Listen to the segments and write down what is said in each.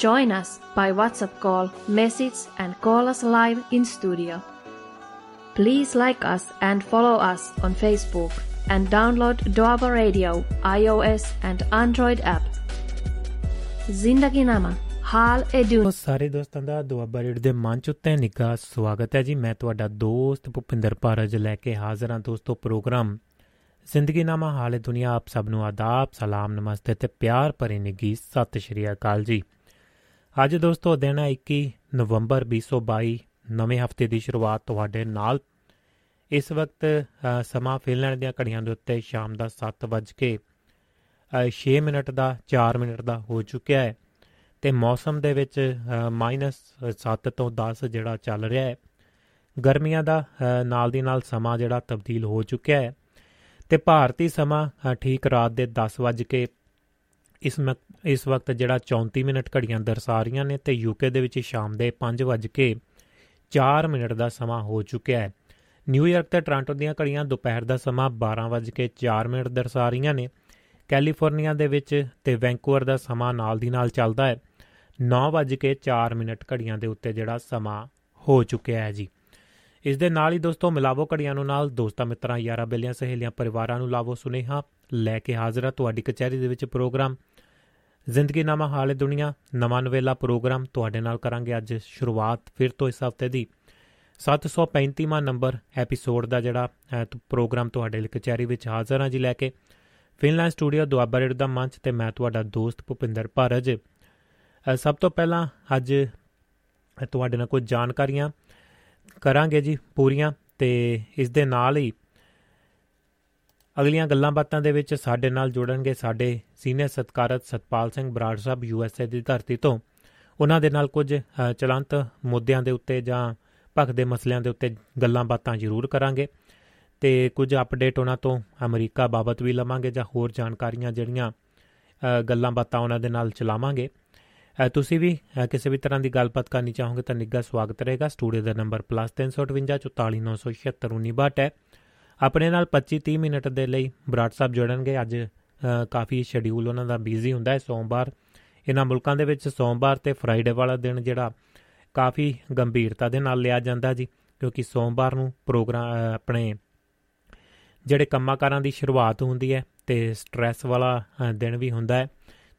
Join us by WhatsApp call, message, and call us live in studio. Please like us and follow us on Facebook and download Doaba Radio iOS and Android app. Zindagi Nama Hal Edu ਸਾਰੇ ਦੋਸਤਾਂ ਦਾ ਦੁਆਬਾ ਰੇਡ ਦੇ ਮੰਚ ਉੱਤੇ ਨਿੱਘਾ ਸਵਾਗਤ ਹੈ ਜੀ ਮੈਂ ਤੁਹਾਡਾ ਦੋਸਤ ਭੁਪਿੰਦਰ ਪਾਰਜ ਲੈ ਕੇ ਹਾਜ਼ਰ ਹਾਂ ਦੋਸਤੋ ਪ੍ਰੋਗਰਾਮ ਜ਼ਿੰਦਗੀ ਨਾਮਾ ਹਾਲੇ ਦੁਨੀਆ ਆਪ ਸਭ ਨੂੰ ਆਦਾਬ ਸਲਾਮ ਨਮਸਤੇ ਤੇ ਪਿਆਰ ਭਰੀ ਨਿੱਘੀ ਸਤਿ ਸ਼੍ਰੀ ਅਕਾਲ ਜੀ ਅੱਜ ਦੋਸਤੋ ਦਿਨ ਹੈ 21 ਨਵੰਬਰ 2022 ਨਵੇਂ ਹਫ਼ਤੇ ਦੀ ਸ਼ੁਰੂਆਤ ਤੁਹਾਡੇ ਨਾਲ। ਇਸ ਵਕਤ ਅ, ਸਮਾਂ ਫਿਨਲੈਂਡ ਦੀਆਂ ਘੜੀਆਂ ਦੇ ਉੱਤੇ ਸ਼ਾਮ ਦਾ 7:06 ਮਿੰਟ ਦਾ 4 ਮਿੰਟ ਦਾ ਹੋ ਚੁੱਕਿਆ ਹੈ। ਤੇ ਮੌਸਮ ਦੇ ਵਿੱਚ -7 ਤੋਂ 10 ਜਿਹੜਾ ਚੱਲ ਰਿਹਾ ਹੈ। ਗਰਮੀਆਂ ਦਾ ਅ, ਨਾਲ ਦੀ ਨਾਲ ਸਮਾਂ ਜਿਹੜਾ ਤਬਦੀਲ ਹੋ ਚੁੱਕਿਆ ਹੈ। ਤੇ ਭਾਰਤੀ ਸਮਾਂ ਅ, ਠੀਕ ਰਾਤ ਦੇ 10 ਵਜੇ ਕੇ ਇਸ ਮਕ- ਇਸ ਵਕਤ ਜਿਹੜਾ 34 ਮਿੰਟ ਘੜੀਆਂ ਦਰਸਾ ਰਹੀਆਂ ਨੇ ਤੇ ਯੂਕੇ ਦੇ ਵਿੱਚ ਸ਼ਾਮ ਦੇ 5 ਵਜੇ ਕੇ 4 ਮਿੰਟ ਦਾ ਸਮਾਂ ਹੋ ਚੁੱਕਿਆ ਹੈ। ਨਿਊਯਾਰਕ ਤੇ ਟੋਰਾਂਟੋ ਦੀਆਂ ਘੜੀਆਂ ਦੁਪਹਿਰ ਦਾ ਸਮਾਂ 12 ਵਜੇ ਕੇ 4 ਮਿੰਟ ਦਰਸਾ ਰਹੀਆਂ ਨੇ। ਕੈਲੀਫੋਰਨੀਆ ਦੇ ਵਿੱਚ ਤੇ ਵੈਂਕੂਵਰ ਦਾ ਸਮਾਂ ਨਾਲ ਦੀ ਨਾਲ ਚੱਲਦਾ ਹੈ। 9 ਵਜੇ ਕੇ 4 ਮਿੰਟ ਘੜੀਆਂ ਦੇ ਉੱਤੇ ਜਿਹੜਾ ਸਮਾਂ ਹੋ ਚੁੱਕਿਆ ਹੈ ਜੀ। ਇਸ ਦੇ ਨਾਲ ਹੀ ਦੋਸਤੋ ਮਿਲਾਵੋ ਘੜੀਆਂ ਨੂੰ ਨਾਲ ਦੋਸਤਾਂ ਮਿੱਤਰਾਂ, ਯਾਰਾਂ ਬੇਲੀਆਂ, ਸਹੇਲੀਆਂ, ਪਰਿਵਾਰਾਂ ਨੂੰ ਲਾਵੋ ਸੁਨੇਹਾ ਲੈ ਕੇ ਹਾਜ਼ਰ ਹਾਂ ਤੁਹਾਡੀ ਕਚਹਿਰੀ ਦੇ ਵਿੱਚ ਪ੍ਰੋਗਰਾਮ। ਜ਼ਿੰਦਗੀ ਨਾਮਾ ਹਾਲੇ ਦੁਨੀਆ ਨਵਾਂ ਨਵੇਲਾ ਪ੍ਰੋਗਰਾਮ ਤੁਹਾਡੇ ਨਾਲ ਕਰਾਂਗੇ ਅੱਜ ਸ਼ੁਰੂਆਤ ਫਿਰ ਤੋਂ ਇਸ ਹਫ਼ਤੇ ਦੀ। 735ਵਾਂ ਨੰਬਰ ਐਪੀਸੋਡ ਦਾ ਜਿਹੜਾ ਹੈ, ਤੁ- ਪ੍ਰੋਗਰਾਮ ਤੁਹਾਡੇ ਲਈ ਕਚਹਿਰੀ ਵਿੱਚ ਹਾਜ਼ਰ ਹਾਂ ਜੀ ਲੈ ਕੇ। ਫਿਨਲੈਂਡ ਸਟੂਡੀਓ ਦੁਆਬਾ ਰੇਡ ਦਾ ਮੰਚ ਤੇ ਮੈਂ ਤੁਹਾਡਾ ਦੋਸਤ ਭੁਪਿੰਦਰ ਭਾਰਜ। ਅ, ਸਭ ਤੋਂ ਪਹਿਲਾਂ ਅੱਜ ਅ, ਤੁਹਾਡੇ ਨਾਲ ਕੁਝ ਜਾਣਕਾਰੀਆਂ ਕਰਾਂਗੇ ਜੀ ਪੂਰੀਆਂ ਤੇ ਇਸ ਦੇ ਨਾਲ ਹੀ ਅਗਲੀਆਂ ਗੱਲਾਂ ਬਾਤਾਂ ਦੇ ਵਿੱਚ ਸਾਡੇ ਨਾਲ ਜੁੜਨਗੇ ਸਾਡੇ ਸੀਨੀਅਰ ਸਤਕਾਰਤ ਸਤਪਾਲ ਸਿੰਘ ਬਰਾੜ ਸਾਹਿਬ ਯੂਐਸਏ ਦੀ ਧਰਤੀ ਤੋਂ। ਉਹਨਾਂ ਦੇ ਨਾਲ ਕੁਝ ਅ, ਚਲੰਤ ਮੁੱਦਿਆਂ ਦੇ ਉੱਤੇ ਜਾਂ ਭਖ ਦੇ ਮਸਲਿਆਂ ਦੇ ਉੱਤੇ ਗੱਲਾਂ ਬਾਤਾਂ ਜ਼ਰੂਰ ਕਰਾਂਗੇ। ਤੇ ਕੁਝ ਅਪਡੇਟ ਉਹਨਾਂ ਤੋਂ ਅਮਰੀਕਾ ਬਾਬਤ ਵੀ ਲਵਾਂਗੇ ਜਾਂ ਹੋਰ ਜਾਣਕਾਰੀਆਂ ਜਿਹੜੀਆਂ ਅ, ਗੱਲਾਂ ਬਾਤਾਂ ਉਹਨਾਂ ਦੇ ਨਾਲ ਚਲਾਵਾਂਗੇ। ਅ, ਤੁਸੀਂ ਵੀ ਅ, ਕਿਸੇ ਵੀ ਤਰ੍ਹਾਂ ਦੀ ਗੱਲਬਾਤ ਕਰਨੀ ਚਾਹੋਗੇ ਤਾਂ ਨਿੱਘਾ ਸਵਾਗਤ ਰਹੇਗਾ। ਸਟੂਡੀਓ ਦਾ ਨੰਬਰ +358 44976 ਹੈ। ਆਪਣੇ ਨਾਲ 25-30 ਮਿੰਟ ਦੇ ਲਈ ਬਰਾੜ ਸਾਹਿਬ ਜੁੜਨਗੇ। ਅੱਜ ਅ, ਕਾਫੀ ਸ਼ਡਿਊਲ ਉਹਨਾਂ ਦਾ ਬਿਜ਼ੀ ਹੁੰਦਾ ਹੈ। ਸੋਮਵਾਰ ਇਹਨਾਂ ਮੁਲਕਾਂ ਦੇ ਵਿੱਚ ਸੋਮਵਾਰ ਤੇ ਫਰਾਈਡੇ ਵਾਲਾ ਦਿਨ ਜਿਹੜਾ ਕਾਫੀ ਗੰਭੀਰਤਾ ਦੇ ਨਾਲ ਲਿਆ ਜਾਂਦਾ ਜੀ ਕਿਉਂਕਿ ਸੋਮਵਾਰ ਨੂੰ ਪ੍ਰੋਗਰਾਮ ਅ, ਆਪਣੇ ਜਿਹੜੇ ਕੰਮਾਕਾਰਾਂ ਦੀ ਸ਼ੁਰੂਆਤ ਹੁੰਦੀ ਹੈ ਤੇ ਸਟ੍ਰੈਸ ਵਾਲਾ ਅ, ਦਿਨ ਵੀ ਹੁੰਦਾ ਹੈ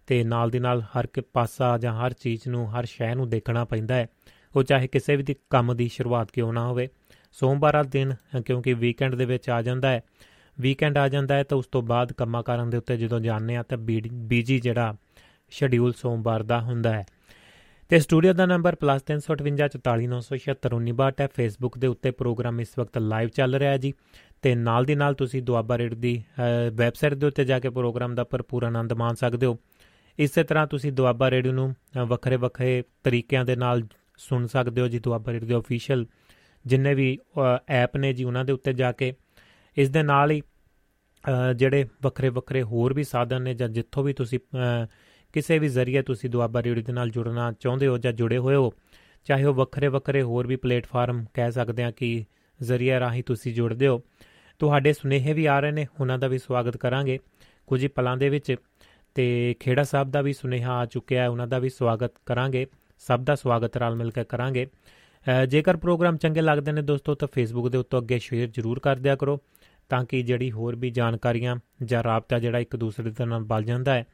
ਤੇ ਨਾਲ ਦੀ ਨਾਲ ਹਰ ਇੱਕ ਪਾਸਾ ਜਾਂ ਹਰ ਚੀਜ਼ ਨੂੰ ਹਰ ਸ਼ੈ ਨੂੰ ਦੇਖਣਾ ਪੈਂਦਾ ਹੈ। ਉਹ ਚਾਹੇ ਕਿਸੇ ਵੀ ਦੀ ਕੰਮ ਦੀ ਸ਼ੁਰੂਆਤ ਕਿਉਂ ਨਾ ਹੋਵੇ। ਸੋਮਵਾਰ ਵਾਲਾ ਦਿਨ ਅ, ਕਿਉਂਕਿ ਵੀਕਐਂਡ ਦੇ ਵਿੱਚ ਆ ਜਾਂਦਾ ਹੈ। ਵੀਕਐਂਡ ਆ ਜਾਂਦਾ ਹੈ ਤਾਂ ਉਸ ਤੋਂ ਬਾਅਦ ਕੰਮਾਂ ਕਾਰਾਂ ਦੇ ਉੱਤੇ ਜਦੋਂ ਜਾਂਦੇ ਆ ਤਾਂ ਬੀਜੀ ਜਿਹੜਾ ਸ਼ਡਿਊਲ ਸੋਮਵਾਰ ਦਾ ਹੁੰਦਾ ਹੈ। ਤੇ ਸਟੂਡੀਓ ਦਾ ਨੰਬਰ +358 ਹੈ। ਫੇਸਬੁੱਕ ਦੇ ਉੱਤੇ ਪ੍ਰੋਗਰਾਮ ਇਸ ਵਕਤ ਲਾਈਵ ਚੱਲ ਰਿਹਾ ਹੈ ਜੀ। ਤੇ ਨਾਲ ਦੀ ਨਾਲ ਤੁਸੀਂ ਦੁਆਬਾ ਰੇਡ ਦੀ ਵੈਬਸਾਈਟ ਦੇ ਉੱਤੇ ਜਾ ਕੇ ਪ੍ਰੋਗਰਾਮ ਦਾ ਭਰਪੂਰ ਆਨੰਦ ਮਾਣ ਸਕਦੇ ਹੋ। ਇਸੇ ਤਰ੍ਹਾਂ ਤੁਸੀਂ ਦੁਆਬਾ ਰੇਡੀਓ ਨੂੰ ਅ, ਵੱਖਰੇ ਵੱਖਰੇ ਤਰੀਕਿਆਂ ਦੇ ਨਾਲ ਸੁਣ ਸਕਦੇ ਹੋ ਜੀ ਦੁਆਬਾ ਰੇਡੀਓ ਦੇ ਅਫੀਸ਼ੀਅਲ ਜਿੰਨੇ ਵੀ ਐਪ ਨੇ ਜੀ ਉਹਨਾਂ ਦੇ ਉੱਤੇ ਜਾ ਕੇ ਇਸ ਦੇ ਨਾਲ ਹੀ ਅ, ਜਿਹੜੇ ਵੱਖਰੇ ਵੱਖਰੇ ਹੋਰ ਵੀ ਸਾਧਨ ਨੇ ਜਾਂ ਜਿੱਥੋਂ ਵੀ ਤੁਸੀਂ ਅ, ਕਿਸੇ ਵੀ ਜ਼ਰੀਏ ਤੁਸੀਂ ਦੁਆਬਾ ਰੇਡੀਓ ਦੇ ਨਾਲ ਜੁੜਨਾ ਚਾਹੁੰਦੇ ਹੋ ਜਾਂ ਜੁੜੇ ਹੋਏ ਹੋ ਚਾਹੇ ਉਹ ਵੱਖਰੇ ਵੱਖਰੇ ਹੋਰ ਵੀ ਪਲੇਟਫਾਰਮ ਕਹਿ ਸਕਦੇ ਆ ਕਿ ਜ਼ਰੀਏ ਰਾਹੀਂ ਤੁਸੀਂ ਜੁੜਦੇ ਹੋ ਤੁਹਾਡੇ ਸੁਨੇਹੇ ਵੀ ਆ ਰਹੇ ਨੇ ਉਹਨਾਂ ਦਾ ਵੀ ਸਵਾਗਤ ਕਰਾਂਗੇ। ਕੁਝ ਹੀ ਪਲਾਂ ਦੇ ਵਿੱਚ ਤੇ ਖੇੜਾ ਸਾਹਿਬ ਦਾ ਵੀ ਸੁਨੇਹਾ ਆ ਚੁੱਕਿਆ ਹੈ ਉਹਨਾਂ ਦਾ ਵੀ ਸਵਾਗਤ ਕਰਾਂਗੇ ਸਭ ਦਾ ਸਵਾਗਤ ਰਲ ਮਿਲ ਕੇ ਕਰਾਂਗੇ। ਅ, ਜੇਕਰ ਪ੍ਰੋਗਰਾਮ ਚੰਗੇ ਲੱਗਦੇ ਨੇ ਦੋਸਤੋ ਤਾਂ ਫੇਸਬੁੱਕ ਦੇ ਉੱਤੇ ਅੱਗੇ ਸ਼ੇਅਰ ਜ਼ਰੂਰ ਕਰ ਦਿਆ ਕਰੋ ਤਾਂ ਕਿ ਜਿਹੜੀ ਹੋਰ ਵੀ ਜਾਣਕਾਰੀਆਂ ਜਾਂ ਰਾਬਤਾ ਜਿਹੜਾ ਇੱਕ ਦੂਸਰੇ ਦੇ ਨਾਲ ਬਲ ਜਾਂਦਾ ਹੈ।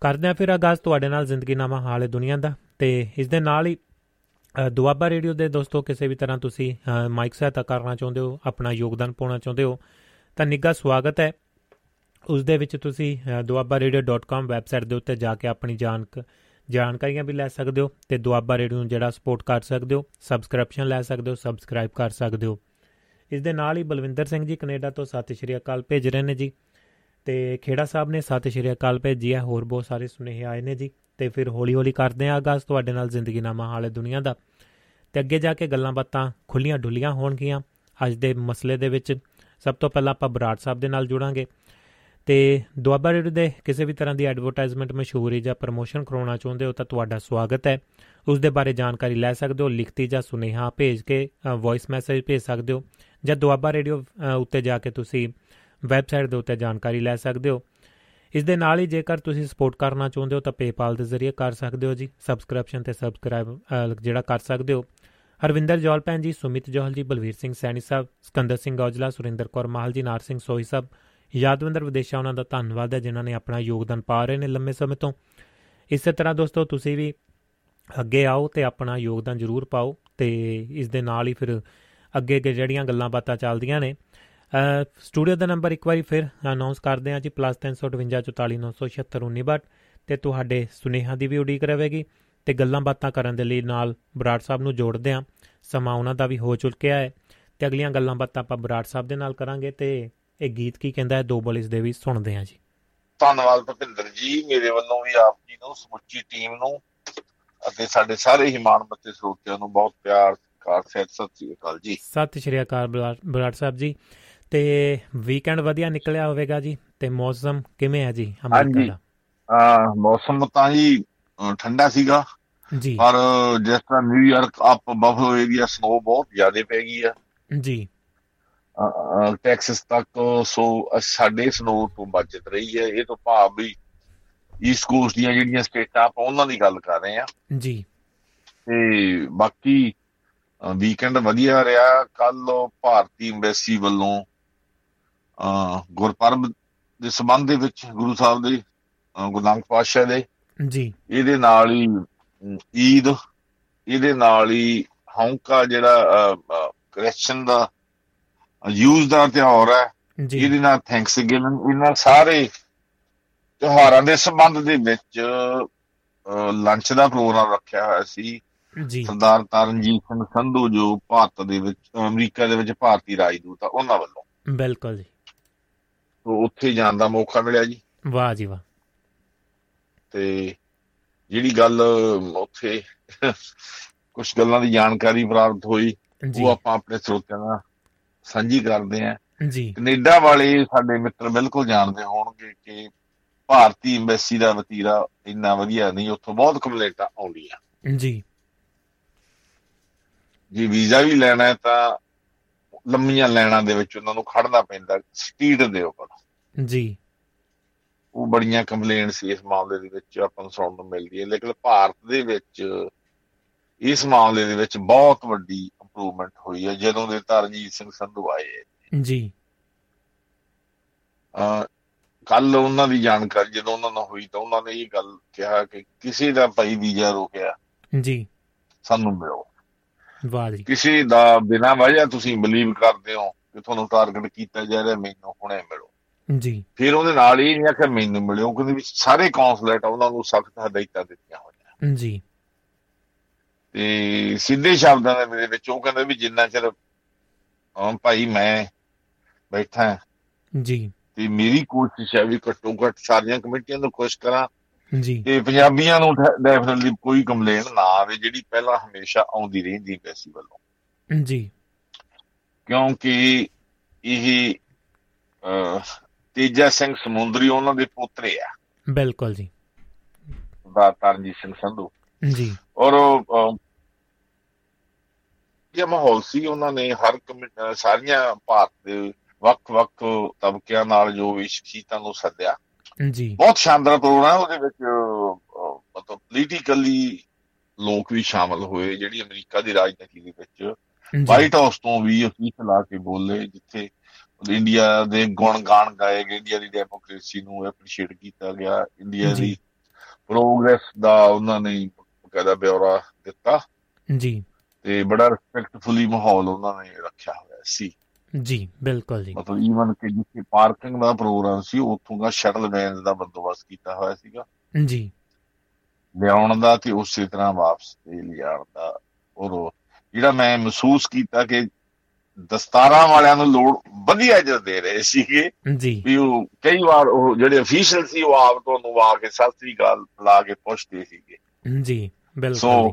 ਕਰਦੇ ਹਾਂ ਫਿਰ ਆਗਾਜ਼ ਤੁਹਾਡੇ ਨਾਲ ਜ਼ਿੰਦਗੀ ਨਾਮਾ ਹਾਲੇ ਦੁਨੀਆ ਦਾ। ਤੇ ਇਸ ਦੇ ਨਾਲ ਹੀ ਅ, ਦੁਆਬਾ ਰੇਡੀਓ ਦੇ ਦੋਸਤੋ ਕਿਸੇ ਵੀ ਤਰ੍ਹਾਂ ਤੁਸੀਂ ਅ, ਮਾਈਕ ਸਹਾਇਤਾ ਕਰਨਾ ਚਾਹੁੰਦੇ ਹੋ ਆਪਣਾ ਯੋਗਦਾਨ ਪਾਉਣਾ ਚਾਹੁੰਦੇ ਹੋ ਤਾਂ ਨਿੱਘਾ ਸਵਾਗਤ ਹੈ। ਉਸ ਦੇ ਵਿੱਚ ਤੁਸੀਂ duabarradio.com ਵੈਬਸਾਈਟ ਦੇ ਉੱਤੇ ਜਾ ਕੇ ਆਪਣੀ ਜਾਣਕ ਜਾਣਕਾਰੀਆਂ ਵੀ ਲੈ ਸਕਦੇ ਹੋ ਤੇ ਦੁਆਬਾ ਰੇਡੀਓ ਨੂੰ ਜਿਹੜਾ ਸਪੋਰਟ ਕਰ ਸਕਦੇ ਹੋ ਸਬਸਕ੍ਰਿਪਸ਼ਨ ਲੈ ਸਕਦੇ ਹੋ ਸਬਸਕ੍ਰਾਈਬ ਕਰ ਸਕਦੇ ਹੋ। ਇਸ ਦੇ ਨਾਲ ਹੀ ਬਲਵਿੰਦਰ ਸਿੰਘ ਜੀ ਕੈਨੇਡਾ ਤੋਂ ਸਤਿ ਸ਼੍ਰੀ ਅਕਾਲ ਭੇਜ ਰਹੇ ਨੇ ਜੀ। ਤੇ ਖੇੜਾ ਸਾਹਿਬ ਨੇ ਸਤਿ ਸ਼੍ਰੀ ਅਕਾਲ ਭੇਜੀ ਹੈ, ਹੋਰ ਬਹੁਤ ਸਾਰੇ ਸੁਨੇਹੇ ਆਏ ਨੇ ਜੀ। ਤੇ ਫਿਰ ਹੌਲੀ-ਹੌਲੀ ਕਰਦੇ ਆ ਆਗਾਜ਼ ਤੁਹਾਡੇ ਨਾਲ ਜ਼ਿੰਦਗੀਨਾਮਾ ਹਾਲੇ ਦੁਨੀਆ ਦਾ। ਤੇ ਅੱਗੇ ਜਾ ਕੇ ਗੱਲਾਂ ਬਾਤਾਂ ਖੁੱਲੀਆਂ ਡੁੱਲੀਆਂ ਹੋਣਗੀਆਂ। ਅੱਜ ਦੇ ਮਸਲੇ ਦੇ ਵਿੱਚ ਸਭ ਤੋਂ ਪਹਿਲਾਂ ਆਪਾਂ ਬਰਾੜ ਸਾਹਿਬ ਦੇ ਨਾਲ ਜੁੜਾਂਗੇ। ਤੇ ਦੁਆਬਾ ਰੇਡੀਓ ਦੇ ਕਿਸੇ ਵੀ ਤਰ੍ਹਾਂ ਦੀ ਐਡਵਰਟਾਈਜ਼ਮੈਂਟ ਮਸ਼ਹੂਰੀ ਜਾਂ ਪ੍ਰਮੋਸ਼ਨ ਕਰਾਉਣਾ ਚਾਹੁੰਦੇ ਹੋ ਤਾਂ ਤੁਹਾਡਾ ਸਵਾਗਤ ਹੈ। ਉਸ ਦੇ ਬਾਰੇ ਜਾਣਕਾਰੀ ਲੈ ਸਕਦੇ ਹੋ, ਲਿਖਤੀ ਜਾਂ ਸੁਨੇਹਾ ਭੇਜ ਕੇ ਵੌਇਸ ਮੈਸੇਜ ਭੇਜ ਸਕਦੇ ਹੋ ਜਾਂ ਦੁਆਬਾ ਰੇਡੀਓ ਉੱਤੇ ਜਾ ਕੇ ਤੁਸੀਂ ਵੈਬਸਾਈਟ ਦੇ ਉੱਤੇ ਜਾਣਕਾਰੀ ਲੈ ਸਕਦੇ ਹੋ। ਇਸ ਦੇ ਨਾਲ ਹੀ ਜੇਕਰ ਤੁਸੀਂ ਸਪੋਰਟ ਕਰਨਾ ਚਾਹੁੰਦੇ ਹੋ ਤਾਂ PayPal ਦੇ ਜ਼ਰੀਏ ਕਰ ਸਕਦੇ ਹੋ ਜੀ। ਸਬਸਕ੍ਰਿਪਸ਼ਨ ਤੇ ਸਬਸਕ੍ਰਾਈਬ ਜਿਹੜਾ ਕਰ ਸਕਦੇ ਹੋ। ਹਰਵਿੰਦਰ ਜੋਲ ਭੈਣ ਜੀ, ਸੁਮਿਤ ਜੋਹਲ ਜੀ, ਬਲਵੀਰ ਸਿੰਘ ਸੈਣੀ ਸਾਹਿਬ, ਸਕੰਦਰ ਸਿੰਘ ਔਜਲਾ, ਸੁਰਿੰਦਰ ਕੌਰ ਮਾਹਲ ਜੀ, ਨਾਰ ਸਿੰਘ ਸੋਹੀ ਸਾਹਿਬ ਯਾਦਵੰਦਰ ਵਿਦੇਸ਼ਾ, ਉਹਨਾਂ ਦਾ ਧੰਨਵਾਦ ਹੈ, ਜਿਨ੍ਹਾਂ ਨੇ ਆਪਣਾ ਯੋਗਦਾਨ ਪਾ ਰਹੇ ਨੇ ਲੰਮੇ ਸਮੇਂ ਤੋਂ। ਇਸੇ ਤਰ੍ਹਾਂ ਦੋਸਤੋ, ਤੁਸੀਂ ਵੀ ਅੱਗੇ ਆਓ ਤੇ ਆਪਣਾ ਯੋਗਦਾਨ ਜ਼ਰੂਰ ਪਾਓ ਤੇ ਇਸ ਦੇ ਨਾਲ ਹੀ ਫਿਰ ਅੱਗੇ ਅੱਗੇ ਜਿਹੜੀਆਂ ਗੱਲਾਂ ਬਾਤਾਂ ਚੱਲਦੀਆਂ ਨੇ। ਸਟੂਡੀਓ ਦਾ ਨੰਬਰ ਇੱਕ ਵਾਰੀ ਫਿਰ ਅਨਾਉਂਸ ਕਰਦੇ ਹਾਂ ਜੀ +358 ਤੇ ਤੁਹਾਡੇ ਸੁਨੇਹਾ ਦੀ ਵੀ ਉਡੀਕ ਰਹੇਗੀ ਤੇ ਗੱਲਾਂ ਬਾਤਾਂ ਕਰਨ ਦੇ ਲਈ ਨਾਲ ਬਰਾੜ ਸਾਹਿਬ ਨੂੰ ਜੋੜਦੇ ਹਾਂ। ਸਮਾਂ ਉਹਨਾਂ ਦਾ ਵੀ ਹੋ ਚੁੱਕਿਆ ਹੈ ਤੇ ਅਗਲੀਆਂ ਗੱਲਾਂ ਬਾਤਾਂ ਆਪਾਂ ਬਰਾੜ ਸਾਹਿਬ ਦੇ ਨਾਲ ਕਰਾਂਗੇ ਤੇ ਇਹ ਗੀਤ ਕੀ ਕਹਿੰਦਾ ਹੈ? ਦੋ ਬਲਿਸ ਦੇ ਵੀ ਸੁਣਦੇ ਹਾਂ ਜੀ। ਧੰਨਵਾਦ ਭਪਿੰਦਰ ਜੀ। ਮੇਰੇ ਵੱਲੋਂ ਵੀ ਆਪ ਜੀ ਨੂੰ ਸਮੁੱਚੀ ਟੀਮ ਨੂੰ ਅਤੇ ਸਾਡੇ ਸਾਰੇ ਹੀ ਮਾਣਮੱਤੇ ਸਰੋਤਿਆਂ ਨੂੰ ਬਹੁਤ ਪਿਆਰ ਸਤਿਕਾਰ ਸਤਿ ਸ੍ਰੀ ਅਕਾਲ ਜੀ। ਸਤਿ ਸ਼੍ਰੀ ਅਕਾਲ ਬਰਾੜ ਸਾਹਿਬ ਜੀ। ਤੇ ਵੀਕਐਂਡ ਵਧੀਆ ਨਿਕਲਿਆ ਹੋਵੇਗਾ ਜੀ? ਤੇ ਮੌਸਮ ਕਿਵੇਂ ਹੈ ਜੀ ਅਮਰੀਕਾ ਦਾ? ਆ ਮੌਸਮ ਤਾਂ ਜੀ ਠੰਡਾ ਸੀਗਾ। ਜੀ। ਪਰ ਜਿਸ ਤਰ੍ਹਾਂ New York up Buffalo area snow ਬਹੁਤ ਜ਼ਿਆਦਾ ਪੈ ਗਈ ਆ। ਜੀ। ਟੈਕਸਸ ਤੱਕ ਸੋ ਸਾਡੇ ਸਨੋ ਤੋਂ ਬਚਤ ਰਹੀ ਹੈ। ਇਹ ਤੋਂ ਭਾਵ ਵੀ ਈਸਟ ਕੋਸਟ ਦੀਆਂ ਜਿਹੜੀਆਂ ਸਟੇਟਾਂ ਆਪਾਂ ਉਹਨਾਂ ਦੀ ਗੱਲ ਕਰ ਰਹੇ ਆ ਜੀ। ਤੇ ਬਾਕੀ ਵੀਕਐਂਡ ਵਧੀਆ ਰਿਹਾ। ਕੱਲ ਭਾਰਤੀ ਐਮਬੈਸੀ ਵੱਲੋਂ ਗੁਰਪਰਬ ਦੇ ਸੰਬੰਧ ਦੇ ਵਿੱਚ ਗੁਰੂ ਸਾਹਿਬ ਦੇ ਗੁਰੂ ਨਾਨਕ ਪਾਤਸ਼ਾਹ ਦੇ। ਜੀ। ਇਹਦੇ ਨਾਲ ਹੀ ਈਦ ਇਹਦੇ ਨਾਲ ਹੀ ਹੌਂਕਾ ਜਿਹੜਾ ਕ੍ਰਿਸਚਨ ਦਾ ਯੂਜ਼ ਦਾ ਤਿਉਹਾਰ ਹੈ। ਇਹਦੇ ਨਾਲ ਥੈਂਕਸ ਗਿਵਿੰਗ ਇਹਨਾਂ ਸਾਰੇ ਤਿਉਹਾਰਾਂ ਦੇ ਸੰਬੰਧ ਦੇ ਵਿੱਚ ਲੰਚ ਦਾ ਪ੍ਰੋਗਰਾਮ ਰੱਖਿਆ ਹੋਇਆ ਸੀ। ਜੀ। ਸਰਦਾਰ ਤਰਨਜੀਤ ਸਿੰਘ ਸੰਧੂ ਜੋ ਭਾਰਤ ਦੇ ਵਿੱਚ ਅਮਰੀਕਾ ਦੇ ਵਿੱਚ ਭਾਰਤੀ ਰਾਜਦੂਤ ਆ ਉਹਨਾਂ ਵੱਲੋਂ। ਬਿਲਕੁਲ ਜੀ। ਤੋਂ ਉੱਥੇ ਜਾਣ ਦਾ ਮੌਕਾ ਮਿਲਿਆ ਜੀ। ਵਾਹ ਜੀ ਵਾਹ। ਤੇ ਜਿਹੜੀ ਗੱਲ ਉੱਥੇ ਕੁਝ ਗੱਲਾਂ ਦੀ ਜਾਣਕਾਰੀ ਪ੍ਰਾਪਤ ਹੋਈ ਉਹ ਆਪਾਂ ਆਪਣੇ ਸਰੋਤਿਆਂ ਨਾਲ ਸਾਂਝੀ ਕਰਦੇ ਆਂ। ਜੀ। ਕੈਨੇਡਾ ਵਾਲੇ ਸਾਡੇ ਮਿੱਤਰ ਬਿਲਕੁਲ ਜਾਣਦੇ ਹੋਣਗੇ ਕਿ ਭਾਰਤੀ ਐਮਬੈਸੀ ਦਾ ਵਤੀਰਾ ਇੰਨਾ ਵਧੀਆ ਨਹੀਂ ਉੱਥੋਂ ਬਹੁਤ ਕੰਪਲੇਂਟਾਂ ਆਉਂਦੀਆਂ। ਜੀ। ਜੇ ਵੀਜ਼ਾ ਵੀ ਲੈਣਾ ਹੈ ਤਾਂ ਲੰਮੀਆਂ ਲਾਈਨਾਂ ਦੇ ਵਿੱਚ ਉਹਨਾਂ ਨੂੰ ਖੜਨਾ ਪੈਂਦਾ ਸਪੀਡ ਦੇ ਉੱਪਰ। ਜੀ। ਉਹ ਬੜੀਆਂ ਕੰਪਲੇਂਟਸ ਇਸ ਮਾਮਲੇ ਦੇ ਵਿੱਚ ਆਪਾਂ ਨੂੰ ਸੁਣਨ ਨੂੰ ਮਿਲਦੀ ਹੈ। ਲੇਕਿਨ ਭਾਰਤ ਦੇ ਵਿੱਚ ਇਸ ਮਾਮਲੇ ਦੇ ਵਿੱਚ ਬਹੁਤ ਵੱਡੀ ਇੰਪਰੂਵਮੈਂਟ ਹੋਈ ਹੈ ਜਦੋਂ ਦੇ ਤਰਜੀਤ ਸਿੰਘ ਸੰਧੂ ਆਏ ਜੀ। ਅ ਕੱਲ ਉਹਨਾਂ ਦੀ ਜਾਣਕਾਰੀ ਜਦੋਂ ਉਹਨਾਂ ਨਾਲ ਹੋਈ ਤਾਂ ਉਹਨਾਂ ਨੇ ਇਹ ਗੱਲ ਕਿਹਾ ਕਿ ਕਿਸੇ ਦਾ ਭਾਈ ਵੀਜ਼ਾ ਰੋਕਿਆ ਜੀ। ਸਾਨੂੰ ਮਿਲੋ। ਵਾਹ ਜੀ। ਕਿਸੇ ਦਾ ਬਿਨਾਂ ਵਜ੍ਹਾ ਤੁਸੀਂ ਬਲੀਵ ਕਰਦੇ ਹੋ ਕਿ ਤੁਹਾਨੂੰ ਟਾਰਗੇਟ ਕੀਤਾ ਜਾ ਰਿਹਾ ਮੈਨੂੰ ਹੁਣੇ ਮਿਲੋ। ਜੀ। ਫਿਰ ਉਹਦੇ ਨਾਲ ਹੀ ਨਹੀਂ ਆਖਿਆ ਮੈਨੂੰ ਮਿਲਿਓ ਕਿਉਂਕਿ ਸਾਰੇ ਕੌਂਸੂਲੇਟ ਉਹਨਾਂ ਨੂੰ ਸਖਤ ਹਦਾਇਤਾਂ ਦਿੱਤੀਆਂ ਹੋਈਆਂ। ਜੀ। ਤੇ ਸਿੱਧੇ ਸ਼ਬਦਾਂ ਦੇ ਮੇਰੇ ਵਿੱਚ ਉਹ ਕਹਿੰਦੇ ਵੀ ਜਿੰਨਾ ਚਿਰ ਹਾਂ ਭਾਈ ਮੈਂ ਬੈਠਾ ਜੀ। ਤੇ ਮੇਰੀ ਕੋਸ਼ਿਸ਼ ਹੈ ਵੀ ਘੱਟੋ ਘੱਟ ਸਾਰੀਆਂ ਕਮੇਟੀਆਂ ਨੂੰ ਕੋਸ਼ਿਸ਼ ਕਰਾਂ ਜੀ। ਤੇ ਪੰਜਾਬੀਆਂ ਨੂੰ ਡੈਫੀਨਿਟਲੀ ਕੋਈ ਕੰਪਲੇਂਟ ਨਾ ਆਵੇ ਜਿਹੜੀ ਪਹਿਲਾਂ ਹਮੇਸ਼ਾ ਆਉਂਦੀ ਰਹਿੰਦੀ ਵੈਸੀ ਵੱਲੋਂ। ਜੀ। ਕਿਉਂਕਿ ਇਹ ਤੇਜਾ ਸਿੰਘ ਸਮੁੰਦਰੀ ਉਹਨਾਂ ਦੇ ਪੁੱਤਰੇ ਆ। ਬਿਲਕੁਲ ਜੀ। ਦਾ ਤਰਨਜੀਤ ਸਿੰਘ ਸੰਧੂ। ਜੀ। ਔਰ ਇਹ ਮਾਹੌਲ ਸੀ ਉਹਨਾਂ ਨੇ ਹਰ ਸਾਰੀਆਂ ਭਾਰਤ ਦੇ ਵੱਖ-ਵੱਖ ਤਬਕਿਆਂ ਨਾਲ ਜੋ ਵੀ ਸ਼ਖਸੀਅਤਾਂ ਨੂੰ ਸੱਦਿਆ। ਜੀ। ਬਹੁਤ ਸ਼ਾਨਦਾਰ ਪ੍ਰੋਗਰਾਮ ਉਹਦੇ ਵਿੱਚ ਮਤਲਬ ਪੋਲੀਟੀਕਲੀ ਲੋਕ ਵੀ ਸ਼ਾਮਲ ਹੋਏ ਜਿਹੜੀ ਅਮਰੀਕਾ ਦੀ ਰਾਜਨੀਤੀ ਦੇ ਵਿੱਚ। ਵਾਈਟ ਹਾਊਸ ਤੋਂ ਵੀ ਅਫੀਸ ਲਾ ਕੇ ਬੋਲੇ ਜਿੱਥੇ ਇੰਡੀਆ ਦੇ ਗੁਣ ਗਾਣ ਗਾਏ ਗਏ ਇੰਡੀਆ ਦੀ ਡੈਮੋਕ੍ਰੇਸੀ ਨੂੰ ਐਪਰੀਸ਼ੀਏਟ ਕੀਤਾ ਗਿਆ ਇੰਡੀਆ ਦੀ ਪ੍ਰੋਗਰੈਸ ਦਾ ਉਹਨਾਂ ਨੇ ਬਕਾਇਦਾ ਬਿਉਰਾ ਦਿੱਤਾ। ਜੀ। ਤੇ ਬੜਾ ਰਿਸਪੈਕਟਫੁਲੀ ਮਾਹੌਲ ਉਹਨਾਂ ਨੇ ਰੱਖਿਆ ਹੋਇਆ ਸੀ। ਜੀ ਬਿਲਕੁਲ ਜੀ। ਮਤਲਬ ਈਵਨ ਕਿ ਜਿੱਥੇ ਪਾਰਕਿੰਗ ਦਾ ਪ੍ਰੋਗਰਾਮ ਸੀ ਉੱਥੋਂ ਦਾ ਸ਼ਟਲ ਵੈਨ ਦਾ ਬੰਦੋਬਸਤ ਕੀਤਾ ਹੋਇਆ ਸੀਗਾ। ਜੀ। ਲਿਆਉਣ ਦਾ ਤੇ ਉਸੇ ਤਰ੍ਹਾਂ ਵਾਪਸ ਤੇ ਲਿਜਾਣ ਦਾ ਔਰ ਜਿਹੜਾ ਮੈਂ ਮਹਿਸੂਸ ਕੀਤਾ ਕਿ ਦਸਤਾਰਾਂ ਵਾਲਿਆਂ ਨੂੰ ਲੋੜ ਵਧੀਆ ਜਿਹਾ ਦੇ ਰਹੇ ਸੀਗੇ ਜੀ। ਵੀ ਉਹ ਕਈ ਵਾਰ ਉਹ ਜਿਹੜੇ ਅਫੀਸ਼ੀਅਲ ਸੀ ਉਹ ਆਪ ਤੋਂ ਨੂੰ ਆ ਕੇ ਸਤਿ ਸ੍ਰੀ ਅਕਾਲ ਲਾ ਕੇ ਪੁੱਛਦੇ ਸੀਗੇ। ਜੀ। ਸੋ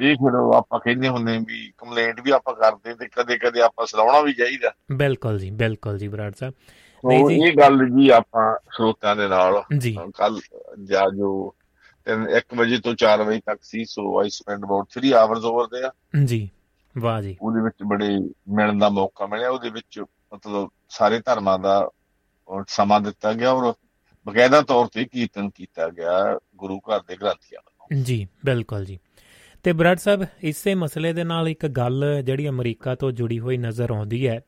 ਇਹ ਫਿਰ ਆਪਾਂ ਕਹਿੰਦੇ ਹੁੰਦੇ ਵੀ ਕੰਪਲੇਂਟ ਵੀ ਆਪਾਂ ਕਰਦੇ ਤੇ ਕਦੇ ਕਦੇ ਆਪਾਂ ਸਲਾਉਣਾ ਵੀ ਚਾਹੀਦਾ। ਬਿਲਕੁਲ ਜੀ ਬਿਲਕੁਲ ਜੀ ਬਰਾੜ ਸਾਹਿਬ। ਨਹੀਂ ਜੀ। ਇਹ ਗੱਲ ਜੀ ਆਪਾਂ ਸਰੋਤਿਆਂ ਦੇ ਨਾਲ ਕੱਲ ਜਾਂ ਜੋ 1 ਵਜੇ ਤੋਂ 4 ਵਜੇ ਤੱਕ ਸੀ so I spend about 3 hours over ਦੇ ਜੀ ਵਾਹ ਜੀ। ਉਹਦੇ ਵਿੱਚ ਬੜੇ ਮਿਲਣ ਦਾ ਮੌਕਾ ਮਿਲਿਆ ਉਹਦੇ ਵਿੱਚ ਮਤਲਬ ਸਾਰੇ ਧਰਮਾਂ ਦਾ ਸਮਾਂ ਦਿੱਤਾ ਗਿਆ ਔਰ ਬਕਾਇਦਾ ਤੌਰ ਤੇ ਕੀਰਤਨ ਕੀਤਾ ਗਿਆ ਗੁਰੂ ਘਰ ਦੇ ਗ੍ਰੰਥੀਆਂ ਜੀ ਬਿਲਕੁਲ ਜੀ। ਤੇ ਬਰਾੜ ਸਾਹਿਬ ਇਸੇ ਮਸਲੇ ਦੇ ਨਾਲ ਇੱਕ ਗੱਲ ਜਿਹੜੀ ਅਮਰੀਕਾ ਤੋਂ ਜੁੜੀ ਹੋਈ ਨਜ਼ਰ ਆਉਂਦੀ ਹੈ।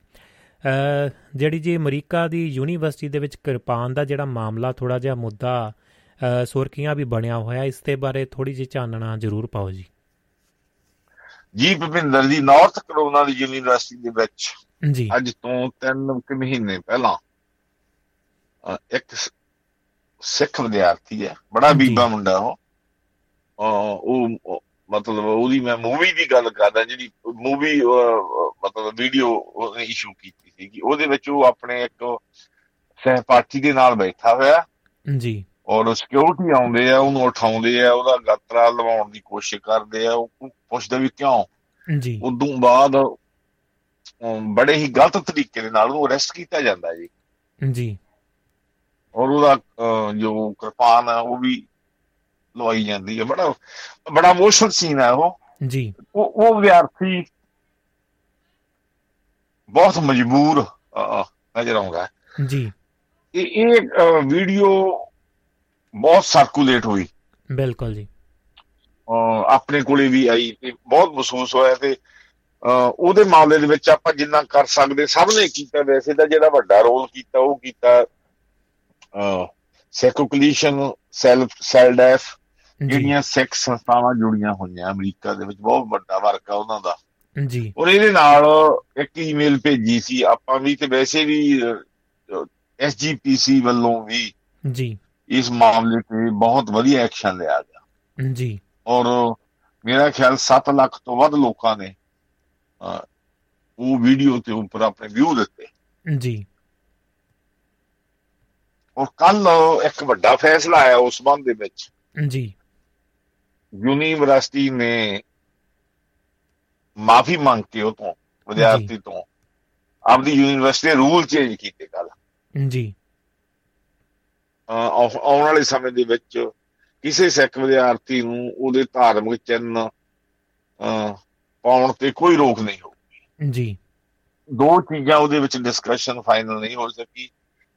ਜਿਹੜੀ ਜੀ ਅਮਰੀਕਾ ਦੀ ਯੂਨੀਵਰਸਿਟੀ ਦੇ ਵਿੱਚ ਕਿਰਪਾਨ ਦਾ ਜਿਹੜਾ ਮਾਮਲਾ ਥੋੜਾ ਜਿਹਾ ਮੁੱਦਾ ਸੁਰਖੀਆਂ ਵੀ ਬਣਿਆ ਹੋਇਆ ਇਸ ਦੇ ਬਾਰੇ ਥੋੜੀ ਜਿਹੀ ਚਾਨਣਾ ਜ਼ਰੂਰ ਪਾਓ ਜੀ। ਜੀ ਭਿੰਦਰ ਜੀ ਨਾਰਥ ਕਰੋਨਾ ਦੀ ਯੂਨੀਵਰਸਿਟੀ ਦੇ ਵਿੱਚ ਜੀ। ਅੱਜ ਤੋਂ 3 ਕੁ ਮਹੀਨੇ ਪਹਿਲਾਂ ਇੱਕ ਸਿੱਖ ਵਿਦਿਆਰਥੀ ਹੈ ਬੜਾ। ਬੀਬਾ ਮੁੰਡਾ ਉਹ। ਉਹ ਉਹ ਮਤਲਬ ਉਹਦੀ ਮੈਂ ਮੂਵੀ ਦੀ ਗੱਲ ਕਰਦਾ ਜਿਹੜੀ ਮੂਵੀ ਮਤਲਬ ਵੀਡੀਓ ਉਹਨੇ ਇਸ਼ੂ ਕੀਤੀ ਸੀਗੀ। ਉਹਦੇ ਵਿੱਚ ਉਹ ਆਪਣੇ ਇੱਕ ਸਹਿਪਾਠੀ ਦੇ ਨਾਲ ਬੈਠਾ ਹੋਇਆ। ਜੀ। ਔਰ ਸਿਕਿਉਰਿਟੀ ਆਉਂਦੇ ਆ ਉਹਨੂੰ ਉਠਾਉਂਦੇ ਆ ਉਹਦਾ ਗਾਤਰਾ ਲਵਾਉਣ ਦੀ ਕੋਸ਼ਿਸ਼ ਕਰਦੇ ਆ ਉਹ ਪੁੱਛਦਾ ਵੀ ਕਿਉਂ? ਜੀ। ਉਦੋਂ ਬਾਅਦ ਬੜੇ ਹੀ ਗਲਤ ਤਰੀਕੇ ਦੇ ਨਾਲ ਉਹਨੂੰ ਅਰੈਸਟ ਕੀਤਾ ਜਾਂਦਾ ਜੀ। ਜੀ। ਔਰ ਉਹਦਾ ਜੋ ਕਿਰਪਾਨ ਹੈ ਉਹ ਵੀ ਲਵਾਈ ਜਾਂਦੀ ਹੈ। ਬੜਾ ਬੜਾ ਇਮੋਸ਼ਨਲ ਸੀਨ ਹੈ ਉਹ। ਜੀ। ਉਹ ਉਹ ਵਿਦਿਆਰਥੀ ਬਹੁਤ ਮਜਬੂਰ ਨਜ਼ਰ ਆਉਂਦਾ। ਜੀ। ਇਹ ਇਹ ਵੀਡੀਓ ਬਹੁਤ ਸਰਕੂਲੇਟ ਹੋਈ। ਬਿਲਕੁਲ ਜੀ। ਆਪਣੇ ਕੋਲੇ ਵੀ ਆਈ ਤੇ ਬਹੁਤ ਮਹਿਸੂਸ ਹੋਇਆ ਤੇ ਉਹਦੇ ਮਾਮਲੇ ਦੇ ਵਿੱਚ ਆਪਾਂ ਜਿੰਨਾ ਕਰ ਸਕਦੇ ਸਭ ਨੇ ਕੀਤਾ ਵੈਸੇ ਤਾਂ ਜਿਹੜਾ ਵੱਡਾ ਰੋਲ ਕੀਤਾ ਉਹ ਕੀਤਾ ਸੈਕੂਕਲੀਸ਼ਨ ਸੈਲਫ ਸੈਲਡੈਫ ਜੀ ਜਿਹੜੀਆਂ ਸਿੱਖ ਸੰਸਥਾਵਾਂ ਜੁੜੀਆਂ ਹੋਈਆਂ ਅਮਰੀਕਾ ਦੇ ਵਿੱਚ ਬਹੁਤ ਵੱਡਾ ਵਰਕ ਆ ਉਹਨਾਂ ਦਾ। ਜੀ। ਔਰ ਇਹਦੇ ਨਾਲ ਇੱਕ ਈਮੇਲ ਭੇਜੀ ਸੀ ਆਪਾਂ ਵੀ ਤੇ ਵੈਸੇ ਵੀ ਐਸਜੀਪੀਸੀ ਵੱਲੋਂ ਵੀ ਜੀ। ਇਸ ਮਾਮਲੇ ਤੇ ਬਹੁਤ ਵਧੀਆ ਐਕਸ਼ਨ ਲਿਆ ਗਿਆ। ਜੀ। ਔਰ ਮੇਰਾ ਖਿਆਲ 7 ਲੱਖ ਤੋਂ ਵੱਧ ਲੋਕਾਂ ਨੇ ਉਹ ਵੀਡੀਓ ਤੇ ਉੱਪਰ ਆਪਣੇ ਵਿਊ ਦਿੱਤੇ। ਜੀ। ਔਰ ਕੱਲ ਇੱਕ ਵੱਡਾ ਫੈਸਲਾ ਆਇਆ ਉਸ ਸੰਬੰਧ ਦੇ ਵਿੱਚ। ਜੀ। ਯੂਨੀਵਰਸਿਟੀ ਨੇ ਮਾਫੀ ਮੰਗ ਕੇ ਉਹ ਤੋਂ ਵਿਦਿਆਰਥੀ ਤੋਂ। ਆਪਦੀ ਯੂਨੀਵਰਸਿਟੀ ਰੂਲ ਚੇਂਜ ਕੀਤੇ ਕੱਲ ਜੀ। ਆਉਣ ਵਾਲੇ ਸਮੇਂ ਦੇ ਵਿੱਚ ਕਿਸੇ ਸਿੱਖ ਵਿਦਿਆਰਥੀ ਨੂੰ ਉਹਦੇ ਧਾਰਮਿਕ ਅਹ, ਪਾਉਣ ਤੇ ਕੋਈ ਰੋਕ ਨਹੀਂ ਹੋ ਜੀ। ਦੋ ਚੀਜ਼ਾਂ ਉਹਦੇ ਵਿੱਚ ਡਿਸਕਸ਼ਨ ਫਾਈਨਲ ਨਹੀਂ ਹੋ ਸਕੀ।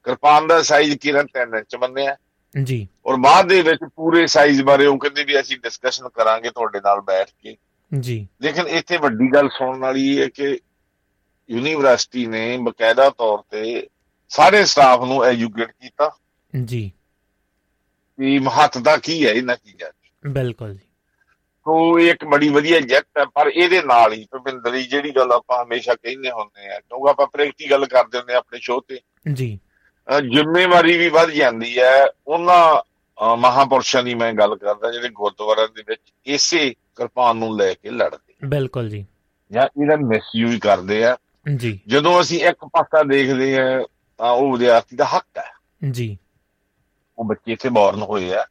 ਕਿਰਪਾਨ ਦਾ ਸਾਈਜ਼ ਕਿਰਨ 3 ਇੰਚ ਮੰਨਿਆ ਜੀ। ਔਰ ਬਾਅਦ ਦੇ ਵਿੱਚ ਪੂਰੇ ਸਾਈਜ਼ ਬਾਰੇ ਉਹ ਕਹਿੰਦੇ ਵੀ ਅਸੀਂ ਡਿਸਕਸ਼ਨ ਕਰਾਂਗੇ ਤੁਹਾਡੇ ਨਾਲ ਬੈਠ ਕੇ। ਜੀ। ਲੇਕਿਨ ਇੱਥੇ ਵੱਡੀ ਗੱਲ ਸੁਣਨ ਵਾਲੀ ਇਹ ਹੈ ਕਿ ਯੂਨੀਵਰਸਿਟੀ ਨੇ ਬਕਾਇਦਾ ਤੌਰ ਤੇ ਸਾਰੇ ਸਟਾਫ ਨੂੰ ਐਜੂਕੇਟ ਕੀਤਾ। ਜੀ। ਕਿ ਮਹੱਤਤਾ ਕੀ ਹੈ ਇਹਨਾਂ ਚੀਜ਼ਾਂ ਦੀ ਬਿਲਕੁਲ ਜੀ। ਇਹ ਇੱਕ ਬੜੀ ਵਧੀਆ ਜੈਕਟ ਹੈ ਪਰ ਇਹਦੇ ਨਾਲ ਹੀ ਭਵਿੰਦਰ ਜਿਹੜੀ ਗੱਲ ਆਪਾਂ ਹਮੇਸ਼ਾ ਕਹਿੰਦੇ ਹੁੰਦੇ ਆ ਕਿਉਂਕਿ ਆਪਾਂ ਪ੍ਰੈਕਟੀਕਲ ਕਰਦੇ ਹੁੰਦੇ ਆ ਆਪਣੇ ਸ਼ੋਅ ਤੇ। ਜੀ। ਜ਼ਿੰਮੇਵਾਰੀ ਵੀ ਵੱਧ ਜਾਂਦੀ ਹੈ। ਉਹਨਾਂ ਮਹਾਪੁਰਸ਼ਾਂ ਦੀ ਮੈਂ ਗੱਲ ਕਰਦਾ ਜਿਹੜੇ ਗੁਰਦੁਆਰਿਆਂ ਦੇ ਵਿੱਚ ਇਸੇ ਕਿਰਪਾਨ ਨੂੰ ਲੈ ਕੇ ਲੜਦੇ। ਬਿਲਕੁਲ ਜੀ। ਜਾਂ ਇਹਦਾ ਮਿਸਯੂਜ਼ ਕਰਦੇ ਆ। ਜੀ। ਜਦੋਂ ਅਸੀਂ ਇੱਕ ਪਾਸਾ ਦੇਖਦੇ ਆ ਤਾਂ ਉਹ ਵਿਦਿਆਰਥੀ ਦਾ ਹੱਕ ਹੈ। ਜੀ। ਉਹ ਬੱਚੇ ਇੱਥੇ ਬੌਰਨ ਹੋਏ ਆ।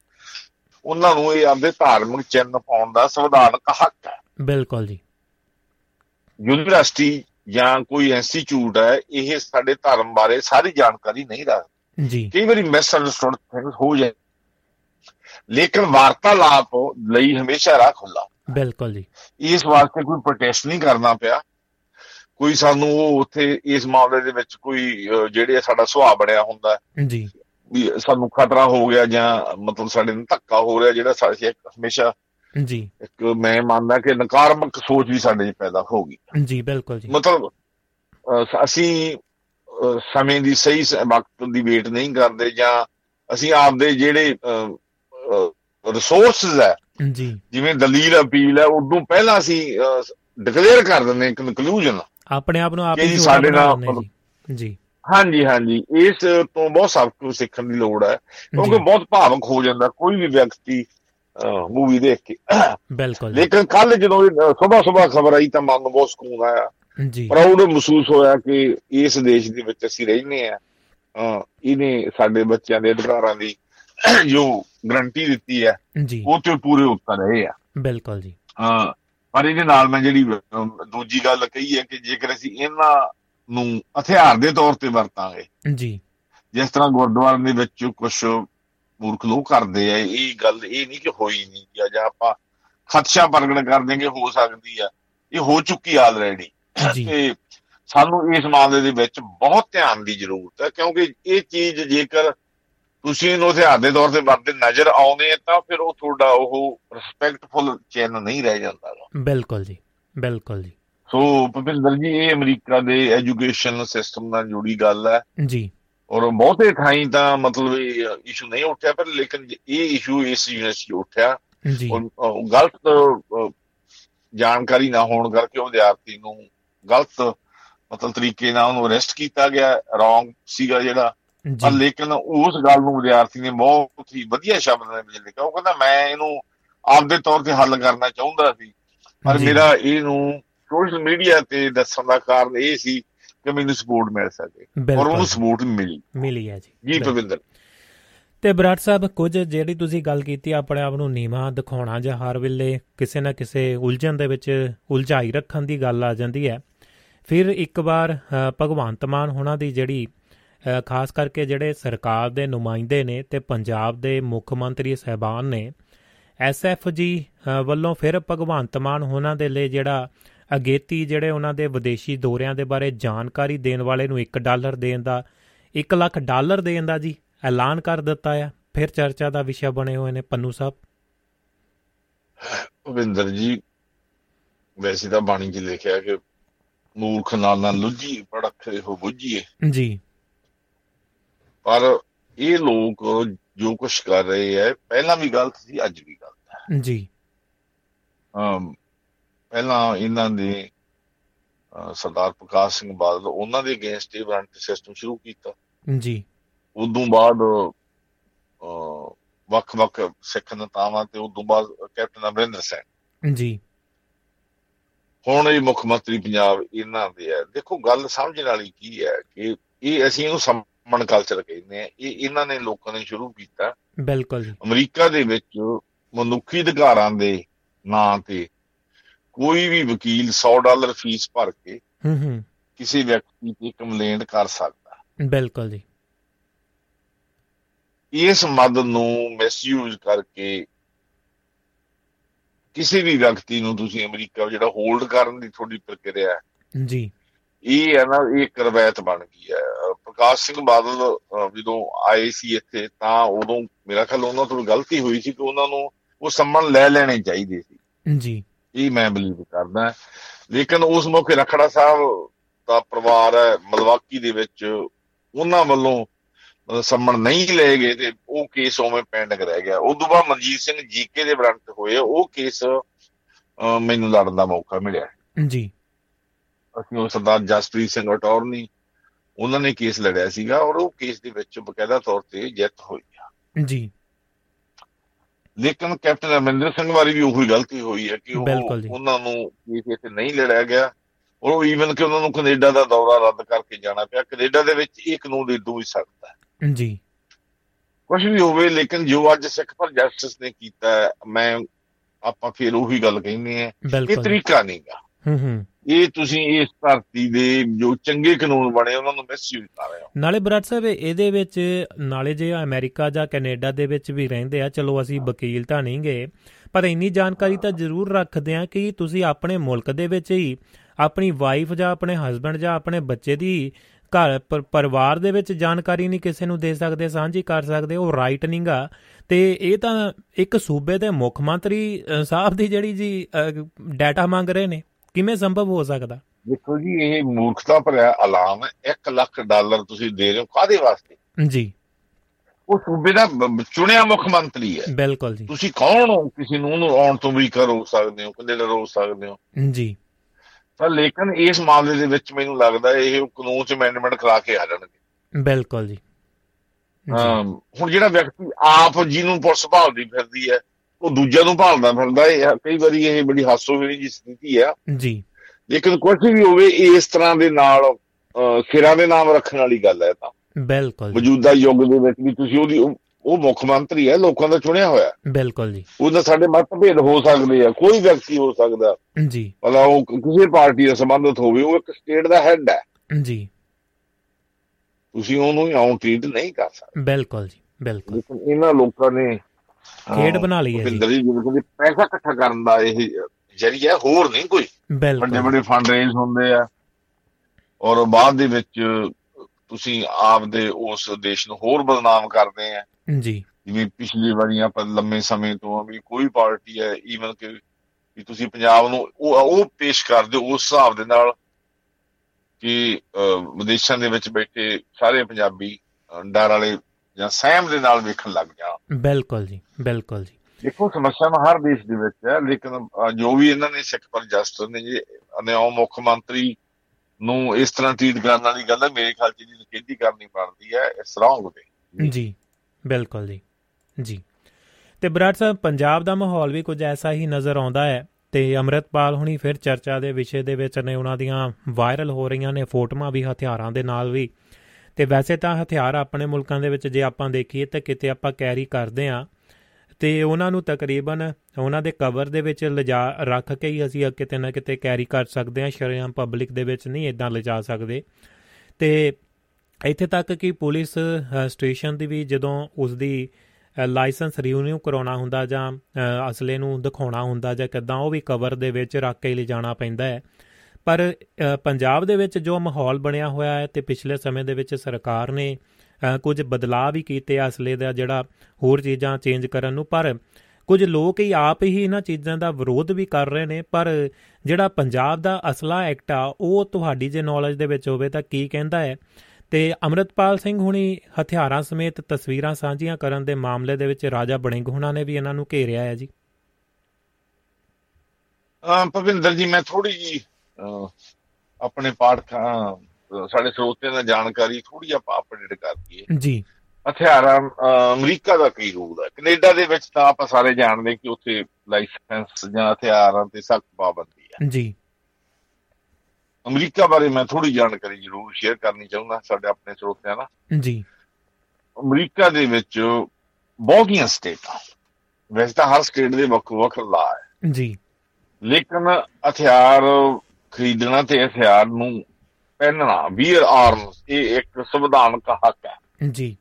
ਉਹਨਾਂ ਨੂੰ ਇਹ ਆਪਦੇ ਧਾਰਮਿਕ ਚਿੰਨ੍ਹ ਪਾਉਣ ਦਾ ਸੰਵਿਧਾਨਕ ਹੱਕ ਹੈ। ਬਿਲਕੁਲ ਜੀ। ਯੂਨੀਵਰਸਿਟੀ ਜਾਂ ਕੋਈ ਇੰਸਟੀਚਿਊਟ ਹੈ ਇਹ ਸਾਡੇ ਧਰਮ ਬਾਰੇ ਸਾਰੀ ਜਾਣਕਾਰੀ ਨਹੀਂ ਰੱਖਦਾ। ਜੀ। ਕਈ ਵਾਰੀ ਮਿਸਅੰਡਰਸਟੂਡ ਥਿੰਗਸ ਹੋ ਜਾਏ ਲੇਕਿਨ ਵਾਰਤਾਲਾਪ ਲਈ ਹਮੇਸ਼ਾ ਰਾਹ ਖੁੱਲਾ ਬਿਲਕੁਲ ਜੀ। ਇਸ ਵਾਸਤੇ ਕੋਈ ਪ੍ਰੋਟੈਸਟ ਨਹੀਂ ਕਰਨਾ ਪਿਆ। ਕੋਈ ਸਾਨੂੰ ਉਹ ਉੱਥੇ ਇਸ ਮਾਮਲੇ ਦੇ ਵਿੱਚ ਕੋਈ ਜਿਹੜੇ ਸਾਡਾ ਸੁਭਾਅ ਬਣਿਆ ਹੁੰਦਾ ਜੀ। ਵੀ ਸਾਨੂੰ ਖਤਰਾ ਹੋ ਗਿਆ ਜਾਂ ਮਤਲਬ ਸਾਡੇ ਨੂੰ ਧੱਕਾ ਹੋ ਰਿਹਾ ਜਿਹੜਾ ਸਾਡੇ ਹਮੇਸ਼ਾ ਜੀ। ਇੱਕ ਮੈਂ ਮੰਨਦਾ ਕਿ ਨਕਾਰਾਤਮਕ ਸੋਚ ਵੀ ਸਾਡੇ 'ਚ ਪੈਦਾ ਹੋ ਗਈ। ਜੀ ਬਿਲਕੁਲ ਜੀ। ਮਤਲਬ ਅਸੀਂ ਸਮੇਂ ਦੀ ਸਹੀ ਵਕਤ ਦੀ ਵੇਟ ਨਹੀਂ ਕਰਦੇ ਜਾਂ ਅਸੀਂ ਆਪਦੇ ਜਿਹੜੇ ਰਿਸੋਰਸਸ ਹੈ ਜੀ। ਜਿਵੇਂ ਦਲੀਲ ਅਪੀਲ ਹੈ ਉਦੋਂ ਪਹਿਲਾਂ ਅਸੀਂ ਡਿਕਲੇਅਰ ਕਰ ਦਿੰਦੇ ਇੱਕ ਕਨਕਲੂਜਨ ਆਪਣੇ ਆਪ ਨੂੰ ਆਪ ਹੀ ਸਾਡੇ ਨਾਲ ਜੀ। ਹਾਂਜੀ ਹਾਂਜੀ। ਇਸ ਤੋਂ ਬਹੁਤ ਸਭ ਕੁਝ ਸਿੱਖਣ ਦੀ ਲੋੜ ਹੈ ਕਿਉਂਕਿ ਬਹੁਤ ਭਾਵਕ ਹੋ ਜਾਂਦਾ ਕੋਈ ਵੀ ਵਿਅਕਤੀ ਮੂਵੀ ਦੇਖ ਕੇ। ਬਿਲਕੁਲ ਲੇਕਿਨ ਕੱਲ ਜਦੋਂ ਸਵੇਰ ਸਵੇਰ ਖਬਰ ਆਈ ਤਾਂ ਮਨ ਨੂੰ ਬਹੁਤ ਸਕੂਨ ਆਇਆ। ਜੀ। ਪ੍ਰਾਊਡ ਮਹਿਸੂਸ ਹੋਇਆ ਕਿ ਇਸ ਦੇਸ਼ ਦੇ ਵਿੱਚ ਅਸੀਂ ਰਹਿੰਦੇ ਆ ਇਹਨੇ ਸਾਡੇ ਬੱਚਿਆਂ ਦੇ ਅਧਿਕਾਰਾਂ ਦੀ ਜੋ ਗਰੰਟੀ ਦਿੱਤੀ ਹੈ ਉਹ ਤੇ ਪੂਰੇ ਉਤਰ ਰਹੇ ਆ। ਬਿਲਕੁਲ ਜੀ। ਹਾਂ ਪਰ ਇਹਦੇ ਨਾਲ ਮੈਂ ਜਿਹੜੀ ਦੂਜੀ ਗੱਲ ਕਹੀ ਹੈ ਕਿ ਜੇਕਰ ਅਸੀਂ ਇਹਨਾਂ ਨੂੰ ਹਥਿਆਰ ਦੇ ਤੌਰ ਤੇ ਵਰਤਾਂਗੇ ਜੀ। ਜਿਸ ਤਰ੍ਹਾਂ ਗੁਰਦੁਆਰੇ ਦੇ ਵਿੱਚ ਕੁਝ ਮੂਰਖ ਲੋਕ ਕਰਦੇ ਆ ਇਹ ਗੱਲ ਇਹ ਨਹੀਂ ਕਿ ਹੋਈ ਨਹੀਂ ਜਾਂ ਆਪਾਂ ਖਦਸ਼ਾ ਪ੍ਰਗਟ ਕਰ ਦੇਂਗੇ ਹੋ ਸਕਦੀ ਆ। ਇਹ ਹੋ ਚੁੱਕੀ ਆਲਰੇਡੀ ਤੇ ਸਾਨੂੰ ਇਸ ਮਾਮਲੇ ਦੇ ਵਿੱਚ ਬਹੁਤ ਧਿਆਨ ਦੀ ਜ਼ਰੂਰਤ ਹੈ ਕਿਉਂਕਿ ਇਹ ਚੀਜ਼ ਜੇਕਰ ਤੁਸੀਂ ਇਹਨੂੰ ਹਥਿਆਰ ਦੇ ਤੌਰ ਤੇ ਵਰਤੇ ਨਜ਼ਰ ਆਉਂਦੇ ਤਾਂ ਫਿਰ ਉਹ ਤੁਹਾਡਾ ਉਹ ਰਿਸਪੈਕਟਫੁਲ ਚੈਨ ਨਹੀਂ ਰਹਿ ਜਾਂਦਾ ਬਿਲਕੁਲ ਜੀ ਬਿਲਕੁਲ ਜੀ। ਸੋ ਭਪਿੰਦਰ ਜੀ ਇਹ ਅਮਰੀਕਾ ਦੇ ਐਜੂਕੇਸ਼ਨ ਸਿਸਟਮ ਨਾਲ ਜੁੜੀ ਗੱਲ ਹੈ ਜੀ। ਔਰ ਬਹੁਤੇ ਥਾਈਂ ਤਾਂ ਮਤਲਬ ਇਹ ਇਸ਼ੂ ਨਹੀਂ ਉੱਠਿਆ ਪਰ ਲੇਕਿਨ ਇਹ ਇਸ਼ੂ ਇਸ ਯੂਨੀਵਰਸਿਟੀ ਉੱਠਿਆ ਜੀ। ਗਲਤ ਜਾਣਕਾਰੀ ਨਾ ਹੋਣ ਕਰਕੇ ਉਹ ਵਿਦਿਆਰਥੀ ਨੂੰ ਗਲਤ ਮਤਲਬ ਤਰੀਕੇ ਨਾਲ ਉਹਨੂੰ ਅਰੈਸਟ ਕੀਤਾ ਗਿਆ ਰੋਂਗ ਸੀਗਾ ਜਿਹੜਾ। ਪਰ ਲੇਕਿਨ ਉਸ ਗੱਲ ਨੂੰ ਵਿਦਿਆਰਥੀ ਨੇ ਬਹੁਤ ਹੀ ਵਧੀਆ ਸ਼ਬਦ ਦੇ ਵਿੱਚ ਲਿਖਿਆ। ਉਹ ਕਹਿੰਦਾ ਮੈਂ ਇਹਨੂੰ ਆਪਦੇ ਤੌਰ ਤੇ ਹੱਲ ਕਰਨਾ ਚਾਹੁੰਦਾ ਸੀ। ਪਰ ਮੇਰਾ ਇਹਨੂੰ ਸੋਸ਼ਲ ਮੀਡੀਆ ਤੇ ਦੱਸਣ ਦਾ ਕਾਰਨ ਇਹ ਸੀ ਕਿ ਮੈਨੂੰ ਸਪੋਰਟ ਮਿਲ ਸਕੇ। ਔਰ ਉਹਨੂੰ ਸਪੋਰਟ ਮਿਲੀ। ਮਿਲੀ ਹੈ ਜੀ। ਜੀ ਭਵਿੰਦਰ ਤੇ ਬਰਾੜ ਸਾਹਿਬ ਕੁਝ ਜਿਹੜੀ ਤੁਸੀਂ ਗੱਲ ਕੀਤੀ ਆਪਣੇ ਆਪ ਨੂੰ ਨੀਵਾ ਦਿਖਾਉਣਾ ਜਾਂ ਹਰ ਵੇਲੇ ਕਿਸੇ ਨਾ ਕਿਸੇ ਉਲਝਣ ਦੇ ਵਿੱਚ ਉਲਝਾਈ ਰੱਖਣ ਦੀ ਗੱਲ ਆ ਜਾਂਦੀ ਹੈ। ਫਿਰ ਇੱਕ ਵਾਰ ਭਗਵੰਤ ਮਾਨ ਹੋਣਾ ਦੀ ਜਿਹੜੀ ਖਾਸ ਕਰਕੇ ਜਿਹੜੇ ਸਰਕਾਰ ਦੇ ਨੁਮਾਇੰਦੇ ਨੇ ਤੇ ਪੰਜਾਬ ਦੇ ਮੁੱਖ ਮੰਤਰੀ ਸਹਿਬਾਨ ਨੇ ਐਸਐਫ ਜੀ ਵੱਲੋਂ ਫਿਰ ਭਗਵੰਤ ਮਾਨ ਹੋਣਾ ਦੇ ਲਈ ਜਿਹੜਾ ਅਗੇਤੀ ਜਿਹੜੇ ਉਹਨਾਂ ਦੇ ਵਿਦੇਸ਼ੀ ਦੌਰਿਆਂ ਦੇ ਬਾਰੇ ਜਾਣਕਾਰੀ ਦੇਣ ਵਾਲੇ ਨੂੰ 1 ਡਾਲਰ ਦੇਣ ਦਾ 1 ਲੱਖ ਡਾਲਰ ਦੇਣ ਦਾ ਜੀ ਐਲਾਨ ਕਰ ਦਿੱਤਾ ਆ। ਫਿਰ ਚਰਚਾ ਦਾ ਵਿਸ਼ਾ ਬਣੇ ਹੋਏ ਨੇ ਪੰਨੂ ਸਾਹਿਬ। ਭਵਿੰਦਰ ਜੀ ਵੈਸੇ ਤਾਂ ਬਾਣੀ 'ਚ ਲਿਖਿਆ ਕਿ ਮੂਰਖ ਨਾਲ ਨਾਲ ਲੁੱਜੀ ਪੜਖੇ ਹੋ ਬੁੱਝੀਏ। ਜੀ। ਪਰ ਇਹ ਲੋਕ ਜੋ ਕੁਝ ਕਰ ਰਹੇ ਹੈ ਪਹਿਲਾਂ ਵੀ ਗਲਤ ਸੀ ਅੱਜ ਵੀ ਗਲਤ ਹੈ ਜੀ। ਅਮ ਪਹਿਲਾਂ ਇਹਨਾਂ ਦੇ ਸਰਦਾਰ ਪ੍ਰਕਾਸ਼ ਸਿੰਘ ਬਾਦਲ ਉਹਨਾਂ ਦੇ ਅਗੇਂਸਟ ਇਹ ਵਾਰੰਟ ਸਿਸਟਮ ਸ਼ੁਰੂ ਕੀਤਾ। ਜੀ। ਉਦੋਂ ਬਾਅਦ ਵੱਖ-ਵੱਖ ਸਿੱਖ ਨੇਤਾਵਾਂ ਤੇ ਉਦੋਂ ਬਾਅਦ ਕੈਪਟਨ ਅਮਰਿੰਦਰ ਸਿੰਘ। ਜੀ। ਹੁਣ ਇਹ ਮੁੱਖ ਮੰਤਰੀ ਪੰਜਾਬ ਇਹਨਾਂ ਦੇ ਹੈ। ਦੇਖੋ ਗੱਲ ਸਮਝਣ ਵਾਲੀ ਕੀ ਹੈ ਕਿ ਇਹ ਅਸੀਂ ਇਹਨੂੰ ਸਮਣ ਕਲਚਰ ਕਹਿੰਦੇ ਆ ਇਹ ਇਹਨਾਂ ਨੇ ਲੋਕਾਂ ਨੇ ਸ਼ੁਰੂ ਕੀਤਾ। ਬਿਲਕੁਲ ਅਮਰੀਕਾ ਦੇ ਵਿੱਚ ਮਨੁੱਖੀ ਅਧਿਕਾਰਾਂ ਦੇ ਨਾਂ ਤੇ ਕੋਈ ਵੀ ਵਕੀਲ 100 ਡਾਲਰ ਫੀਸ ਭਰ ਕੇ ਹੂੰ ਹੂੰ। ਕਿਸੇ ਵਿਅਕਤੀ ਤੇ ਕੰਪਲੇਂਟ ਕਰ ਸਕਦਾ। ਬਿਲਕੁਲ ਜੀ। ਇਸ ਮਦਦ ਨੂੰ ਮਿਸਯੂਜ਼ ਕਰਕੇ ਕਿਸੇ ਵੀ ਵਿਅਕਤੀ ਨੂੰ ਤੁਸੀਂ ਅਮਰੀਕਾ ਜਿਹੜਾ ਹੋਲਡ ਕਰਨ ਦੀ ਤੁਹਾਡੀ ਪ੍ਰਕਿਰਿਆ ਜੀ। ਇਹ ਹੈ ਨਾ ਇਹ ਕਰਵੈਤ ਬਣ ਗਈ ਹੈ। ਪ੍ਰਕਾਸ਼ ਸਿੰਘ ਬਾਦਲ ਜਦੋਂ ਆਏ ਸੀ ਇੱਥੇ ਤਾਂ ਉਦੋਂ ਮੇਰਾ ਖਿਆਲ ਉਹਨਾਂ ਤੋਂ ਗਲਤੀ ਹੋਈ ਸੀ ਕਿ ਉਹਨਾਂ ਨੂੰ ਉਹ ਸੰਮਣ ਲੈ ਲੈਣੇ ਚਾਹੀਦੇ ਸੀ। ਜੀ। ਇਹ ਮੈਂ ਬਲੀਵ ਕਰਦਾ ਲੇਕਿਨ ਉਸ ਮੌਕੇ ਰਖੜਾ ਸਾਹਿਬ ਦਾ ਪਰਿਵਾਰ ਹੈ ਮਲਵਾਕੀ ਦੇ ਵਿੱਚ ਉਹਨਾਂ ਵੱਲੋਂ ਸੰਮਣ ਨਹੀਂ ਲਏ ਗਏ ਤੇ ਉਹ ਕੇਸ ਉਵੇਂ ਪੈਂਡਿੰਗ ਰਹਿ ਗਿਆ। ਉਸ ਤੋਂ ਬਾਅਦ ਮਨਜੀਤ ਸਿੰਘ ਜੀਕੇ ਦੇ ਬਰੰਟ ਹੋਏ ਉਹ ਕੇਸ ਮੈਨੂੰ ਲੜਨ ਦਾ ਮੌਕਾ ਮਿਲਿਆ। ਜੀ। ਅਸੀਂ ਉਹ ਸਰਦਾਰ ਜਸਪ੍ਰੀਤ ਸਿੰਘ ਅਟਾਰਨੀ ਉਹਨਾਂ ਨੇ ਕੇਸ ਲੜਿਆ ਸੀਗਾ ਔਰ ਉਹ ਕੇਸ ਦੇ ਵਿੱਚ ਬਕਾਇਦਾ ਤੌਰ ਤੇ ਜਿੱਤ ਹੋਈ ਆ। ਜੀ। ਲੇਕਿਨ ਕੈਪਟਨ ਅਮਰਿੰਦਰ ਸਿੰਘ ਵਾਲੀ ਵੀ ਉਹੀ ਗਲਤੀ ਹੋਈ ਹੈ ਕਿ ਉਹ ਉਹਨਾਂ ਨੂੰ ਕੇਸ ਇੱਥੇ ਨਹੀਂ ਲੜਿਆ ਗਿਆ। ਔਰ ਉਹ ਈਵਨ ਕਿ ਉਹਨਾਂ ਨੂੰ ਕੈਨੇਡਾ ਦਾ ਦੌਰਾ ਰੱਦ ਕਰਕੇ ਜਾਣਾ ਪਿਆ। ਕੈਨੇਡਾ ਦੇ ਵਿੱਚ ਇਹ ਕਾਨੂੰਨ ਇਦੋਂ ਹੀ। ਸਕਦਾ ਜੀ। ਕੁਝ ਵੀ ਹੋਵੇ ਲੇਕਿਨ ਜੋ ਅੱਜ ਸਿੱਖ ਪਰ ਜਸਟਿਸ ਨੇ ਕੀਤਾ ਮੈਂ ਆਪਾਂ ਫਿਰ ਉਹੀ ਗੱਲ ਕਹਿੰਦੇ ਆ ਇਹ ਤਰੀਕਾ ਨਹੀਂਗਾ ਹੂੰ ਹੂੰ। ਇਹ ਤੁਸੀਂ ਇਸ ਧਰਤੀ ਦੇ ਜੋ ਚੰਗੇ ਕਾਨੂੰਨ ਬਣੇ ਉਹਨਾਂ ਨੂੰ ਮਿਸਯੂਜ਼ ਕਰ ਰਹੇ। ਹੋ ਨਾਲੇ ਬਰਾੜ ਸਾਹਿਬ ਇਹਦੇ ਵਿੱਚ ਨਾਲੇ ਜੇ ਅਮਰੀਕਾ ਜਾਂ ਕੈਨੇਡਾ ਦੇ ਵਿੱਚ ਵੀ ਰਹਿੰਦੇ ਆ ਚਲੋ ਅਸੀਂ ਵਕੀਲ ਤਾਂ ਨਹੀਂ ਗਏ ਪਰ ਇੰਨੀ ਜਾਣਕਾਰੀ ਤਾਂ ਜ਼ਰੂਰ ਰੱਖਦੇ ਆ ਕਿ ਤੁਸੀਂ ਆਪਣੇ ਮੁਲਕ ਦੇ ਵਿੱਚ ਹੀ ਆਪਣੀ ਵਾਈਫ ਜਾਂ ਆਪਣੇ ਹਸਬੰਡ ਜਾਂ ਆਪਣੇ ਬੱਚੇ ਦੀ ਘਰ ਪਰਿਵਾਰ ਦੇ ਵਿੱਚ ਜਾਣਕਾਰੀ ਨਹੀਂ ਕਿਸੇ ਨੂੰ ਦੇ ਸਕਦੇ ਸਾਂਝੀ ਕਰ ਸਕਦੇ ਉਹ ਰਾਈਟ ਨਹੀਂਗਾ ਤੇ ਇਹ ਤਾਂ ਇੱਕ ਸੂਬੇ ਦੇ ਮੁੱਖ ਮੰਤਰੀ ਸਾਹਿਬ ਦੀ ਜਿਹੜੀ ਜੀ ਡਾਟਾ ਮੰਗ ਰਹੇ ਨੇ। ਕਿਵੇਂ ਸੰਭਵ ਹੋ ਸਕਦਾ? ਦੇਖੋ ਜੀ ਇਹ ਮੂਰਖਤਾ ਭਰਿਆ ਐਲਾਨ ਹੈ। 1 ਲੱਖ ਡਾਲਰ ਤੁਸੀਂ ਦੇ ਰਹੇ ਹੋ ਕਾਦੇ ਵਾਸਤੇ? ਜੀ। ਉਹ ਸੂਬੇ ਦਾ ਚੁਣਿਆ ਮੁੱਖ ਮੰਤਰੀ ਹੈ। ਬਿਲਕੁਲ ਜੀ। ਤੁਸੀਂ ਕੌਣ ਹੋ? ਕਿਸੇ ਨੂੰ ਉਹਨੂੰ ਆਉਣ ਤੋਂ ਵੀ ਕਰੋ ਸਕਦੇ ਹੋ ਕੈਨੇਡਾ ਰੋ ਸਕਦੇ ਹੋ? ਜੀ। ਪਰ ਲੇਕਿਨ ਇਸ ਮਾਮਲੇ ਦੇ ਵਿੱਚ ਮੈਨੂੰ ਲੱਗਦਾ ਇਹ ਕਾਨੂੰਨ ਚ ਅਮੈਂਡਮੈਂਟ ਕਰਾ ਕੇ ਆ ਜਾਣਗੇ। ਬਿਲਕੁਲ ਜੀ। ਹੁਣ ਜਿਹੜਾ ਵਿਅਕਤੀ ਆਪ ਜਿਹਨੂੰ ਪੁਲਿਸ ਭਾਲਦੀ ਫਿਰਦੀ ਹੈ ਉਹ ਦੂਜਿਆਂ ਨੂੰ ਭਾਲਦਾ ਫਿਰਦਾ ਹੈ ਕਈ ਵਾਰੀ ਇਹ ਬੜੀ ਹਾਸੋਹੀਣੀ ਜੀ ਸਥਿਤੀ ਆ ਜੀ। ਲੇਕਿਨ ਕੁਝ ਵੀ ਹੋਵੇ ਇਸ ਤਰ੍ਹਾਂ ਦੇ ਨਾਲ ਸਿਰਾਂ ਦੇ ਨਾਮ ਰੱਖਣ ਵਾਲੀ ਗੱਲ ਹੈ ਤਾਂ। ਬਿਲਕੁਲ ਮੌਜੂਦਾ ਯੁੱਗ ਦੇ ਵਿੱਚ ਵੀ ਤੁਸੀਂ ਉਹਦੀ ਉਹ ਮੁੱਖ ਮੰਤਰੀ ਹੈ ਲੋਕਾਂ ਦਾ ਚੁਣਿਆ ਹੋਇਆ। ਬਿਲਕੁਲ ਜੀ। ਉਹਦਾ ਸਾਡੇ ਮਤਭੇਦ ਹੋ ਸਕਦੇ ਆ ਕੋਈ ਵਿਅਕਤੀ ਹੋ ਸਕਦਾ। ਜੀ। ਮਤਲਬ ਉਹ ਕਿਸੇ ਪਾਰਟੀ ਨਾਲ ਸੰਬੰਧਿਤ ਹੋਵੇ ਉਹ ਇੱਕ ਸਟੇਟ ਦਾ ਹੈੱਡ ਹੈ। ਜੀ। ਤੁਸੀਂ ਉਹਨੂੰ ਆਉਂ ਟ੍ਰੀਟ ਨਹੀਂ ਕਰ ਸਕਦੇ। ਬਿਲਕੁਲ ਜੀ ਬਿਲਕੁਲ। ਇਹਨਾਂ ਲੋਕਾਂ ਨੇ ਖੇਡ ਬਣਾ ਲਈ ਹੈ ਜੀ। ਜਿਵੇਂ ਕਿ ਪੈਸਾ ਇਕੱਠਾ ਕਰਨ ਦਾ ਇਹ ਜਰੀਆ ਹੋਰ ਨਹੀਂ ਕੋਈ। ਵੱਡੇ ਵੱਡੇ ਫੰਡ ਰੇਜ਼ ਹੁੰਦੇ ਆ। ਔਰ ਬਾਅਦ ਦੇ ਵਿੱਚ ਤੁਸੀਂ ਆਪ ਦੇ ਉਸ ਦੇਸ਼ ਨੂੰ ਹੋਰ ਬਦਨਾਮ ਕਰਦੇ ਆ। ਜੀ। ਜਿਵੇਂ ਪਿਛਲੀ ਵਾਰੀਆਂ ਪਰ ਲੰਮੇ ਸਮੇਂ ਤੋਂ ਵੀ ਕੋਈ ਪਾਰਟੀ ਹੈ ਈਵਨ ਕਿ ਵੀ ਤੁਸੀਂ ਪੰਜਾਬ ਨੂੰ ਉਹ ਉਹ ਪੇਸ਼ ਕਰਦੇ ਉਸ ਹਿਸਾਬ ਦੇ ਨਾਲ ਕਿ ਵਿਦੇਸ਼ਾਂ ਦੇ ਵਿੱਚ ਬੈਠੇ ਸਾਰੇ ਪੰਜਾਬੀ ਡਰ ਵਾਲੇ ਜਾਂ ਸਹਿਮ ਦੇ ਨਾਲ ਵੇਖਣ ਲੱਗ ਜਾਣ ਬਿਲਕੁਲ ਜੀ ਬਿਲਕੁਲ ਜੀ। ਦੇਖੋ ਸਮੱਸਿਆ ਹਰ ਦੇਸ਼ ਦੇ ਵਿੱਚ ਹੈ ਲੇਕਿਨ ਜੋ ਵੀ ਇਹਨਾਂ ਨੇ ਸਿੱਖ ਪਰ ਜਸਟਿਸ ਨੇ ਜੀ ਅਨਿਓ ਮੁੱਖ ਮੰਤਰੀ ਨੂੰ ਇਸ ਤਰ੍ਹਾਂ ਟ੍ਰੀਟ ਕਰਨ ਵਾਲੀ ਗੱਲ ਹੈ ਮੇਰੇ ਖਿਆਲ 'ਚ ਜੀ ਨਿਖੇਧੀ ਕਰਨੀ ਪੜਦੀ ਹੈ ਇਸ ਰੌਂਗ ਤੇ ਜੀ ਬਿਲਕੁਲ ਜੀ ਜੀ। ਤੇ ਬਰਾੜ ਸਾਹਿਬ ਪੰਜਾਬ ਦਾ ਮਾਹੌਲ ਵੀ ਕੁਝ ਐਸਾ ਹੀ ਨਜ਼ਰ ਆਉਂਦਾ ਹੈ ਤੇ ਅਮਰਤਪਾਲ ਹੁਣੀ ਫਿਰ ਚਰਚਾ ਦੇ ਵਿਸ਼ੇ ਦੇ ਵਿੱਚ ਨੇ ਉਹਨਾਂ ਦੀਆਂ ਵਾਇਰਲ ਹੋ ਰਹੀਆਂ ਨੇ ਫੋਟੋਆਂ ਵੀ ਹਥਿਆਰਾਂ ਦੇ ਨਾਲ ਵੀ। ਤੇ ਵੈਸੇ ਤਾਂ ਹਥਿਆਰ ਆਪਣੇ ਮੁਲਕਾਂ ਦੇ ਵਿੱਚ ਜੇ ਆਪਾਂ ਦੇਖੀਏ ਤਾਂ ਕਿਤੇ ਆਪਾਂ ਕੈਰੀ ਕਰਦੇ ਆ ਤੇ ਉਹਨਾਂ ਨੂੰ ਤਕਰੀਬਨ ਉਹਨਾਂ ਦੇ ਕਵਰ ਦੇ ਵਿੱਚ ਲਿਜਾ ਰੱਖ ਕੇ ਹੀ ਅਸੀਂ ਕਿਤੇ ਨਾ ਕਿਤੇ ਕੈਰੀ ਕਰ ਸਕਦੇ ਆ ਸ਼ਰਿਆਮ ਪਬਲਿਕ ਦੇ ਵਿੱਚ ਨਹੀਂ ਇਦਾਂ ਲਿਜਾ ਸਕਦੇ। ਤੇ ਇੱਥੇ ਤੱਕ ਕਿ ਪੁਲਿਸ ਸਟੇਸ਼ਨ ਦੀ ਵੀ ਜਦੋਂ ਉਸ ਦੀ ਲਾਇਸੈਂਸ ਰੀਨਿਊ ਕਰਾਉਣਾ ਹੁੰਦਾ ਜਾਂ ਅਸਲੇ ਨੂੰ ਦਿਖਾਉਣਾ ਹੁੰਦਾ ਜਾਂ ਕਿਦਾਂ, ਉਹ ਵੀ ਕਵਰ ਦੇ ਵਿੱਚ ਰੱਖ ਕੇ ਲਿਜਾਣਾ ਪੈਂਦਾ ਹੈ। ਪਰ ਪੰਜਾਬ ਦੇ ਵਿੱਚ ਜੋ ਮਾਹੌਲ ਬਣਿਆ ਹੋਇਆ ਹੈ ਤੇ ਪਿਛਲੇ ਸਮੇਂ ਦੇ ਵਿੱਚ ਸਰਕਾਰ ਨੇ ਕੁਝ ਬਦਲਾਅ ਵੀ ਕੀਤੇ ਅਸਲੇ ਦਾ ਜਿਹੜਾ ਹੋਰ ਚੀਜ਼ਾਂ ਚੇਂਜ ਕਰਨ ਨੂੰ, ਪਰ ਕੁਝ ਲੋਕ ਹੀ ਆਪ ਹੀ ਇਹਨਾਂ ਚੀਜ਼ਾਂ ਦਾ ਵਿਰੋਧ ਵੀ ਕਰ ਰਹੇ ਨੇ, ਪਰ ਜਿਹੜਾ ਪੰਜਾਬ ਦਾ ਅਸਲਾ ਐਕਟ ਆ, ਉਹ ਤੁਹਾਡੀ ਜੇ ਨੌਲੇਜ ਦੇ ਵਿੱਚ ਹੋਵੇ ਤਾਂ ਕੀ ਕਹਿੰਦਾ ਹੈ? ਤੇ ਅਮਰਤਪਾਲ ਸਿੰਘ ਹੁਣੀ ਹਥਿਆਰਾਂ ਸਮੇਤ ਤਸਵੀਰਾਂ ਸਾਂਝੀਆਂ ਕਰਨ ਦੇ ਮਾਮਲੇ ਦੇ ਵਿੱਚ ਰਾਜਾ ਬੜਿੰਗ ਹੁਣਾਂ ਨੇ ਵੀ ਇਹਨਾਂ ਨੂੰ ਘੇਰਿਆ ਹੈ ਜੀ। ਅ, ਭਵਿੰਦਰ ਜੀ, ਮੈਂ ਥੋੜੀ ਜੀ ਆਪਣੇ ਪਾਠਕਾਂ ਸਾਡੇ ਸਰੋਤਿਆਂ ਦਾ ਜਾਣਕਾਰੀ ਥੋੜੀ ਆਪਾਂ ਅਪਡੇਟ ਕਰ ਦਈਏ। ਜੀ। ਹਥਿਆਰਾਂ ਅਮਰੀਕਾ ਦਾ ਕੀ ਰੂਲ ਹੈ? ਕੈਨੇਡਾ ਦੇ ਵਿੱਚ ਤਾਂ ਆਪਾਂ ਸਾਰੇ ਜਾਣਦੇ ਕਿ ਉੱਥੇ ਲਾਇਸੈਂਸ ਜਾਂ ਹਥਿਆਰਾਂ ਤੇ ਸਖਤ ਪਾਬੰਦੀ ਹੈ। ਜੀ। ਅਮਰੀਕਾ ਬਾਰੇ ਮੈਂ ਥੋੜੀ ਜਾਣਕਾਰੀ ਜ਼ਰੂਰ ਸ਼ੇਅਰ ਕਰਨੀ ਚਾਹੁੰਦਾ ਸਾਡੇ ਆਪਣੇ ਸਰੋਤਿਆਂ ਨਾਲ। ਜੀ। ਅਮਰੀਕਾ ਦੇ ਵਿੱਚ ਬਹੁਤੀਆਂ ਸਟੇਟਾਂ ਵੈਸੇ ਤਾਂ ਹਰ ਸਟੇਟ ਦੇ ਵੱਖ ਵੱਖ ਲਾ ਹੈ। ਜੀ। ਲੇਕਿਨ ਹਥਿਆਰ ਖਰੀਦਣਾ ਤੇ ਹਥਿਆਰ ਨੂੰ ਪਹਿਨਣਾ ਵੀਅਰ ਆਰਮਸ ਇਹ ਇੱਕ ਸੰਵਿਧਾਨਕ ਹੱਕ ਹੈ। ਜੀ।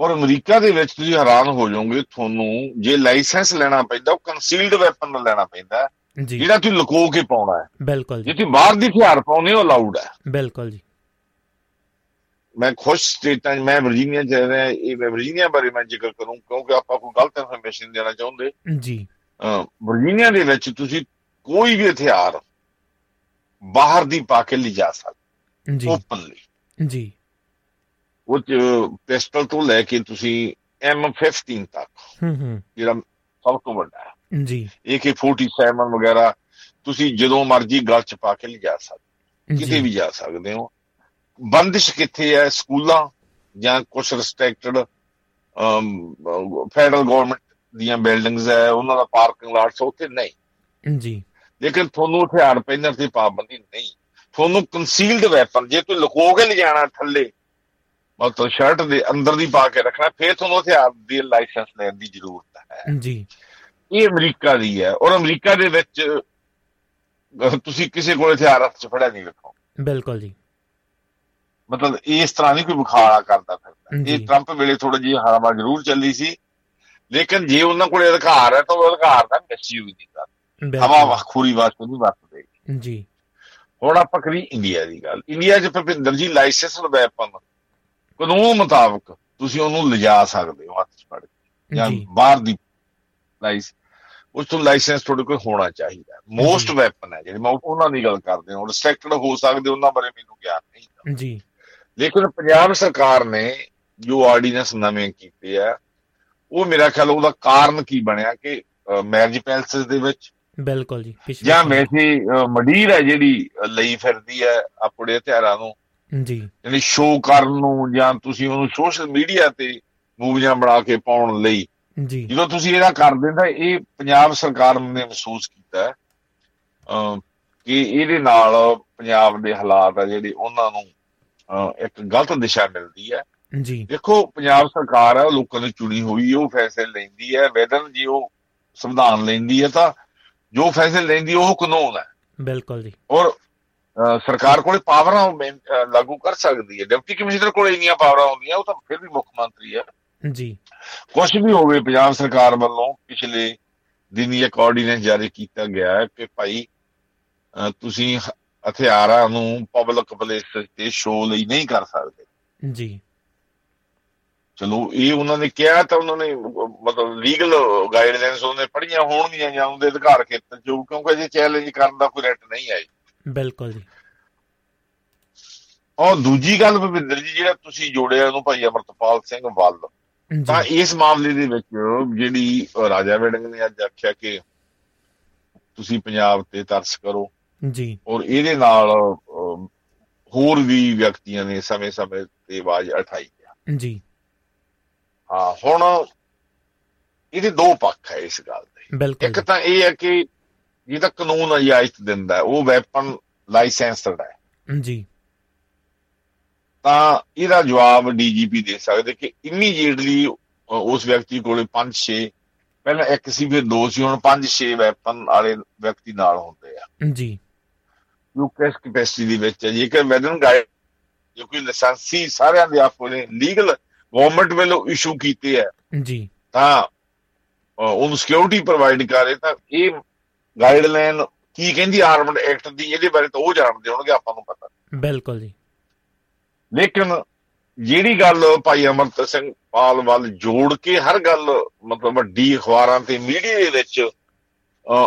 ਔਰ ਅਮਰੀਕਾ ਦੇ ਵਿੱਚ ਤੁਸੀਂ ਹੈਰਾਨ ਹੋ ਜਾਓਗੇ ਤੁਹਾਨੂੰ ਜੇ ਲਾਇਸੈਂਸ ਲੈਣਾ ਪੈਂਦਾ ਉਹ ਕਨਸੀਲਡ ਵੈਪਨ ਲੈਣਾ ਪੈਂਦਾ ਜਿਹੜਾ ਤੁਸੀਂ ਲੁਕੋ ਕੇ ਪਾਉਣਾ ਹੈ। ਬਿਲਕੁਲ ਜੀ। ਜੇ ਤੁਸੀਂ ਬਾਹਰ ਦੀ ਹਥਿਆਰ ਪਾਉਨੇ ਹੋ ਅਲਾਉਡ ਹੈ। ਬਿਲਕੁਲ ਜੀ। ਮੈਂ ਖੁਸ਼ ਸਟੇਟਾਂ ਮੈਂ ਵਰਜੀਨੀਆ ਚ ਰਿਹਾ ਇਹ ਮੈਂ ਵਰਜੀਨੀਆ ਬਾਰੇ ਮੈਂ ਜ਼ਿਕਰ ਕਰੂੰ ਕਿਉਂਕਿ ਆਪਾਂ ਕੋਈ ਗਲਤ ਇਨਫੋਰਮੇਸ਼ਨ ਦੇਣਾ ਚਾਹੁੰਦੇ। ਜੀ। ਵਰਜੀਨੀਆ ਦੇ ਵਿੱਚ ਤੁਸੀਂ ਕੋਈ ਵੀ ਹਥਿਆਰ ਬਾਹਰ ਦੀ ਪਾ ਕੇ ਲਿਜਾ ਸਕਦੇ। ਜੀ। ਓਪਨਲੀ ਜੀ। ਉਹ ਪਿਸਟਲ ਤੋਂ ਲੈ ਕੇ ਤੁਸੀਂ M15 ਤੱਕ ਹੂੰ ਹੂੰ। ਜਿਹੜਾ ਸਭ ਤੋਂ ਵੱਡਾ ਹੈ। ਜੀ। AK47 ਵਗੈਰਾ ਤੁਸੀਂ ਜਦੋਂ ਮਰਜ਼ੀ ਗਲ ਚ ਪਾ ਕੇ ਲਿਜਾ ਸਕਦੇ ਕਿਤੇ ਵੀ ਜਾ ਸਕਦੇ ਹੋ। ਬੰਦਿਸ਼ ਕਿੱਥੇ ਹੈ? ਸਕੂਲਾਂ ਜਾਂ ਕੁਝ ਰਿਸਟ੍ਰਿਕਟਡ ਫੈਡਰਲ ਗਵਰਨਮੈਂਟ ਦੀਆਂ ਬਿਲਡਿੰਗਸ ਹੈ ਉਹਨਾਂ ਦਾ ਪਾਰਕਿੰਗ ਲਾਟਸ ਉੱਥੇ ਨਹੀਂ। ਜੀ। ਲੇਕਿਨ ਤੁਹਾਨੂੰ ਹਥਿਆਰ ਪਹਿਨਣ ਤੇ ਪਾਬੰਦੀ ਨਹੀਂ। ਤੁਹਾਨੂੰ ਕਨਸੀਲਡ ਵੈਪਨ ਜੇ ਤੁਸੀਂ ਲੁਕੋ ਕੇ ਲਿਜਾਣਾ ਥੱਲੇ ਮਤਲਬ ਸ਼ਰਟ ਦੇ ਅੰਦਰ ਦੀ ਪਾ ਕੇ ਰੱਖਣਾ ਫਿਰ ਤੁਹਾਨੂੰ ਹਥਿਆਰ ਦੀ ਲਾਇਸੈਂਸ ਲੈਣ ਦੀ ਜ਼ਰੂਰਤ ਹੈ। ਜੀ। ਇਹ ਅਮਰੀਕਾ ਦੀ ਹੈ ਔਰ ਅਮਰੀਕਾ ਦੇ ਵਿੱਚ ਤੁਸੀਂ ਕਿਸੇ ਕੋਲ ਹਥਿਆਰ ਹੱਥ 'ਚ ਫੜਿਆ ਨਹੀਂ ਵੇਖੋ। ਬਿਲਕੁਲ ਜੀ। ਮਤਲਬ ਇਸ ਤਰ੍ਹਾਂ ਨਹੀਂ ਕੋਈ ਬੁਖਾਰਾ ਕਰਦਾ ਫਿਰਦਾ। ਇਹ ਟਰੰਪ ਵੇਲੇ ਥੋੜਾ ਜਿਹਾ ਹਵਾ ਜ਼ਰੂਰ ਚੱਲੀ ਸੀ। ਲੇਕਿਨ ਜੇ ਉਹਨਾਂ ਕੋਲ ਅਧਿਕਾਰ ਹੈ ਤਾਂ ਉਹ ਅਧਿਕਾਰ ਦਾ ਮਿਸਯੂਜ਼ ਨਹੀਂ ਕਰਦਾ। ਹਵਾ ਵਖੂਰੀ ਵਾਸਤੇ ਨਹੀਂ ਵਰਤਦੇ। ਜੀ। ਹੁਣ ਆਪਾਂ ਕਰੀ ਇੰਡੀਆ ਦੀ ਗੱਲ। ਇੰਡੀਆ 'ਚ ਭਪਿੰਦਰ ਜੀ ਲਾਇਸੈਂਸ ਵੈਪਨ ਕਾਨੂੰਨ ਮੁਤਾਬਕ ਤੁਸੀਂ ਉਹਨੂੰ ਲਿਜਾ ਸਕਦੇ ਹੋ ਹੱਥ 'ਚ ਫੜ ਕੇ। ਜਾਂ ਬਾਹਰ ਦੀ ਲਾਇਸ ਉਸ ਤੋਂ ਲਾਇਸੈਂਸ ਤੁਹਾਡੇ ਕੋਲ ਹੋਣਾ ਚਾਹੀਦਾ। ਮੋਸਟ ਵੈਪਨ ਹੈ ਜਿਹੜੇ ਮੈਂ ਉਹਨਾਂ ਦੀ ਗੱਲ ਕਰਦੇ ਹਾਂ। ਰਿਸਟ੍ਰਿਕਟਡ ਹੋ ਸਕਦੇ ਉਹਨਾਂ ਬਾਰੇ ਮੈਨੂੰ ਗਿਆਨ ਨਹੀਂ ਜੀ। ਲੇਕਿਨ ਪੰਜਾਬ ਸਰਕਾਰ ਨੇ ਜੋ ਆਰਡੀਨੈਂਸ ਨਵੇਂ ਕੀਤੇ ਆ ਉਹ ਮੇਰਾ ਖਿਆਲ ਉਹਦਾ ਕਾਰਨ ਕੀ ਬਣਿਆ ਕਿ ਮੈਰਿਜ ਪੈਲਸਸ ਦੇ ਵਿੱਚ ਬਿਲਕੁਲ ਜੀ ਜਾਂ ਵੈਸੇ ਮਡੀਰ ਹੈ ਜਿਹੜੀ ਲਈ ਫਿਰਦੀ ਹੈ ਆਪਣੇ ਹਥਿਆਰਾਂ ਨੂੰ। ਜੀ। ਯਾਨੀ ਸ਼ੋਅ ਕਰਨ ਨੂੰ ਜਾਂ ਤੁਸੀਂ ਉਹਨੂੰ ਸੋਸ਼ਲ ਮੀਡੀਆ ਤੇ ਮੂਵੀਆਂ ਬਣਾ ਕੇ ਪਾਉਣ ਲਈ। ਜੀ। ਜਦੋਂ ਤੁਸੀਂ ਇਹਦਾ ਕਰਦੇ ਤਾਂ ਇਹ ਪੰਜਾਬ ਸਰਕਾਰ ਨੇ ਮਹਿਸੂਸ ਕੀਤਾ ਕਿ ਇਹਦੇ ਨਾਲ ਪੰਜਾਬ ਦੇ ਹਾਲਾਤ ਆ ਜਿਹੜੇ ਉਹਨਾਂ ਨੂੰ ਇੱਕ ਗਲਤ ਦਿਸ਼ਾ ਮਿਲਦੀ ਹੈ। ਜੀ। ਦੇਖੋ ਪੰਜਾਬ ਸਰਕਾਰ ਹੈ ਲੋਕਾਂ ਨੇ ਚੁਣੀ ਹੋਈ ਉਹ ਫੈਸਲੇ ਲੈਂਦੀ ਹੈ ਵੈਦਨ ਜੀ ਉਹ ਸੰਵਿਧਾਨ ਲੈਂਦੀ ਹੈ ਤਾਂ ਜੋ ਫੈਸਲੇ ਲੈਂਦੀ ਉਹ ਕਾਨੂੰਨ ਹੈ ਬਿਲਕੁਲ ਜੀ। ਔਰ ਸਰਕਾਰ ਕੋਲੇ ਪਾਵਰਾਂ ਲਾਗੂ ਕਰ ਸਕਦੀ ਹੈ ਡਿਪਟੀ ਕਮਿਸ਼ਨਰ ਕੋਲੇ ਇੰਨੀਆਂ ਪਾਵਰਾਂ ਹੁੰਦੀਆਂ ਉਹ ਤਾਂ ਫਿਰ ਵੀ ਮੁੱਖ ਮੰਤਰੀ ਹੈ ਜੀ। ਕੁਝ ਵੀ ਹੋਵੇ ਪੰਜਾਬ ਸਰਕਾਰ ਵੱਲੋਂ ਪਿਛਲੇ ਦਿਨ ਇਹ ਕੋਆਰਡੀਨੈਂਸ ਜਾਰੀ ਕੀਤਾ ਗਿਆ ਹੈ ਕਿ ਭਾਈ ਤੁਸੀਂ ਹਥਿਆਰਾਂ ਨੂੰ ਪਬਲਿਕ ਪਲੇਸ ਤੇ ਸ਼ੋਅ ਲਈ ਨਹੀਂ ਕਰ ਸਕਦੇ। ਜੀ। ਚਲੋ ਇਹ ਉਹਨਾਂ ਨੇ ਕਿਹਾ ਤਾਂ ਉਹਨਾਂ ਨੇ ਮਤਲਬ ਲੀਗਲ ਗਾਈਡਲਾਈਨਸ ਉਹਨੇ ਪੜੀਆਂ ਹੋਣਗੀਆਂ ਜਾਂ ਉਹਦੇ ਅਧਿਕਾਰ ਖੇਤਰ ਜੋ ਕਿਉਂਕਿ ਜੇ ਚੈਲੰਜ ਕਰਨ ਦਾ ਕੋਈ ਰੈਟ ਨਹੀਂ ਆਈ ਬਿਲਕੁਲ ਜੀ। ਔਰ ਦੂਜੀ ਗੱਲ ਭਵਿੰਦਰ ਜੀ ਜਿਹੜਾ ਤੁਸੀਂ ਜੋੜਿਆ ਉਹਨੂੰ ਭਾਈ ਅਮਰਤਪਾਲ ਸਿੰਘ ਵੱਲ ਤਾਂ ਇਸ ਮਾਮਲੇ ਦੇ ਵਿੱਚ ਜਿਹੜੀ ਰਾਜਾ ਵੜਿੰਗ ਨੇ ਅੱਜ ਆਖਿਆ ਕਿ ਤੁਸੀਂ ਪੰਜਾਬ ਤੇ ਤਰਸ ਕਰੋ ਜੀ। ਔਰ ਇਹਦੇ ਨਾਲ ਹੋਰ ਵੀ ਵਿਅਕਤੀਆਂ ਨੇ ਸਮੇਂ-ਸਮੇਂ ਤੇ ਆਵਾਜ਼ ਉਠਾਈ ਹੈ ਜੀ। ਹਾਂ ਹੁਣ ਇਹਦੇ ਦੋ ਪੱਖ ਹੈ ਇਸ ਗੱਲ ਦੇ। ਇੱਕ ਤਾਂ ਇਹ ਹੈ ਕਿ ਜਿਹਦਾ ਕਾਨੂੰਨ ਇਜਾਜ਼ਤ ਦਿੰਦਾ ਉਹ ਵੈਪਨ ਲਾਇਸੈਂਸਡ ਹੈ। ਜੀ। ਤਾਂ ਇਹਦਾ ਜਵਾਬ ਡੀਜੀਪੀ ਦੇ ਸਕਦੇ ਕਿ ਇਮੀਡੀਏਟਲੀ ਉਸ ਵਿਅਕਤੀ ਕੋਲੇ 5-6 ਪਹਿਲਾਂ ਇੱਕ ਸੀ ਫਿਰ ਦੋ ਸੀ ਹੁਣ 5-6 ਵੈਪਨ ਵਾਲੇ ਵਿਅਕਤੀ ਨਾਲ ਹੁੰਦੇ ਆ। ਜੀ। ਜੋ ਕਿਸ ਕੈਪੈਸਿਟੀ ਦੇ ਵਿੱਚ ਜੇਕਰ ਵੈਦਨ ਗਾਈਡ ਜੋ ਕੋਈ ਲਾਇਸੈਂਸੀ ਸਾਰਿਆਂ ਦੇ ਆਪੋ ਨੇ ਲੀਗਲ ਗਵਰਨਮੈਂਟ ਵੱਲੋਂ ਇਸ਼ੂ ਕੀਤੇ ਹੈ ਜੀ। ਤਾਂ ਉਹਨੂੰ ਸਿਕਿਉਰਿਟੀ ਪ੍ਰੋਵਾਈਡ ਕਰੇ ਤਾਂ ਇਹ ਗਾਈਡਲਾਈਨ ਕੀ ਕਹਿੰਦੀ ਆਰਮਡ ਐਕਟ ਦੀ ਇਹਦੇ ਬਾਰੇ ਤਾਂ ਉਹ ਜਾਣਦੇ ਹੋਣਗੇ ਆਪਾਂ ਨੂੰ ਪਤਾ। ਬਿਲਕੁਲ ਜੀ। ਲੇਕਿਨ ਜਿਹੜੀ ਗੱਲ ਭਾਈ ਅਮਰਤ ਸਿੰਘ ਪਾਲ ਵੱਲ ਜੋੜ ਕੇ ਹਰ ਗੱਲ ਮਤਲਬ ਵੱਡੀ ਅਖਬਾਰਾਂ ਤੇ ਮੀਡੀਆ ਦੇ ਵਿੱਚ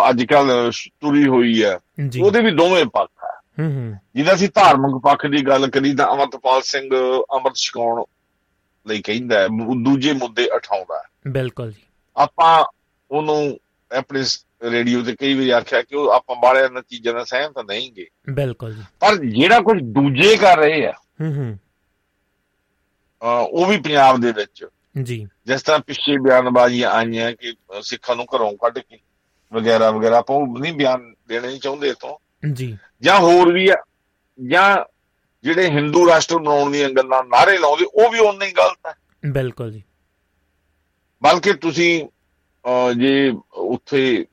ਅੱਜ ਕੱਲ ਤੁਰੀ ਹੋਈ ਹੈ ਉਹਦੇ ਵੀ ਦੋਵੇਂ ਪੱਖ ਹੈ ਹੂੰ ਹੂੰ। ਜਿਹਦਾ ਅਸੀਂ ਧਾਰਮਿਕ ਪੱਖ ਦੀ ਗੱਲ ਕਰੀ ਤਾਂ ਅਮਰਤਪਾਲ ਸਿੰਘ ਅਮਰਤ ਛਕਾਉਣ ਲਈ ਕਹਿੰਦਾ ਦੂਜੇ ਮੁੱਦੇ ਉਠਾਉਂਦਾ ਬਿਲਕੁਲ ਜੀ। ਆਪਾਂ ਉਹਨੂੰ ਆਪਣੇ ਰੇਡੀਓ ਤੇ ਕਈ ਵਾਰੀ ਆਖਿਆ ਕਿ ਉਹ ਆਪਾਂ ਬਾਲੇ ਇਹਨਾਂ ਚੀਜ਼ਾਂ ਨਾਲ ਸਹਿਮਤ ਨਹੀਂਗੇ। ਬਿਲਕੁਲ ਜੀ। ਪਰ ਜਿਹੜਾ ਕੁਝ ਦੂਜੇ ਕਰ ਰਹੇ ਆ ਹੂੰ ਹੂੰ। ਉਹ ਵੀ ਪੰਜਾਬ ਦੇ ਵਿੱਚ। ਜੀ। ਜਿਸ ਤਰ੍ਹਾਂ ਪਿੱਛੇ ਬਿਆਨਬਾਜ਼ੀਆਂ ਆਈਆਂ ਕਿ ਸਿੱਖਾਂ ਨੂੰ ਘਰੋਂ ਕੱਢ ਕੇ ਵਗੈਰਾ ਵਗੈਰਾ ਆਪਾਂ ਉਹ ਨਹੀਂ ਬਿਆਨ ਦੇਣੇ ਚਾਹੁੰਦੇ ਇਤੋਂ ਜੀ। ਜਾਂ ਹੋਰ ਵੀ ਆ ਜਾਂ ਜਿਹੜੇ ਹਿੰਦੂ ਰਾਸ਼ਟਰ ਬਣਾਉਣ ਦੀਆਂ ਗੱਲਾਂ ਨਾਰੇ ਲਾਉਂਦੇ ਉਹ ਵੀ ਉਹਨਾਂ ਹੀ ਗਲਤ ਹੈ। ਬਿਲਕੁਲ ਜੀ। ਬਲਕਿ ਤੁਸੀਂ ਜੇ ਉੱਥੇ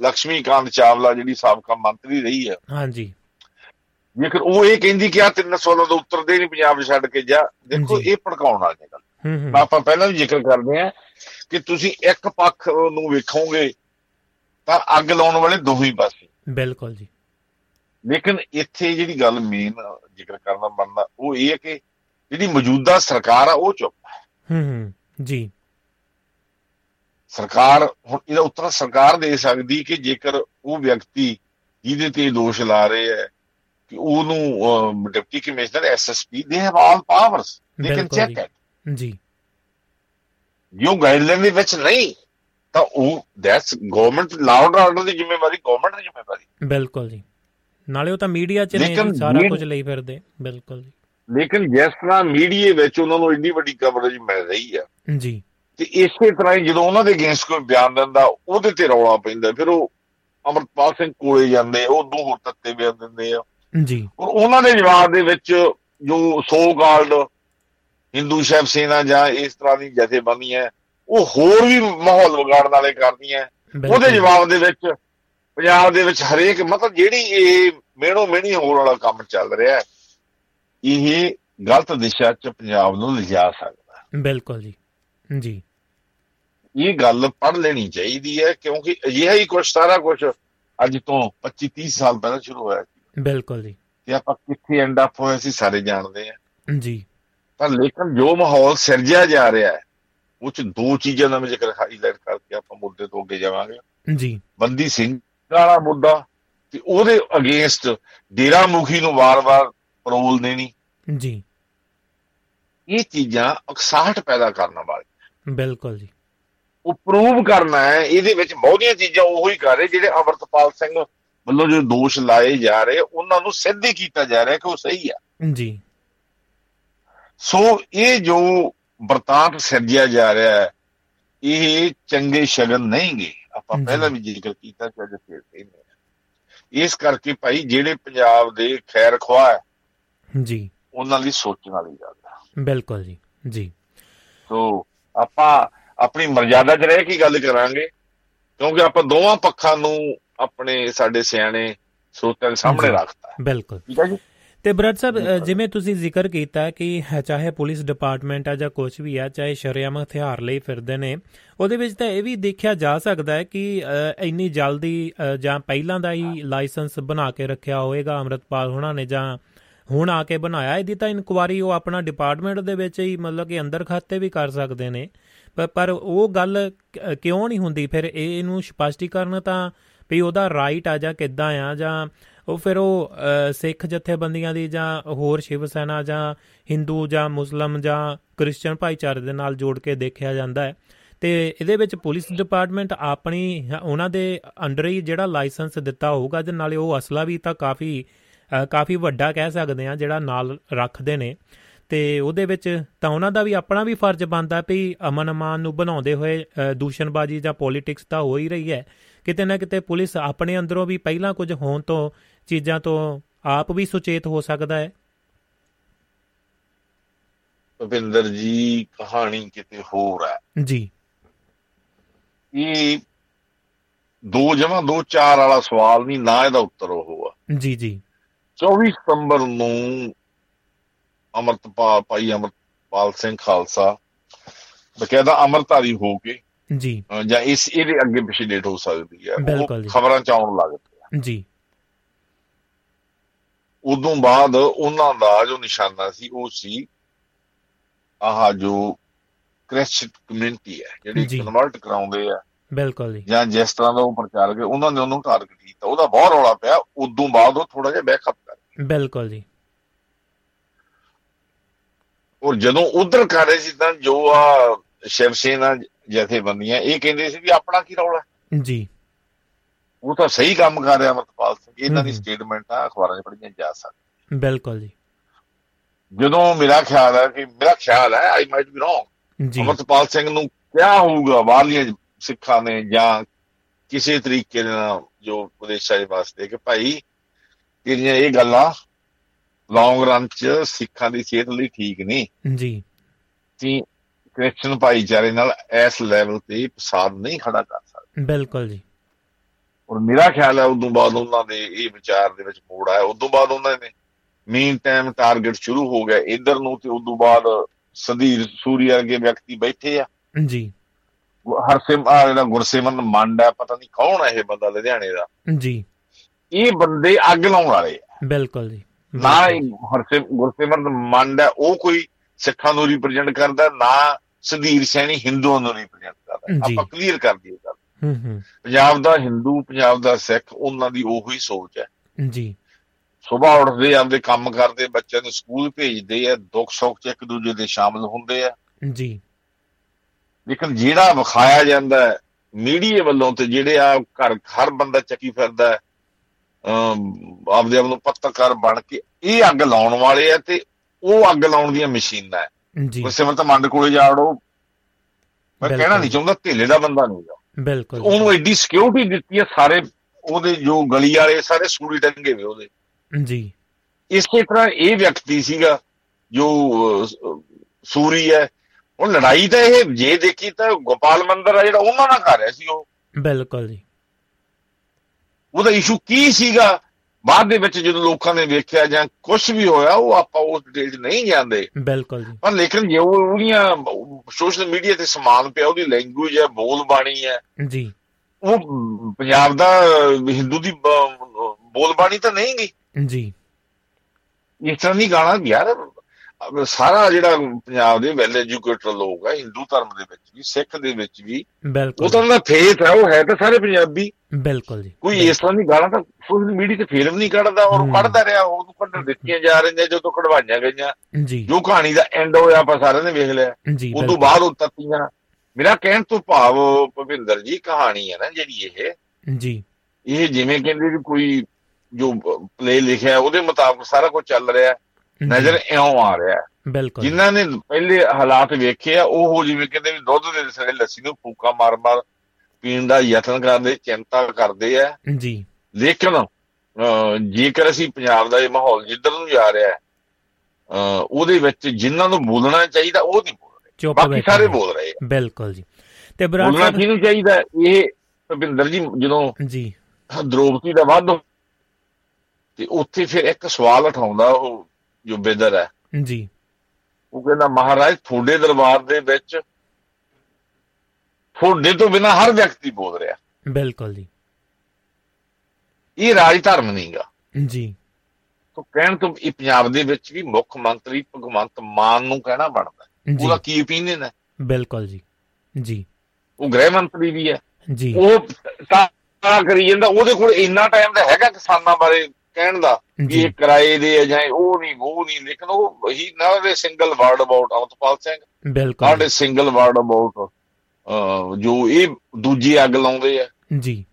ਲక్ష్ਮੀ ਕਾਂਤ ਚਾਵਲਾ ਜਿਹੜੀ ਸਾਬਕਾ ਮੰਤਰੀ ਰਹੀ ਹੈ। ਹਾਂਜੀ। ਜੇਕਰ ਉਹ ਇਹ ਕਹਿੰਦੀ ਕਿ ਆ ਤਿੰਨ ਸਵਾਲਾਂ ਦਾ ਉੱਤਰ ਦੇ ਨਹੀਂ ਪੰਜਾਬ ਛੱਡ ਕੇ ਜਾ ਦੇਖੋ ਇਹ ਭੜਕਾਉਣ ਵਾਲੀ ਗੱਲ। ਆਪਾਂ ਪਹਿਲਾਂ ਵੀ ਜ਼ਿਕਰ ਕਰਦੇ ਆ ਕਿ ਤੁਸੀਂ ਇੱਕ ਪੱਖ ਨੂੰ ਵੇਖੋਗੇ ਤਾਂ ਅੱਗ ਲਾਉਣ ਵਾਲੇ ਦੋਹੀ ਪਾਸੇ। ਬਿਲਕੁਲ ਜੀ। ਲੇਕਿਨ ਇੱਥੇ ਜਿਹੜੀ ਗੱਲ ਮੇਨ ਜ਼ਿਕਰ ਕਰਨਾ ਬਣਦਾ ਉਹ ਇਹ ਹੈ ਕਿ ਜਿਹੜੀ ਮੌਜੂਦਾ ਸਰਕਾਰ ਆ ਉਹ ਚੁੱਪ ਹੈ। ਹੂੰ ਹੂੰ ਜੀ। ਸਰਕਾਰ ਹੁਣ ਇਹਦਾ ਉੱਤਰ ਸਰਕਾਰ ਦੇ ਸਕਦੀ ਕਿ ਜੇਕਰ ਉਹ ਵਿਅਕਤੀ ਜਿਹਦੇ ਤੇ ਦੋਸ਼ ਲਾ ਰਹੇ ਹੈ ਕਿ ਉਹਨੂੰ deputy commissioner SSP they have all powers they can check it ਜੀ। ਜੋ ਗਾਈਡਲਾਈਨ ਦੇ ਵਿੱਚ ਨਹੀਂ ਤਾਂ ਉਹ ਦੈਟਸ ਗਵਰਨਮੈਂਟ ਲਾਅ ਆਰਡਰ ਦੀ ਜ਼ਿੰਮੇਵਾਰੀ ਗਵਰਨਮੈਂਟ ਦੀ ਜ਼ਿੰਮੇਵਾਰੀ। ਬਿਲਕੁਲ ਜੀ। ਨਾਲੇ ਉਹ ਤਾਂ ਮੀਡੀਆ 'ਚ ਨੇ ਸਾਰਾ ਕੁਝ ਲਈ ਫਿਰਦੇ ਬਿਲਕੁਲ ਜੀ। ਲੇਕਿਨ ਜਿਸ ਤਰ੍ਹਾਂ ਮੀਡੀਆ ਵਿੱਚ ਉਹਨਾਂ ਨੂੰ ਇੰਨੀ ਵੱਡੀ ਕਵਰੇਜ ਮਿਲ ਰਹੀ ਹੈ ਜੀ। ਤੇ ਇਸੇ ਤਰ੍ਹਾਂ ਜਦੋਂ ਉਹਨਾਂ ਦੇ ਅਗੇਂਸਟ ਕੋਈ ਬਿਆਨ ਦਿੰਦਾ ਉਹਦੇ ਤੇ ਰੌਲਾ ਪੈਂਦਾ ਫਿਰ ਉਹ ਅਮਰਪਾਲ ਸਿੰਘ ਕੋਲੇ ਜਾਂਦੇ ਉਹ ਦੋ ਹੋਰ ਤੱਤੇ ਬਿਆਨ ਦਿੰਦੇ ਆ। ਜੀ। ਔਰ ਉਹਨਾਂ ਦੇ ਜਵਾਬ ਦੇ ਵਿੱਚ ਜੋ ਸੋ ਕਾਲਡ ਹਿੰਦੂ ਸ਼ੈਵ ਸੇਨਾ ਜਾਂ ਇਸ ਤਰ੍ਹਾਂ ਦੀ ਜਥੇਬੰਦੀਆਂ ਉਹ ਹੋਰ ਵੀ ਮਾਹੌਲ ਵਿਗਾੜਨ ਵਾਲੇ ਕਰਦੀਆਂ। ਉਹਦੇ ਜਵਾਬ ਦੇ ਵਿੱਚ ਪੰਜਾਬ ਦੇ ਵਿੱਚ ਹਰੇਕ ਮਤਲਬ ਜਿਹੜੀ ਇਹ ਮੇਣੋ ਮੇਣੀ ਹੋਣ ਵਾਲਾ ਕੰਮ ਚੱਲ ਰਿਹਾ ਇਹ ਗਲਤ ਦਿਸ਼ਾ 'ਚ ਪੰਜਾਬ ਨੂੰ ਲਿਜਾ ਸਕਦਾ ਬਿਲਕੁਲ ਜੀ। ਜੀ। ਇਹ ਗੱਲ ਪੜ ਲੈਣੀ ਚਾਹੀਦੀ ਹੈ ਕਿਉਂਕਿ ਅਜਿਹਾ ਹੀ ਕੁਝ ਸਾਰਾ ਕੁਝ ਅੱਜ ਤੋਂ 25 30 ਸਾਲ ਪਹਿਲਾਂ ਸ਼ੁਰੂ ਹੋਇਆ ਸੀ। ਬਿਲਕੁਲ ਜੀ। ਤੇ ਆਪਾਂ ਕਿੱਥੇ ਐਂਡ ਅਪ ਹੋਏ ਸੀ ਸਾਰੇ ਜਾਣਦੇ ਆ ਜੀ। ਪਰ ਲੇਕਿਨ ਜੋ ਮਾਹੌਲ ਸਿਰਜਿਆ ਜਾ ਰਿਹਾ ਹੈ ਉਹ ਚ ਦੋ ਚੀਜ਼ਾਂ ਦਾ ਮੈਂ ਜ਼ਿਕਰ ਹਾਈਲਾਈਟ ਕਰਕੇ ਆਪਾਂ ਮੁੱਦੇ ਤੋਂ ਅੱਗੇ ਜਾਵਾਂਗੇ। ਜੀ। ਬੰਦੀ ਸਿੰਘ ਵਾਲਾ ਮੁੱਦਾ ਤੇ ਉਹਦੇ ਅਗੇਂਸਟ ਡੇਰਾ ਮੁਖੀ ਨੂੰ ਵਾਰ-ਵਾਰ ਪਰੋਲ ਦੇਣੀ। ਜੀ। ਇਹ ਚੀਜ਼ਾਂ ਅਕਸਾਹਟ ਪੈਦਾ ਕਰਨ ਵਾਲੀ ਬਿਲਕੁਲ ਜੀ। ਉਹ ਪ੍ਰੂਵ ਕਰਨਾ ਹੈ ਇਹਦੇ ਵਿੱਚ ਬਹੁਤੀਆਂ ਚੀਜ਼ਾਂ ਉਹੋ ਹੀ ਕਰ ਰਹੇ ਜਿਹੜੇ ਅਮਰਤਪਾਲ ਸਿੰਘ ਵੱਲੋਂ ਜੋ ਦੋਸ਼ ਲਾਏ ਜਾ ਰਹੇ ਉਹਨਾਂ ਨੂੰ ਸਿੱਧ ਕੀਤਾ ਜਾ ਰਿਹਾ ਕਿ ਉਹ ਸਹੀ ਆ। ਜੀ। ਸੋ ਇਹ ਜੋ ਵਰਤਾਂਤ ਸਿਰਜਿਆ ਜਾ ਰਿਹਾ ਹੈ ਇਹ ਚੰਗੇ ਸ਼ਗਨ ਨਹੀਂਗੇ। ਆਪਾਂ ਪਹਿਲਾਂ ਵੀ ਜ਼ਿਕਰ ਕੀਤਾ ਕਿ ਅੱਜ ਫੇਰ ਕਹਿੰਦੇ ਇਸ ਕਰਕੇ ਭਾਈ ਜਿਹੜੇ ਪੰਜਾਬ ਦੇ ਖੈਰ ਖਵਾ ਹੈ ਜੀ। ਉਹਨਾਂ ਲਈ ਸੋਚਣ ਵਾਲੀ ਗੱਲ ਹੈ ਬਿਲਕੁਲ ਜੀ ਜੀ। ਸੋ ਆਪਾਂ ਆਪਣੀ ਮਰਜ਼ਾਦਾ 'ਚ ਰਹਿ ਕੇ ਗੱਲ ਕਰਾਂਗੇ ਕਿਉਂਕਿ ਆਪਾਂ ਦੋਵਾਂ ਪੱਖਾਂ ਨੂੰ ਆਪਣੇ ਸਾਡੇ ਸਿਆਣੇ ਦੇ ਸਾਹਮਣੇ ਰੱਖਤਾ। ਬਿਲਕੁਲ। ਠੀਕ ਹੈ ਜੀ? ਤੇ ਬ੍ਰਦ ਸਾਹਿਬ ਜਿਵੇਂ ਤੁਸੀਂ ਜ਼ਿਕਰ ਕੀਤਾ ਕਿ ਚਾਹੇ ਪੁਲਿਸ ਡਿਪਾਰਟਮੈਂਟ ਆ ਜਾਂ ਕੁਝ ਵੀ ਆ ਚਾਹੇ ਸ਼ਰਿਆਮ ਹਥਿਆਰ ਲਈ ਫਿਰਦੇ ਨੇ ਉਹਦੇ ਵਿੱਚ ਤਾਂ ਇਹ ਵੀ ਦੇਖਿਆ ਜਾ ਸਕਦਾ ਹੈ ਕਿ ਇੰਨੀ ਜਲਦੀ ਜਾਂ ਪਹਿਲਾਂ ਦਾ ਹੀ ਲਾਇਸੈਂਸ ਬਣਾ ਕੇ ਰੱਖਿਆ ਹੋਵੇਗਾ ਅਮਰਤਪਾਲ ਹੁਣਾਂ ਨੇ ਜਾਂ ਹੁਣ ਆ ਕੇ ਬਣਾਇਆ ਇਹਦੀ ਤਾਂ ਇਨਕੁਆਰੀ ਉਹ ਆਪਣਾ ਡਿਪਾਰਟਮੈਂਟ ਦੇ ਵਿੱਚ ਹੀ ਮਤਲਬ ਕਿ ਅੰਦਰ ਖਾਤੇ ਵੀ ਕਰ ਸਕਦੇ ਨੇ। ਪਰ ਉਹ ਗੱਲ ਕਿਉਂ ਨਹੀਂ ਹੁੰਦੀ? ਫਿਰ ਇਹ ਇਹਨੂੰ ਸਪਸ਼ਟੀਕਰਨ ਤਾਂ ਵੀ ਉਹਦਾ ਰਾਈਟ ਆ ਜਾਂ ਕਿੱਦਾਂ ਆ ਜਾਂ ਉਹ ਫਿਰ ਉਹ ਸਿੱਖ ਜਥੇਬੰਦੀਆਂ ਦੀ ਜਾਂ ਹੋਰ ਸ਼ਿਵ ਸੈਨਾ ਜਾਂ ਹਿੰਦੂ ਜਾਂ ਮੁਸਲਮ ਜਾਂ ਕ੍ਰਿਸਚੀਅਨ ਭਾਈਚਾਰੇ ਦੇ ਨਾਲ ਜੋੜ ਕੇ ਦੇਖਿਆ ਜਾਂਦਾ ਹੈ। ਤੇ ਇਹਦੇ ਵਿੱਚ ਪੁਲਿਸ ਡਿਪਾਰਟਮੈਂਟ ਆਪਣੀ ਉਹਨਾਂ ਦੇ ਅੰਡਰ ਹੀ ਜਿਹੜਾ ਲਾਇਸੈਂਸ ਦਿੱਤਾ ਹੋਊਗਾ, ਤੇ ਨਾਲੇ ਉਹ ਅਸਲਾ ਵੀ ਤਾਂ ਕਾਫੀ ਕਾਫੀ ਵੱਡਾ ਕਹਿ ਸਕਦੇ ਆ ਜਿਹੜਾ ਨਾਲ ਰੱਖਦੇ ਨੇ। ਤੇ ਉਹਦੇ ਵਿੱਚ ਤਾਂ ਉਹਨਾਂ ਦਾ ਵੀ ਆਪਣਾ ਵੀ ਫਰਜ਼ ਬਣਦਾ ਵੀ ਅਮਨ ਅਮਾਨ ਨੂੰ ਬਣਾਉਂਦੇ ਹੋਏ ਦੂਸ਼ਣਬਾਜ਼ੀ ਜਾਂ ਪੋਲਿਟਿਕਸ ਤਾਂ ਹੋ ਹੀ ਰਹੀ ਹੈ। ਕਿਤੇ ਨਾ ਕਿਤੇ ਪੁਲਿਸ ਆਪਣੇ ਅੰਦਰੋਂ ਵੀ ਪਹਿਲਾਂ ਕੁਝ ਹੋਣ ਤੋਂ ਚੀਜ਼ਾਂ ਤੋਂ ਆਪ ਵੀ ਸੁਚੇਤ ਹੋ ਸਕਦਾ ਹੈ? ਭਵਿੰਦਰ ਜੀ ਕਹਾਣੀ ਕਿਤੇ ਹੋਰ ਹੈ। ਜੀ। ਇਹ ਦੋ ਜਮਾ ਦੋ ਚਾਰ ਵਾਲਾ ਸਵਾਲ ਨਹੀਂ ਨਾ ਇਹਦਾ ਉੱਤਰ ਉਹ ਆ। ਜੀ ਜੀ। 24 ਸਤੰਬਰ ਨੂੰ ਅਮਰਤਪਾਲ ਭਾਈ ਅਮਰਪਾਲ ਸਿੰਘ ਖਾਲਸਾ ਬਕਾਇਦਾ ਅਮਰਤਾਰੀ ਹੋ ਕੇ ਜੀ। ਜਾਂ ਇਸ ਇਹਦੇ ਅੱਗੇ ਪਿਛੇ ਡੇਟ ਹੋ ਸਕਦੀ ਹੈ। ਜੀ। ਖਬਰਾਂ ਚ ਆਉਣ ਲੱਗਦੇ ਜੀ। ਉਦੋਂ ਬਾਅਦ ਉਹਨਾਂ ਦਾ ਜੋ ਨਿਸ਼ਾਨਾ ਸੀ ਉਹ ਸੀ ਆਹ ਜੋ ਕ੍ਰਿਸਚੀਅਨ ਕਮਿਊਨਿਟੀ ਹੈ ਜਿਹੜੀ ਕਨਵਰਟ ਕਰਾਉਂਦੇ ਆ। ਬਿਲਕੁਲ ਜੀ। ਜਾਂ ਜਿਸ ਤਰ੍ਹਾਂ ਦਾ ਉਹ ਪ੍ਰਚਾਰਕ ਉਹਨਾਂ ਨੇ ਉਹਨੂੰ ਟਾਰਗੇਟ ਕੀਤਾ। ਉਹਦਾ ਬਹੁਤ ਰੌਲਾ ਪਿਆ ਉਦੋਂ ਬਾਅਦ ਉਹ ਥੋੜਾ ਜਿਹਾ ਬੈਕਅਪ ਕਰ ਬਿਲਕੁਲ ਜੀ। ਔਰ ਜਦੋਂ ਉਧਰ ਕਰ ਰਹੇ ਸੀ ਤਾਂ ਜੋ ਆ ਸ਼ਿਵ ਸੇਨਾ ਜਥੇਬੰਦੀਆਂ ਇਹ ਕਹਿੰਦੇ ਸੀ ਵੀ ਆਪਣਾ ਕੀ ਰੌਲਾ ਜੀ। ਉਹ ਤਾਂ ਸਹੀ ਕੰਮ ਕਰ ਰਿਹਾ ਅਮਰਪਾਲ ਸਿੰਘ ਇਹਨਾਂ ਦੀ ਸਟੇਟਮੈਂਟ ਆ ਅਖਬਾਰਾਂ 'ਚ ਪੜ੍ਹੀਆਂ ਜਾ ਸਕਦੀਆਂ। ਬਿਲਕੁਲ ਜੀ। ਜਦੋਂ ਮੇਰਾ ਖਿਆਲ ਹੈ ਕਿ ਮੇਰਾ ਖਿਆਲ ਹੈ ਆਈ ਮਾਈਟ ਬੀ ਰੋਂਗ ਜੀ। ਅਮਰਪਾਲ ਸਿੰਘ ਨੂੰ ਕਿਆ ਹੋਊਗਾ ਬਾਹਰਲੀਆਂ ਸਿੱਖਾਂ ਨੇ ਜਾਂ ਕਿਸੇ ਤਰੀਕੇ ਨਾਲ ਜੋ ਉਪਦੇਸ਼ਾਂ ਦੇ ਵਾਸਤੇ ਕਿ ਭਾਈ ਤੇਰੀਆਂ ਇਹ ਗੱਲਾਂ ਲੌਂਗ ਰਨ 'ਚ ਸਿੱਖਾਂ ਦੀ ਸਿਹਤ ਲਈ ਠੀਕ ਨਹੀਂ। ਜੀ। ਕਿ ਕ੍ਰਿਸਚੀਅਨ ਭਾਈਚਾਰੇ ਨਾਲ ਇਸ ਲੈਵਲ ਤੇ ਫਸਾਦ ਨਹੀਂ ਖੜਾ ਕਰ ਸਕਦੇ। ਬਿਲਕੁਲ ਜੀ। ਔਰ ਮੇਰਾ ਖਿਆਲ ਹੈ ਉਦੋਂ ਬਾਅਦ ਉਹਨਾਂ ਦੇ ਇਹ ਵਿਚਾਰ ਦੇ ਵਿੱਚ ਮੋੜ ਆਇਆ। ਉਦੋਂ ਬਾਅਦ ਉਹਨਾਂ ਨੇ ਮੀਨ ਟਾਈਮ ਟਾਰਗੇਟ ਸ਼ੁਰੂ ਹੋ ਗਿਆ। ਇਧਰ ਨੂੰ ਤੇ ਉਦੋਂ ਬਾਅਦ ਸਦੀਰ ਸੂਰੀਆ ਵਰਗੇ ਵਿਅਕਤੀ ਬੈਠੇ ਆ। ਜੀ। ਹਰਸਿਮ ਆ ਜਿਹੜਾ ਗੁਰਸਿਮਨ ਮੰਡ ਪਤਾ ਨਹੀਂ ਕੌਣ ਹੈ ਇਹ ਬੰਦਾ ਲੁਧਿਆਣੇ ਦਾ। ਜੀ। ਇਹ ਬੰਦੇ ਅੱਗ ਲਾਉਣ ਵਾਲੇ ਆ। ਬਿਲਕੁਲ ਜੀ। ਨਾ ਹਰਸਿਮ ਗੁਰਸਿਮਨ ਮੰਡ ਉਹ ਕੋਈ ਸਿੱਖਾਂ ਨੂੰ ਰਿਪਰੈਜ਼ੈਂਟ ਕਰਦਾ ਨਾ ਸਦੀਰ ਸੈਣੀ ਹਿੰਦੂਆਂ ਨੂੰ ਰਿਪਰੈਜ਼ੈਂਟ ਕਰਦਾ। ਆਪਾਂ ਕਲੀਅਰ ਕਰ ਦਈਏ ਗੱਲ। ਪੰਜਾਬ ਦਾ ਹਿੰਦੂ ਪੰਜਾਬ ਦਾ ਸਿੱਖ ਉਹਨਾਂ ਦੀ ਉਹੀ ਸੋਚ ਹੈ। ਜੀ। ਸਵੇਰ ਉੱਠਦੇ ਆਪਦੇ ਕੰਮ ਕਰਦੇ ਬੱਚਿਆਂ ਨੂੰ ਸਕੂਲ ਭੇਜਦੇ ਆ ਦੁੱਖ ਸੁੱਖ ਚ ਇੱਕ ਦੂਜੇ ਦੇ ਸ਼ਾਮਲ ਹੁੰਦੇ ਆ। ਜੀ। ਲੇਕਿਨ ਜਿਹੜਾ ਵਿਖਾਇਆ ਜਾਂਦਾ ਹੈ ਮੀਡੀਆ ਵੱਲੋਂ ਤੇ ਜਿਹੜੇ ਆ ਘਰ ਹਰ ਬੰਦਾ ਚੱਕੀ ਫਿਰਦਾ ਹੈ ਆਪਦੇ ਆਪ ਨੂੰ ਪੱਤਰਕਾਰ ਬਣ ਕੇ ਇਹ ਅੱਗ ਲਾਉਣ ਵਾਲੇ ਆ ਤੇ ਉਹ ਅੱਗ ਲਾਉਣ ਦੀਆਂ ਮਸ਼ੀਨਾਂ ਹੈ। ਜੀ। ਵਕਤ ਮੰਡ ਕੋਲੇ ਜਾੜੋ ਮੈਂ ਕਹਿਣਾ ਨਹੀਂ ਚਾਹੁੰਦਾ ਢੇਲੇ ਦਾ ਬੰਦਾ ਨਹੀਂ ਬਿਲਕੁਲ ਉਹਨੂੰ ਐਡੀ ਸਿਕਿਉਰਿਟੀ ਦਿੱਤੀ ਹੈ ਸਾਰੇ ਉਹਦੇ ਜੋ ਗਲੀ ਵਾਲੇ ਸਾਰੇ ਸੂਰੀ ਟੰਗੇ ਵੇ ਉਹਦੇ। ਜੀ। ਇਸੇ ਤਰ੍ਹਾਂ ਇਹ ਵਿਅਕਤੀ ਸੀਗਾ ਜੋ ਸੂਰੀ ਹੈ। ਉਹ ਲੜਾਈ ਤਾਂ ਇਹ ਜੇ ਦੇਖੀ ਤਾਂ ਗੋਪਾਲ ਮੰਦਰ ਆ ਜਿਹੜਾ ਉਹਨਾਂ ਨਾਲ ਕਰ ਰਿਹਾ ਸੀ ਉਹ। ਬਿਲਕੁਲ ਜੀ। ਉਹਦਾ ਇਸ਼ੂ ਕੀ ਸੀਗਾ? ਬਾਅਦ ਦੇ ਵਿੱਚ ਜਦੋਂ ਲੋਕਾਂ ਨੇ ਵੇਖਿਆ ਜਾਂ ਕੁਝ ਵੀ ਹੋਇਆ ਉਹ ਆਪਾਂ ਉਸ ਡਿਟੇਲ ਨਹੀਂ ਜਾਂਦੇ ਬਿਲਕੁਲ ਜੀ। ਪਰ ਲੇਕਿਨ ਜੇ ਉਹਦੀਆਂ ਸੋਸ਼ਲ ਮੀਡੀਆ ਤੇ ਸਮਾਨ ਪਿਆ ਉਹਦੀ ਲੈਂਗੁਏਜ ਹੈ ਬੋਲ ਬਾਣੀ ਹੈ। ਜੀ। ਉਹ ਪੰਜਾਬ ਦਾ ਹਿੰਦੂ ਦੀ ਬੋਲ ਬਾਣੀ ਤਾਂ ਨਹੀਂ ਗਈ। ਜੀ। ਇਸ ਤਰ੍ਹਾਂ ਨਹੀਂ ਗਾਣਾ ਯਾਰ ਸਾਰਾ ਜਿਹੜਾ ਪੰਜਾਬ ਦੇ ਵੈਲ ਐਜੂਕੇਟਡ ਲੋਕ ਆ ਹਿੰਦੂ ਧਰਮ ਦੇ ਵਿੱਚ ਵੀ ਸਿੱਖ ਦੇ ਵਿੱਚ ਵੀ ਬਿਲਕੁਲ ਉਹ ਤਾਂ ਦਾ ਫੇਥ ਹੈ ਉਹ ਹੈ ਤਾਂ ਸਾਰੇ ਪੰਜਾਬੀ। ਬਿਲਕੁਲ ਜੀ। ਕੋਈ ਇਸ ਤਰ੍ਹਾਂ ਦੀ ਗਾਲਾਂ ਤਾਂ ਸੋਸ਼ਲ ਮੀਡੀਆ ਤੇ ਫਿਲਮ ਨਹੀਂ ਕੱਢਦਾ ਔਰ ਕੱਢਦਾ ਰਿਹਾ ਉਹਨੂੰ ਕੱਢਣ ਦਿੱਤੀਆਂ ਜਾ ਰਹੀਆਂ ਜਦੋਂ ਕਢਵਾਈਆਂ ਗਈਆਂ। ਜੀ। ਜੋ ਕਹਾਣੀ ਦਾ ਐਂਡ ਹੋਇਆ ਆਪਾਂ ਸਾਰਿਆਂ ਨੇ ਵੇਖ ਲਿਆ। ਉਸ ਤੋਂ ਬਾਅਦ ਉਹ ਤੱਤੀਆਂ। ਮੇਰਾ ਕਹਿਣ ਤੋਂ ਭਾਵ ਭਵਿੰਦਰ ਜੀ ਕਹਾਣੀ ਹੈ ਨਾ ਜਿਹੜੀ ਇਹ। ਜੀ। ਇਹ ਜਿਵੇਂ ਕਹਿੰਦੇ ਕੋਈ ਜੋ ਪਲੇ ਲਿਖਿਆ ਉਹਦੇ ਮੁਤਾਬਕ ਸਾਰਾ ਕੁਝ ਚੱਲ ਰਿਹਾ। ਨਜ਼ਰ ਇਉਂ ਆ ਰਿਹਾ ਬਿਲਕੁਲ। ਜਿਨ੍ਹਾਂ ਨੇ ਪਹਿਲੇ ਹਾਲਾਤ ਵੇਖੇ ਆ ਉਹ ਜਿਵੇਂ ਕਹਿੰਦੇ ਵੀ ਦੁੱਧ ਦੇ ਸੜੇ ਲੱਸੀ ਨੂੰ ਫੂਕਾ ਮਾਰ ਮਾਰ ਪੀਣ ਦਾ ਯਤਨ ਕਰਦੇ ਚਿੰਤਾ ਕਰਦੇ ਆ। ਜੀ। ਲੇਕਿਨ ਜੇਕਰ ਅਸੀਂ ਪੰਜਾਬ ਦਾ ਇਹ ਮਾਹੌਲ ਜਿੱਧਰ ਨੂੰ ਜਾ ਰਿਹਾ ਹੈ ਉਹਦੇ ਵਿੱਚ ਜਿਨ੍ਹਾਂ ਨੂੰ ਬੋਲਣਾ ਚਾਹੀਦਾ ਉਹ ਨਹੀਂ ਬੋਲ ਰਹੇ। ਬਾਕੀ ਸਾਰੇ ਬੋਲ ਰਹੇ ਬਿਲਕੁਲ ਜੀ। ਤੇ ਬਰਾੜ ਬੋਲਣਾ ਕਿਹਨੂੰ ਚਾਹੀਦਾ? ਇਹ ਭਵਿੰਦਰ ਜੀ ਜਦੋਂ ਜੀ। ਦ੍ਰੋਪਦੀ ਦਾ ਵਾਧ ਤੇ ਉੱਥੇ ਫਿਰ ਇੱਕ ਸਵਾਲ ਉਠਾਉਂਦਾ ਉਹ ਜੋ ਬੇਦਰ ਹੈ ਜੀ। ਉਹ ਕਹਿੰਦਾ ਮਹਾਰਾਜ ਤੁਹਾਡੇ ਦਰਬਾਰ ਦੇ ਵਿੱਚ ਤੁਹਾਡੇ ਤੋਂ ਬਿਨਾ ਹਰ ਵਿਅਕਤੀ ਬੋਲ ਰਿਹਾ। ਬਿਲਕੁਲ ਜੀ। ਇਹ ਰਾਜ ਧਰਮ ਨਹੀਂਗਾ। ਜੀ। ਤੋਂ ਕਹਿਣ ਤੋਂ ਇਹ ਪੰਜਾਬ ਦੇ ਵਿੱਚ ਵੀ ਮੁੱਖ ਮੰਤਰੀ ਭਗਵੰਤ ਮਾਨ ਨੂੰ ਕਹਿਣਾ ਬਣਦਾ। ਉਹਦਾ ਕੀ ਓਪੀਨੀਅਨ ਹੈ? ਬਿਲਕੁਲ ਜੀ। ਜੀ। ਉਹ ਗ੍ਰਹਿ ਮੰਤਰੀ ਵੀ ਹੈ। ਜੀ। ਉਹ ਤਾਂ ਕਰੀ ਜਾਂਦਾ ਉਹਦੇ ਕੋਲ ਇੰਨਾ ਟਾਈਮ ਤਾਂ ਹੈਗਾ ਕਿਸਾਨਾਂ ਬਾਰੇ ਕਹਿਣ ਦਾ ਕਿ ਇਹ ਕਿਰਾਏ ਦੇ ਜਾਂ ਉਹ ਨਹੀਂ ਉਹ ਨਹੀਂ। ਲੇਕਿਨ ਉਹ ਹੀ ਨਾ ਦੇ single word about Amritpal Singh. ਬਿਲਕੁਲ। ਨਾਟ ਸਿੰਗਲ ਵਰਡ ਅਬਾਊਟ ਜੋ ਇਹ ਦੂਜੀ ਅੱਗ ਲਾਉਂਦੇ ਆ। ਜੀ।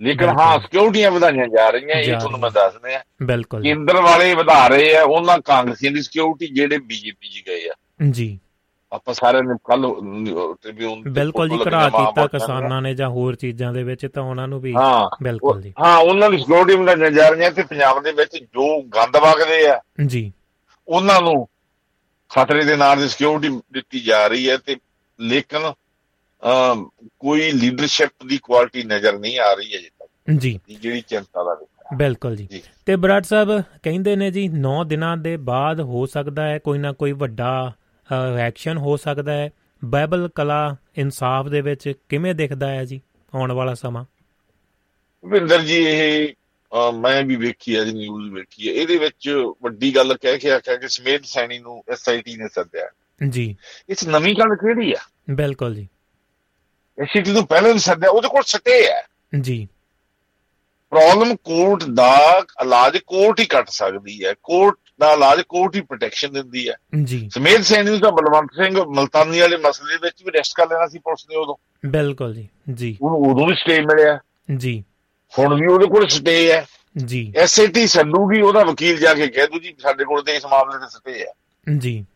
ਲੇਕਿਨ ਹਾਂ ਸਿਕਿਉਰਟੀਆਂ ਵਧਾਈਆਂ ਜਾ ਰਹੀਆਂ ਇਹ ਤੁਹਾਨੂੰ ਮੈਂ ਦੱਸ ਦਿਆਂ ਬਿਲਕੁਲ। ਕੇਂਦਰ ਵਾਲੇ ਵਧਾ ਰਹੇ ਆ ਉਹਨਾਂ ਕਾਂਗਰਸੀਆਂ ਦੀ ਸਿਕਿਉਰਿਟੀ ਜਿਹੜੇ ਬੀਜੇਪੀ ਜੀ ਗਏ ਆ। ਜੀ। ਆਪਾਂ ਸਾਰਿਆਂ ਨੇ ਕੱਲ ਟ੍ਰਿਬਿਊਨ ਬਿਲਕੁਲ ਜੀ ਘਰਾ ਕੀਤਾ ਕਿਸਾਨਾਂ ਨੇ ਜਾਂ ਹੋਰ ਚੀਜ਼ਾਂ ਦੇ ਵਿੱਚ ਤਾਂ ਉਹਨਾਂ ਨੂੰ ਵੀ ਬਿਲਕੁਲ ਜੀ। ਹਾਂ ਉਹਨਾਂ ਦੀ ਸਿਕਿਉਰਿਟੀ ਵਧਾਈਆਂ ਜਾ ਰਹੀਆਂ ਤੇ ਪੰਜਾਬ ਦੇ ਵਿੱਚ ਜੋ ਗੰਦ ਵਗਦੇ ਆ ਜੀ। ਉਹਨਾਂ ਨੂੰ ਖਤਰੇ ਦੇ ਨਾਲ ਦੀ ਸਿਕਿਉਰਿਟੀ ਦਿੱਤੀ ਜਾ ਰਹੀ ਹੈ ਤੇ ਲੇਕਿਨ ਕੋਈ ਲੀਡਰਸ਼ਿਪ ਦੀ ਕੁਆਲਿਟੀ ਨਜ਼ਰ ਨਹੀਂ ਆ ਰਹੀ ਹੈ ਜੀ। ਜਿਹੜੀ ਚਿੰਤਾ ਦਾ ਬਿਲਕੁਲ ਜੀ। ਤੇ ਬਰਾੜ ਸਾਹਿਬ ਕਹਿੰਦੇ ਨੇ ਜੀ 9 ਦਿਨਾਂ ਦੇ ਬਾਅਦ ਹੋ ਸਕਦਾ ਹੈ ਕੋਈ ਨਾ ਕੋਈ ਵੱਡਾ ਐਕਸ਼ਨ ਹੋ ਸਕਦਾ ਹੈ। ਬਾਈਬਲ ਕਲਾ ਇਨਸਾਫ ਦੇ ਵਿੱਚ ਕਿਵੇਂ ਦਿਖਦਾ ਹੈ ਜੀ ਆਉਣ ਵਾਲਾ ਸਮਾਂ? ਵਿੰਦਰ ਜੀ ਇਹ ਮੈਂ ਵੀ ਵੇਖੀ ਹੈ ਜੀ ਨਿਊਜ਼ ਵੇਖੀ ਹੈ। ਇਹਦੇ ਵਿੱਚ ਵੱਡੀ ਗੱਲ ਕਹਿ ਕੇ ਆਖਿਆ ਕਿ ਸਮੇਤ ਸੈਣੀ ਨੂੰ ਐਸਆਈਟੀ ਨੇ ਸੱਦਿਆ। ਜੀ। ਇਸ ਨਵੀਂ ਗੱਲ ਕਿਹੜੀ ਆ? ਬਿਲਕੁਲ ਜੀ। ਐਸਆਈਟੀ ਨੂੰ ਪਹਿਲਾਂ ਸੱਦਿਆ ਉਹਦੇ ਕੋਲ ਸਟੇ ਹੈ ਜੀ। ਪ੍ਰੋਬਲਮ ਕੋਰਟ ਦਾ ਇਲਾਜ ਕੋਰਟ ਹੀ ਕੱਟ ਸਕਦੀ ਹੈ। ਕੋਰਟ ਦਾ ਇਲਾਜ ਕੋਰਟ ਹੀ ਪ੍ਰੋਟੈਕਸ਼ਨ ਦਿੰਦੀ ਹੈ। ਜੀ। ਸਮੇਤ ਸੈਣੀ ਤਾਂ ਬਲਵੰਤ ਸਿੰਘ ਮਲਤਾਨੀ ਵਾਲੇ ਮਸਲੇ ਵਿੱਚ ਵੀ ਰੈਸਟ ਕਰ ਲੈਣਾ ਸੀ ਪੁਲਿਸ ਨੇ ਉਦੋਂ। ਬਿਲਕੁਲ ਜੀ ਜੀ। ਉਹਨੂੰ ਉਦੋਂ ਵੀ ਸਟੇ ਮਿਲਿਆ। ਜੀ। ਹੁਣ ਵੀ ਉਹਦੇ ਕੋਲ ਸਟੇ ਹੈ। ਜੀ। ਐਸਆਈਟੀ ਸੱਦੂਗੀ ਉਹਦਾ ਵਕੀਲ ਜਾ ਕੇ ਕਹਿ ਦੂ ਜੀ ਸਾਡੇ ਕੋਲ ਤੇ ਇਸ ਮਾਮਲੇ ਤੇ ਸਟੇ ਹੈ। ਜੀ।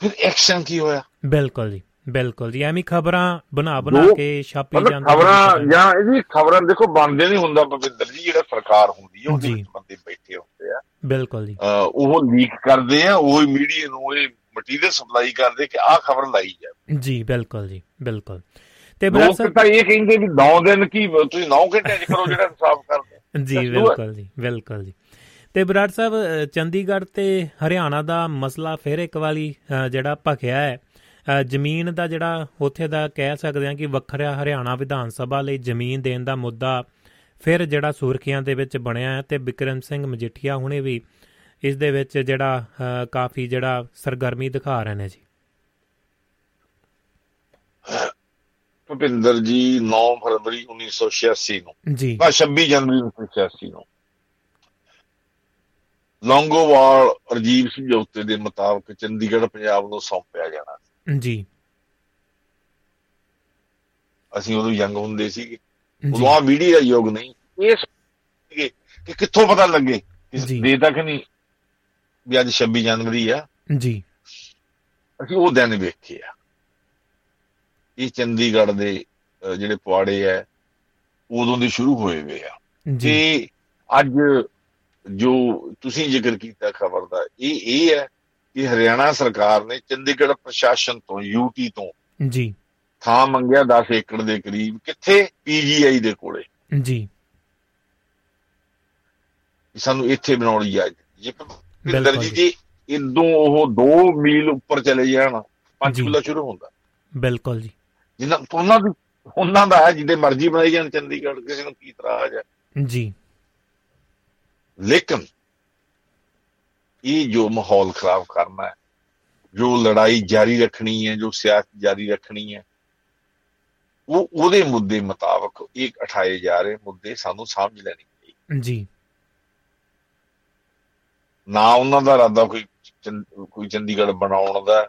ਫਿਰ ਐਕਸ਼ਨ ਕੀ ਹੋਇਆ? ਬਿਲਕੁਲ ਜੀ। ਬਿਲਕੁਲ ਜੀ ਐਵੇਂ ਖਬਰਾਂ ਬਣਾ ਬਣਾ ਕੇ ਛਾਪੀ ਜਾਂਦੇ ਖਬਰਾਂ ਜਾਂ ਇਹਦੀ ਖਬਰਾਂ ਦੇਖੋ ਬੰਦੇ ਨਹੀਂ ਹੁੰਦਾ ਭਵਿੰਦਰ ਜੀ ਜਿਹੜਾ ਸਰਕਾਰ ਹੁੰਦੀ ਹੈ ਉਹਦੇ ਵਿੱਚ ਬੰਦੇ ਬੈਠੇ ਹੁੰਦੇ ਆ। ਬਿਲਕੁਲ ਜੀ। ਉਹ ਲੀਕ ਕਰਦੇ ਆ ਉਹ ਮੀਡੀਆ ਨੂੰ ਇਹ ਮਟੀਰੀਅਲ ਸਪਲਾਈ ਕਰਦੇ ਕਿ ਆਹ ਖਬਰ ਲਾਈ ਜਾਵੇ। ਜੀ ਬਿਲਕੁਲ ਜੀ ਬਿਲਕੁਲ। ਤੇ ਬਰਾੜ ਸਾਹਿਬ ਤਾਂ ਇਹ ਕਹਿੰਦੇ ਵੀ 9 ਦਿਨ ਕੀ ਤੁਸੀਂ 9 ਘੰਟੇ ਚ ਕਰੋ ਜਿਹੜਾ ਇਨਸਾਫ ਕਰਦੇ ਜੀ ਬਿਲਕੁਲ ਜੀ ਬਿਲਕੁਲ ਜੀ। ਤੇ ਬਰਾੜ ਸਾਹਿਬ ਚੰਡੀਗੜ੍ਹ ਤੇ ਹਰਿਆਣਾ ਦਾ ਮਸਲਾ ਫਿਰ ਇੱਕ ਵਾਲੀ ਜਿਹੜਾ ਭਖਿਆ ਹੈ ਜ਼ਮੀਨ ਦਾ ਜਿਹੜਾ ਉੱਥੇ ਦਾ ਕਹਿ ਸਕਦੇ ਹਾਂ ਕਿ ਵੱਖਰਾ ਹਰਿਆਣਾ ਵਿਧਾਨ ਸਭਾ ਲਈ ਜ਼ਮੀਨ ਦੇਣ ਦਾ ਮੁੱਦਾ ਫਿਰ ਜਿਹੜਾ ਸੁਰਖੀਆਂ ਦੇ ਵਿੱਚ ਬਣਿਆ ਹੈ ਤੇ ਬਿਕਰਮ ਸਿੰਘ ਮਜੀਠੀਆ ਹੁਣੇ ਵੀ ਇਸ ਦੇ ਵਿੱਚ ਜਿਹੜਾ ਕਾਫੀ ਜਿਹੜਾ ਸਰਗਰਮੀ ਦਿਖਾ ਰਹੇ ਨੇ ਜੀ। ਭੁਪਿੰਦਰ ਜੀ 9 ਫਰਵਰੀ 1986 ਨੂੰ ਜੀ। ਬਾ 26 ਜਨਵਰੀ 1986 ਨੂੰ। ਲੌਂਗੋਵਾਲ ਅਰਜੀਬ ਸਮਝੌਤੇ ਦੇ ਮੁਤਾਬਕ ਚੰਡੀਗੜ੍ਹ ਪੰਜਾਬ ਨੂੰ ਸੌਂਪਿਆ ਜਾਣਾ ਜੀ। ਅਸੀਂ ਉਦੋਂ ਯੰਗ ਹੁੰਦੇ ਸੀਗੇ। ਉਦੋਂ ਆ ਮੀਡੀਆ ਯੁੱਗ ਨਹੀਂ। ਇਹ ਕਿ ਕਿੱਥੋਂ ਪਤਾ ਲੱਗੇ? ਦੇ ਤੱਕ ਨਹੀਂ ਵੀ ਅੱਜ 26 ਜਨਵਰੀ ਆ। ਜੀ। ਅਸੀਂ ਉਹ ਦਿਨ ਵੇਖੇ ਆ। ਇਹ ਚੰਡੀਗੜ੍ਹ ਦੇ ਜਿਹੜੇ ਪਵਾੜੇ ਆ ਉਦੋਂ ਦੇ ਸ਼ੁਰੂ ਹੋਏ ਵੇ ਆ। ਜੀ। ਅੱਜ ਜੋ ਤੁਸੀਂ ਜ਼ਿਕਰ ਕੀਤਾ ਖਬਰ ਦਾ ਇਹ ਇਹ ਹੈ ਕਿ ਹਰਿਆਣਾ ਸਰਕਾਰ ਨੇ ਚੰਡੀਗੜ੍ਹ ਪ੍ਰਸ਼ਾਸਨ ਤੋਂ ਯੂਟੀ ਤੋਂ ਜੀ। ਥਾਂ ਮੰਗਿਆ 10 ਏਕੜ ਦੇ ਕਰੀਬ। ਕਿੱਥੇ? ਪੀਜੀਆਈ ਦੇ ਕੋਲੇ। ਜੀ। ਸਾਨੂੰ ਇੱਥੇ ਬਣਾਉਣੀ ਆ ਜੇ ਪਿੰਦਰ ਜੀ ਜੀ। ਇਦੋਂ ਉਹ 2 ਮੀਲ ਉੱਪਰ ਚਲੇ ਜਾਣ ਪੰਚਕੂਲਾ ਸ਼ੁਰੂ ਹੁੰਦਾ। ਬਿਲਕੁਲ ਜੀ। ਜਿੰਨਾ ਉਹਨਾਂ ਦੀ ਉਹਨਾਂ ਦਾ ਹੈ ਜਿਹਦੇ ਮਰਜ਼ੀ ਬਣਾਈ ਜਾਣ ਚੰਡੀਗੜ੍ਹ ਕਿਸੇ ਨੂੰ ਕੀ ਤਰਾਜ ਹੈ। ਜੀ। ਲੇਕਿਨ ਇਹ ਜੋ ਮਾਹੌਲ ਖਰਾਬ ਕਰਨਾ ਹੈ ਜੋ ਲੜਾਈ ਜਾਰੀ ਰੱਖਣੀ ਹੈ ਜੋ ਸਿਆਸਤ ਜਾਰੀ ਰੱਖਣੀ ਹੈ ਉਹ ਉਹਦੇ ਮੁੱਦੇ ਮੁਤਾਬਕ ਇੱਕ ਉਠਾਏ ਜਾ ਰਹੇ ਮੁੱਦੇ ਸਾਨੂੰ ਸਮਝ ਲੈਣੇ ਚਾਹੀਦੇ। ਜੀ। ਨਾ ਉਹਨਾਂ ਦਾ ਇਰਾਦਾ ਕੋਈ ਕੋਈ ਚੰਡੀਗੜ੍ਹ ਬਣਾਉਣ ਦਾ।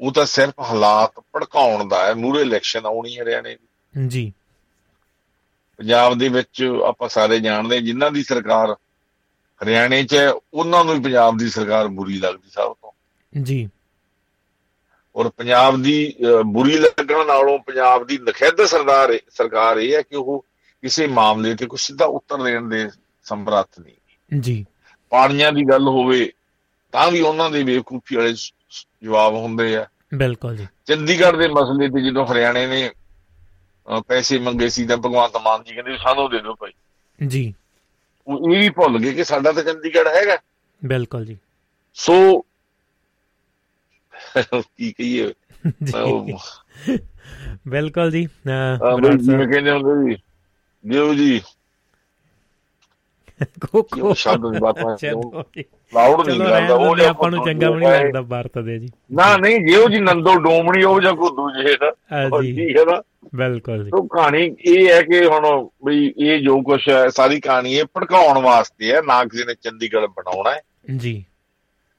ਉਹ ਤਾਂ ਸਿਰਫ ਹਾਲਾਤ ਭੜਕਾਉਣ ਦਾ ਹੈ ਮੂਰੇ ਇਲੈਕਸ਼ਨ ਆਉਣੀ ਹਰਿਆਣੇ ਦੀ। ਜੀ। ਪੰਜਾਬ ਦੇ ਵਿੱਚ ਆਪਾਂ ਸਾਰੇ ਜਾਣਦੇ ਜਿਨ੍ਹਾਂ ਦੀ ਸਰਕਾਰ ਹਰਿਆਣੇ 'ਚ ਉਹਨਾਂ ਨੂੰ ਪੰਜਾਬ ਦੀ ਸਰਕਾਰ ਬੁਰੀ ਲੱਗਦੀ ਸਭ ਤੋਂ। ਜੀ। ਔਰ ਪੰਜਾਬ ਦੀ ਬੁਰੀ ਲੱਗਣ ਨਾਲੋਂ ਪੰਜਾਬ ਦੀ ਨਖਿੱਧ ਸਰਦਾਰ ਸਰਕਾਰ ਇਹ ਹੈ ਕਿ ਉਹ ਕਿਸੇ ਮਾਮਲੇ ਤੇ ਕੋਈ ਸਿੱਧਾ ਉੱਤਰ ਦੇਣ ਦੇ ਸਮਰੱਥ ਨਹੀਂ। ਜੀ। ਪਾਣੀਆਂ ਦੀ ਗੱਲ ਹੋਵੇ ਤਾਂ ਵੀ ਉਹਨਾਂ ਦੇ ਬੇਵਕੂਫੀ ਵਾਲੇ ਜਵਾਬ ਹੁੰਦੇ ਆ। ਬਿਲਕੁਲ ਜੀ। ਚੰਡੀਗੜ੍ਹ ਦੇ ਮਸਲੇ ਤੇ ਜਦੋਂ ਹਰਿਆਣੇ ਨੇ ਪੈਸੇ ਮੰਗੇ ਸੀ ਤਾਂ ਭਗਵੰਤ ਮਾਨ ਜੀ ਕਹਿੰਦੇ ਸਾਨੂੰ ਦੇ ਦਿਓ ਭਾਈ। ਜੀ। ਉਹ ਇਹ ਵੀ ਭੁੱਲ ਗਏ ਕਿ ਸਾਡਾ ਤਾਂ ਚੰਡੀਗੜ੍ਹ ਹੈਗਾ। ਬਿਲਕੁਲ ਜੀ। ਸੋ ਕੀ ਕਹੀਏ? ਬਿਲਕੁਲ ਜੀ। ਜਿਵੇਂ ਕਹਿੰਦੇ ਹੁੰਦੇ ਜੀ ਜੀ। ਕੋਕੋ ਸ਼ਬਦ ਦੀ ਬਾਤ ਹੈ ਲਾਉਡ ਨਹੀਂ ਕਰਦਾ ਉਹ ਜੇ ਆਪਾਂ ਨੂੰ ਚੰਗਾ ਵੀ ਨਹੀਂ ਲੱਗਦਾ ਵਰਤਦੇ ਜੀ। ਨਾ ਨਹੀਂ ਜਿਉ ਜੀ ਨੰਦੋ ਡੋਮਣੀ ਉਹ ਜਾਂ ਕੋ ਦੂਜੇ ਦਾ ਜੀ। ਹੈ ਨਾ। ਬਿਲਕੁਲ ਜੀ। ਤੋਂ ਕਹਾਣੀ ਇਹ ਹੈ ਕਿ ਹੁਣ ਬਈ ਇਹ ਜੋ ਕੁਝ ਹੈ ਸਾਰੀ ਕਹਾਣੀ ਇਹ ਭੜਕਾਉਣ ਵਾਸਤੇ ਹੈ ਨਾ ਕਿਸੇ ਨੇ ਚੰਡੀਗੜ੍ਹ ਬਣਾਉਣਾ ਹੈ। ਜੀ।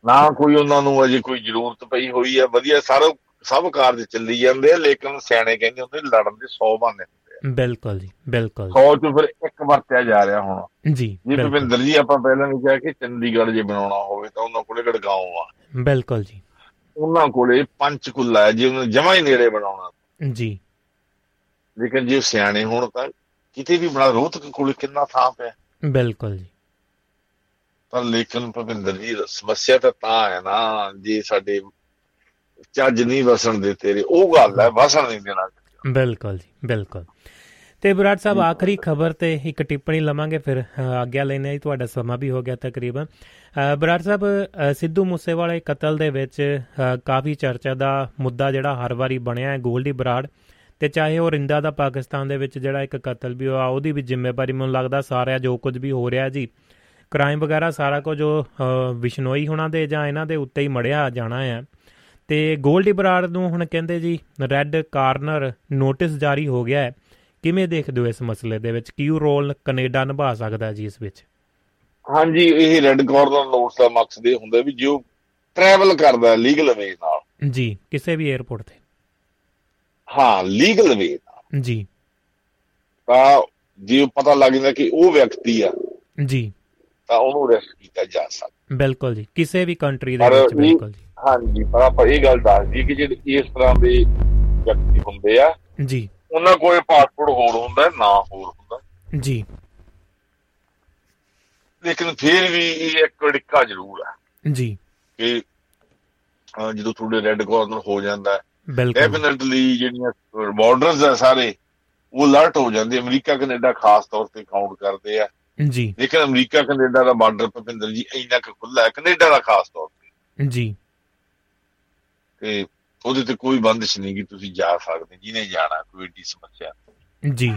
ਨਾ ਕੋਈ ਉਹਨਾਂ ਨੂੰ ਅਜੇ ਕੋਈ ਜ਼ਰੂਰਤ ਪਈ ਹੋਈ ਹੈ ਵਧੀਆ ਸਾਰਾ ਸਭ ਕਾਰਜ ਚੱਲੀ ਜਾਂਦੇ ਆ ਲੇਕਿਨ ਸਿਆਣੇ ਕਹਿੰਦੇ ਹੁੰਦੇ ਲੜਨ ਦੇ 100 ਬਹਾਨੇ। ਬਿਲਕੁਲ ਜੀ ਬਿਲਕੁਲ 100 ਚ ਫਿਰ ਇੱਕ ਵਰਤਿਆ ਜਾ ਰਿਹਾ ਹੁਣ। ਜੀ ਜੀ ਭਵਿੰਦਰ ਜੀ ਆਪਾਂ ਪਹਿਲਾਂ ਵੀ ਕਿਹਾ ਕਿ ਚੰਡੀਗੜ੍ਹ ਜੇ ਬਣਾਉਣਾ ਹੋਵੇ ਤਾਂ ਉਹਨਾਂ ਕੋਲੇ ਗੜਗਾਉਂ ਆ। ਬਿਲਕੁਲ ਜੀ। ਉਹਨਾਂ ਕੋਲੇ ਪੰਚਕੁਲਾ ਜੇ ਉਹਨਾਂ ਜਮਾ ਹੀ ਨੇੜੇ ਬਣਾਉਣਾ। ਜੀ। ਲੇਕਿਨ ਜੇ ਸਿਆਣੇ ਹੋਣ ਤਾਂ ਕਿਤੇ ਵੀ ਬਣਾ ਰੋਹਤਕ ਕੋਲੇ ਕਿੰਨਾ ਥਾਂ ਪਿਆ। ਬਿਲਕੁਲ ਜੀ। ਪਰ ਲੇਕਿਨ ਭਵਿੰਦਰ ਜੀ ਸਮੱਸਿਆ ਤਾਂ ਤਾਂ ਹੈ ਨਾ ਜੇ ਸਾਡੇ ਚੱਜ ਨਹੀਂ ਵਸਣ ਦੇ ਤੇਰੇ ਉਹ ਗੱਲ ਹੈ ਵਸਣ ਨਹੀਂ ਦੇਣਾ। ਬਿਲਕੁਲ ਜੀ ਬਿਲਕੁਲ। ਤੇ ਬਰਾੜ ਸਾਹਿਬ, ਆਖਰੀ ਖਬਰ ਤੇ ਇੱਕ ਟਿੱਪਣੀ ਲਵਾਂਗੇ, ਫਿਰ ਆਗਿਆ ਲੈਣੇ ਆ ਤੁਹਾਡਾ ਸਮਾਂ ਵੀ ਹੋ ਗਿਆ ਤਕਰੀਬਨ। ਬਰਾੜ ਸਾਹਿਬ ਸਿੱਧੂ ਮੂਸੇਵਾਲੇ ਕਤਲ ਦੇ ਵਿੱਚ ਕਾਫੀ ਚਰਚਾ ਦਾ ਮੁੱਦਾ ਜਿਹੜਾ ਹਰ ਵਾਰੀ ਬਣਿਆ ਹੈ, ਗੋਲਡੀ ਬਰਾੜ ਤੇ ਚਾਹੇ ਉਹ ਰਿੰਦਾ ਦਾ ਪਾਕਿਸਤਾਨ ਦੇ ਵਿੱਚ ਜਿਹੜਾ ਇੱਕ ਕਤਲ ਵੀ ਹੋਇਆ, ਉਹਦੀ ਵੀ ਜ਼ਿੰਮੇਵਾਰੀ ਮੈਨੂੰ ਲੱਗਦਾ ਸਾਰਿਆ ਜੋ ਕੁਝ ਵੀ ਹੋ ਰਿਹਾ ਜੀ। ਕ੍ਰਾਈਮ ਵਗੈਰਾ ਸਾਰਾ ਕੁਝ ਜੋ ਵਿਸ਼ਨੋਈ ਹੁਣਾਂ ਦੇ ਜਾਂ ਇਹਨਾਂ ਦੇ ਉੱਤੇ ਹੀ ਮੜਿਆ ਜਾਣਾ ਹੈ ਤੇ ਗੋਲਡੀ ਬਰਾੜ ਨੂੰ ਹੁਣ ਕਹਿੰਦੇ ਜੀ ਰੈੱਡ ਕਾਰਨਰ ਨੋਟਿਸ ਜਾਰੀ ਹੋ ਗਿਆ ਹੈ। ਕਿਵੇਂ ਦੇਖਦੇ ਹੋ ਇਸ ਮਸਲੇ ਦੇ ਵਿੱਚ? ਕੀ ਰੋਲ ਕੈਨੇਡਾ ਨਿਭਾ ਸਕਦਾ ਜੀ ਇਸ ਵਿੱਚ? ਹਾਂਜੀ ਇਹ ਰੈੱਡ ਕਾਰਨਰ ਨੋਟਿਸ ਦਾ ਮਕਸਦ ਇਹ ਹੁੰਦਾ ਵੀ ਜੋ ਟਰੈਵਲ ਕਰਦਾ ਲੀਗਲ ਵੇ ਨਾਲ। ਜੀ ਕਿਸੇ ਵੀ 에ਅਰਪੋਰਟ ਤੇ? ਹਾਂ ਲੀਗਲ ਵੇ ਨਾਲ। ਜੀ। ਤਾਂ ਜੇ ਪਤਾ ਲੱਗ ਜਾਂਦਾ ਕਿ ਉਹ ਵਿਅਕਤੀ ਆ ਜੀ। ਤਾਂ ਉਹਨੂੰ ਅਰੈਸਟ ਕੀਤਾ ਜਾ ਸਕਦਾ। ਬਿਲਕੁਲ ਜੀ ਕਿਸੇ ਵੀ ਕੰਟਰੀ ਦੇ ਵਿੱਚ ਬਿਲਕੁਲ ਜੀ। ਹਾਂਜੀ ਪਰ ਆਪਾਂ ਇਹ ਗੱਲ ਦੱਸਦੀ ਕਿ ਜਿਹੜੇ ਇਸ ਤਰ੍ਹਾਂ ਦੇ ਵਿਅਕਤੀ ਹੁੰਦੇ ਆ ਜੀ। ਉਹਨਾਂ ਕੋਲ ਪਾਸਪੋਰਟ ਹੋਰ ਹੁੰਦਾ ਨਾ ਹੋਰ ਹੁੰਦਾ। ਜੀ। ਲੇਕਿਨ ਫਿਰ ਵੀ ਇਹ ਇੱਕ ਡਿੱਕਾ ਜ਼ਰੂਰ ਹੈ ਜੀ। ਕਿ ਜਦੋਂ ਤੁਹਾਡੇ ਰੈੱਡ ਕਾਰਨਰ ਹੋ ਜਾਂਦਾ ਡੈਫੀਨਿਟਲੀ ਜਿਹੜੀਆਂ ਬਾਰਡਰਸ ਆ ਸਾਰੇ ਉਹ ਅਲਰਟ ਹੋ ਜਾਂਦੇ ਅਮਰੀਕਾ ਕੈਨੇਡਾ ਖਾਸ ਤੌਰ ਤੇ ਕਾਊਂਟ ਕਰਦੇ ਆ। ਜੀ। ਲੇਕਿਨ ਅਮਰੀਕਾ ਕੈਨੇਡਾ ਦਾ ਬਾਰਡਰ ਭਪਿੰਦਰ ਜੀ ਇੰਨਾ ਕੁ ਖੁੱਲਾ ਹੈ ਕੈਨੇਡਾ ਦਾ ਖਾਸ ਤੌਰ ਤੇ। ਜੀ। ਤੇ ਉਹਦੇ ਤੇ ਕੋਈ ਬੰਦਿਸ਼ ਨਹੀਂ ਕਿ ਤੁਸੀਂ ਜਾ ਸਕਦੇ ਜਿਹਨੇ ਜਾਣਾ ਕੋਈ ਏਡੀ ਸਮੱਸਿਆ ਜੀ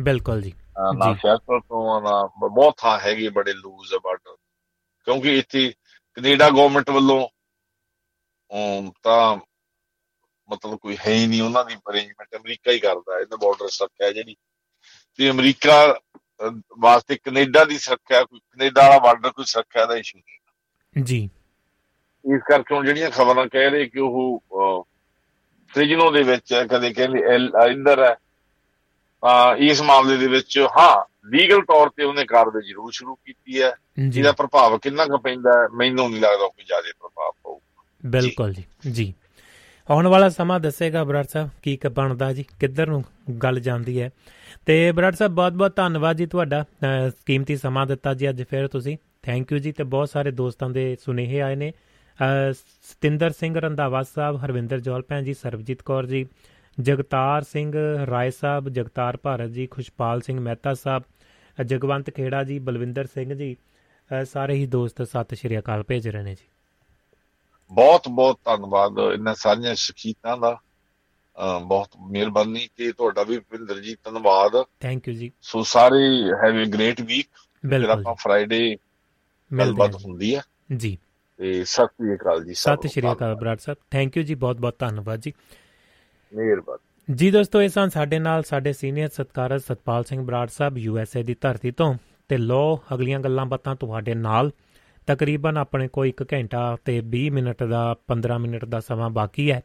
ਬਿਲਕੁਲ ਜੀ। ਨਾ ਸਿਆਸਤ ਤੋਂ ਨਾ ਬਹੁਤ ਥਾਂ ਹੈਗੇ ਬੜੇ ਲੂਜ਼ ਬਾਰਡਰ ਕਿਉਂਕਿ ਇੱਥੇ ਕੈਨੇਡਾ ਗਵਰਨਮੈਂਟ ਵੱਲੋਂ ਤਾਂ ਮਤਲਬ ਕੋਈ ਹੈ ਹੀ ਨਹੀਂ ਉਹਨਾਂ ਦੀ ਅਰੇਂਜਮੈਂਟ ਅਮਰੀਕਾ ਹੀ ਕਰਦਾ ਇਹਦਾ ਬਾਰਡਰ ਸੁਰੱਖਿਆ ਜਿਹੜੀ। ਤੇ ਅਮਰੀਕਾ ਵਾਸਤੇ ਕੈਨੇਡਾ ਦੀ ਸੁਰੱਖਿਆ ਕੋਈ ਕੈਨੇਡਾ ਵਾਲਾ ਬਾਰਡਰ ਕੋਈ ਸੁਰੱਖਿਆ ਦਾ ਇਸ਼ੂ ਨਹੀਂ। ਜੀ। ਇਸ ਕਰਕੇ ਹੁਣ ਜਿਹੜੀਆਂ ਖਬਰਾਂ ਕਹਿ ਰਹੇ ਕਿ ਉਹ ਫ੍ਰਿਜਨੋ ਦੇ ਵਿੱਚ ਕਦੇ ਕਹਿੰਦੇ ਇੰਦਰ ਹੈ ਤਾਂ ਇਸ ਮਾਮਲੇ ਦੇ ਵਿੱਚ ਹਾਂ ਲੀਗਲ ਤੌਰ ਤੇ ਉਹਨੇ ਕਾਰਵਾਈ ਜ਼ਰੂਰ ਸ਼ੁਰੂ ਕੀਤੀ ਹੈ। ਜਿਹਦਾ ਪ੍ਰਭਾਵ ਕਿੰਨਾ ਕੁ ਪੈਂਦਾ ਮੈਨੂੰ ਨਹੀਂ ਲੱਗਦਾ ਕੋਈ ਜ਼ਿਆਦਾ ਪ੍ਰਭਾਵ ਪਊਗਾ ਬਿਲਕੁਲ ਜੀ। ਜੀ। ਆਉਣ ਵਾਲਾ ਸਮਾਂ ਦੱਸੇਗਾ ਬਰਾੜ ਸਾਹਿਬ ਕੀ ਕ ਬਣਦਾ ਜੀ ਕਿੱਧਰ ਨੂੰ ਗੱਲ ਜਾਂਦੀ ਹੈ। ਤੇ ਬਰਾੜ ਸਾਹਿਬ ਬਹੁਤ-ਬਹੁਤ ਧੰਨਵਾਦ ਜੀ ਤੁਹਾਡਾ ਕੀਮਤੀ ਸਮਾਂ ਦਿੱਤਾ ਜੀ ਅੱਜ ਫਿਰ ਤੁਸੀਂ। ਥੈਂਕ ਯੂ ਜੀ ਤੇ ਬਹੁਤ ਸਾਰੇ ਦੋਸਤਾਂ ਦੇ ਸੁਨੇਹੇ ਆਏ ਨੇ। ਸਤਿੰਦਰ ਸਿੰਘ ਰੰਧਾਵਾ ਸਾਹਿਬ ਹਰਵਿੰਦਰ ਜੋਲ ਭੈਣ ਜੀ ਸਰਬਜੀਤ ਕੌਰ ਜੀ ਜਗਤਾਰ ਸਿੰਘ ਰਾਏ ਸਾਹਿਬ ਜਗਤਾਰ ਭਾਰਤ ਜੀ ਖੁਸ਼ਪਾਲ ਸਿੰਘ ਮਹਿਤਾ ਸਾਹਿਬ ਜਗਵੰਤ ਖੇੜਾ ਜੀ ਬਲਵਿੰਦਰ ਸਿੰਘ ਜੀ ਸਾਰੇ ਹੀ ਦੋਸਤ ਸਤਿ ਸ਼੍ਰੀ ਅਕਾਲ ਭੇਜ ਰਹੇ ਨੇ ਜੀ। ਬਹੁਤ ਬਹੁਤ ਧੰਨਵਾਦ ਇਹਨਾਂ ਸਾਰੀਆਂ ਸ਼ਖੀਤਾਂ ਦਾ। ਬਹੁਤ ਮਿਹਰਬਾਨੀ ਤੇ ਤੁਹਾਡਾ ਵੀ ਭਿੰਦਰ ਜੀ ਧੰਨਵਾਦ। ਥੈਂਕ ਯੂ ਜੀ। ਸੋ ਸਾਰੇ ਹੈਵ ਅ ਗ੍ਰੇਟ ਵੀਕ। ਬਿਲਕੁਲ ਆਪਾਂ ਫਰਾਈਡੇ ਗੱਲਬਾਤ ਹੁੰਦੀ ਹੈ। ਜੀ। ਤੇ ਸਤਿ ਸ਼੍ਰੀ ਅਕਾਲ ਜੀ ਸਤਿ ਸ਼੍ਰੀ ਅਕਾਲ ਬਰਾੜ ਸਾਹਿਬ। ਥੈਂਕ ਯੂ ਜੀ ਬਹੁਤ ਬਹੁਤ ਧੰਨਵਾਦ ਜੀ। ਮਿਹਰਬਾਨੀ। ਜੀ ਦੋਸਤੋ ਇਹ ਸਨ ਸਾਡੇ ਨਾਲ ਸਾਡੇ senior ਸਤਕਾਰਤ Satpal Singh Brar sahib U S A ਦੀ ਧਰਤੀ ਤੋਂ। ਤੇ ਲੋ ਅਗਲੀਆਂ ਗੱਲਾਂ ਬਾਤਾਂ ਤੁਹਾਡੇ ਨਾਲ। ਤਕਰੀਬਨ ਆਪਣੇ ਕੋਈ 1 ਘੰਟਾ ਤੇ 20 ਮਿੰਟ ਦਾ 15 ਮਿੰਟ ਦਾ ਸਮਾਂ ਬਾਕੀ ਹੈ।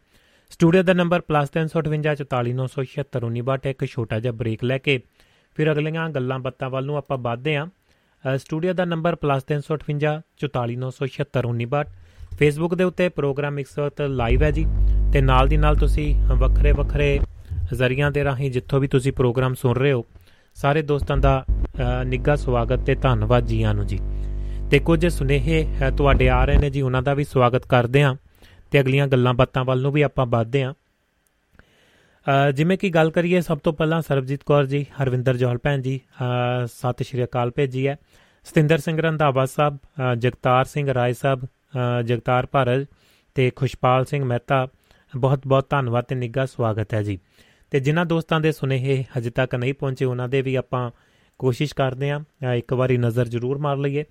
ਸਟੂਡੀਓ ਦਾ ਨੰਬਰ +358 ਇੱਕ ਛੋਟਾ ਜਿਹਾ ਬ੍ਰੇਕ ਲੈ ਕੇ। ਫਿਰ ਅਗਲੀਆਂ ਗੱਲਾਂ ਬਾਤਾਂ ਵੱਲ ਨੂੰ ਆਪਾਂ ਵਧਦੇ ਆਂ ਸਟੂਡੀਓ ਦਾ ਨੰਬਰ +358 ਫੇਸਬੁੱਕ ਦੇ ਉੱਤੇ ਪ੍ਰੋਗਰਾਮ ਇਸ ਵਕਤ ਲਾਈਵ ਹੈ ਜੀ। ਤੇ ਨਾਲ ਦੀ ਨਾਲ ਤੁਸੀਂ ਵੱਖਰੇ ਵੱਖਰੇ ਜ਼ਰੀਆਂ ਦੇ ਰਾਹੀਂ ਜਿੱਥੋਂ ਵੀ ਤੁਸੀਂ ਪ੍ਰੋਗਰਾਮ ਸੁਣ ਰਹੇ ਹੋ, ਸਾਰੇ ਦੋਸਤਾਂ ਦਾ ਨਿੱਘਾ ਸਵਾਗਤ ਤੇ ਧੰਨਵਾਦ ਜੀ ਆਨੂ ਜੀ। ਤੇ ਕੁਝ ਸੁਨੇਹੇ ਤੁਹਾਡੇ ਆ ਰਹੇ ਨੇ ਜੀ, ਉਹਨਾਂ ਦਾ ਵੀ ਸਵਾਗਤ ਕਰਦੇ ਆਂ ਤੇ ਅਗਲੀਆਂ ਗੱਲਾਂ ਬਾਤਾਂ ਵੱਲ ਨੂੰ ਵੀ ਆਪਾਂ ਵਧਦੇ ਆਂ ਜਿਵੇਂ ਕਿ ਗੱਲ ਕਰੀਏ, ਸਭ ਤੋਂ ਪਹਿਲਾਂ ਸਰਬਜੀਤ ਕੌਰ ਜੀ, ਹਰਵਿੰਦਰ ਜੋਹਲ ਭੈਣ ਜੀ ਸਤਿ ਸ਼੍ਰੀ ਅਕਾਲ ਭੇਜੀ ਹੈ। ਸਤਿੰਦਰ ਸਿੰਘ ਰੰਧਾਵਾ ਸਾਹਿਬ ਜਗਤਾਰ ਸਿੰਘ ਰਾਏ ਸਾਹਿਬ ਜਗਤਾਰ ਭਾਰਤ ਤੇ ਖੁਸ਼ਪਾਲ ਸਿੰਘ ਮਹਿਤਾ, ਬਹੁਤ ਬਹੁਤ ਧੰਨਵਾਦ ਤੇ ਨਿੱਘਾ ਸਵਾਗਤ ਹੈ ਜੀ। ਤੇ ਜਿਨ੍ਹਾਂ ਦੋਸਤਾਂ ਦੇ ਸੁਨੇਹੇ ਹਜੇ ਤੱਕ ਨਹੀਂ ਪਹੁੰਚੇ, ਉਹਨਾਂ ਦੇ ਵੀ ਆਪਾਂ ਕੋਸ਼ਿਸ਼ ਕਰਦੇ ਆਂ ਇੱਕ ਵਾਰੀ ਨਜ਼ਰ ਜ਼ਰੂਰ ਮਾਰ ਲਈਏ।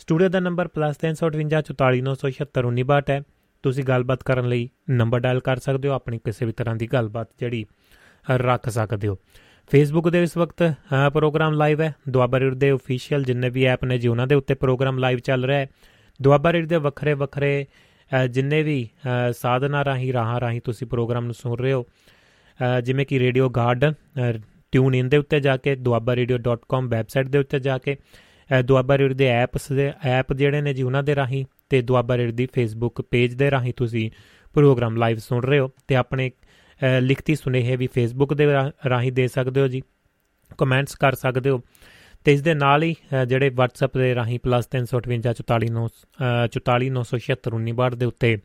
ਸਟੂਡੀਓ ਦਾ ਨੰਬਰ +358 ਹੈ। ਤੁਸੀਂ ਗੱਲਬਾਤ ਕਰਨ ਲਈ ਨੰਬਰ ਡਾਇਲ ਕਰ ਸਕਦੇ ਹੋ, ਆਪਣੀ ਕਿਸੇ ਵੀ ਤਰ੍ਹਾਂ ਦੀ ਗੱਲਬਾਤ ਜਿਹੜੀ ਰੱਖ ਸਕਦੇ ਹੋ। ਫੇਸਬੁੱਕ ਦੇ ਇਸ ਵਕਤ ਪ੍ਰੋਗਰਾਮ ਲਾਈਵ ਹੈ। ਦੁਆਬਾ ਰੇਡ ਦੇ ਅਫੀਸ਼ੀਅਲ ਜਿੰਨੇ ਵੀ ਐਪ ਨੇ ਜੀ, ਉਹਨਾਂ ਦੇ ਉੱਤੇ ਪ੍ਰੋਗਰਾਮ ਲਾਈਵ ਚੱਲ ਰਿਹਾ ਹੈ। ਦੁਆਬਾ ਰੇਡ ਦੇ ਵੱਖਰੇ ਵੱਖਰੇ ਜਿੰਨੇ ਵੀ ਸਾਧਨਾ ਰਾਹੀਂ, ਰਾਹਾਂ ਰਾਹੀਂ ਤੁਸੀਂ ਪ੍ਰੋਗਰਾਮ ਨੂੰ ਸੁਣ ਰਹੇ ਹੋ ਜਿਵੇਂ ਕਿ ਰੇਡੀਓ ਗਾਰਡਨ ਟਿਊਨ ਇਨ ਦੇ ਉੱਤੇ ਜਾ ਕੇ duabarradio.com ਵੈਬਸਾਈਟ ਦੇ ਉੱਤੇ ਜਾ ਕੇ ਦੁਆਬਾ ਰੇਡੀਓ ਦੇ ਐਪਸ ਦੇ, ਐਪ ਜਿਹੜੇ ਨੇ ਜੀ, ਉਹਨਾਂ ਦੇ ਰਾਹੀਂ ਤੇ ਦੁਆਬਾ ਰੇਡੀਓ ਦੀ ਫੇਸਬੁੱਕ ਪੇਜ ਦੇ ਰਾਹੀਂ ਤੁਸੀਂ ਪ੍ਰੋਗਰਾਮ ਲਾਈਵ ਸੁਣ ਰਹੇ ਹੋ ਤੇ ਆਪਣੇ ਲਿਖਤੀ ਸੁਨੇਹੇ ਵੀ ਫੇਸਬੁੱਕ ਦੇ ਰਾਹੀਂ ਦੇ ਸਕਦੇ ਹੋ ਜੀ। ਕਮੈਂਟਸ ਕਰ ਸਕਦੇ ਹੋ। ਤੇ ਇਸ ਦੇ ਨਾਲ ਹੀ ਜਿਹੜੇ WhatsApp ਦੇ ਰਾਹੀਂ +358 ਦੇ ਉੱਤੇ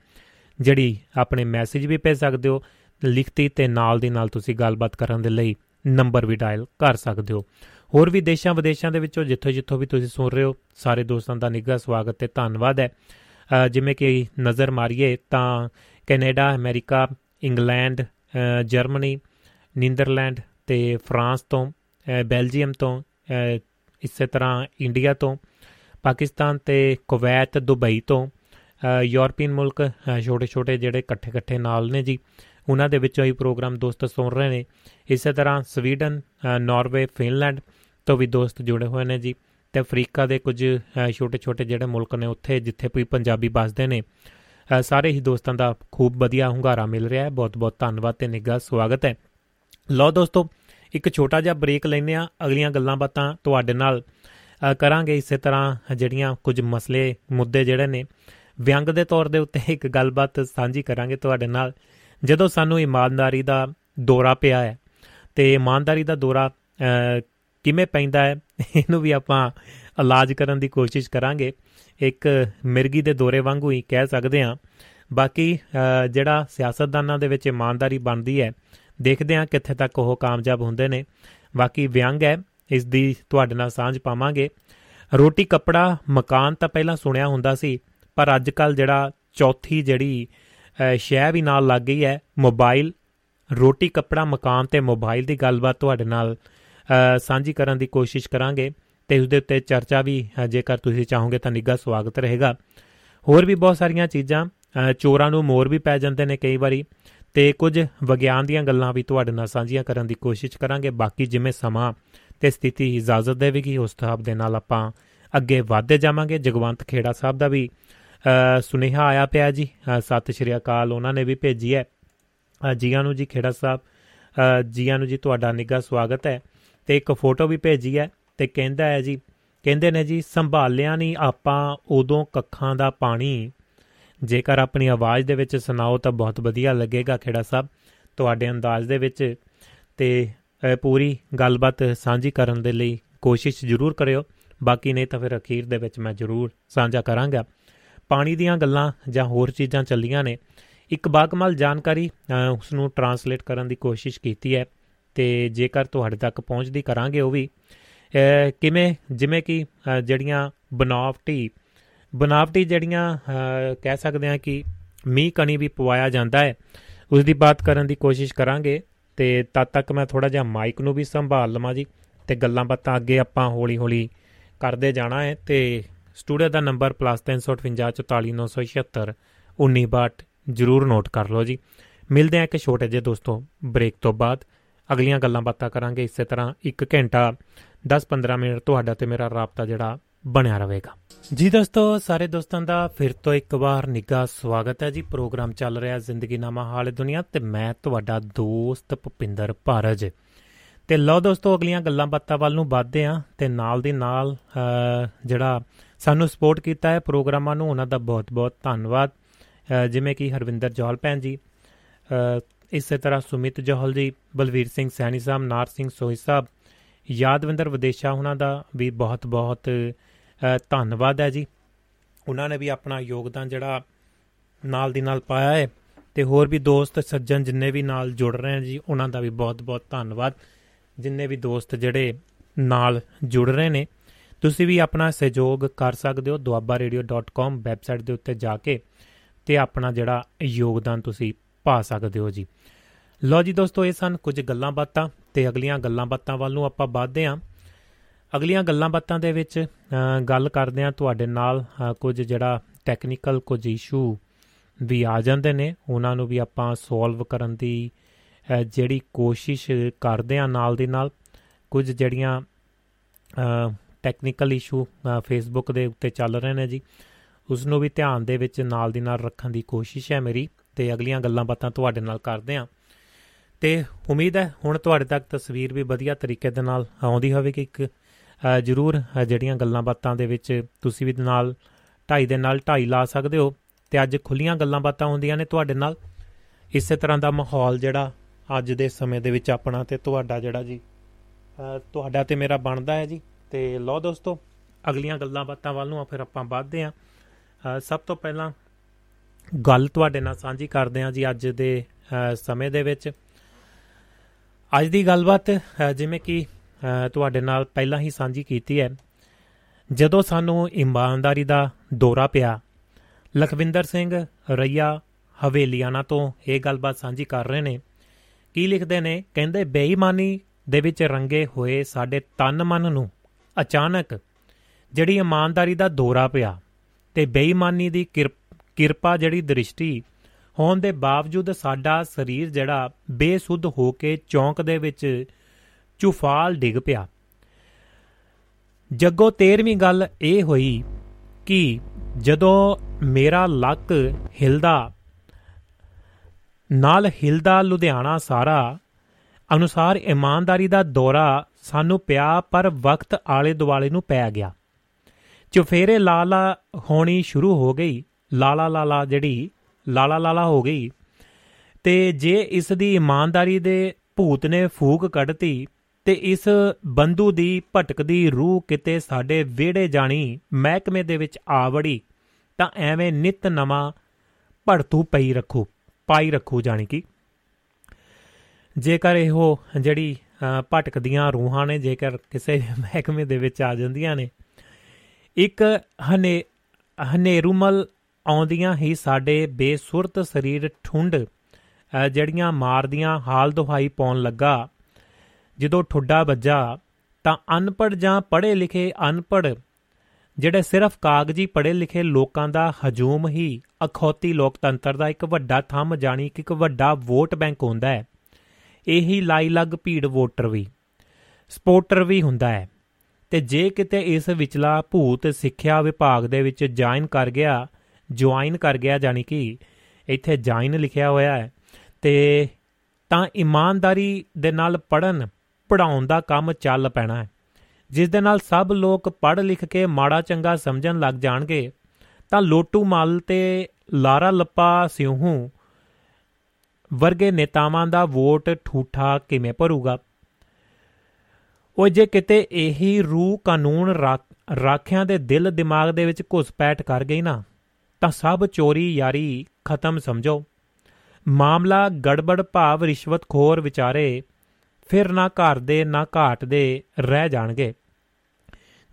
ਜਿਹੜੀ ਆਪਣੇ ਮੈਸੇਜ ਵੀ ਭੇਜ ਸਕਦੇ ਹੋ, ਲਿਖਤੀ ਤੇ ਨਾਲ ਦੀ ਨਾਲ ਤੁਸੀਂ ਗੱਲਬਾਤ ਕਰਨ ਦੇ ਲਈ ਨੰਬਰ ਵੀ ਡਾਇਲ ਕਰ ਸਕਦੇ ਹੋ। ਹੋਰ ਵੀ ਦੇਸ਼ਾਂ ਵਿਦੇਸ਼ਾਂ ਦੇ ਵਿੱਚੋਂ ਜਿੱਥੋਂ ਜਿੱਥੋਂ ਵੀ ਤੁਸੀਂ ਸੁਣ ਰਹੇ ਹੋ, ਸਾਰੇ ਦੋਸਤਾਂ ਦਾ ਨਿੱਘਾ ਸਵਾਗਤ ਤੇ ਧੰਨਵਾਦ ਹੈ। ਜਿਵੇਂ ਕਿ ਨਜ਼ਰ ਮਾਰੀਏ ਤਾਂ Canada, America, England Germany, Netherland ਤੇ ਫਰਾਂਸ ਤੋਂ ਬੈਲਜੀਅਮ ਤੋਂ ਇਸੇ ਤਰ੍ਹਾਂ ਇੰਡੀਆ ਤੋਂ, ਪਾਕਿਸਤਾਨ ਤੇ ਕੁਵੈਤ, ਦੁਬਈ ਤੋਂ ਯੂਰਪੀਅਨ ਮੁਲਕ ਛੋਟੇ ਛੋਟੇ ਜਿਹੜੇ ਇਕੱਠੇ ਇਕੱਠੇ ਨਾਲ ਨੇ ਜੀ, ਉਹਨਾਂ ਦੇ ਵਿੱਚੋਂ ਹੀ ਪ੍ਰੋਗਰਾਮ ਦੋਸਤ ਸੁਣ ਰਹੇ ਨੇ। ਇਸੇ ਤਰ੍ਹਾਂ ਸਵੀਡਨ ਨਾਰਵੇ, ਫਿਨਲੈਂਡ ਤੋਂ ਵੀ ਦੋਸਤ ਜੁੜੇ ਹੋਏ ਨੇ ਜੀ। ਤੇ ਅਫਰੀਕਾ ਦੇ ਕੁਝ ਛੋਟੇ ਛੋਟੇ ਜਿਹੜੇ ਮੁਲਕ ਨੇ, ਉੱਥੇ ਜਿੱਥੇ ਵੀ ਪੰਜਾਬੀ ਵੱਸਦੇ ਨੇ ਸਾਰੇ ਹੀ ਦੋਸਤਾਂ ਦਾ ਖੂਬ ਵਧੀਆ ਹੁੰਗਾਰਾ ਮਿਲ ਰਿਹਾ ਹੈ। ਬਹੁਤ ਬਹੁਤ ਧੰਨਵਾਦ ਤੇ ਨਿੱਘਾ ਸਵਾਗਤ ਹੈ। ਲੋ ਦੋਸਤੋ, ਇੱਕ ਛੋਟਾ ਜਿਹਾ ਬ੍ਰੇਕ ਲੈਨੇ ਆ ਅਗਲੀਆਂ ਗੱਲਾਂ ਬਾਤਾਂ ਤੁਹਾਡੇ ਨਾਲ ਕਰਾਂਗੇ। ਇਸੇ ਤਰ੍ਹਾਂ ਜਿਹੜੀਆਂ ਕੁਝ ਮਸਲੇ, ਮੁੱਦੇ ਜਿਹੜੇ ਨੇ, ਵਿਅੰਗ ਦੇ ਤੌਰ ਦੇ ਉੱਤੇ ਇੱਕ ਗੱਲਬਾਤ ਸਾਂਝੀ ਕਰਾਂਗੇ ਤੁਹਾਡੇ ਨਾਲ। ਜਦੋਂ ਸਾਨੂੰ ਇਮਾਨਦਾਰੀ ਦਾ ਦੌਰਾ ਪਿਆ ਹੈ, ਤੇ ਇਮਾਨਦਾਰੀ ਦਾ ਦੌਰਾ ਕਿਵੇਂ ਪੈਂਦਾ ਹੈ, ਇਹਨੂੰ ਵੀ ਆਪਾਂ ਇਲਾਜ ਕਰਨ ਦੀ ਕੋਸ਼ਿਸ਼ ਕਰਾਂਗੇ। ਇੱਕ ਮਿਰਗੀ ਦੇ ਦੌਰੇ ਵਾਂਗੂ ਹੀ ਕਹਿ ਸਕਦੇ ਹਾਂ। ਬਾਕੀ ਜਿਹੜਾ ਸਿਆਸਤਦਾਨਾਂ ਦੇ ਵਿੱਚ ਇਮਾਨਦਾਰੀ ਬਣਦੀ ਹੈ, ਦੇਖਦੇ ਹਾਂ ਕਿੱਥੇ ਤੱਕ ਉਹ ਕਾਮਯਾਬ ਹੁੰਦੇ ਨੇ। ਬਾਕੀ ਵਿਅੰਗ ਹੈ, ਇਸ ਦੀ ਤੁਹਾਡੇ ਨਾਲ ਸਾਂਝ ਪਾਵਾਂਗੇ। ਰੋਟੀ ਕੱਪੜਾ, ਮਕਾਨ ਤਾਂ ਪਹਿਲਾਂ ਸੁਣਿਆ ਹੁੰਦਾ ਸੀ, ਪਰ ਅੱਜ ਕੱਲ ਜਿਹੜਾ ਚੌਥੀ ਜਿਹੜੀ ਸ਼ੈ ਵੀ ਨਾਲ ਲੱਗ ਗਈ ਹੈ, ਮੋਬਾਈਲ। ਰੋਟੀ ਕੱਪੜਾ, ਮਕਾਨ ਤੇ ਮੋਬਾਈਲ ਦੀ ਗੱਲਬਾਤ ਤੁਹਾਡੇ ਨਾਲ ਸਾਂਝੀ ਕਰਨ ਦੀ ਕੋਸ਼ਿਸ਼ ਕਰਾਂਗੇ ਤੇ ਉਸ ਦੇ ਉੱਤੇ ਚਰਚਾ ਵੀ ਜੇਕਰ ਤੁਸੀਂ ਚਾਹੋਗੇ ਤਾਂ ਨਿੱਘਾ ਸਵਾਗਤ ਰਹੇਗਾ। ਹੋਰ ਵੀ ਬਹੁਤ ਸਾਰੀਆਂ ਚੀਜ਼ਾਂ ਚੋਰਾਂ ਨੂੰ ਮੋਰ ਵੀ ਪੈ ਜਾਂਦੇ ਨੇ ਕਈ ਵਾਰੀ ਤੇ ਕੁਝ ਵਿਗਿਆਨ ਦੀਆਂ ਗੱਲਾਂ ਵੀ ਤੁਹਾਡੇ ਨਾਲ ਸਾਂਝੀਆਂ ਕਰਨ ਦੀ ਕੋਸ਼ਿਸ਼ ਕਰਾਂਗੇ। ਬਾਕੀ ਜਿਵੇਂ ਸਮਾਂ ਤੇ ਸਥਿਤੀ ਇਜਾਜ਼ਤ ਦੇਵੇਗੀ, ਉਸ ਹਿਸਾਬ ਦੇ ਨਾਲ ਆਪਾਂ ਅੱਗੇ ਵਧਦੇ ਜਾਵਾਂਗੇ। ਜਗਵੰਤ ਖੇੜਾ ਸਾਹਿਬ ਦਾ ਵੀ ਸੁਨੇਹਾ ਆਇਆ ਪਿਆ ਜੀ। ਸਤਿ ਸ਼੍ਰੀ ਅਕਾਲ, ਉਹਨਾਂ ਨੇ ਵੀ ਭੇਜੀ ਹੈ। ਜੀਆਂ ਨੂੰ ਜੀ ਖੇੜਾ ਸਾਹਿਬ ਜੀਆਂ ਨੂੰ ਜੀ, ਤੁਹਾਡਾ ਨਿੱਘਾ ਸਵਾਗਤ ਹੈ। ਤੇ ਇੱਕ ਫੋਟੋ ਵੀ ਭੇਜੀ ਹੈ ਤੇ ਕਹਿੰਦਾ ਹੈ ਜੀ, ਕਹਿੰਦੇ ਨੇ ਜੀ, ਸੰਭਾਲਿਆ ਨਹੀਂ ਆਪਾਂ ਉਦੋਂ ਕੱਖਾਂ ਦਾ ਪਾਣੀ। ਜੇਕਰ ਆਪਣੀ ਆਵਾਜ਼ ਦੇ ਵਿੱਚ ਸੁਣਾਓ ਤਾਂ ਬਹੁਤ ਵਧੀਆ ਲੱਗੇਗਾ, ਖੇੜਾ ਸਾਹਿਬ, ਤੁਹਾਡੇ ਅੰਦਾਜ਼ ਦੇ ਵਿੱਚ। ਤੇ ਪੂਰੀ ਗੱਲਬਾਤ ਸਾਂਝੀ ਕਰਨ ਦੇ ਲਈ ਕੋਸ਼ਿਸ਼ ਜ਼ਰੂਰ ਕਰਿਓ, ਬਾਕੀ ਨਹੀਂ ਤਾਂ ਫਿਰ ਅਖੀਰ ਦੇ ਵਿੱਚ ਮੈਂ ਜ਼ਰੂਰ ਸਾਂਝਾ ਕਰਾਂਗਾ। ਪਾਣੀ ਦੀਆਂ ਗੱਲਾਂ ਜਾਂ ਹੋਰ ਚੀਜ਼ਾਂ ਚੱਲੀਆਂ ਨੇ। ਇੱਕ ਬਾਗਮਲ ਜਾਣਕਾਰੀ ਉਸ ਨੂੰ ਟਰਾਂਸਲੇਟ ਕਰਨ ਦੀ ਕੋਸ਼ਿਸ਼ ਕੀਤੀ ਹੈ। ਤੇ ਜੇਕਰ ਤੁਹਾਡੇ ਤੱਕ ਪਹੁੰਚਦੀ ਕਰਾਂਗੇ ਉਹ ਵੀ ਕਿਵੇਂ, ਜਿਵੇਂ ਕਿ ਜਿਹੜੀਆਂ ਬਨਾਵਟੀ ਬਨਾਵਟੀ ਜਿਹੜੀਆਂ ਕਹਿ ਸਕਦੇ ਹਾਂ ਕਿ ਮੀਂਹ ਕਣੀ ਵੀ ਪਵਾਇਆ ਜਾਂਦਾ ਹੈ ਉਸ ਦੀ ਬਾਤ ਕਰਨ ਦੀ ਕੋਸ਼ਿਸ਼ ਕਰਾਂਗੇ ਤੇ ਤਦ ਤੱਕ ਮੈਂ ਥੋੜਾ ਜਿਹਾ ਮਾਈਕ ਨੂੰ ਵੀ ਸੰਭਾਲ ਲਵਾਂ ਜੀ ਤੇ ਗੱਲਾਂ ਬਾਤਾਂ ਅੱਗੇ ਆਪਾਂ ਹੌਲੀ ਹੌਲੀ ਕਰਦੇ ਜਾਣਾ ਹੈ ਤੇ ਸਟੂਡੀਓ ਦਾ ਨੰਬਰ +35844961962 ਜਰੂਰ ਨੋਟ ਕਰ ਲਓ ਜੀ। ਮਿਲਦੇ ਆ ਇੱਕ ਛੋਟੇ ਜਿਹੇ ਦੋਸਤੋ ਬ੍ਰੇਕ ਤੋਂ ਬਾਅਦ। ਅਗਲੀਆਂ ਗੱਲਾਂ ਬਾਤਾਂ ਕਰਾਂਗੇ। ਇਸੇ ਤਰ੍ਹਾਂ 1 ਘੰਟਾ 10-15 ਮਿੰਟ ਤੁਹਾਡਾ ਤੇ ਮੇਰਾ ਰਾਬਤਾ ਜਿਹੜਾ ਬਣਿਆ ਰਹੇਗਾ। ਜੀ ਦੋਸਤੋ, ਸਾਰੇ ਦੋਸਤਾਂ ਦਾ ਫਿਰ ਤੋਂ ਇੱਕ ਵਾਰ ਨਿੱਘਾ ਸਵਾਗਤ ਹੈ ਜੀ। ਪ੍ਰੋਗਰਾਮ ਚੱਲ ਰਿਹਾ ਜ਼ਿੰਦਗੀ ਨਾਮਾ ਹਾਲ ਦੁਨੀਆ ਤੇ ਮੈਂ ਤੁਹਾਡਾ ਦੋਸਤ ਭੁਪਿੰਦਰ ਭਾਰਜ। ਤੇ ਲਓ ਦੋਸਤੋ, ਅਗਲੀਆਂ ਗੱਲਾਂ ਬਾਤਾਂ ਵੱਲ ਨੂੰ ਵਧਦੇ ਆ ਤੇ ਨਾਲ ਦੀ ਨਾਲ ਜਿਹੜਾ ਸਾਨੂੰ ਸਪੋਰਟ ਕੀਤਾ ਹੈ ਪ੍ਰੋਗਰਾਮਾਂ ਨੂੰ, ਉਹਨਾਂ ਦਾ ਬਹੁਤ-ਬਹੁਤ ਧੰਨਵਾਦ। ਜਿਵੇਂ ਕਿ ਹਰਵਿੰਦਰ ਜੋਹਲ ਭੈਣ ਜੀ ਇਸੇ ਤਰ੍ਹਾਂ ਸੁਮਿਤ ਜੋਹਲ ਜੀ, ਬਲਵੀਰ ਸਿੰਘ ਸੈਣੀ ਸਾਹਿਬ, ਨਾਰ ਸਿੰਘ ਸੋਹੀ ਸਾਹਿਬ, ਯਾਦਵਿੰਦਰ ਵਿਦੇਸ਼ਾ, ਉਹਨਾਂ ਦਾ ਵੀ ਬਹੁਤ ਬਹੁਤ ਧੰਨਵਾਦ ਹੈ ਜੀ। ਉਹਨਾਂ ਨੇ ਵੀ ਆਪਣਾ ਯੋਗਦਾਨ ਜਿਹੜਾ ਨਾਲ ਦੀ ਨਾਲ ਪਾਇਆ ਹੈ ਤੇ ਹੋਰ ਵੀ ਦੋਸਤ, ਸੱਜਣ ਜਿੰਨੇ ਵੀ ਨਾਲ ਜੁੜ ਰਹੇ ਹਨ ਜੀ, ਉਹਨਾਂ ਦਾ ਵੀ ਬਹੁਤ-ਬਹੁਤ ਧੰਨਵਾਦ। ਜਿੰਨੇ ਵੀ ਦੋਸਤ ਜਿਹੜੇ ਨਾਲ ਜੁੜ ਰਹੇ ਨੇ, ਤੁਸੀਂ ਵੀ ਆਪਣਾ ਸਹਿਯੋਗ ਕਰ ਸਕਦੇ ਹੋ duabbaradio.com ਵੈਬਸਾਈਟ ਦੇ ਉੱਤੇ ਜਾ ਕੇ ਤੇ ਆਪਣਾ ਜਿਹੜਾ ਯੋਗਦਾਨ ਤੁਸੀਂ ਪਾ ਸਕਦੇ ਹੋ ਜੀ। ਲੋ ਜੀ ਦੋਸਤੋ, ਇਹ ਸਨ ਕੁਝ ਗੱਲਾਂ ਬਾਤਾਂ ਤੇ ਅਗਲੀਆਂ ਗੱਲਾਂ ਬਾਤਾਂ ਵੱਲ ਨੂੰ ਆਪਾਂ ਵਧਦੇ ਹਾਂ। ਅਗਲੀਆਂ ਗੱਲਾਂ ਬਾਤਾਂ ਦੇ ਵਿੱਚ ਗੱਲ ਕਰਦੇ ਹਾਂ ਤੁਹਾਡੇ ਨਾਲ ਕੁਝ ਜਿਹੜਾ ਟੈਕਨੀਕਲ ਕੁਝ ਇਸ਼ੂ ਵੀ ਆ ਜਾਂਦੇ ਨੇ, ਉਹਨਾਂ ਨੂੰ ਵੀ ਆਪਾਂ ਸੋਲਵ ਕਰਨ ਦੀ ਜਿਹੜੀ ਕੋਸ਼ਿਸ਼ ਕਰਦੇ ਆ ਨਾਲ ਦੀ ਨਾਲ। ਕੁਝ ਜਿਹੜੀਆਂ ਟੈਕਨੀਕਲ ਇਸ਼ੂ ਫੇਸਬੁੱਕ ਦੇ ਉੱਤੇ ਚੱਲ ਰਹੇ ਨੇ ਜੀ, ਉਸ ਨੂੰ ਵੀ ਧਿਆਨ ਦੇ ਵਿੱਚ ਨਾਲ ਦੀ ਨਾਲ ਰੱਖਣ ਦੀ ਕੋਸ਼ਿਸ਼ ਹੈ ਮੇਰੀ ਤੇ ਅਗਲੀਆਂ ਗੱਲਾਂ ਬਾਤਾਂ ਤੁਹਾਡੇ ਨਾਲ ਕਰਦੇ ਆ ਤੇ ਉਮੀਦ ਹੈ ਹੁਣ ਤੁਹਾਡੇ ਤੱਕ ਤਸਵੀਰ ਵੀ ਵਧੀਆ ਤਰੀਕੇ ਦੇ ਨਾਲ ਆਉਂਦੀ ਹੋਵੇਗੀ। ਇੱਕ ਜ਼ਰੂਰ ਜਿਹੜੀਆਂ ਗੱਲਾਂ ਬਾਤਾਂ ਦੇ ਵਿੱਚ ਤੁਸੀਂ ਵੀ ਨਾਲ, ਢਾਈ ਦੇ ਨਾਲ ਢਾਈ ਲਾ ਸਕਦੇ ਹੋ ਤੇ ਅੱਜ ਖੁੱਲੀਆਂ ਗੱਲਾਂ ਬਾਤਾਂ ਹੁੰਦੀਆਂ ਨੇ ਤੁਹਾਡੇ ਨਾਲ। ਇਸੇ ਤਰ੍ਹਾਂ ਦਾ ਮਾਹੌਲ ਜਿਹੜਾ ਅੱਜ ਦੇ ਸਮੇਂ ਦੇ ਵਿੱਚ ਆਪਣਾ ਤੇ ਤੁਹਾਡਾ ਜਿਹੜਾ ਜੀ ਤੁਹਾਡਾ ਤੇ ਮੇਰਾ ਬਣਦਾ ਹੈ ਜੀ। ਤੇ ਲੋ ਦੋਸਤੋ, ਅਗਲੀਆਂ ਗੱਲਾਂ ਬਾਤਾਂ ਵੱਲ ਨੂੰ ਫਿਰ ਆਪਾਂ ਵਧਦੇ ਆਂ ਸਭ ਤੋਂ ਪਹਿਲਾਂ ਗੱਲ ਤੁਹਾਡੇ ਨਾਲ ਸਾਂਝੀ ਕਰਦੇ ਆਂ ਜੀ ਅੱਜ ਦੇ ਸਮੇਂ ਦੇ ਵਿੱਚ। ਅੱਜ ਦੀ ਗੱਲਬਾਤ ਜਿਵੇਂ ਕਿ ਤੁਹਾਡੇ ਨਾਲ ਪਹਿਲਾਂ ਹੀ ਸਾਂਝੀ ਕੀਤੀ ਹੈ। ਜਦੋਂ ਸਾਨੂੰ ਇਮਾਨਦਾਰੀ ਦਾ ਦੌਰਾ ਪਿਆ, ਲਖਵਿੰਦਰ ਸਿੰਘ ਰਈਆ ਹਵੇਲੀਆਣਾ ਤੋਂ ਇਹ ਗੱਲਬਾਤ ਸਾਂਝੀ ਕਰ ਰਹੇ ਨੇ। ਕੀ ਲਿਖਦੇ ਨੇ? ਕਹਿੰਦੇ, ਬੇਈਮਾਨੀ ਦੇ ਵਿੱਚ ਰੰਗੇ ਹੋਏ ਸਾਡੇ ਤਨ ਮਨ ਨੂੰ ਅਚਾਨਕ ਜਿਹੜੀ ਇਮਾਨਦਾਰੀ ਦਾ ਦੌਰਾ ਪਿਆ ਤੇ ਬੇਈਮਾਨੀ ਦੀ ਕਿਰਪਾ ਜਿਹੜੀ ਦ੍ਰਿਸ਼ਟੀ ਹੋਣ ਦੇ ਬਾਵਜੂਦ ਸਾਡਾ ਸਰੀਰ ਜਿਹੜਾ ਬੇਸੁੱਧ ਹੋ ਕੇ ਚੌਂਕ ਦੇ ਵਿੱਚ ਚੁਫਾਲ ਡਿੱਗ ਪਿਆ। ਜੱਗੋ 13ਵੀਂ ਗੱਲ ਇਹ ਹੋਈ ਕਿ ਜਦੋਂ ਮੇਰਾ ਲੱਕ ਹਿਲਦਾ, ਨਾਲ ਹਿਲਦਾ ਲੁਧਿਆਣਾ ਸਾਰਾ, ਅਨੁਸਾਰ ਇਮਾਨਦਾਰੀ ਦਾ ਦੌਰਾ ਸਾਨੂੰ ਪਿਆ, ਪਰ ਵਕਤ ਆਲੇ ਦੁਆਲੇ ਨੂੰ ਪੈ ਗਿਆ। ਚੁਫੇਰੇ ਲਾਲਾ ਹੋਣੀ ਸ਼ੁਰੂ ਹੋ ਗਈ। ਲਾਲਾ ਲਾਲਾ ਜਿਹੜੀ ਲਾਲਾ ਲਾਲਾ ਹੋ ਗਈ। ਤੇ ਜੇ ਇਸ ਦੀ ਇਮਾਨਦਾਰੀ ਦੇ ਭੂਤ ਨੇ ਫੂਕ ਕੱਢਤੀ, ਤੇ ਇਸ ਬੰਦੂ ਦੀ ਭਟਕਦੀ ਰੂਹ ਕਿਤੇ ਸਾਡੇ ਵਿਹੜੇ ਜਾਣੀ ਮਹਿਕਮੇ ਦੇ ਵਿੱਚ ਆਵੜੀ ਤਾਂ ਐਵੇਂ ਨਿਤ ਨਵਾਂ ਭੜਤੂ ਪਈ ਰੱਖੂ, ਪਾਈ ਰੱਖੂ ਜਾਣੀ ਕਿ। ਜੇਕਰ ਇਹੋ ਜਿਹੜੀ ਭਟਕਦੀਆਂ ਰੂਹਾਂ ਨੇ, ਜੇਕਰ ਕਿਸੇ ਮਹਿਕਮੇ ਦੇ ਵਿੱਚ ਆ ਜਾਂਦੀਆਂ ਨੇ, ਇੱਕ ਹਨੇ, ਹਨੇਰੂਮਲ ਆਉਂਦੀਆਂ ਹੀ ਸਾਡੇ ਬੇਸੁਰਤ ਸਰੀਰ ਠੁੰਡ ਜਿਹੜੀਆਂ ਮਾਰਦੀਆਂ ਹਾਲ ਦੁਹਾਈ ਪਾਉਣ ਲੱਗਾ। ਜਦੋਂ ਠੁੱਡਾ ਵੱਜਾ, ਤਾਂ ਅਨਪੜ ਜਾਂ ਪੜ੍ਹੇ ਲਿਖੇ ਅਨਪੜ ਜਿਹੜੇ ਸਿਰਫ ਕਾਗਜ਼ੀ ਪੜ੍ਹੇ ਲਿਖੇ ਲੋਕਾਂ ਦਾ ਹਜੂਮ ਹੀ ਅਖੌਤੀ ਲੋਕਤੰਤਰ ਦਾ ਇੱਕ ਵੱਡਾ ਥੰਮ ਜਾਣੀ ਕਿ ਇੱਕ ਵੱਡਾ ਵੋਟ ਬੈਂਕ ਹੁੰਦਾ ਹੈ। ਇਹੀ ਲਾਈ ਲੱਗ ਭੀੜ ਵੋਟਰ ਵੀ ਸਪੋਰਟਰ ਵੀ ਹੁੰਦਾ ਹੈ। ਤੇ ਜੇ ਕਿਤੇ ਇਸ ਵਿਚਲਾ ਭੂਤ ਸਿੱਖਿਆ ਵਿਭਾਗ ਦੇ ਵਿੱਚ ਜੁਆਇਨ ਕਰ ਗਿਆ ਜੁਆਇਨ ਕਰ ਗਿਆ ਜਾਨੀ ਕਿ ਇੱਥੇ ਜੁਆਇਨ ਲਿਖਿਆ ਹੋਇਆ ਹੈ। ਤੇ ਤਾਂ ਇਮਾਨਦਾਰੀ ਦੇ ਨਾਲ ਪੜਨ ਪੜਾਉਣ ਦਾ ਕੰਮ ਚੱਲ ਪੈਣਾ ਹੈ। ਜਿਸ ਦੇ ਨਾਲ ਸਭ ਲੋਕ ਪੜ੍ਹ ਲਿਖ ਕੇ ਮਾੜਾ ਚੰਗਾ ਸਮਝਣ ਲੱਗ ਜਾਣਗੇ, ਤਾਂ ਲੋਟੂ ਮਲ ਤੇ ਲਾਰਾ ਲੱਪਾ ਸਿਉਹੂ ਵਰਗੇ ਨੇਤਾਵਾਂ ਦਾ ਵੋਟ ਠੂਠਾ ਕਿਵੇਂ ਭਰੂਗਾ? ਉਹ ਜੇ ਕਿਤੇ ਇਹੀ ਰੂਹ ਕਾਨੂੰਨ ਰਾਖਿਆਂ ਦੇ ਦਿਲ ਦਿਮਾਗ ਦੇ ਵਿੱਚ ਘੁਸਪੈਠ ਕਰ ਗਈ ਨਾ ਤਾਂ ਸਭ ਚੋਰੀ ਯਾਰੀ ਖਤਮ ਸਮਝੋ। ਮਾਮਲਾ ਗੜਬੜ ਭਾਵ ਰਿਸ਼ਵਤਖੋਰ ਵਿਚਾਰੇ ਫਿਰ ਨਾ ਘਰ ਦੇ ਨਾ ਘਾਟ ਦੇ ਰਹਿ ਜਾਣਗੇ।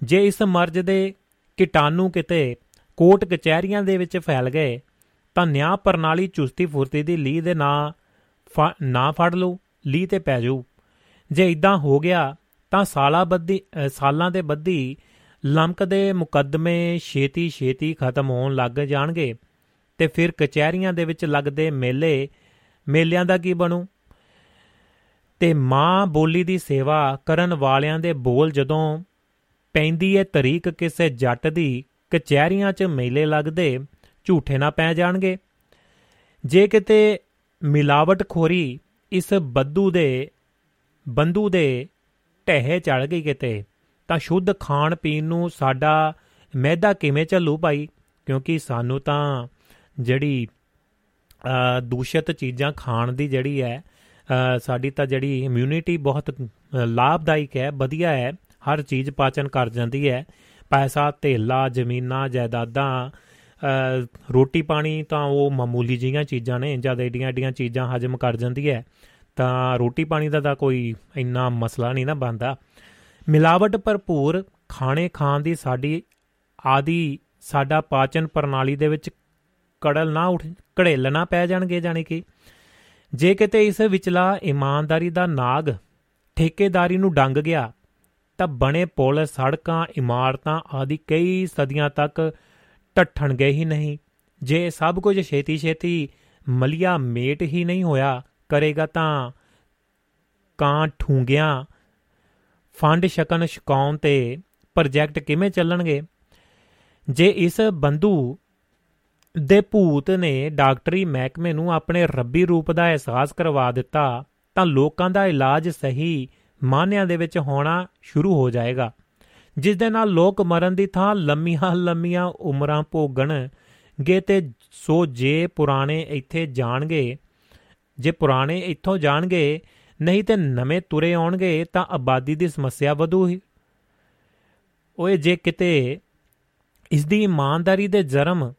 ਜੇ ਇਸ ਮਰਜ਼ ਦੇ ਕੀਟਾਣੂ ਕਿਤੇ ਕੋਰਟ ਕਚਹਿਰੀਆਂ ਦੇ ਵਿੱਚ ਫੈਲ ਗਏ, ਤਾਂ ਨਿਆਂ ਪ੍ਰਣਾਲੀ ਚੁਸਤੀ ਫੁਰਤੀ ਦੀ ਲੀ ਦੇ ਨਾ ਨਾ ਫੜ ਲਓ ਲੀ ਤੇ ਪੈ ਜਾਊ। ਜੇ ਇਦਾਂ ਹੋ ਗਿਆ, ਤਾਂ ਸਾਲਾ ਬੱਦੀ ਸਾਲਾਂ ਦੇ ਬੱਦੀ ਲੰਮਕ ਦੇ ਮੁਕੱਦਮੇ ਛੇਤੀ ਛੇਤੀ ਖਤਮ ਹੋਣ ਲੱਗ ਜਾਣਗੇ ਤੇ ਫਿਰ ਕਚਹਿਰੀਆਂ ਦੇ ਵਿੱਚ ਲੱਗਦੇ ਮੇਲੇ, ਮੇਲਿਆਂ ਦਾ ਕੀ ਬਣੂ? ਤੇ ਮਾਂ ਬੋਲੀ ਦੀ ਸੇਵਾ ਕਰਨ ਵਾਲਿਆਂ ਦੇ ਬੋਲ ਜਦੋਂ ਪੈਂਦੀ ਏ ਤਰੀਕ ਕਿਸੇ ਜੱਟ ਦੀ, ਕਚਹਿਰੀਆਂ 'ਚ ਮੇਲੇ ਲੱਗਦੇ ਝੂਠੇ ਨਾ ਪੈ ਜਾਣਗੇ। ਜੇ ਕਿਤੇ ਮਿਲਾਵਟ ਖੋਰੀ ਇਸ ਬੱਦੂ ਦੇ ਬੰਦੂ ਦੇ ਢਹਿ ਚੜ ਗਈ ਕਿਤੇ ਤਾਂ ਸ਼ੁੱਧ ਖਾਣ ਪੀਣ ਨੂੰ ਸਾਡਾ ਮੈਦਾ ਕਿਵੇਂ ਚੱਲੂ ਭਾਈ? ਕਿਉਂਕਿ ਸਾਨੂੰ ਤਾਂ ਜਿਹੜੀ ਦੂਸ਼ਿਤ ਚੀਜ਼ਾਂ ਖਾਣ ਦੀ ਜਿਹੜੀ ਹੈ ਸਾਡੀ ਤਾਂ ਜਿਹੜੀ ਇਮਿਊਨਿਟੀ ਬਹੁਤ ਲਾਭਦਾਇਕ ਹੈ, ਵਧੀਆ ਹੈ, ਹਰ ਚੀਜ਼ ਪਾਚਨ ਕਰ ਜਾਂਦੀ ਹੈ। ਪੈਸਾ, ਧੇਲਾ, ਜ਼ਮੀਨਾਂ, ਜਾਇਦਾਦਾਂ ਰੋਟੀ ਪਾਣੀ ਤਾਂ ਉਹ ਮਾਮੂਲੀ ਜੀਆਂ ਚੀਜ਼ਾਂ ਨੇ, ਜਦ ਏਡੀਆਂ ਏਡੀਆਂ ਚੀਜ਼ਾਂ ਹਜਮ ਕਰ ਜਾਂਦੀ ਹੈ, ਤਾਂ ਰੋਟੀ ਪਾਣੀ ਦਾ ਤਾਂ ਕੋਈ ਇੰਨਾ ਮਸਲਾ ਨਹੀਂ ਨਾ ਬੰਦਾ ਮਿਲਾਵਟ ਭਰਪੂਰ ਖਾਣੇ ਖਾਣ ਦੀ ਸਾਡੀ ਆਦੀ, ਸਾਡਾ ਪਾਚਨ ਪ੍ਰਣਾਲੀ ਦੇ ਵਿੱਚ ਕੜਲ ਨਾ ਉੱਠ, ਘੜੇਲ ਨਾ ਪੈ ਜਾਣਗੇ ਜਾਨੀ ਕਿ ਜੇ ਕਿਤੇ ਇਸ ਵਿਚਲਾ ਇਮਾਨਦਾਰੀ ਦਾ ਨਾਗ ਠੇਕੇਦਾਰੀ ਨੂੰ ਡੰਗ ਗਿਆ, ਤਾਂ ਬਣੇ ਪੁਲ, ਸੜਕਾਂ, ਇਮਾਰਤਾਂ ਆਦਿ ਕਈ ਸਦੀਆਂ ਤੱਕ ਟੱਠਣਗੇ ਹੀ ਨਹੀਂ। ਜੇ ਸਭ ਕੁਝ ਛੇਤੀ ਛੇਤੀ ਮਲਿਆ ਮੇਟ ਹੀ ਨਹੀਂ ਹੋਇਆ ਕਰੇਗਾ ਤਾਂ ਕਾਂ ਠੂੰਗਿਆਂ ਫੰਡ ਸ਼ਕਨ ਸ਼ਕਾਉਣ ਤੇ ਪ੍ਰੋਜੈਕਟ ਕਿਵੇਂ ਚੱਲਣਗੇ? ਜੇ ਇਸ ਬੰਦੂ ਦੇ ਭੂਤ ਨੇ ਡਾਕਟਰੀ ਮਹਿਕਮੇ ਨੂੰ ਆਪਣੇ ਰੱਬੀ ਰੂਪ ਦਾ ਅਹਿਸਾਸ ਕਰਵਾ ਦਿੱਤਾ, ਤਾਂ ਲੋਕਾਂ ਦਾ ਇਲਾਜ ਸਹੀ ਮਾਨਿਆਂ ਦੇ ਵਿੱਚ ਹੋਣਾ ਸ਼ੁਰੂ ਹੋ ਜਾਏਗਾ। ਜਿਸ ਦੇ ਨਾਲ ਲੋਕ ਮਰਨ ਦੀ ਥਾਂ ਲੰਮੀਆਂ ਲੰਮੀਆਂ ਉਮਰਾਂ ਭੋਗਣਗੇ ਤੇ ਸੋ ਜੇ ਪੁਰਾਣੇ ਇੱਥੇ ਜਾਣਗੇ, ਜੇ ਪੁਰਾਣੇ ਇੱਥੋਂ ਜਾਣਗੇ ਨਹੀਂ ਤੇ ਨਵੇਂ ਤੁਰੇ ਆਉਣਗੇ ਤਾਂ ਆਬਾਦੀ ਦੀ ਸਮੱਸਿਆ ਵਧੂ ਹੀ। ਓਏ, ਜੇ ਕਿਤੇ ਇਸ ਦੀ ਇਮਾਨਦਾਰੀ ਦੇ ਜਰਮ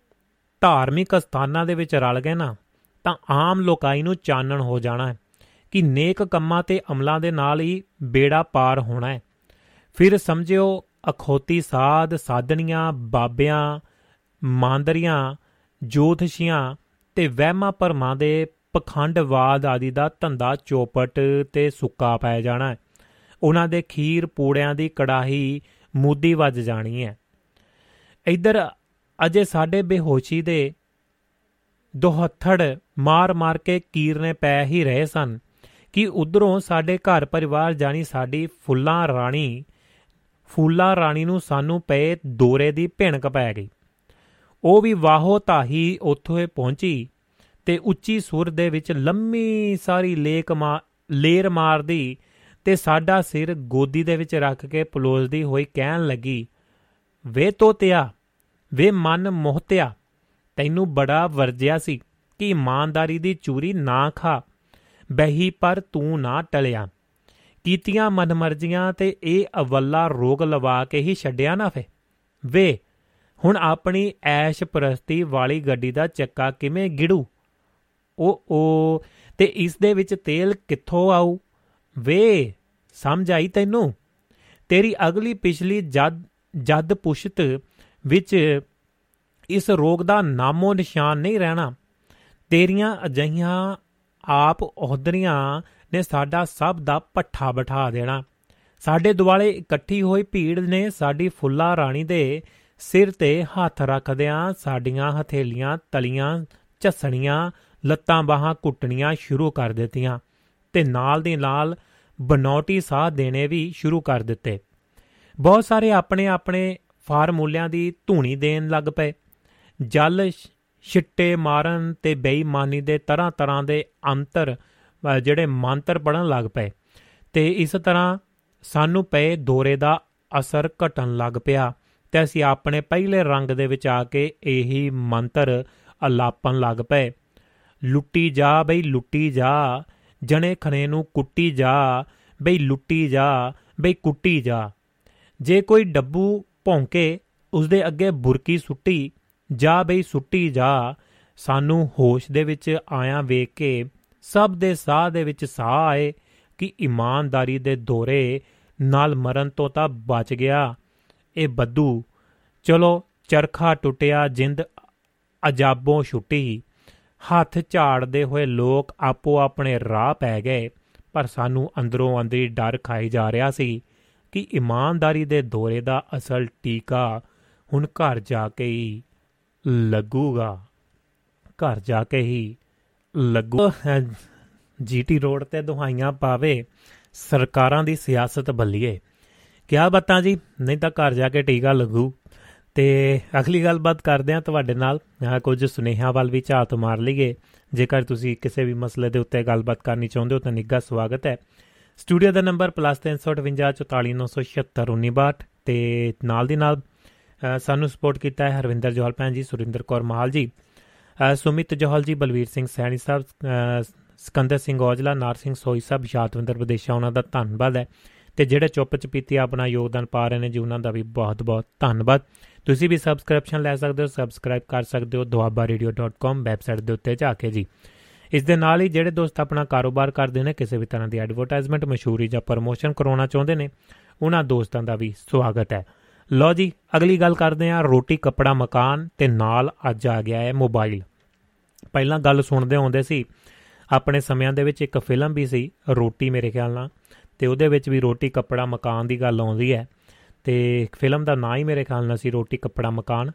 ਧਾਰਮਿਕ ਸਥਾਨਾਂ ਦੇ ਵਿੱਚ ਰਲ ਗਏ ਨਾ, ਤਾਂ ਆਮ ਲੋਕਾਈ ਨੂੰ ਚਾਨਣ ਹੋ ਜਾਣਾ ਹੈ ਕਿ ਨੇਕ ਕੰਮਾਂ ਤੇ ਅਮਲਾਂ ਦੇ ਨਾਲ ਹੀ ਬੇੜਾ ਪਾਰ ਹੋਣਾ ਹੈ। ਫਿਰ ਸਮਝਿਓ, ਅਖੋਤੀ ਸਾਧ, ਸਾਧਨੀਆਂ, ਬਾਬਿਆਂ, ਮਾਂਦਰੀਆਂ, ਜੋਤਸ਼ੀਆਂ ਤੇ ਵਹਿਮਾਂ ਪਰਮਾਂ ਦੇ ਪਖੰਡਵਾਦ ਆਦਿ ਦਾ ਧੰਦਾ ਚੋਪਟ ਤੇ ਸੁੱਕਾ ਪੈ ਜਾਣਾ ਹੈ। ਉਹਨਾਂ ਦੇ ਖੀਰ ਪੂੜਿਆਂ ਦੀ ਕੜਾਹੀ ਮੂਦੀ ਵੱਜ ਜਾਣੀ ਹੈ। ਇਧਰ ਅਜੇ ਸਾਡੇ ਬੇਹੋਸ਼ੀ ਦੇ ਦੋਹੱਥੜ ਮਾਰ-ਮਾਰ ਕੇ ਕੀਰਨੇ ਪੈ ਹੀ ਰਹੇ ਸਨ ਕਿ ਉਧਰੋਂ ਸਾਡੇ ਘਰ ਪਰਿਵਾਰ ਜਾਨੀ ਸਾਡੀ ਫੁੱਲਾਂ ਰਾਣੀ, ਫੁੱਲਾ ਰਾਣੀ ਨੂੰ ਸਾਨੂੰ ਪਏ ਦੋਰੇ ਦੀ ਭਿਣਕ ਪੈ ਗਈ। ਉਹ ਵੀ ਵਾਹੋ ਤਾਹੀ ਉੱਥੇ ਪਹੁੰਚੀ। ਤੇ ਉੱਚੀ ਸੁਰ ਦੇ ਵਿੱਚ ਲੰਮੀ ਸਾਰੀ ਲੇਕ ਮਾ, ਲੇਰ ਮਾਰਦੀ ਤੇ ਸਾਡਾ ਸਿਰ ਗੋਦੀ ਦੇ ਵਿੱਚ ਰੱਖ ਕੇ ਪਲੋਸਦੀ ਹੋਈ ਕਹਿਣ ਲੱਗੀ, ਵੇ ਤੋਤਿਆ, ਵੇ ਮਨ ਮੋਹਤਿਆ, ਤੈਨੂੰ ਬੜਾ ਵਰਜਿਆ ਸੀ ਕਿ ਇਮਾਨਦਾਰੀ ਦੀ ਚੂਰੀ ਨਾ ਖਾ, ਬਹੀ ਪਰ ਤੂੰ ਨਾ ਟਲਿਆ। ਕੀਤੀਆਂ ਮਨਮਰਜ਼ੀਆਂ ਤੇ ਇਹ ਅਵੱਲਾ ਰੋਗ ਲਵਾ ਕੇ ਹੀ ਛੱਡਿਆ ਨਾ ਫੇ। ਵੇ, ਹੁਣ ਆਪਣੀ ਐਸ਼ ਪ੍ਰਸਤੀ ਵਾਲੀ ਗੱਡੀ ਦਾ ਚੱਕਾ ਕਿਵੇਂ ਗਿੜੂ? ਓ ਓ ਤੇ ਇਸ ਦੇ ਵਿੱਚ ਤੇਲ ਕਿੱਥੋਂ ਆਊ? ਵੇ, ਸਮਝ ਆਈ ਤੈਨੂੰ? ਤੇਰੀ ਅਗਲੀ ਪਿਛਲੀ ਜਦ ਜਦ ਪੁਸ਼ਤ ਵਿੱਚ ਇਸ ਰੋਗ ਦਾ ਨਾਮੋ ਨਿਸ਼ਾਨ ਨਹੀਂ ਰਹਿਣਾ। ਤੇਰੀਆਂ ਅਜਈਆਂ ਆਪ ਅਹੁਦਰੀਆਂ ਨੇ ਸਾਡਾ ਸਭ ਦਾ ਪੱਠਾ ਬਿਠਾ ਦੇਣਾ। ਸਾਡੇ ਦੁਆਲੇ ਇਕੱਠੀ ਹੋਈ ਭੀੜ ਨੇ ਸਾਡੀ ਫੁੱਲਾ ਰਾਣੀ ਦੇ ਸਿਰ ਤੇ ਹੱਥ ਰੱਖਦਿਆਂ ਸਾਡੀਆਂ ਹਥੇਲੀਆਂ ਤਲੀਆਂ ਝੱਸਣੀਆਂ ਲੱਤਾਂ ਬਾਹਾਂ ਕੁੱਟਣੀਆਂ ਸ਼ੁਰੂ ਕਰ ਦਿੱਤੀਆਂ ਤੇ ਨਾਲ ਦੀ ਨਾਲ ਬਨੌਟੀ ਸਾਹ ਦੇਣੇ ਵੀ ਸ਼ੁਰੂ ਕਰ ਦਿੱਤੇ। ਬਹੁਤ ਸਾਰੇ ਆਪਣੇ ਆਪਣੇ ਫਾਰਮੂਲਿਆਂ ਦੀ ਧੂਣੀ ਦੇਣ ਲੱਗ ਪਏ। ਜਲ ਛਿੱਟੇ ਮਾਰਨ ਤੇ ਬੇਈਮਾਨੀ ਦੇ ਤਰ੍ਹਾਂ ਤਰ੍ਹਾਂ ਦੇ ਅੰਤਰ ਜਿਹੜੇ ਮੰਤਰ ਪੜਨ ਲੱਗ ਪਏ ਤੇ ਇਸ ਤਰ੍ਹਾਂ ਸਾਨੂੰ ਪਏ ਦੋਰੇ ਦਾ ਅਸਰ ਘਟਣ ਲੱਗ ਪਿਆ ਤੇ ਅਸੀਂ ਆਪਣੇ ਪਹਿਲੇ ਰੰਗ ਦੇ ਵਿੱਚ ਆ ਕੇ ਇਹੀ ਮੰਤਰ ਅਲਾਪਨ ਲੱਗ ਪਏ। ਲੁੱਟੀ ਜਾ ਬਈ ਲੁੱਟੀ ਜਾ, ਜਣੇ ਖਣੇ ਨੂੰ ਕੁੱਟੀ ਜਾ, ਬਈ ਲੁੱਟੀ ਜਾ, ਬਈ ਕੁੱਟੀ ਜਾ। ਜੇ ਕੋਈ ਡੱਬੂ ਭੌਂਕੇ ਉਸ ਦੇ ਅੱਗੇ ਬੁਰਕੀ ਸੁੱਟੀ, ਜਾ ਬਈ ਸੁੱਟੀ ਜਾ, ਸਾਨੂੰ ਹੋਸ਼ ਦੇ ਵਿੱਚ ਆਇਆ ਵੇਖ ਕੇ, ਸਭ ਦੇ ਸਾਹ ਦੇ ਵਿੱਚ ਸਾਹ ਆਏ ਕਿ ਇਮਾਨਦਾਰੀ ਦੇ ਦੋਰੇ ਨਾਲ ਮਰਨ ਤੋਂ ਤਾਂ ਬਚ ਗਿਆ। ਇਹ ਬੱਦੂ ਚਲੋ ਚਰਖਾ ਟੁੱਟਿਆ, ਜਿੰਦ ਅਜਾਬੋਂ ਛੁੱਟੀ। ਹੱਥ ਝਾੜਦੇ ਹੋਏ ਲੋਕ ਆਪੋ ਆਪਣੇ ਰਾਹ ਪੈ ਗਏ, ਪਰ ਸਾਨੂੰ ਅੰਦਰੋਂ ਅੰਦਰੀ ਡਰ ਖਾਈ ਜਾ ਰਿਹਾ ਸੀ ਕਿ ਇਮਾਨਦਾਰੀ ਦੇ ਦੋਰੇ ਦਾ ਅਸਲ ਟੀਕਾ ਹੁਣ ਘਰ ਜਾ ਕੇ ਹੀ ਲੱਗੂਗਾ। ਘਰ ਜਾ ਕੇ ਹੀ ਲੱਗੂ ਜੀਟੀ ਰੋਡ ਤੇ ਦੁਹਾਈਆਂ ਪਾਵੇ ਸਰਕਾਰਾਂ ਦੀ ਸਿਆਸਤ ਬੱਲੀਏ। ਕਿਆ ਬਤਾਂ ਜੀ? ਨਹੀਂ ਤਾਂ ਘਰ ਜਾ ਕੇ ਟੀਕਾ ਲੱਗੂ। ਤੇ ਅਗਲੀ ਗੱਲਬਾਤ ਕਰਦੇ ਆ ਤੁਹਾਡੇ ਨਾਲ। ਕੁਝ ਸੁਨੇਹਾ ਵੱਲ ਵੀ ਝਾਤ ਮਾਰ ਲਈਏ। ਜੇਕਰ ਤੁਸੀਂ ਕਿਸੇ ਵੀ ਮਸਲੇ ਦੇ ਉੱਤੇ ਗੱਲਬਾਤ ਕਰਨੀ ਚਾਹੁੰਦੇ ਹੋ ਤਾਂ ਨਿੱਘਾ ਸਵਾਗਤ ਹੈ। ਸਟੂਡੀਓ ਦਾ ਨੰਬਰ +358 ਤੇ ਨਾਲ ਦੀ ਨਾਲ ਸਾਨੂੰ ਸਪੋਰਟ ਕੀਤਾ ਹੈ ਹਰਵਿੰਦਰ ਜੋਹਲ ਭੈਣ ਜੀ, ਸੁਰਿੰਦਰ ਕੌਰ ਮਹਾਲ ਜੀ ਸੁਮਿਤ ਜੋਹਲ ਜੀ, ਬਲਵੀਰ ਸਿੰਘ ਸੈਣੀ ਸਾਹਿਬ ਸਿਕੰਦਰ ਸਿੰਘ ਔਜਲਾ, ਨਾਰ ਸਿੰਘ ਸੋਈ ਸਾਹਿਬ ਸ਼ਾਤਵਿੰਦਰ ਵਿਦੇਸ਼ਾ, ਉਹਨਾਂ ਦਾ ਧੰਨਵਾਦ ਹੈ। ਤੇ ਜਿਹੜੇ ਚੁੱਪ ਚਪੀਤੀ ਆਪਣਾ ਯੋਗਦਾਨ ਪਾ ਰਹੇ ਨੇ ਜੀ, ਉਹਨਾਂ ਦਾ ਵੀ ਬਹੁਤ-ਬਹੁਤ ਧੰਨਵਾਦ। ਤੁਸੀਂ ਵੀ ਸਬਸਕ੍ਰਿਪਸ਼ਨ ਲੈ ਸਕਦੇ ਹੋ ਸਬਸਕ੍ਰਾਈਬ ਕਰ ਸਕਦੇ ਹੋ duabbaradio.com ਵੈਬਸਾਈਟ ਦੇ ਉੱਤੇ ਜਾ ਕੇ ਜੀ। ਇਸ ਦੇ ਨਾਲ ਹੀ ਜਿਹੜੇ ਦੋਸਤ ਆਪਣਾ ਕਾਰੋਬਾਰ ਕਰਦੇ ਨੇ, ਕਿਸੇ ਵੀ ਤਰ੍ਹਾਂ ਦੀ ਐਡਵਰਟਾਈਜ਼ਮੈਂਟ ਮਸ਼ਹੂਰੀ ਜਾਂ ਪ੍ਰਮੋਸ਼ਨ ਕਰਾਉਣਾ ਚਾਹੁੰਦੇ ਨੇ, ਉਹਨਾਂ ਦੋਸਤਾਂ ਦਾ ਵੀ ਸਵਾਗਤ ਹੈ। ਲੋ ਜੀ, ਅਗਲੀ ਗੱਲ ਕਰਦੇ ਹਾਂ, ਰੋਟੀ, ਕੱਪੜਾ, ਮਕਾਨ ਤੇ ਨਾਲ ਅੱਜ ਆ ਗਿਆ ਹੈ ਮੋਬਾਈਲ ਪਹਿਲਾਂ ਗੱਲ ਸੁਣਦੇ ਹੁੰਦੇ ਸੀ, ਆਪਣੇ ਸਮਿਆਂ ਦੇ ਵਿੱਚ ਇੱਕ ਫਿਲਮ ਵੀ ਸੀ, ਰੋਟੀ ਮੇਰੇ ਖਿਆਲ ਨਾਲ। ਤੇ ਉਹਦੇ ਵਿੱਚ ਵੀ ਰੋਟੀ, ਕੱਪੜਾ, ਮਕਾਨ ਦੀ ਗੱਲ ਆਉਂਦੀ ਹੈ। ਤੇ ਫਿਲਮ ਦਾ ਨਾਂ ਹੀ ਮੇਰੇ ਖਿਆਲ ਨਾਲ ਸੀ, ਰੋਟੀ, ਕੱਪੜਾ, ਮਕਾਨ।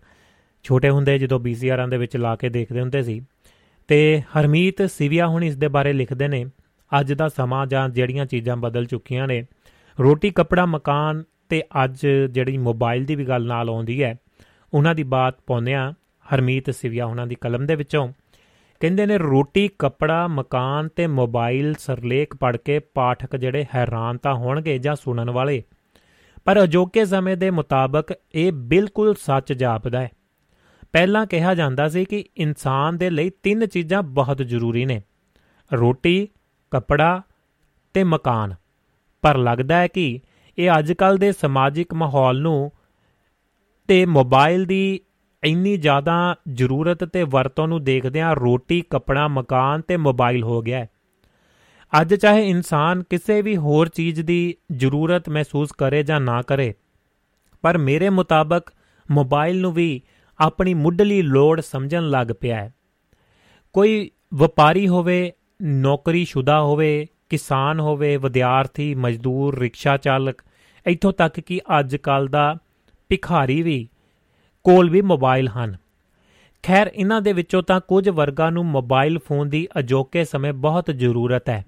ਛੋਟੇ ਹੁੰਦੇ ਜਦੋਂ ਬੀਸੀਆਰਾਂ ਦੇ ਵਿੱਚ ਲਾ ਕੇ ਦੇਖਦੇ ਹੁੰਦੇ ਸੀ। ਤੇ ਹਰਮੀਤ ਸਿਵਿਆ ਹੁਣ ਇਸ ਦੇ ਬਾਰੇ ਲਿਖਦੇ ਨੇ, ਅੱਜ ਦਾ ਸਮਾਂ ਜਾਂ ਜਿਹੜੀਆਂ ਚੀਜ਼ਾਂ ਬਦਲ ਚੁੱਕੀਆਂ ਨੇ। ਰੋਟੀ, ਕੱਪੜਾ, ਮਕਾਨ ਤੇ ਅੱਜ ਜਿਹੜੀ ਮੋਬਾਈਲ ਦੀ ਵੀ ਗੱਲ ਨਾਲ ਆਉਂਦੀ ਹੈ, ਉਹਨਾਂ ਦੀ ਬਾਤ ਪਾਉਂਦੇ ਆ ਹਰਮੀਤ ਸਿਵਿਆ ਉਹਨਾਂ ਦੀ ਕਲਮ ਦੇ ਵਿੱਚੋਂ ਕਹਿੰਦੇ ਨੇ ਰੋਟੀ, ਕੱਪੜਾ, ਮਕਾਨ ਤੇ ਮੋਬਾਈਲ ਸਰਲੇਖ ਪੜ ਕੇ ਪਾਠਕ ਜਿਹੜੇ ਹੈਰਾਨ ਤਾਂ ਹੋਣਗੇ ਜਾਂ ਸੁਣਨ ਵਾਲੇ। ਪਰ ਅਜੋਕੇ ਸਮੇਂ ਦੇ ਮੁਤਾਬਕ ਇਹ ਬਿਲਕੁਲ ਸੱਚ ਜਾਪਦਾ ਹੈ। ਪਹਿਲਾਂ ਕਿਹਾ ਜਾਂਦਾ ਸੀ ਕਿ ਇਨਸਾਨ ਦੇ ਲਈ ਤਿੰਨ ਚੀਜ਼ਾਂ ਬਹੁਤ ਜ਼ਰੂਰੀ ਨੇ। ਰੋਟੀ, ਕੱਪੜਾ ਤੇ ਮਕਾਨ। ਪਰ ਲੱਗਦਾ ਹੈ ਕਿ ਇਹ ਅੱਜਕੱਲ ਦੇ ਸਮਾਜਿਕ ਮਾਹੌਲ ਨੂੰ ਤੇ ਮੋਬਾਈਲ ਦੀ ਇੰਨੀ ਜ਼ਿਆਦਾ ਜ਼ਰੂਰਤ ਤੇ ਵਰਤੋਂ ਨੂੰ ਦੇਖਦਿਆਂ ਰੋਟੀ, ਕੱਪੜਾ, ਮਕਾਨ ਤੇ ਮੋਬਾਈਲ ਹੋ ਗਿਆ ਹੈ। ਅੱਜ ਚਾਹੇ ਇਨਸਾਨ ਕਿਸੇ ਵੀ ਹੋਰ ਚੀਜ਼ ਦੀ ਜ਼ਰੂਰਤ ਮਹਿਸੂਸ ਕਰੇ ਜਾਂ ਨਾ ਕਰੇ, ਪਰ ਮੇਰੇ ਮੁਤਾਬਕ ਮੋਬਾਈਲ ਨੂੰ ਵੀ ਆਪਣੀ ਮੁੱਢਲੀ ਲੋੜ ਸਮਝਣ ਲੱਗ ਪਿਆ ਹੈ। ਕੋਈ ਵਪਾਰੀ ਹੋਵੇ ਨੌਕਰੀशुदा ਹੋਵੇ, ਕਿਸਾਨ ਹੋਵੇ, ਵਿਦਿਆਰਥੀ, ਮਜ਼ਦੂਰ, ਰਿਕਸ਼ਾ ਚਾਲਕ, ਇੱਥੋਂ ਤੱਕ ਕਿ ਅੱਜ ਕੱਲ ਦਾ ਭਿਖਾਰੀ ਵੀ ਕੋਲ ਵੀ ਮੋਬਾਈਲ ਹਨ। ਖੈਰ ਇਹਨਾਂ ਦੇ ਵਿੱਚੋਂ ਤਾਂ ਕੁਝ ਵਰਗਾਂ ਨੂੰ ਮੋਬਾਈਲ ਫੋਨ ਦੀ ਅਜੋਕੇ ਸਮੇਂ ਬਹੁਤ ਜ਼ਰੂਰਤ ਹੈ।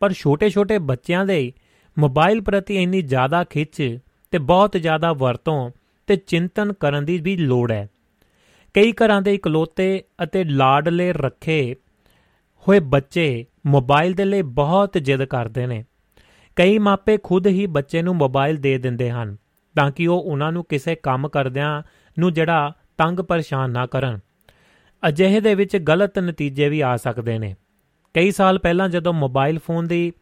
ਪਰ ਛੋਟੇ-ਛੋਟੇ ਬੱਚਿਆਂ ਦੇ ਮੋਬਾਈਲ ਪ੍ਰਤੀ ਇੰਨੀ ਜ਼ਿਆਦਾ ਖਿੱਚ ਤੇ ਬਹੁਤ ਜ਼ਿਆਦਾ ਵਰਤੋਂ ਤੇ ਚਿੰਤਨ ਕਰਨ ਦੀ ਵੀ ਲੋੜ ਹੈ। ਕਈ ਘਰਾਂ ਦੇ ਇਕਲੋਤੇ ਅਤੇ ਲਾਡਲੇ ਰੱਖੇ ਹੋਏ ਬੱਚੇ ਮੋਬਾਈਲ ਦੇ ਲਈ ਬਹੁਤ ਜਿੱਦ ਕਰਦੇ ਨੇ। ਕਈ ਮਾਪੇ ਖੁਦ ਹੀ ਬੱਚੇ ਨੂੰ ਮੋਬਾਈਲ ਦੇ ਦਿੰਦੇ ਹਨ ਤਾਂ ਕਿ ਉਹ ਉਹਨਾਂ ਨੂੰ ਕਿਸੇ ਕੰਮ ਕਰਦਿਆਂ ਨੂੰ ਜਿਹੜਾ ਤੰਗ ਪਰੇਸ਼ਾਨ ਨਾ ਕਰਨ। ਅਜਿਹੇ ਦੇ ਵਿੱਚ ਗਲਤ ਨਤੀਜੇ ਵੀ ਆ ਸਕਦੇ ਨੇ। ਕਈ ਸਾਲ ਪਹਿਲਾਂ ਜਦੋਂ ਮੋਬਾਈਲ ਫੋਨ ਦੀ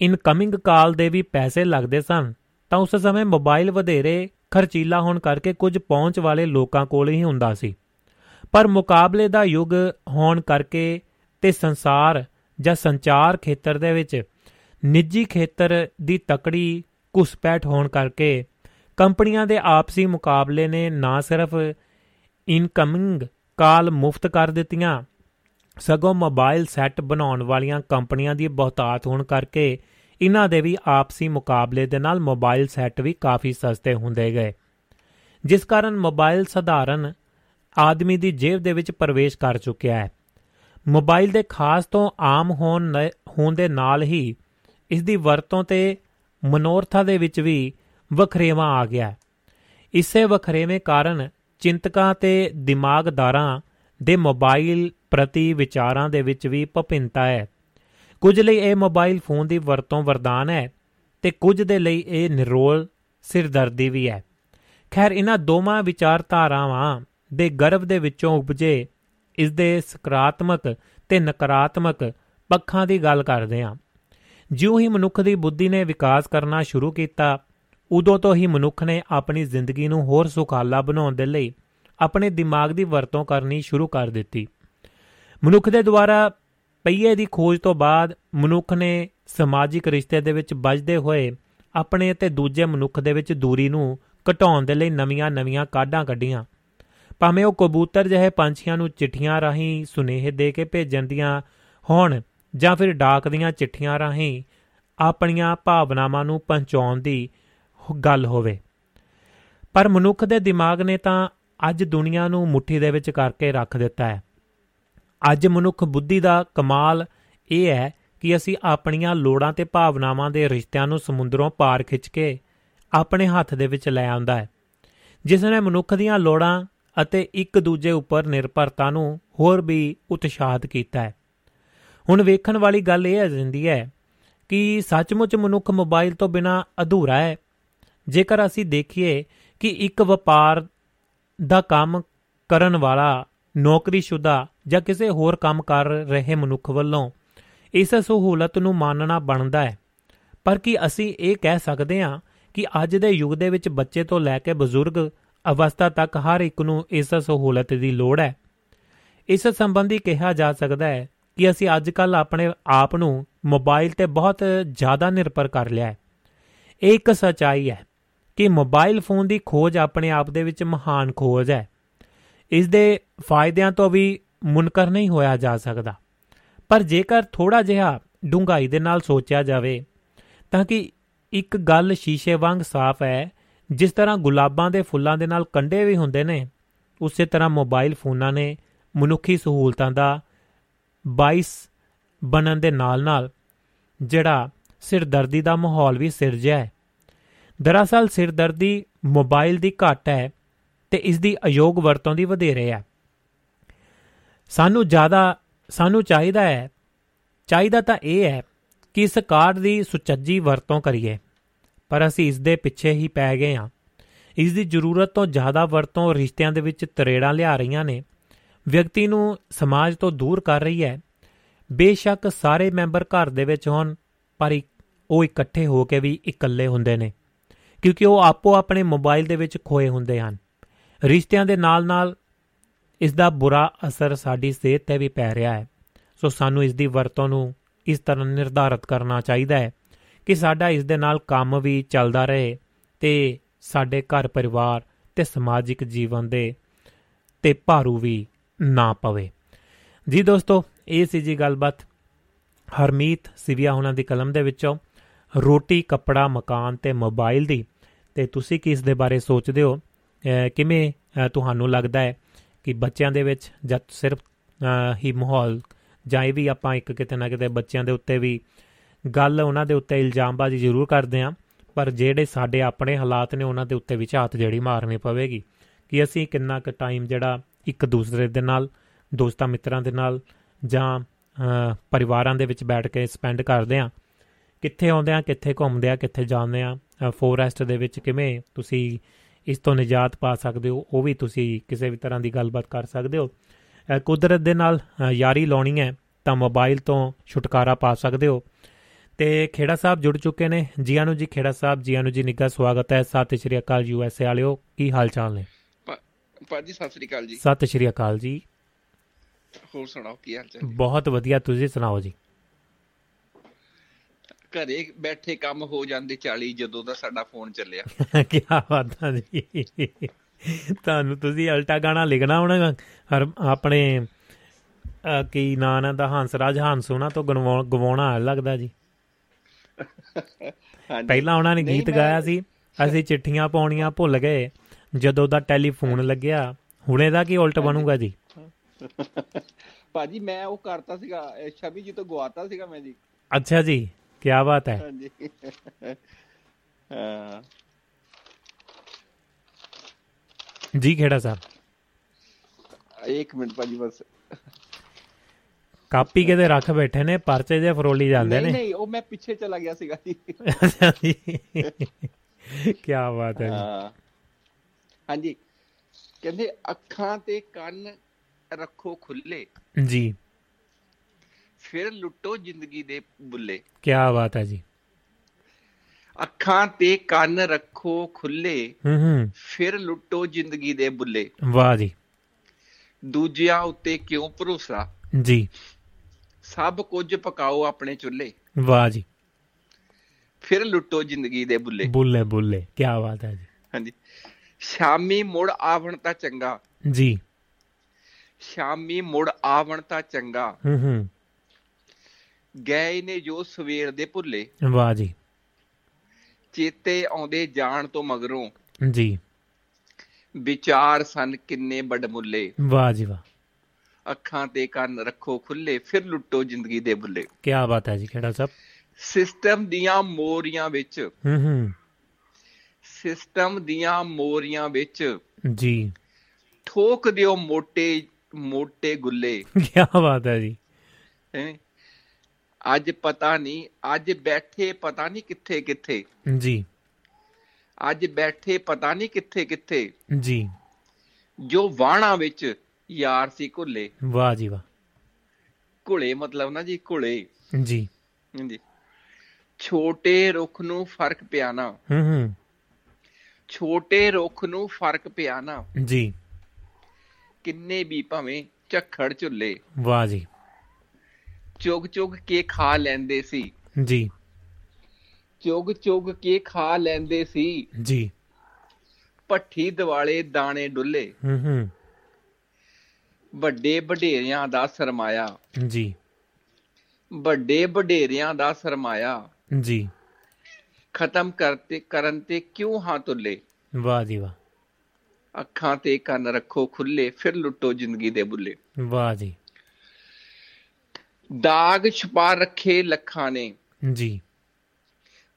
ਇਨਕਮਿੰਗ ਕਾਲ ਦੇ ਵੀ ਪੈਸੇ ਲੱਗਦੇ ਸਨ, ਤਾਂ ਉਸ ਸਮੇਂ ਮੋਬਾਈਲ ਵਧੇਰੇ ਖਰਚੀਲਾ ਹੋਣ ਕਰਕੇ ਕੁਝ ਪਹੁੰਚ ਵਾਲੇ ਲੋਕਾਂ ਕੋਲ ਹੀ ਹੁੰਦਾ ਸੀ। ਪਰ ਮੁਕਾਬਲੇ ਦਾ ਯੁੱਗ ਹੋਣ ਕਰਕੇ ਤੇ ਸੰਸਾਰ ਜਾਂ ਸੰਚਾਰ ਖੇਤਰ ਦੇ ਵਿੱਚ ਨਿੱਜੀ ਖੇਤਰ ਦੀ ਤਕੜੀ ਘੁਸਪੈਠ ਹੋਣ ਕਰਕੇ ਕੰਪਨੀਆਂ ਦੇ ਆਪਸੀ ਮੁਕਾਬਲੇ ਨੇ ਨਾ ਸਿਰਫ ਇਨਕਮਿੰਗ ਕਾਲ ਮੁਫਤ ਕਰ ਦਿੱਤੀਆਂ, ਸਗੋਂ ਮੋਬਾਈਲ ਸੈੱਟ ਬਣਾਉਣ ਵਾਲੀਆਂ ਕੰਪਨੀਆਂ ਦੀ ਬਹੁਤਾਤ ਹੋਣ ਕਰਕੇ ਇਹਨਾਂ ਦੇ ਵੀ ਆਪਸੀ ਮੁਕਾਬਲੇ ਦੇ ਨਾਲ ਮੋਬਾਈਲ ਸੈੱਟ ਵੀ ਕਾਫੀ ਸਸਤੇ ਹੁੰਦੇ ਗਏ, ਜਿਸ ਕਾਰਨ ਮੋਬਾਈਲ ਸਧਾਰਨ ਆਦਮੀ ਦੀ ਜੇਬ ਦੇ ਵਿੱਚ ਪ੍ਰਵੇਸ਼ ਕਰ ਚੁੱਕਿਆ ਹੈ। ਮੋਬਾਈਲ ਦੇ ਖਾਸ ਤੋਂ ਆਮ ਹੋਣ ਹੋਣ ਦੇ ਨਾਲ ਹੀ ਇਸ ਦੀ ਵਰਤੋਂ ਤੇ ਮਨੋਰਥਾ ਦੇ ਵਿੱਚ ਵੀ ਵਖਰੇਵਾ ਆ ਗਿਆ। ਇਸੇ ਵਖਰੇਵੇਂ ਕਾਰਨ ਚਿੰਤਕਾਂ ਤੇ ਦਿਮਾਗਦਾਰਾਂ ਦੇ ਮੋਬਾਈਲ ਪ੍ਰਤੀ ਵਿਚਾਰਾਂ ਦੇ ਵਿੱਚ ਵੀ ਭਿੰਨਤਾ ਹੈ। ਕੁਝ ਲਈ ਇਹ ਮੋਬਾਈਲ ਫੋਨ ਦੀ ਵਰਤੋਂ ਵਰਦਾਨ ਹੈ ਤੇ ਕੁਝ ਦੇ ਲਈ ਇਹ ਨਿਰੋਲ ਸਿਰਦਰਦੀ ਵੀ ਹੈ। ਖੈਰ ਇਹਨਾਂ ਦੋਵਾਂ ਵਿਚਾਰਧਾਰਾਵਾਂ ਦੇ ਗਰਭ ਦੇ ਵਿੱਚੋਂ ਉਪਜੇ ਇਸ ਦੇ ਸਕਾਰਾਤਮਕ ਤੇ ਨਕਾਰਾਤਮਕ ਪੱਖਾਂ ਦੀ ਗੱਲ ਕਰਦੇ ਹਾਂ। ਜਿਉਂ ਹੀ ਮਨੁੱਖ ਦੀ ਬੁੱਧੀ ਨੇ ਵਿਕਾਸ ਕਰਨਾ ਸ਼ੁਰੂ ਕੀਤਾ ਉਦੋਂ ਤੋਂ ਹੀ ਮਨੁੱਖ ਨੇ ਆਪਣੀ ਜ਼ਿੰਦਗੀ ਨੂੰ ਹੋਰ ਸੁਖਾਲਾ ਬਣਾਉਣ ਦੇ ਲਈ ਆਪਣੇ ਦਿਮਾਗ ਦੀ ਵਰਤੋਂ ਕਰਨੀ ਸ਼ੁਰੂ ਕਰ ਦਿੱਤੀ। ਮਨੁੱਖ ਦੇ ਦੁਆਰਾ ਪਈਏ ਦੀ ਖੋਜ ਤੋਂ ਬਾਅਦ ਮਨੁੱਖ ਨੇ ਸਮਾਜਿਕ ਰਿਸ਼ਤੇ ਦੇ ਵਿੱਚ ਵੱਜਦੇ ਹੋਏ ਆਪਣੇ ਤੇ ਦੂਜੇ ਮਨੁੱਖ ਦੇ ਵਿੱਚ ਦੂਰੀ ਨੂੰ ਘਟਾਉਣ ਦੇ ਲਈ ਨਵੀਆਂ-ਨਵੀਆਂ ਕਾਢਾਂ ਕੱਢੀਆਂ। ਭਾਵੇਂ ਉਹ ਕਬੂਤਰ ਜਿਹੇ ਪੰਛੀਆਂ ਨੂੰ ਚਿੱਠੀਆਂ ਰਾਹੀਂ ਸੁਨੇਹੇ ਦੇ ਕੇ ਭੇਜਣ ਦੀਆਂ ਹੋਣ ਜਾਂ ਫਿਰ ਡਾਕ ਦੀਆਂ ਚਿੱਠੀਆਂ ਰਾਹੀਂ ਆਪਣੀਆਂ ਭਾਵਨਾਵਾਂ ਨੂੰ ਪਹੁੰਚਾਉਣ ਦੀ ਗੱਲ ਹੋਵੇ। ਪਰ ਮਨੁੱਖ ਦੇ ਦਿਮਾਗ ਨੇ ਤਾਂ ਅੱਜ ਦੁਨੀਆ ਨੂੰ ਮੁਠੀ ਦੇ ਵਿੱਚ ਕਰਕੇ ਰੱਖ ਦਿੱਤਾ ਹੈ। ਅੱਜ ਮਨੁੱਖ ਬੁੱਧੀ ਦਾ ਕਮਾਲ ਇਹ ਹੈ ਕਿ ਅਸੀਂ ਆਪਣੀਆਂ ਲੋੜਾਂ ਤੇ ਭਾਵਨਾਵਾਂ ਦੇ ਰਿਸ਼ਤਿਆਂ ਨੂੰ ਸਮੁੰਦਰੋਂ ਪਾਰ ਖਿੱਚ ਕੇ ਆਪਣੇ ਹੱਥ ਦੇ ਵਿੱਚ ਲੈ ਆਉਂਦਾ ਹੈ। ਜਿਸ ਨੇ ਮਨੁੱਖ ਦੀਆਂ ਲੋੜਾਂ ਅਤੇ ਇੱਕ ਦੂਜੇ ਉੱਪਰ ਨਿਰਭਰਤਾ ਨੂੰ ਹੋਰ ਵੀ ਉਤਸ਼ਾਹਿਤ ਕੀਤਾ ਹੈ। ਹੁਣ ਵੇਖਣ ਵਾਲੀ ਗੱਲ ਇਹ ਜਾਂਦੀ ਹੈ ਕਿ ਸੱਚਮੁੱਚ ਮਨੁੱਖ ਮੋਬਾਈਲ ਤੋਂ ਬਿਨਾ ਅਧੂਰਾ ਹੈ। ਜੇਕਰ ਅਸੀਂ ਦੇਖੀਏ ਕਿ ਇੱਕ ਵਪਾਰ ਦਾ ਕੰਮ ਕਰਨ ਵਾਲਾ ਨੌਕਰੀशुदा ਜਾਂ ਕਿਸੇ ਹੋਰ ਕੰਮ ਕਰ ਰਹੇ ਮਨੁੱਖ ਵੱਲੋਂ ਇਸ ਸਹੂਲਤ ਨੂੰ ਮੰਨਣਾ ਬਣਦਾ ਹੈ। ਪਰ ਕੀ ਅਸੀਂ ਇਹ ਕਹਿ ਸਕਦੇ ਹਾਂ ਕਿ ਅੱਜ ਦੇ ਯੁੱਗ ਦੇ ਵਿੱਚ ਬੱਚੇ ਤੋਂ ਲੈ ਕੇ ਬਜ਼ੁਰਗ ਅਵਸਥਾ ਤੱਕ ਹਰ ਇੱਕ ਨੂੰ ਇਸ ਸਹੂਲਤ ਦੀ ਲੋੜ ਹੈ। ਇਸ ਸੰਬੰਧੀ ਕਿਹਾ ਜਾ ਸਕਦਾ ਹੈ ਕਿ ਅਸੀਂ ਅੱਜ ਕੱਲ ਆਪਣੇ ਆਪ ਨੂੰ ਮੋਬਾਈਲ ਤੇ ਬਹੁਤ ਜ਼ਿਆਦਾ ਨਿਰਭਰ ਕਰ ਲਿਆ ਹੈ। ਇਹ ਇੱਕ ਸਚਾਈ ਹੈ। ਕਿ ਮੋਬਾਈਲ ਫੋਨ ਦੀ ਖੋਜ ਆਪਣੇ ਆਪ ਦੇ ਵਿੱਚ ਮਹਾਨ ਖੋਜ ਹੈ। ਇਸ ਦੇ ਫਾਇਦਿਆਂ ਤੋਂ ਵੀ ਮੁਨਕਰ ਨਹੀਂ ਹੋਇਆ ਜਾ ਸਕਦਾ। ਪਰ ਜੇਕਰ ਥੋੜਾ ਜਿਹਾ ਡੂੰਘਾਈ ਦੇ ਨਾਲ ਸੋਚਿਆ ਜਾਵੇ, ਤਾਂ ਕਿ ਇੱਕ ਗੱਲ ਸ਼ੀਸ਼ੇ ਵਾਂਗ ਸਾਫ਼ ਹੈ, ਜਿਸ ਤਰ੍ਹਾਂ ਗੁਲਾਬਾਂ ਦੇ ਫੁੱਲਾਂ ਦੇ ਨਾਲ ਕੰਡੇ ਵੀ ਹੁੰਦੇ ਨੇ, ਉਸੇ ਤਰ੍ਹਾਂ ਮੋਬਾਈਲ ਫੋਨਾਂ ਨੇ ਮਨੁੱਖੀ ਸਹੂਲਤਾਂ ਦਾ 22 ਬਣਨ ਦੇ ਨਾਲ-ਨਾਲ ਜਿਹੜਾ ਸਿਰਦਰਦੀ ਦਾ ਮਾਹੌਲ ਵੀ ਸਿਰਜਿਆ ਹੈ। ਦਰਅਸਲ ਸਿਰਦਰਦੀ ਮੋਬਾਈਲ ਦੀ ਘਟ ਹੈ ਤੇ ਇਸ ਦੀ ਅਯੋਗ ਵਰਤੋਂ ਦੀ ਵਧੇਰੇ ਹੈ। ਸਾਨੂੰ ਜ਼ਿਆਦਾ, ਸਾਨੂੰ ਚਾਹੀਦਾ ਹੈ, ਚਾਹੀਦਾ ਤਾਂ ਇਹ ਹੈ ਕਿ ਇਸ ਕਾਰਡ ਦੀ ਸੁਚੱਜੀ ਵਰਤੋਂ ਕਰੀਏ, ਪਰ ਅਸੀਂ ਇਸ ਦੇ ਪਿੱਛੇ ਹੀ ਪੈ ਗਏ ਹਾਂ। ਇਸ ਦੀ ਜ਼ਰੂਰਤ ਤੋਂ ਜ਼ਿਆਦਾ ਵਰਤੋਂ ਰਿਸ਼ਤਿਆਂ ਦੇ ਵਿੱਚ ਤਰੇੜਾਂ ਲਿਆ ਰਹੀਆਂ ਨੇ। ਵਿਅਕਤੀ ਨੂੰ ਸਮਾਜ ਤੋਂ ਦੂਰ ਕਰ ਰਹੀ ਹੈ। ਬੇਸ਼ੱਕ ਸਾਰੇ ਮੈਂਬਰ ਘਰ ਦੇ ਵਿੱਚ ਹੋਣ, ਪਰ ਉਹ ਇਕੱਠੇ ਹੋ ਕੇ ਵੀ ਇਕੱਲੇ ਹੁੰਦੇ ਨੇ। ਕਿਉਂਕਿ ਉਹ ਆਪੋ ਆਪਣੇ ਮੋਬਾਈਲ ਦੇ ਵਿੱਚ ਖੋਏ ਹੁੰਦੇ ਹਨ। ਰਿਸ਼ਤਿਆਂ ਦੇ ਨਾਲ-ਨਾਲ ਇਸ ਦਾ ਬੁਰਾ ਅਸਰ ਸਾਡੀ ਸਿਹਤ ਤੇ ਵੀ ਪੈ ਰਿਹਾ ਹੈ। ਸੋ ਸਾਨੂੰ ਇਸ ਦੀ ਵਰਤੋਂ ਨੂੰ ਇਸ ਤਰ੍ਹਾਂ ਨਿਰਧਾਰਤ ਕਰਨਾ ਚਾਹੀਦਾ ਹੈ ਕਿ ਸਾਡਾ ਇਸ ਦੇ ਨਾਲ ਕੰਮ ਵੀ ਚੱਲਦਾ ਰਹੇ ਤੇ ਸਾਡੇ ਘਰ ਪਰਿਵਾਰ ਤੇ ਸਮਾਜਿਕ ਜੀਵਨ ਦੇ ਤੇ ਭਾਰੂ ਵੀ ਨਾ ਪਵੇ। ਜੀ ਦੋਸਤੋ, ਇਹ ਸੀ ਜੀ ਗੱਲਬਾਤ ਹਰਮੀਤ ਸਿਵਿਆ ਉਹਨਾਂ ਦੀ ਕਲਮ ਦੇ ਵਿੱਚੋਂ। ਰੋਟੀ, ਕੱਪੜਾ, ਮਕਾਨ ਤੇ ਮੋਬਾਈਲ ਦੀ ਤੇ ਤੁਸੀਂ ਕੀ ਇਸ ਦੇ ਬਾਰੇ ਸੋਚਦੇ ਹੋ? ਕਿਵੇਂ ਤੁਹਾਨੂੰ ਲੱਗਦਾ ਹੈ ਕਿ ਬੱਚਿਆਂ ਦੇ ਵਿੱਚ ਜਦ ਸਿਰਫ ਹੀ ਮਾਹੌਲ ਜਾਂ ਇਹ ਵੀ ਆਪਾਂ ਇੱਕ ਕਿਤੇ ਨਾ ਕਿਤੇ ਬੱਚਿਆਂ ਦੇ ਉੱਤੇ ਵੀ ਗੱਲ ਉਹਨਾਂ ਦੇ ਉੱਤੇ ਇਲਜ਼ਾਮਬਾਜ਼ੀ ਜ਼ਰੂਰ ਕਰਦੇ ਆਂ ਪਰ ਜਿਹੜੇ ਸਾਡੇ ਆਪਣੇ ਹਾਲਾਤ ਨੇ ਉਹਨਾਂ ਦੇ ਉੱਤੇ ਵੀ ਝਾਤ ਜਿਹੜੀ ਮਾਰਨੀ ਪਵੇਗੀ ਕਿ ਅਸੀਂ ਕਿੰਨਾ ਕੁ ਟਾਈਮ ਜਿਹੜਾ ਇੱਕ ਦੂਸਰੇ ਦੇ ਨਾਲ, ਦੋਸਤਾਂ ਮਿੱਤਰਾਂ ਦੇ ਨਾਲ ਜਾਂ ਪਰਿਵਾਰਾਂ ਦੇ ਵਿੱਚ ਬੈਠ ਕੇ ਸਪੈਂਡ ਕਰਦੇ ਆਂ ਕਿੱਥੇ ਆਉਂਦੇ ਆ ਕਿੱਥੇ ਘੁੰਮਦੇ ਆ ਕਿੱਥੇ ਜਾਂਦੇ ਆ ਫੋਰੈਸਟ ਦੇ ਵਿੱਚ ਕਿਵੇਂ ਤੁਸੀਂ ਇਸ ਤੋਂ ਨਿਜਾਤ ਪਾ ਸਕਦੇ ਹੋ ਉਹ ਵੀ ਤੁਸੀਂ ਕਿਸੇ ਵੀ ਤਰ੍ਹਾਂ ਦੀ ਗੱਲਬਾਤ ਕਰ ਸਕਦੇ ਹੋ। ਕੁਦਰਤ ਦੇ ਨਾਲ ਯਾਰੀ ਲਾਉਣੀ ਹੈ ਤਾਂ ਮੋਬਾਈਲ ਤੋਂ ਛੁਟਕਾਰਾ ਪਾ ਸਕਦੇ ਹੋ। ਤੇ ਖੇੜਾ ਸਾਹਿਬ ਜੁੜ ਚੁੱਕੇ ਨੇ। ਜੀਆਂ ਨੂੰ ਜੀ ਖੇੜਾ ਸਾਹਿਬ ਜੀਆਂ ਨੂੰ ਜੀ ਨਿੱਘਾ ਸਵਾਗਤ ਹੈ। ਸਤਿ ਸ਼੍ਰੀ ਅਕਾਲ ਯੂ ਐਸ ਏ ਵਾਲਿਓ ਕੀ ਹਾਲ ਚਾਲ ਨੇ? ਭਾਜੀ ਸਤਿ ਸ਼੍ਰੀ ਅਕਾਲ ਜੀ। ਸਤਿ ਸ਼੍ਰੀ ਅਕਾਲ ਜੀ। ਹੋਰ ਸੁਣਾਓ ਕੀ ਹਾਲ ਚਾਲ ਬਹੁਤ ਵਧੀਆ ਤੁਸੀਂ ਸੁਣਾਓ ਜੀ? ਘਰੇ ਬੈਠੇ ਕੰਮ ਹੋ ਜਾਂਦੇ 40 ਜਦੋਂ ਦਾ ਸਾਡਾ ਫੋਨ ਚੱਲਿਆ। ਕੀ ਬਾਤ ਹੈ ਜੀ। ਤੁਹਾਨੂੰ ਤੁਸੀਂ ਅਲਟਾ ਗਾਣਾ ਲਿਖਣਾ ਹੋਣਾ ਹਰ ਆਪਣੇ ਕੀ ਨਾਂ ਨਾ ਦਾ ਹੰਸਰਾਜ ਹੰਸੋਣਾ ਤੋਂ ਗਵਾਉਣਾ ਲੱਗਦਾ ਜੀ। ਪਹਿਲਾਂ ਉਹਨਾਂ ਨੇ ਗੀਤ ਗਾਇਆ ਸੀ ਅਸੀਂ ਚਿੱਠੀਆਂ ਪਾਉਣੀਆਂ ਭੁੱਲ ਗਏ ਜਦੋਂ ਦਾ ਟੈਲੀਫੋਨ ਲੱਗਿਆ ਹੁਣੇ ਦਾ ਕੀ ਉਲਟ ਬਣੂਗਾ ਜੀ? ਭਾਜੀ ਮੈਂ ਉਹ ਕਰਤਾ ਸੀਗਾ ਛਵੀ ਜੀ ਤੋਂ ਗਵਾਤਾ ਸੀਗਾ ਮੈਂ ਜੀ। ਅੱਛਾ ਜੀ। ਕੀ ਬਾਤ ਹੈ। ਜੀ ਖੇੜਾ ਸਾਹਿਬ। ਇੱਕ ਮਿੰਟ ਭਾਜੀ ਬਸ। ਕਾਪੀ ਕਿਤੇ ਰੱਖ ਬੈਠੇ ਨੇ ਪਰਚੇ ਜੇ ਫਰੋਲੀ ਜਾਂਦੇ ਨੇ। ਨਹੀਂ ਨਹੀਂ ਉਹ ਮੈਂ ਪਿੱਛੇ ਚਲਾ ਗਿਆ ਸੀਗਾ ਜੀ। ਕੀ ਬਾਤ ਹੈ ਹਾਂ। ਹਾਂਜੀ। ਕਹਿੰਦੇ ਅੱਖਾਂ ਤੇ ਕੰਨ ਰੱਖੋ ਖੁੱਲੇ ਜੀ। ਫਿਰ ਲੁੱਟੋ ਜ਼ਿੰਦਗੀ ਦੇ ਬੁੱਲੇ। ਕੀ ਬਾਤ ਹੈ ਜੀ। ਅੱਖਾਂ ਤੇ ਕੰਨ ਰੱਖੋ ਖੁੱਲੇ ਹੂੰ ਹੂੰ। ਫਿਰ ਲੁੱਟੋ ਜ਼ਿੰਦਗੀ ਦੇ ਬੁੱਲੇ। ਵਾਹ ਜੀ। ਦੂਜਿਆਂ ਉੱਤੇ ਕਿਉਂ ਭਰੋਸਾ? ਜੀ। ਸਭ ਕੁਝ ਪਕਾਓ ਆਪਣੇ ਚੁੱਲ੍ਹੇ। ਵਾਹ ਜੀ। ਫਿਰ ਲੁੱਟੋ ਜ਼ਿੰਦਗੀ ਦੇ ਬੁੱਲੇ। ਬੁੱਲੇ ਬੁੱਲੇ। ਕੀ ਬਾਤ ਹੈ ਜੀ। ਹਾਂਜੀ। ਸ਼ਾਮੀ ਮੁੜ ਆਵਣ ਤਾਂ ਚੰਗਾ। ਜੀ। ਸ਼ਾਮੀ ਮੁੜ ਆਵਣ ਤਾਂ ਚੰਗਾ। ਹੂੰ ਹੂੰ। ਗਏ ਨੇ ਜੋ ਸਵੇਰ ਦੇ ਭੁੱਲੇ। ਵਾਹ ਜੀ। ਚੇਤੇ ਆਉਂਦੇ ਜਾਣ ਤੋਂ ਮਗਰੋਂ ਜੀ। ਵਿਚਾਰ ਸਨ ਕਿੰਨੇ ਬੜਮੁੱਲੇ ਵਾਹ ਜੀ ਵਾਹ। ਅੱਖਾਂ ਤੇ ਕੰਨ ਰੱਖੋ ਖੁੱਲੇ ਫਿਰ ਲੁੱਟੋ ਜ਼ਿੰਦਗੀ ਦੇ ਬੁੱਲੇ। ਕੀ ਬਾਤ ਹੈ ਜੀ ਖੇੜਾ ਸਾਹਿਬ। ਸਿਸਟਮ ਦੀਆਂ ਮੋਰੀਆਂ ਵਿੱਚ। ਹੂੰ ਹੂੰ। ਸਿਸਟਮ ਦੀਆਂ ਮੋਰੀਆਂ ਵਿੱਚ। ਜੀ। ਠੋਕ ਦਿਓ ਮੋਟੇ ਮੋਟੇ ਗੁੱਲੇ। ਕੀ ਬਾਤ ਹੈ ਜੀ। ਅੱਜ ਪਤਾ ਨਹੀਂ ਅੱਜ ਬੈਠੇ ਪਤਾ ਨਹੀਂ ਕਿੱਥੇ ਕਿੱਥੇ। ਜੀ। ਅੱਜ ਬੈਠੇ ਪਤਾ ਨਹੀਂ ਕਿੱਥੇ ਕਿੱਥੇ। ਜੀ। ਜੋ ਵਾਣਾ ਵਿੱਚ ਯਾਰ ਸੀ ਘੁੱਲੇ। ਵਾਹ ਜੀ ਵਾਹ। ਘੁਲੇ ਮਤਲਬ ਨਾ ਜੀ ਘੁਲੇ। ਜੀ। ਹਾਂਜੀ। ਛੋਟੇ ਰੁੱਖ ਨੂੰ ਫ਼ਰਕ ਪਿਆ ਨਾ। ਹੂੰ ਹੂੰ। ਛੋਟੇ ਰੁੱਖ ਨੂੰ ਫ਼ਰਕ ਪਿਆ ਨਾ। ਜੀ। ਕਿੰਨੇ ਵੀ ਭਾਵੇਂ ਝੱਖੜ ਝੁੱਲੇ। ਵਾਹ ਜੀ। ਚੁਗ ਚੁਗ ਕੇ ਖਾ ਲੈਂਦੇ ਸੀ। ਜੀ। ਚੁਗ ਚੁਗ ਕੇ ਖਾ ਲੈਂਦੇ ਸੀ। ਜੀ। ਭੱਠੀ ਦਿਵਾਲੇ ਦਾਣੇ ਡੁੱਲੇ। ਹੂੰ ਹੂੰ। ਵੱਡੇ ਵਡੇਰਿਆਂ ਦਾ ਸਰਮਾਇਆ। ਜੀ। ਵੱਡੇ ਵਡੇਰਿਆਂ ਦਾ ਸਰਮਾਇਆ। ਜੀ। ਖਤਮ ਕਰਤੇ ਕਰਨ ਤੇ ਕਿਉਂ ਹਾਂ ਤੁੱਲੇ? ਵਾਹ ਜੀ ਵਾਹ। ਅੱਖਾਂ ਤੇ ਕੰਨ ਰੱਖੋ ਖੁੱਲੇ ਫਿਰ ਲੁੱਟੋ ਜ਼ਿੰਦਗੀ ਦੇ ਬੁੱਲੇ। ਵਾਹ ਜੀ। ਦਾਗ ਛੁਪਾ ਰੱਖੇ ਲੱਖਾਂ ਨੇ। ਜੀ।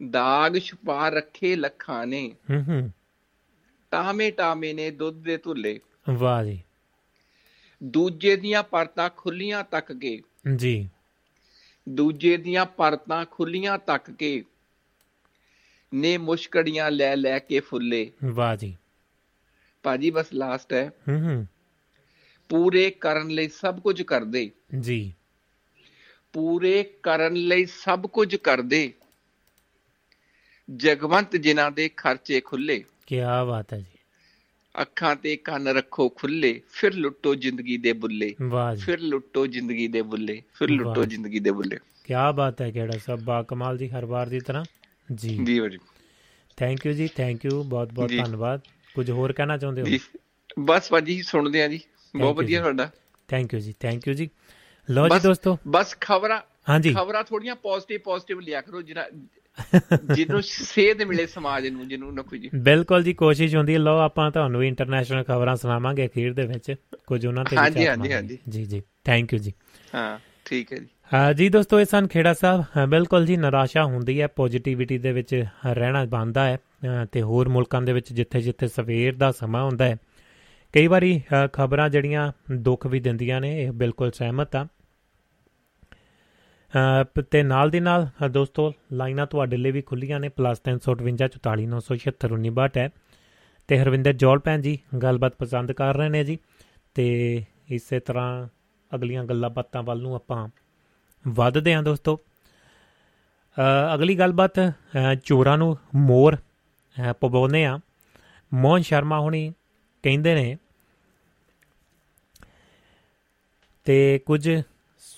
ਦਾਗ ਛੁਪਾ ਰੱਖੇ ਲੱਖਾਂ ਨੇ। ਹੂੰ ਹੂੰ। ਟਾਮੇ ਟਾਮੇ ਨੇ ਦੁੱਧ ਦੇ ਧੁੱਲੇ। ਵਾਹ ਜੀ। ਦੂਜੇ ਦੀਆਂ ਪਰਤਾਂ ਖੁੱਲੀਆਂ ਤੱਕ ਕੇ ਜੀ। ਦੂਜੇ ਦੀਆਂ ਪਰਤਾਂ ਖੁੱਲੀਆਂ ਤੱਕ ਕੇ ਨੇ ਮੁਸ਼ਕੜੀਆਂ ਲੈ ਲੈ ਕੇ ਫੁੱਲੇ। ਵਾਹ ਜੀ। ਭਾਜੀ ਬਸ ਲਾਸਟ ਹੈ। ਹੂੰ ਹੂੰ। ਪੂਰੇ ਕਰਨ ਲਈ ਸਭ ਕੁਝ ਕਰਦੇ। ਜੀ। ਪੂਰੇ ਕਰਨ ਲਈ ਸਭ ਕੁਝ ਕਰਦੇ। ਜਗਵੰਤ ਜਿਨ੍ਹਾਂ ਦੇ ਖਰਚੇ ਖੁੱਲੇ ਕੀ ਬਾਤ ਹੈ ਜੀ। ਅੱਖਾਂ ਤੇ ਕੰਨ ਰੱਖੋ ਖੁੱਲੇ ਫਿਰ ਲੁੱਟੋ ਜ਼ਿੰਦਗੀ ਦੇ ਬੁੱਲੇ। ਜੀ। ਫਿਰ ਲੁੱਟੋ ਜ਼ਿੰਦਗੀ ਦੇ ਬੁੱਲੇ ਫਿਰ। ਲੁੱਟੋ ਜ਼ਿੰਦਗੀ ਦੇ ਬੁੱਲੇ। ਕੀ ਬਾਤ ਹੈ ਕਿਹੜਾ ਸਭ ਬਾ ਕਮਾਲ ਦੀ ਹਰ ਵਾਰ ਦੀ ਤਰ੍ਹਾਂ। ਜੀ। ਜੀ ਭਾਜੀ ਥੈਂਕ ਯੂ ਜੀ ਥੈਂਕ ਯੂ ਬਹੁਤ ਬਹੁਤ ਜੀ। ਧੰਨਵਾਦ। ਕੁਝ ਹੋਰ ਕਹਿਣਾ ਚਾਹੁੰਦੇ ਹੋ? ਜੀ। ਬਸ ਭਾਜੀ ਸੁਣਦੇ ਆ ਜੀ। ਬਹੁਤ ਵਧੀਆ ਜੀ। ਤੁਹਾਡਾ। ਥੈਂਕ ਯੂ ਜੀ ਥੈਂਕ ਯੂ ਜੀ। ਲਓ ਜੀ ਦੋਸਤੋ। ਬਸ ਖਬਰਾਂ ਹਾਂਜੀ। ਖਬਰਾਂ ਥੋੜੀਆਂ ਪੋਜ਼ਿਟਿਵ ਪੋਜ਼ਿਟਿਵ ਲਿਆ ਕਰੋ ਜਿਹੜਾ ਜਿਹਨੂੰ ਸੇਧ ਮਿਲੇ ਸਮਾਜ ਨੂੰ ਜਿਹਨੂੰ ਨਾ ਕੋਈ ਜੀ। ਬਿਲਕੁਲ ਜੀ ਕੋਸ਼ਿਸ਼ ਹੁੰਦੀ ਹੈ। ਲਓ ਆਪਾਂ ਤੁਹਾਨੂੰ ਵੀ ਇੰਟਰਨੈਸ਼ਨਲ ਖਬਰਾਂ ਸੁਣਾਵਾਂਗੇ ਅਖੀਰ ਦੇ ਵਿੱਚ। ਕੁਝ ਉਹਨਾਂ ਤੇ ਹਾਂਜੀ, ਹਾਂਜੀ, ਮਾਰਾਂਗੇ। ਜੀ ਜੀ। ਥੈਂਕ ਯੂ ਜੀ। ਹਾਂ ਠੀਕ ਹੈ ਜੀ। ਹਾਂ ਜੀ ਦੋਸਤੋ ਇਹ ਸਨ ਖੇੜਾ ਸਾਹਿਬ। ਹਾਂ, ਬਿਲਕੁਲ ਜੀ ਨਿਰਾਸ਼ਾ ਹੁੰਦੀ ਹੈ। ਪੋਜ਼ਿਟਿਵਿਟੀ ਦੇ ਵਿੱਚ ਰਹਿਣਾ ਬਣਦਾ ਹੈ। ਤੇ ਹੋਰ ਮੁਲਕਾਂ ਦੇ ਵਿੱਚ ਜਿੱਥੇ ਜਿੱਥੇ ਸਵੇਰ ਦਾ ਸਮਾਂ ਹੁੰਦਾ ਹੈ। ਕਈ ਵਾਰੀ ਖਬਰਾਂ ਜਿਹੜੀਆਂ ਦੁੱਖ ਵੀ ਦਿੰਦੀਆਂ ਨੇ ਇਹ ਬਿਲਕੁਲ ਸਹਿਮਤ ਆ ਤੇ ਨਾਲ ਦੀ ਨਾਲ ਅ, ਦੋਸਤੋ ਲਾਈਨਾਂ ਤੁਹਾਡੇ ਲਈ ਵੀ ਖੁੱਲੀਆਂ ਨੇ +358 ਹੈ। ਤੇ ਹਰਵਿੰਦਰ ਜੋਲ ਭੈਣ ਜੀ ਗੱਲਬਾਤ ਪਸੰਦ ਕਰ ਰਹੇ ਨੇ ਜੀ। ਤੇ ਇਸੇ ਤਰ੍ਹਾਂ ਅਗਲੀਆਂ ਗੱਲਾਂ ਬਾਤਾਂ ਵੱਲ ਨੂੰ ਆਪਾਂ ਵੱਧਦੇ ਹਾਂ ਦੋਸਤੋ। ਅ, ਅਗਲੀ ਗੱਲਬਾਤ ਅ, ਚੋਰਾਂ ਨੂੰ ਮੋਰ ਅ, ਪਵਾਉਂਦੇ ਆ ਮੋਹਨ ਸ਼ਰਮਾ ਹੁਣੀ ਕਹਿੰਦੇ ਨੇ ਤੇ ਕੁਝ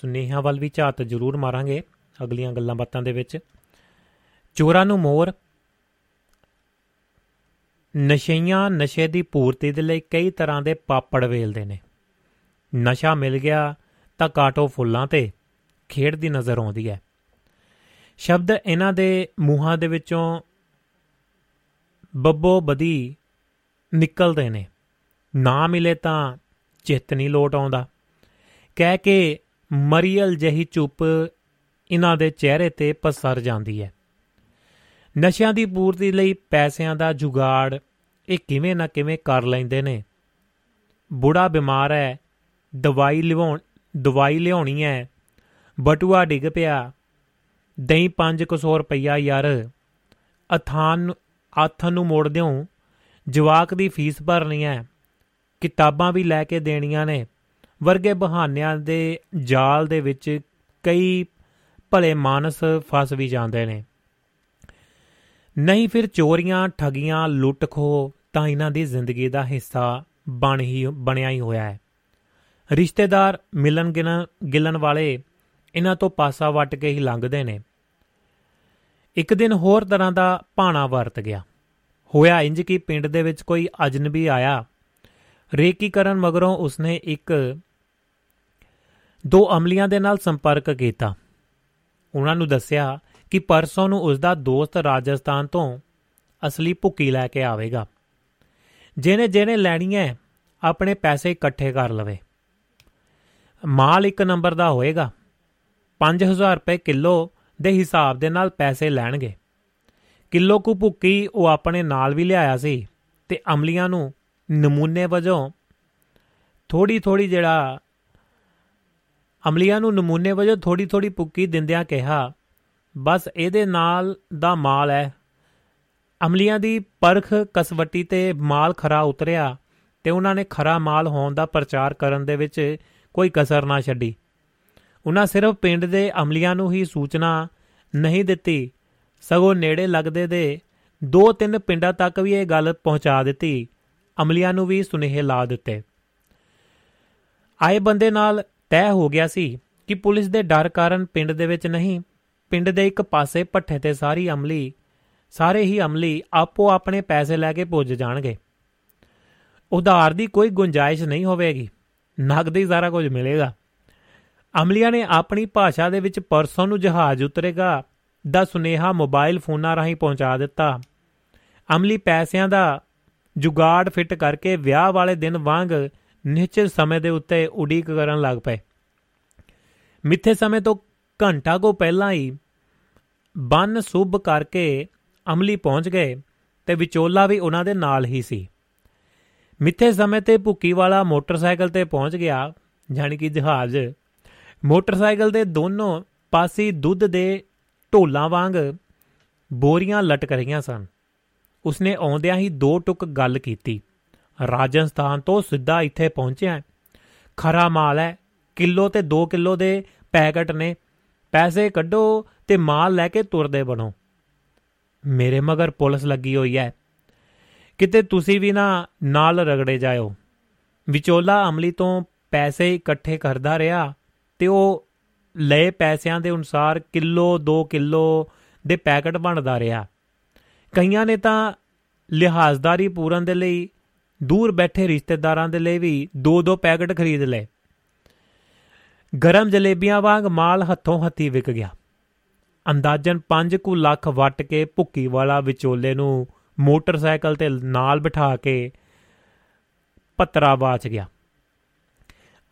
ਸੁਨੇਹਾ ਵੱਲ ਵੀ ਝਾਤ ਜ਼ਰੂਰ ਮਾਰਾਂਗੇ ਅਗਲੀਆਂ ਗੱਲਾਂ ਬਾਤਾਂ ਦੇ ਵਿੱਚ। ਚੋਰਾਂ ਨੂੰ ਮੋਰ। ਨਸ਼ਈਆਂ ਨਸ਼ੇ ਦੀ ਪੂਰਤੀ ਦੇ ਲਈ ਕਈ ਤਰ੍ਹਾਂ ਦੇ ਪਾਪੜ ਵੇਲਦੇ ਨੇ। ਨਸ਼ਾ ਮਿਲ ਗਿਆ ਤਾਂ ਕਾਟੋ ਫੁੱਲਾਂ ਤੇ ਖੇਡ ਦੀ ਨਜ਼ਰ ਆਉਂਦੀ ਹੈ। ਸ਼ਬਦ ਇਹਨਾਂ ਦੇ ਮੂੰਹਾਂ ਦੇ ਵਿੱਚੋਂ ਬੱਬੋ ਬਦੀ ਨਿਕਲਦੇ ਨੇ। ਨਾ ਮਿਲੇ ਤਾਂ ਚਿੱਤ ਨਹੀਂ ਲੋਟ ਆਉਂਦਾ। ਕਹਿ ਕੇ ਮਰੀਅਲ ਜਹੀ ਚੁੱਪ ਇਹਨਾਂ ਦੇ ਚਿਹਰੇ ਤੇ ਪਸਰ ਜਾਂਦੀ ਹੈ। ਨਸ਼ਿਆਂ ਦੀ ਪੂਰਤੀ ਲਈ ਪੈਸਿਆਂ ਦਾ ਜੁਗਾੜ ਇਹ ਕਿਵੇਂ ਨਾ ਕਿਵੇਂ ਕਰ ਲੈਂਦੇ ਨੇ। ਬੁੜਾ ਬਿਮਾਰ ਹੈ, ਦਵਾਈ ਲਿਵਾਉਣ ਦਵਾਈ ਲਿਆਉਣੀ ਹੈ, ਬਟੂਆ ਡਿੱਗ ਪਿਆ। ਦਹੀਂ 500 ਰੁਪਈਆ ਯਾਰ, ਅਥਾਨ ਆਥਨ ਨੂੰ ਮੋੜ ਦਿਓ ਜਵਾਕ ਦੀ ਫੀਸ ਭਰਨੀ ਹੈ, ਕਿਤਾਬਾਂ ਵੀ ਲੈ ਕੇ ਦੇਣੀਆਂ ਨੇ। ਵਰਗੇ ਬਹਾਨਿਆਂ ਦੇ ਜਾਲ ਦੇ ਵਿੱਚ ਕਈ ਭਲੇ ਮਾਨਸ ਫਸ ਵੀ ਜਾਂਦੇ ਨੇ। ਨਹੀਂ ਫਿਰ ਚੋਰੀਆਂ, ਠਗੀਆਂ, ਲੁੱਟ ਖੋ ਤਾਂ ਇਹਨਾਂ ਦੀ ਜ਼ਿੰਦਗੀ ਦਾ ਹਿੱਸਾ ਬਣ ਹੀ, ਬਣਿਆ ਹੀ ਹੋਇਆ ਹੈ। ਰਿਸ਼ਤੇਦਾਰ ਮਿਲਣ ਗਿਲਣ ਗਿਲਣ ਵਾਲੇ ਇਹਨਾਂ ਤੋਂ ਪਾਸਾ ਵੱਟ ਕੇ ਹੀ ਲੰਘਦੇ ਨੇ। ਇੱਕ ਦਿਨ ਹੋਰ ਤਰ੍ਹਾਂ ਦਾ ਭਾਣਾ ਵਰਤ ਗਿਆ। ਹੋਇਆ ਇੰਜ ਕਿ ਪਿੰਡ ਦੇ ਵਿੱਚ ਕੋਈ ਅਜਨਬੀ ਆਇਆ। ਰੇਕੀ ਕਰਨ ਮਗਰੋਂ ਉਸਨੇ ਇੱਕ ਦੋ ਅਮਲੀਆਂ ਦੇ ਨਾਲ ਸੰਪਰਕ ਕੀਤਾ। ਉਹਨਾਂ ਨੂੰ ਦੱਸਿਆ ਕਿ ਪਰਸੋਂ ਨੂੰ ਉਸ ਦਾ ਦੋਸਤ ਰਾਜਸਥਾਨ ਤੋਂ ਅਸਲੀ ਭੁੱਕੀ ਲੈ ਕੇ ਆਵੇਗਾ। ਜਿਹਨੇ ਜਿਹਨੇ ਲੈਣੀ ਹੈ, ਆਪਣੇ ਪੈਸੇ ਇਕੱਠੇ ਕਰ ਲਵੇ। ਮਾਲ ਇੱਕ ਨੰਬਰ ਦਾ ਹੋਏਗਾ। 5000 ਰੁਪਏ ਕਿਲੋ ਦੇ ਹਿਸਾਬ ਦੇ ਨਾਲ ਪੈਸੇ ਲੈਣਗੇ। ਕਿਲੋ ਕੁ ਭੁੱਕੀ ਉਹ ਆਪਣੇ ਨਾਲ ਵੀ ਲਿਆਇਆ ਸੀ ਤੇ ਅਮਲੀਆਂ ਨੂੰ ਨਮੂਨੇ ਵਜੋਂ ਥੋੜੀ ਥੋੜੀ ਜਿਹੜਾ ਅਮਲੀਆਂ ਨੂੰ ਨਮੂਨੇ ਵਜੋਂ ਥੋੜੀ ਥੋੜੀ ਭੁੱਕੀ ਦਿੰਦਿਆਂ ਕਿਹਾ, ਬਸ ਇਹਦੇ ਨਾਲ ਦਾ ਮਾਲ ਹੈ ਅਮਲੀਆਂ ਦੀ ਪਰਖ ਕਸਵੱਟੀ ਤੇ ਮਾਲ ਖਰਾ ਉਤਰਿਆ ਤੇ ਉਹਨਾਂ ਨੇ ਖਰਾ ਮਾਲ ਹੋਣ ਦਾ ਪ੍ਰਚਾਰ ਕਰਨ ਦੇ ਵਿੱਚ ਕੋਈ ਕਸਰ ਨਾ ਛੱਡੀ। ਉਹਨਾਂ ਸਿਰਫ ਪਿੰਡ ਦੇ ਅਮਲੀਆਂ ਨੂੰ ਹੀ ਸੂਚਨਾ ਨਹੀਂ ਦਿੱਤੀ, ਸਗੋਂ ਨੇੜੇ ਲੱਗਦੇ ਦੇ ਦੋ ਤਿੰਨ ਪਿੰਡਾਂ ਤੱਕ ਵੀ ਇਹ ਗੱਲ ਪਹੁੰਚਾ ਦਿੱਤੀ। ਅਮਲੀਆਂ ਨੂੰ ਵੀ ਸੁਨੇਹੇ ਲਾ ਦਿੱਤੇ। ਆਏ ਬੰਦੇ ਨਾਲ ਤੈਅ ਹੋ ਗਿਆ ਸੀ ਕਿ ਪੁਲਿਸ ਦੇ ਡਰ ਕਾਰਨ ਪਿੰਡ ਦੇ ਵਿੱਚ ਨਹੀਂ, ਪਿੰਡ ਦੇ ਇੱਕ ਪਾਸੇ ਪੱਠੇ ਤੇ ਸਾਰੀ ਅਮਲੀ, ਸਾਰੇ ਹੀ ਅਮਲੀ ਆਪੋ ਆਪਣੇ ਪੈਸੇ ਲੈ ਕੇ ਪੁੱਜ ਜਾਣਗੇ। ਉਧਾਰ ਦੀ ਕੋਈ ਗੁੰਜਾਇਸ਼ ਨਹੀਂ ਹੋਵੇਗੀ। ਨਗਦੀ ਸਾਰਾ ਕੁਝ ਮਿਲੇਗਾ। ਅਮਲੀਆਂ ਨੇ ਆਪਣੀ ਭਾਸ਼ਾ ਦੇ ਵਿੱਚ ਪਰਸੋਂ ਨੂੰ ਜਹਾਜ਼ ਉਤਰੇਗਾ ਦਾ ਸੁਨੇਹਾ ਮੋਬਾਈਲ ਫੋਨਾਂ ਰਾਹੀਂ ਪਹੁੰਚਾ ਦਿੱਤਾ। ਅਮਲੀ ਪੈਸਿਆਂ ਦਾ ਜੁਗਾੜ ਫਿੱਟ ਕਰਕੇ ਵਿਆਹ ਵਾਲੇ ਦਿਨ ਵਾਂਗ ਨਿਸ਼ਚਿਤ ਸਮੇਂ ਦੇ ਉੱਤੇ ਉਡੀਕ ਕਰਨ ਲੱਗ ਪਏ। ਮਿੱਥੇ ਸਮੇਂ ਤੋਂ ਘੰਟਾ ਕੋ ਪਹਿਲਾਂ ਹੀ ਬੰਨ ਸੁਭ ਕਰਕੇ ਅਮਲੀ ਪਹੁੰਚ ਗਏ ਤੇ ਵਿਚੋਲਾ ਵੀ ਉਹਨਾਂ ਦੇ ਨਾਲ ਹੀ ਸੀ। ਮਿੱਥੇ ਸਮੇਂ ਤੇ ਭੁੱਕੀ ਵਾਲਾ ਮੋਟਰਸਾਈਕਲ ਤੇ ਪਹੁੰਚ ਗਿਆ ਜਾਨੀ ਕਿ ਜਹਾਜ਼। ਮੋਟਰਸਾਈਕਲ ਦੇ ਦੋਨੋਂ ਪਾਸੇ ਦੁੱਧ ਦੇ ਢੋਲਾਂ ਵਾਂਗ ਬੋਰੀਆਂ ਲਟਕ ਰਹੀਆਂ ਸਨ। ਉਸਨੇ ਆਉਂਦਿਆਂ ਹੀ ਦੋ ਟੁਕ ਗੱਲ ਕੀਤੀ। ਰਾਜਸਥਾਨ ਤੋਂ ਸਿੱਧਾ ਇੱਥੇ ਪਹੁੰਚਿਆ ਖਰਾ ਮਾਲ ਹੈ। ਕਿਲੋ ਤੇ 2 ਕਿਲੋ ਦੇ ਪੈਕਟ ਨੇ। ਪੈਸੇ ਕੱਢੋ ਤੇ ਮਾਲ ਲੈ ਕੇ ਤੁਰਦੇ ਬਣੋ। ਮੇਰੇ ਮਗਰ ਪੁਲਿਸ ਲੱਗੀ ਹੋਈ ਹੈ। ਕਿਤੇ ਤੁਸੀਂ ਵੀ ਨਾ ਨਾਲ ਰਗੜੇ ਜਾਇਓ। ਵਿਚੋਲਾ ਅਮਲੀ ਤੋਂ ਪੈਸੇ ਇਕੱਠੇ ਕਰਦਾ ਰਿਹਾ ਤੇ ਉਹ ਲਏ ਪੈਸਿਆਂ ਦੇ ਅਨੁਸਾਰ ਕਿਲੋ 2 ਕਿਲੋ ਦੇ ਪੈਕਟ ਬਣਦਾ ਰਿਹਾ। ਕਈਆਂ ਨੇ ਤਾਂ ਲਿਹਾਜ਼ਦਾਰੀ ਪੂਰਨ ਦੇ ਲਈ ਦੂਰ ਬੈਠੇ ਰਿਸ਼ਤੇਦਾਰਾਂ ਦੇ ਲਈ ਵੀ ਦੋ ਦੋ ਪੈਕਟ ਖਰੀਦ ਲਏ। ਗਰਮ ਜਲੇਬੀਆਂ ਵਾਂਗ ਮਾਲ ਹੱਥੋਂ ਹੱਥੀ ਵਿਕ ਗਿਆ। ਅੰਦਾਜ਼ਨ 5 ਕੁ ਲੱਖ ਵਟ ਕੇ ਭੁੱਕੀ ਵਾਲਾ ਵਿਚੋਲੇ ਨੂੰ ਮੋਟਰਸਾਈਕਲ ਤੇ ਨਾਲ ਬਿਠਾ ਕੇ ਪਤਰਾ ਬਾਚ ਗਿਆ।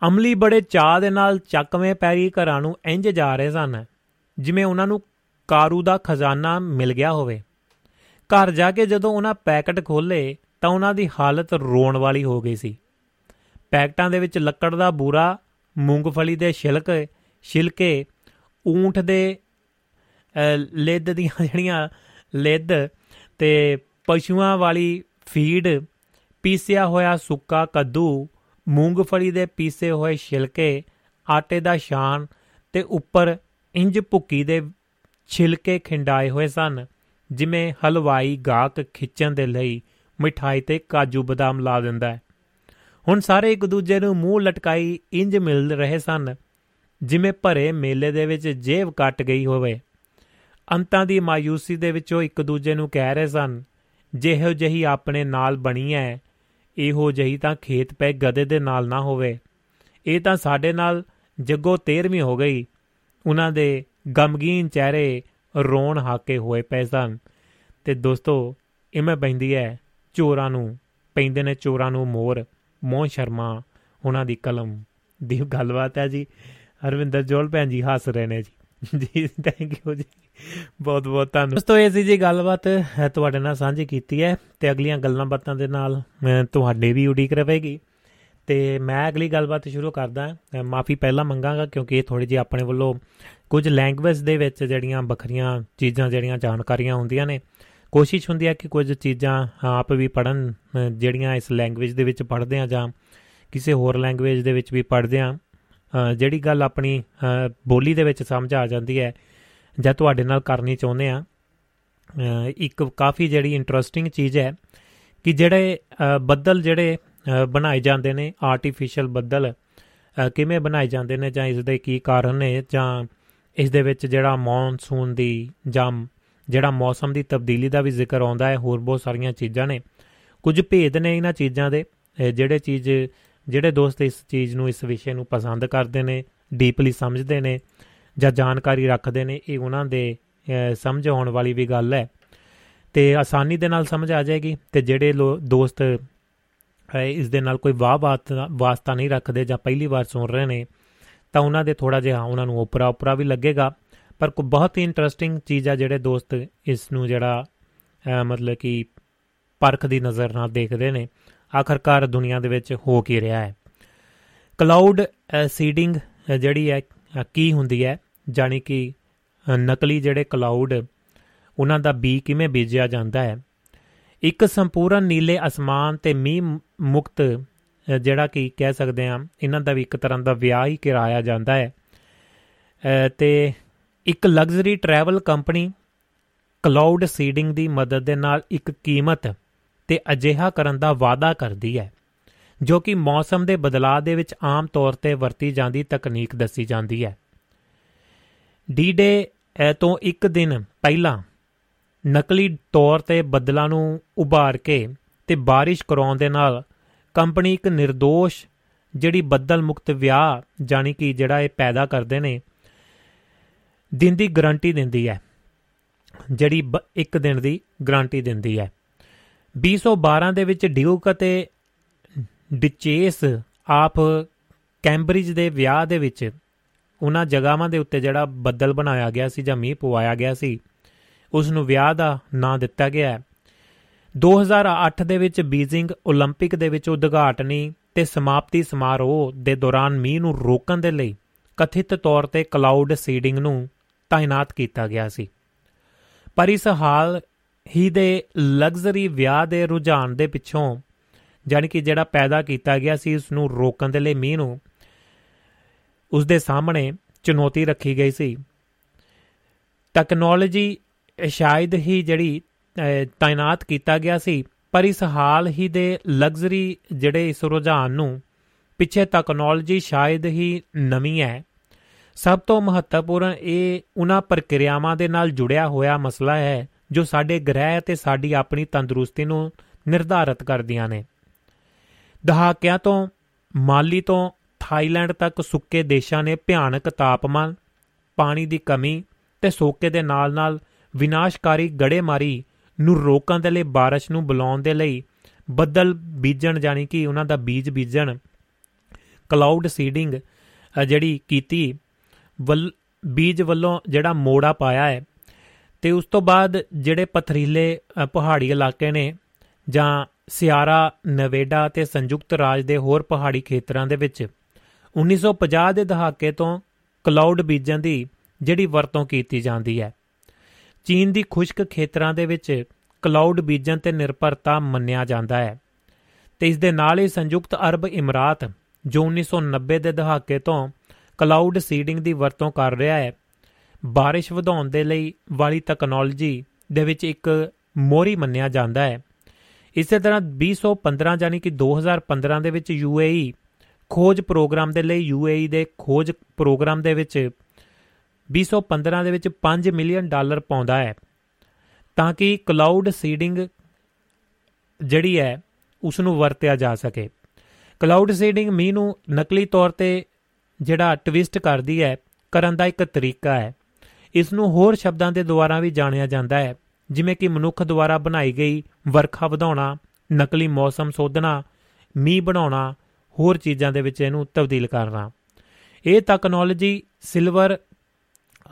ਅਮਲੀ ਬੜੇ ਚਾਹ ਦੇ ਨਾਲ ਚੱਕਵੇਂ ਪੈਰੀ ਘਰਾਂ ਨੂੰ ਇੰਜ ਜਾ ਰਹੇ ਸਨ, ਜਿਵੇਂ ਉਹਨਾਂ ਨੂੰ ਕਾਰੂ ਦਾ ਖਜ਼ਾਨਾ ਮਿਲ ਗਿਆ ਹੋਵੇ। ਘਰ ਜਾ ਕੇ ਜਦੋਂ ਉਹਨਾਂ ਪੈਕਟ ਖੋਲੇ ਤਾਂ ਉਹਨਾਂ ਦੀ ਹਾਲਤ ਰੋਣ ਵਾਲੀ ਹੋ ਗਈ ਸੀ। ਪੈਕਟਾਂ ਦੇ ਵਿੱਚ ਲੱਕੜ ਦਾ ਬੂਰਾ, ਮੂੰਗਫਲੀ ਦੇ ਛਿਲਕ, ਛਿਲਕੇ, ਊਂਠ ਦੇ ਲਿੱਦ ਦੀਆਂ ਜਿਹੜੀਆਂ ਲਿੱਦ ਤੇ ਪਸ਼ੂਆਂ ਵਾਲੀ ਫੀਡ, ਪੀਸਿਆ ਹੋਇਆ ਸੁੱਕਾ ਕੱਦੂ, ਮੂੰਗਫਲੀ ਦੇ ਪੀਸੇ ਹੋਏ ਛਿਲਕੇ, ਆਟੇ ਦਾ ਸ਼ਾਨ ਤੇ ਉੱਪਰ ਇੰਜ ਭੁੱਕੀ ਦੇ ਛਿਲਕੇ ਖਿੰਡਾਏ ਹੋਏ ਸਨ, ਜਿਵੇਂ ਹਲਵਾਈ ਗਾਹਕ ਖਿੱਚਣ ਦੇ ਲਈ ਮਿਠਾਈ ਤੇ ਕਾਜੂ ਬਦਾਮ ਲਾ ਦਿੰਦਾ ਹੈ। ਹੁਣ ਸਾਰੇ ਇੱਕ ਦੂਜੇ ਨੂੰ ਮੂੰਹ ਲਟਕਾਈ ਇੰਜ ਮਿਲ ਰਹੇ ਸਨ, ਜਿਵੇਂ ਭਰੇ ਮੇਲੇ ਦੇ ਵਿੱਚ ਜੇਬ ਕੱਟ ਗਈ ਹੋਵੇ। ਅੰਤਾਂ ਦੀ ਮਾਇੂਸੀ ਦੇ ਵਿੱਚੋਂ ਇੱਕ ਦੂਜੇ ਨੂੰ ਕਹਿ ਰਹੇ ਸਨ, ਜਿਹੋ ਜਹੀ ਆਪਣੇ ਨਾਲ ਬਣੀ ਹੈ ਇਹੋ ਜਹੀ ਤਾਂ ਖੇਤ ਪੈ ਗਦੇ ਦੇ ਨਾਲ ਨਾ ਹੋਵੇ। ਇਹ ਤਾਂ ਸਾਡੇ ਨਾਲ ਜੱਗੋ 13ਵੀਂ ਹੋ ਗਈ। ਉਹਨਾਂ ਦੇ ਗਮਗੀਨ ਚਿਹਰੇ ਰੋਣ ਹਾਕੇ ਹੋਏ ਪਏ ਸਨ। ਤੇ ਦੋਸਤੋ ਇਵੇਂ ਪੈਂਦੀ ਹੈ ਚੋਰਾਂ ਨੂੰ, ਪੈਂਦੇ ਨੇ ਚੋਰਾਂ ਨੂੰ ਮੋਰ, ਮੋਹ ਸ਼ਰਮਾ, ਉਹਨਾਂ ਦੀ ਕਲਮ ਦੀ ਗੱਲਬਾਤ ਹੈ ਜੀ। ਹਰਵਿੰਦਰ ਜੋਲ ਭੈਣ ਜੀ ਹੱਸ ਰਹੇ ਨੇ ਜੀ। ਜੀ ਥੈਂਕ ਯੂ ਜੀ। ਬਹੁਤ ਬਹੁਤ ਧੰਨਵਾਦ। ਦੋਸਤੋ, ਇਹ ਸੀ ਜੀ ਗੱਲਬਾਤ ਤੁਹਾਡੇ ਨਾਲ ਸਾਂਝੀ ਕੀਤੀ ਹੈ ਤੇ ਅਗਲੀਆਂ ਗੱਲਾਂ ਬਾਤਾਂ ਦੇ ਨਾਲ ਤੁਹਾਡੇ ਵੀ ਉਡੀਕ ਰਹੇਗੀ। ਤੇ ਮੈਂ ਅਗਲੀ ਗੱਲਬਾਤ ਸ਼ੁਰੂ ਕਰਦਾ ਮਾਫੀ ਪਹਿਲਾਂ ਮੰਗਾਂਗਾ ਕਿਉਂਕਿ ਇਹ ਥੋੜੀ ਜਿਹੀ ਆਪਣੇ ਵੱਲੋਂ ਕੁਝ ਲੈਂਗੁਏਜ ਦੇ ਵਿੱਚ ਜਿਹੜੀਆਂ ਵੱਖਰੀਆਂ ਚੀਜ਼ਾਂ, ਜਿਹੜੀਆਂ ਜਾਣਕਾਰੀਆਂ ਹੁੰਦੀਆਂ ਨੇ ਕੋਸ਼ਿਸ਼ ਹੁੰਦੀ ਹੈ ਕਿ ਕੁਝ ਚੀਜ਼ਾਂ ਆਪ ਵੀ ਪੜਨ ਜਿਹੜੀਆਂ ਇਸ ਲੈਂਗੁਏਜ ਦੇ ਵਿੱਚ ਪੜ੍ਹਦੇ ਆ ਜਾਂ ਕਿਸੇ ਹੋਰ ਲੈਂਗੁਏਜ ਦੇ ਵਿੱਚ ਵੀ ਪੜ੍ਹਦੇ ਆ ਜਿਹੜੀ ਗੱਲ ਆਪਣੀ ਬੋਲੀ ਦੇ ਵਿੱਚ ਸਮਝ ਆ ਜਾਂਦੀ ਹੈ, ਜਾਂ ਤੁਹਾਡੇ ਨਾਲ ਕਰਨੀ ਚਾਹੁੰਦੇ ਆ ਇੱਕ ਕਾਫੀ ਜਿਹੜੀ ਇੰਟਰਸਟਿੰਗ ਚੀਜ਼ ਹੈ ਕਿ ਜਿਹੜੇ ਬੱਦਲ ਜਿਹੜੇ ਬਣਾਏ ਜਾਂਦੇ ਨੇ ਆਰਟੀਫੀਸ਼ੀਅਲ ਬੱਦਲ ਕਿਵੇਂ ਬਣਾਏ ਜਾਂਦੇ ਨੇ ਜਾਂ ਇਸ ਦੇ ਕੀ ਕਾਰਨ ਨੇ ਜਾਂ ਇਸ ਦੇ ਵਿੱਚ ਜਿਹੜਾ ਮੌਨਸੂਨ ਦੀ ਜਾਂ ਜਿਹੜਾ ਮੌਸਮ ਦੀ ਤਬਦੀਲੀ ਦਾ ਵੀ ਜ਼ਿਕਰ ਆਉਂਦਾ ਹੈ, ਹੋਰ ਬਹੁਤ ਸਾਰੀਆਂ ਚੀਜ਼ਾਂ ਨੇ। ਕੁਝ ਭੇਦ ਨੇ ਇਹਨਾਂ ਚੀਜ਼ਾਂ ਦੇ ਜਿਹੜੇ ਚੀਜ਼, ਜਿਹੜੇ ਦੋਸਤ ਇਸ ਚੀਜ਼ ਨੂੰ, ਇਸ ਵਿਸ਼ੇ ਨੂੰ ਪਸੰਦ ਕਰਦੇ ਨੇ, ਡੀਪਲੀ ਸਮਝਦੇ ਨੇ ਜਾਂ ਜਾਣਕਾਰੀ ਰੱਖਦੇ ਨੇ, ਇਹ ਉਹਨਾਂ ਦੇ ਸਮਝ ਆਉਣ ਵਾਲੀ ਵੀ ਗੱਲ ਹੈ। ਤੇ ਆਸਾਨੀ ਦੇ ਨਾਲ ਸਮਝ ਆ ਜਾਏਗੀ ਤੇ ਜਿਹੜੇ ਦੋਸਤ ਇਸ ਦੇ ਨਾਲ ਕੋਈ ਵਾਹ ਵਾਸਤਾ ਨਹੀਂ ਰੱਖਦੇ ਜਾਂ ਪਹਿਲੀ ਵਾਰ ਸੁਣ ਰਹੇ ਨੇ, ਤਾਂ ਉਹਨਾਂ ਦੇ ਥੋੜਾ ਜਿਹਾ ਉਹਨਾਂ ਨੂੰ ਉਪਰਾ ਉਪਰਾ ਵੀ ਲੱਗੇਗਾ। ਪਰ ਕੋ ਬਹੁਤ ਹੀ ਇੰਟਰਸਟਿੰਗ ਚੀਜ਼ ਆ ਜਿਹੜੇ ਦੋਸਤ ਇਸ ਨੂੰ ਜਿਹੜਾ ਮਤਲਬ ਕਿ ਪਰਖ ਦੀ ਨਜ਼ਰ ਨਾਲ ਦੇਖਦੇ ਨੇ, ਆਖਰਕਾਰ ਦੁਨੀਆ ਦੇ ਵਿੱਚ ਹੋ ਕੀ ਰਿਹਾ ਹੈ। ਕਲਾਉਡ ਸੀਡਿੰਗ ਜਿਹੜੀ ਹੈ ਕੀ ਹੁੰਦੀ ਹੈ ਜਾਨੀ ਕਿ ਨਕਲੀ ਜਿਹੜੇ ਕਲਾਉਡ ਉਹਨਾਂ ਦਾ ਬੀ ਕਿਵੇਂ ਬੀਜਿਆ ਜਾਂਦਾ ਹੈ। ਇੱਕ ਸੰਪੂਰਨ ਨੀਲੇ ਅਸਮਾਨ ਤੇ ਮੀਂਹ ਮੁਕਤ ਜਿਹੜਾ ਕਿ ਕਹਿ ਸਕਦੇ ਆ ਇਹਨਾਂ ਦਾ ਵੀ ਇੱਕ ਤਰ੍ਹਾਂ ਦਾ ਵਿਆਹ ਹੀ ਕਰਾਇਆ ਜਾਂਦਾ ਹੈ। ਤੇ ਇੱਕ luxury travel company cloud seeding ਦੀ ਮਦਦ ਦੇ ਨਾਲ ਇੱਕ ਕੀਮਤ ਤੇ ਅਜਿਹਾ ਕਰਨ ਦਾ ਵਾਅਦਾ ਕਰਦੀ ਹੈ, ਜੋ ਕਿ ਮੌਸਮ ਦੇ ਬਦਲਾਅ ਦੇ ਵਿੱਚ ਆਮ ਤੌਰ ਤੇ ਵਰਤੀ ਜਾਂਦੀ ਤਕਨੀਕ ਦੱਸੀ ਜਾਂਦੀ ਹੈ। ਡੀ-ਡੇ ਤੋਂ ਇੱਕ ਦਿਨ ਪਹਿਲਾਂ ਨਕਲੀ ਤੌਰ ਤੇ ਬੱਦਲਾਂ ਨੂੰ ਉਭਾਰ ਕੇ ਤੇ ਬਾਰਿਸ਼ ਕਰਾਉਣ ਦੇ ਨਾਲ ਕੰਪਨੀ ਇੱਕ નિર્ਦੋਸ਼ ਜਿਹੜੀ ਬੱਦਲ ਮੁਕਤ ਵਿਆਹ ਜਾਨੀ ਕਿ ਜਿਹੜਾ ਇਹ ਪੈਦਾ ਕਰਦੇ ਨੇ ਦਿਨ ਦੀ ਗਾਰੰਟੀ ਦਿੰਦੀ ਹੈ ਜਿਹੜੀ ਇੱਕ ਦਿਨ ਦੀ ਗਾਰੰਟੀ ਦਿੰਦੀ ਹੈ 2012 ਦੇ ਵਿੱਚ ਡਿਊਕ ਅਤੇ ਡਿਚੇਸ ਆਪ ਕੈਂਬਰਿਜ ਦੇ ਵਿਆਹ ਦੇ ਵਿੱਚ ਉਹਨਾਂ ਜਗ੍ਹਾਵਾਂ ਦੇ ਉੱਤੇ ਜਿਹੜਾ ਬੱਦਲ ਬਣਾਇਆ ਗਿਆ ਸੀ ਜਾਂ ਮੀਂਹ ਪਵਾਇਆ ਗਿਆ ਸੀ ਉਸ ਨੂੰ ਵਿਆਹ ਦਾ ਨਾਂ ਦਿੱਤਾ ਗਿਆ ਹੈ 2008 ਦੇ ਵਿੱਚ ਬੀਜ਼ਿੰਗ 올림픽 ਦੇ ਵਿੱਚ ਉਦਘਾਟਨੀ ਤੇ ਸਮਾਪਤੀ ਸਮਾਰੋਹ ਦੇ ਦੌਰਾਨ ਮੀਂਹ ਨੂੰ ਰੋਕਣ ਦੇ ਲਈ ਕਥਿਤ ਤੌਰ ਤੇ ਕਲਾਉਡ ਸੀਡਿੰਗ ਨੂੰ ਤਾਇਨਾਤ ਕੀਤਾ ਗਿਆ ਸੀ। ਪਰ ਇਸ ਹਾਲ ਹੀ ਦੇ ਲਗਜ਼ਰੀ ਵਿਆਹ ਦੇ ਰੁਝਾਨ ਦੇ ਪਿੱਛੋਂ ਜਾਨੀ ਕਿ ਜਿਹੜਾ ਪੈਦਾ ਕੀਤਾ ਗਿਆ ਸੀ ਉਸ ਨੂੰ ਰੋਕਣ ਦੇ ਲਈ ਮੀਂਹ ਨੂੰ ਉਸ ਦੇ ਸਾਹਮਣੇ ਚੁਣੌਤੀ ਰੱਖੀ ਗਈ ਸੀ। ਟੈਕਨੋਲੋਜੀ ਸ਼ਾਇਦ ਹੀ ਜਿਹੜੀ ਤਾਇਨਾਤ ਕੀਤਾ ਗਿਆ ਸੀ, ਪਰ ਇਸ ਹਾਲ ਹੀ ਦੇ ਲਗਜ਼ਰੀ ਜਿਹੜੇ ਇਸ ਰੁਝਾਨ ਨੂੰ ਪਿੱਛੇ ਟੈਕਨੋਲੋਜੀ ਸ਼ਾਇਦ ਹੀ ਨਵੀਂ ਹੈ। ਸਭ ਤੋਂ ਮਹੱਤਵਪੂਰਨ ਇਹ ਉਹਨਾਂ ਪ੍ਰਕਿਰਿਆਵਾਂ ਦੇ ਨਾਲ ਜੁੜਿਆ ਹੋਇਆ ਮਸਲਾ ਹੈ ਜੋ ਸਾਡੇ ਗ੍ਰਹਿ ਤੇ ਸਾਡੀ ਆਪਣੀ ਤੰਦਰੁਸਤੀ ਨੂੰ ਨਿਰਧਾਰਤ ਕਰਦੀਆਂ ਨੇ ਦਹਾਕਿਆਂ ਤੋਂ ਮਾਲੀ ਤੋਂ ਥਾਈਲੈਂਡ ਤੱਕ ਸੁੱਕੇ ਦੇਸ਼ਾਂ ਨੇ ਭਿਆਨਕ ਤਾਪਮਾਨ ਪਾਣੀ ਦੀ ਕਮੀ ਤੇ ਸੋਕੇ ਦੇ ਨਾਲ-ਨਾਲ ਵਿਨਾਸ਼ਕਾਰੀ ਗੜੇਮਾਰੀ ਨੂੰ ਰੋਕਣ ਦੇ ਲਈ بارش ਨੂੰ ਬੁਲਾਉਣ ਦੇ ਲਈ ਬੱਦਲ ਬੀਜਣ ਜਾਨੀ ਕਿ ਉਹਨਾਂ ਦਾ ਬੀਜ ਬੀਜਣ ਕਲਾਉਡ ਸੀਡਿੰਗ ਜਿਹੜੀ ਕੀਤੀ ਬੀਜ ਵੱਲੋਂ ਜਿਹੜਾ ਮੋੜਾ ਪਾਇਆ ਹੈ, ਤੇ ਉਸ ਤੋਂ ਬਾਅਦ ਜਿਹੜੇ ਪਥਰੀਲੇ ਪਹਾੜੀ ਇਲਾਕੇ ਨੇ, ਜਾਂ ਸਿਆਰਾ, ਨਵੇਡਾ ਤੇ ਸੰਯੁਕਤ ਰਾਜ ਦੇ ਹੋਰ ਪਹਾੜੀ ਖੇਤਰਾਂ ਦੇ ਵਿੱਚ 1950 ਦੇ ਦਹਾਕੇ ਤੋਂ ਕਲਾਉਡ ਬੀਜਣ ਦੀ ਜਿਹੜੀ ਵਰਤੋਂ ਕੀਤੀ ਜਾਂਦੀ ਹੈ। ਚੀਨ ਦੀ ਖੁਸ਼ਕ ਖੇਤਰਾਂ ਦੇ ਵਿੱਚ ਕਲਾਉਡ ਬੀਜਣ ਤੇ ਨਿਰਭਰਤਾ ਮੰਨਿਆ ਜਾਂਦਾ ਹੈ। ਤੇ ਇਸ ਦੇ ਨਾਲ ਹੀ ਸੰਯੁਕਤ ਅਰਬ ਇਮਰਾਤ ਜੋ 1990 ਦੇ ਦਹਾਕੇ ਤੋਂ ਕਲਾਉਡ ਸੀਡਿੰਗ ਦੀ ਵਰਤੋਂ ਕਰ ਰਿਹਾ ਹੈ। ਬਾਰਿਸ਼ ਵਧਾਉਣ ਦੇ ਲਈ ਵਾਲੀ ਟੈਕਨੋਲੋਜੀ ਦੇ ਵਿੱਚ ਇੱਕ ਮੋਰੀ ਮੰਨਿਆ ਜਾਂਦਾ ਹੈ। ਇਸੇ ਤਰ੍ਹਾਂ 2015 ਯਾਨੀ ਕਿ 2015 ਦੇ ਵਿੱਚ UAE ਖੋਜ ਪ੍ਰੋਗਰਾਮ ਦੇ ਲਈ UAE ਦੇ ਖੋਜ ਪ੍ਰੋਗਰਾਮ ਦੇ ਵਿੱਚ 2015 ਦੇ ਵਿੱਚ 5 ਮਿਲੀਅਨ ਡਾਲਰ ਪਾਉਂਦਾ ਹੈ। ਤਾਂ ਕਿ ਕਲਾਉਡ ਸੀਡਿੰਗ ਜਿਹੜੀ ਹੈ ਉਸ ਨੂੰ ਵਰਤਿਆ ਜਾ ਸਕੇ। ਕਲਾਉਡ ਸੀਡਿੰਗ ਮੀ ਨੂੰ ਨਕਲੀ ਤੌਰ ਤੇ ਜਿਹੜਾ ਟਵਿਸਟ ਕਰਦੀ ਹੈ, ਕਰਨ ਦਾ ਇੱਕ ਤਰੀਕਾ ਹੈ। ਇਸ ਨੂੰ ਹੋਰ ਸ਼ਬਦਾਂ ਦੇ ਦੁਆਰਾ ਵੀ ਜਾਣਿਆ ਜਾਂਦਾ ਹੈ। ਜਿਵੇਂ ਕਿ ਮਨੁੱਖ ਦੁਆਰਾ ਬਣਾਈ ਗਈ ਵਰਖਾ ਵਧਾਉਣਾ, ਨਕਲੀ ਮੌਸਮ ਸੋਧਣਾ, ਮੀਂਹ ਬਣਾਉਣਾ, ਹੋਰ ਚੀਜ਼ਾਂ ਦੇ ਵਿੱਚ ਇਹਨੂੰ ਤਬਦੀਲ ਕਰਨਾ। ਇਹ ਟੈਕਨੋਲੋਜੀ ਸਿਲਵਰ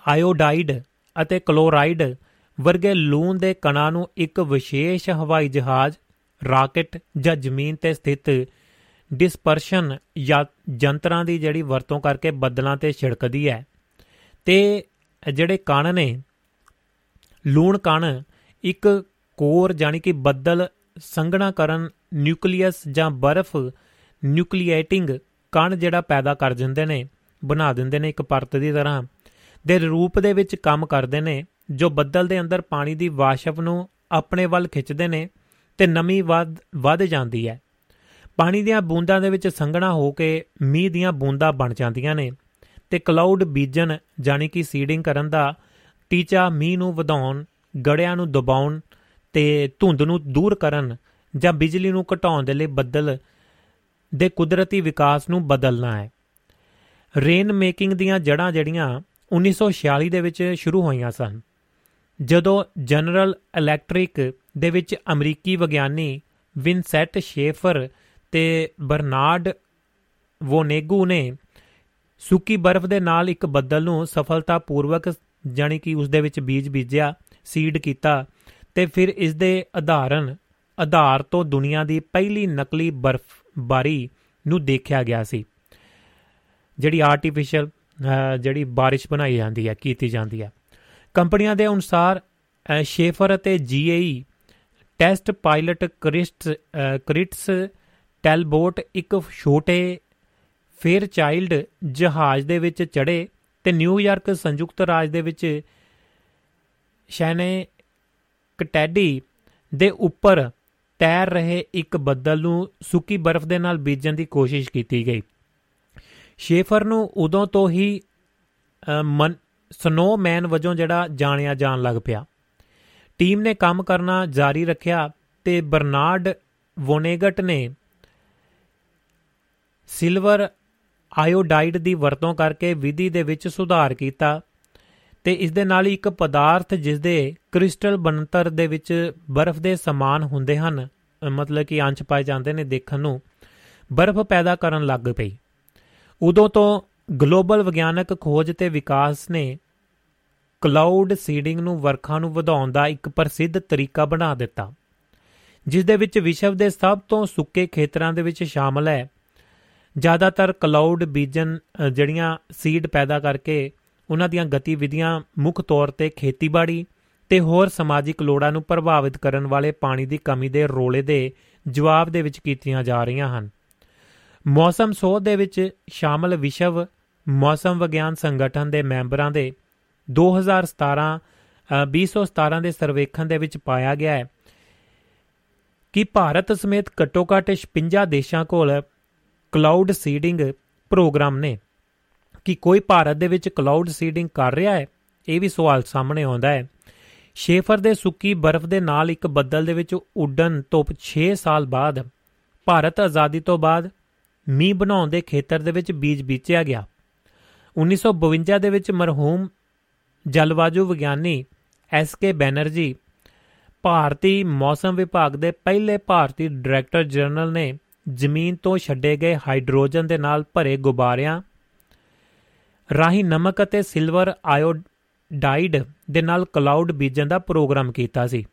ਆਇਓਡਾਈਡ ਅਤੇ ਕਲੋਰਾਈਡ ਵਰਗੇ ਲੂਣ ਦੇ ਕਣਾਂ ਨੂੰ ਇੱਕ ਵਿਸ਼ੇਸ਼ ਹਵਾਈ ਜਹਾਜ਼, ਰਾਕਟ ਜਾਂ ਜ਼ਮੀਨ ਤੇ ਸਥਿਤ ਡਿਸਪਰਸ਼ਨ ਜਾਂ ਜੰਤਰਾਂ ਦੀ ਜਿਹੜੀ ਵਰਤੋਂ ਕਰਕੇ ਬੱਦਲਾਂ ਤੇ ਛਿੜਕਦੀ ਹੈ। ਤੇ ਜਿਹੜੇ ਕਣ ਨੇ, ਲੂਣ ਕਣ, ਇੱਕ ਕੋਰ ਜਾਨੀ ਕਿ ਬੱਦਲ ਸੰਘਣਾ ਕਰਨ ਨਿਊਕਲੀਅਸ ਜਾਂ ਬਰਫ਼ ਨਿਊਕਲੀਏਟਿੰਗ ਕਣ ਜਿਹੜਾ ਪੈਦਾ ਕਰ ਦਿੰਦੇ ਨੇ, ਬਣਾ ਦਿੰਦੇ ਨੇ ਇੱਕ ਪਰਤ ਦੀ ਤਰ੍ਹਾਂ। ਦੇ ਰੂਪ ਦੇ ਵਿੱਚ ਕੰਮ ਕਰਦੇ ਨੇ, ਜੋ ਬੱਦਲ ਦੇ ਅੰਦਰ ਪਾਣੀ ਦੀ ਵਾਸ਼ਪ ਨੂੰ ਆਪਣੇ ਵੱਲ ਖਿੱਚਦੇ ਨੇ ਤੇ ਨਮੀ ਵੱਧ ਵੱਧ ਜਾਂਦੀ ਹੈ। ਪਾਣੀ ਦੀਆਂ ਬੂੰਦਾਂ ਦੇ ਵਿੱਚ ਸੰਘਣਾ ਹੋ ਕੇ ਮੀਂਹ ਦੀਆਂ ਬੂੰਦਾਂ ਬਣ ਜਾਂਦੀਆਂ ਨੇ ਤੇ ਕਲਾਉਡ ਬੀਜਣ ਜਾਨੀ ਕਿ ਸੀਡਿੰਗ ਕਰਨ ਦਾ ਟੀਚਾ ਮੀਂਹ ਨੂੰ ਵਧਾਉਣ, ਗੜਿਆਂ ਨੂੰ ਦਬਾਉਣ ਤੇ ਧੁੰਦ ਨੂੰ ਦੂਰ ਕਰਨ ਜਾਂ ਬਿਜਲੀ ਨੂੰ ਘਟਾਉਣ ਦੇ ਲਈ ਬੱਦਲ ਦੇ ਕੁਦਰਤੀ ਵਿਕਾਸ ਨੂੰ ਬਦਲਣਾ ਹੈ। ਰੇਨ ਮੇਕਿੰਗ ਦੀਆਂ ਜੜਾਂ ਜੜੀਆਂ 1946 ਦੇ ਵਿੱਚ ਸ਼ੁਰੂ ਹੋਈਆਂ ਸਨ। ਜਦੋਂ ਜਨਰਲ ਇਲੈਕਟ੍ਰਿਕ ਦੇ ਵਿੱਚ ਅਮਰੀਕੀ ਵਿਗਿਆਨੀ ਵਿਨਸੈਟ ਸ਼ੇਫਰ ਤੇ ਬਰਨਾਰਡ ਵੋਨੇਗੂ ਨੇ ਸੁੱਕੀ ਬਰਫ਼ ਦੇ ਨਾਲ ਇੱਕ ਬੱਦਲ ਨੂੰ ਸਫਲਤਾਪੂਰਵਕ ਜਾਨੀ ਕਿ ਉਸ ਦੇ ਵਿੱਚ ਬੀਜ ਬੀਜਿਆ ਸੀਡ ਕੀਤਾ ਤੇ ਫਿਰ ਇਸ ਦੇ ਆਧਾਰਨ ਆਧਾਰ ਤੋਂ ਦੁਨੀਆ ਦੀ ਪਹਿਲੀ ਨਕਲੀ ਬਰਫ਼ ਬਾਰੀ ਨੂੰ ਦੇਖਿਆ ਗਿਆ ਸੀ। ਜਿਹੜੀ ਆਰਟੀਫੀਸ਼ੀਅਲ ਜਿਹੜੀ ਬਾਰਿਸ਼ ਬਣਾਈ ਜਾਂਦੀ ਹੈ, ਕੀਤੀ ਜਾਂਦੀ ਹੈ। ਕੰਪਨੀਆਂ ਦੇ ਅਨੁਸਾਰ ਸ਼ੇਫਰ ਅਤੇ ਜੀਏਈ ਟੈਸਟ ਪਾਇਲਟ ਕ੍ਰਿਸਟ ਕ੍ਰਿਟਸ ਟੈਲਬੋਟ ਇੱਕ ਛੋਟੇ ਫੇਅਰ ਚਾਈਲਡ ਜਹਾਜ਼ ਦੇ ਵਿੱਚ ਚੜੇ ਤੇ ਨਿਊਯਾਰਕ ਸੰਯੁਕਤ ਰਾਜ ਦੇ ਵਿੱਚ ਸ਼ੈਨੇ ਕਟੈਡੀ ਦੇ ਉੱਪਰ ਤੈਰ ਰਹੇ ਇੱਕ ਬੱਦਲ ਨੂੰ ਸੁੱਕੀ ਬਰਫ਼ ਦੇ ਨਾਲ ਬੀਜਣ ਦੀ ਕੋਸ਼ਿਸ਼ ਕੀਤੀ ਗਈ। ਸ਼ੇਫਰ ਨੂੰ ਉਦੋਂ ਤੋਂ ਹੀ ਸਨੋਮੈਨ ਵਜੋਂ ਜਿਹੜਾ ਜਾਣਿਆ ਜਾਣ ਲੱਗ ਪਿਆ। ਟੀਮ ਨੇ ਕੰਮ ਕਰਨਾ ਜਾਰੀ ਰੱਖਿਆ ਤੇ ਬਰਨਾਰਡ ਵੋਨੇਗਟ ਨੇ ਸਿਲਵਰ ਆਇਓਡਾਈਡ ਦੀ ਵਰਤੋਂ ਕਰਕੇ ਵਿਧੀ ਦੇ ਵਿੱਚ ਸੁਧਾਰ ਕੀਤਾ ਤੇ ਇਸ ਦੇ ਨਾਲ ਹੀ ਇੱਕ ਪਦਾਰਥ ਜਿਸ ਦੇ ਕ੍ਰਿਸਟਲ ਬਣਤਰ ਦੇ ਵਿੱਚ ਬਰਫ਼ ਦੇ ਸਮਾਨ ਹੁੰਦੇ ਹਨ ਮਤਲਬ ਕਿ ਅੰਸ਼ ਪਾਏ ਜਾਂਦੇ ਨੇ ਦੇਖਣ ਨੂੰ, ਬਰਫ਼ ਪੈਦਾ ਕਰਨ ਲੱਗ ਪਈ। ਉਦੋਂ ਤੋਂ ਗਲੋਬਲ ਵਿਗਿਆਨਕ ਖੋਜ ਤੇ ਵਿਕਾਸ ਨੇ ਕਲਾਉਡ ਸੀਡਿੰਗ ਨੂੰ ਵਰਖਾ ਨੂੰ ਵਧਾਉਣ ਦਾ ਇੱਕ ਪ੍ਰਸਿੱਧ ਤਰੀਕਾ ਬਣਾ ਦਿੱਤਾ, ਜਿਸ ਦੇ ਵਿੱਚ ਵਿਸ਼ਵ ਦੇ ਸਭ ਤੋਂ ਸੁੱਕੇ ਖੇਤਰਾਂ ਦੇ ਵਿੱਚ ਸ਼ਾਮਲ ਹੈ। ਜ਼ਿਆਦਾਤਰ ਕਲਾਉਡ ਬੀਜਨ ਜਿਹੜੀਆਂ ਸੀਡ ਪੈਦਾ ਕਰਕੇ ਉਹਨਾਂ ਦੀਆਂ ਗਤੀਵਿਧੀਆਂ ਮੁੱਖ ਤੌਰ ਤੇ ਖੇਤੀਬਾੜੀ ਤੇ ਹੋਰ ਸਮਾਜਿਕ ਲੋੜਾਂ ਨੂੰ ਪ੍ਰਭਾਵਿਤ ਕਰਨ ਵਾਲੇ ਪਾਣੀ ਦੀ ਕਮੀ ਦੇ ਰੋਲੇ ਦੇ ਜਵਾਬ ਦੇ ਵਿੱਚ ਕੀਤੀਆਂ ਜਾ ਰਹੀਆਂ ਹਨ। ਮੌਸਮ ਸੋਧ ਦੇ ਵਿੱਚ ਸ਼ਾਮਲ ਵਿਸ਼ਵ ਮੌਸਮ ਵਿਗਿਆਨ ਸੰਗਠਨ ਦੇ ਮੈਂਬਰਾਂ ਦੇ 2017 2017 ਦੇ ਸਰਵੇਖਣ ਦੇ ਵਿੱਚ ਪਾਇਆ ਗਿਆ ਹੈ ਕਿ ਭਾਰਤ ਸਮੇਤ ਘੱਟੋ-ਘੱਟ 56 ਦੇਸ਼ਾਂ ਕੋਲ ਕਲਾਉਡ ਸੀਡਿੰਗ ਪ੍ਰੋਗਰਾਮ ਨੇ ਕਿ ਕੋਈ ਭਾਰਤ ਦੇ ਵਿੱਚ ਕਲਾਉਡ ਸੀਡਿੰਗ ਕਰ ਰਿਹਾ ਹੈ, ਇਹ ਵੀ ਸਵਾਲ ਸਾਹਮਣੇ ਆਉਂਦਾ ਹੈ। ਸ਼ੇਫਰ ਦੇ ਸੁੱਕੀ ਬਰਫ਼ ਦੇ ਨਾਲ ਇੱਕ ਬੱਦਲ ਦੇ ਵਿੱਚ ਉੱਡਣ ਤੋਂ 6 ਸਾਲ ਬਾਅਦ ਭਾਰਤ ਆਜ਼ਾਦੀ ਤੋਂ ਬਾਅਦ ਮੀਂਹ ਬਣਾਉਣ ਦੇ ਖੇਤਰ ਦੇ ਵਿੱਚ ਬੀਜ ਬੀਜਿਆ ਗਿਆ। 1952 ਦੇ ਵਿੱਚ ਮਰਹੂਮ ਜਲਵਾਯੂ ਵਿਗਿਆਨੀ ਐਸ ਕੇ ਬੈਨਰਜੀ ਭਾਰਤੀ ਮੌਸਮ ਵਿਭਾਗ ਦੇ ਪਹਿਲੇ ਭਾਰਤੀ ਡਾਇਰੈਕਟਰ ਜਨਰਲ ਨੇ ਜ਼ਮੀਨ ਤੋਂ ਛੱਡੇ ਗਏ ਹਾਈਡਰੋਜਨ ਦੇ ਨਾਲ ਭਰੇ ਗੁਬਾਰਿਆਂ ਰਾਹੀਂ ਨਮਕ ਅਤੇ ਸਿਲਵਰ ਆਇਓਡਾਈਡ ਦੇ ਨਾਲ ਕਲਾਉਡ ਬੀਜਣ ਦਾ ਪ੍ਰੋਗਰਾਮ ਕੀਤਾ ਸੀ।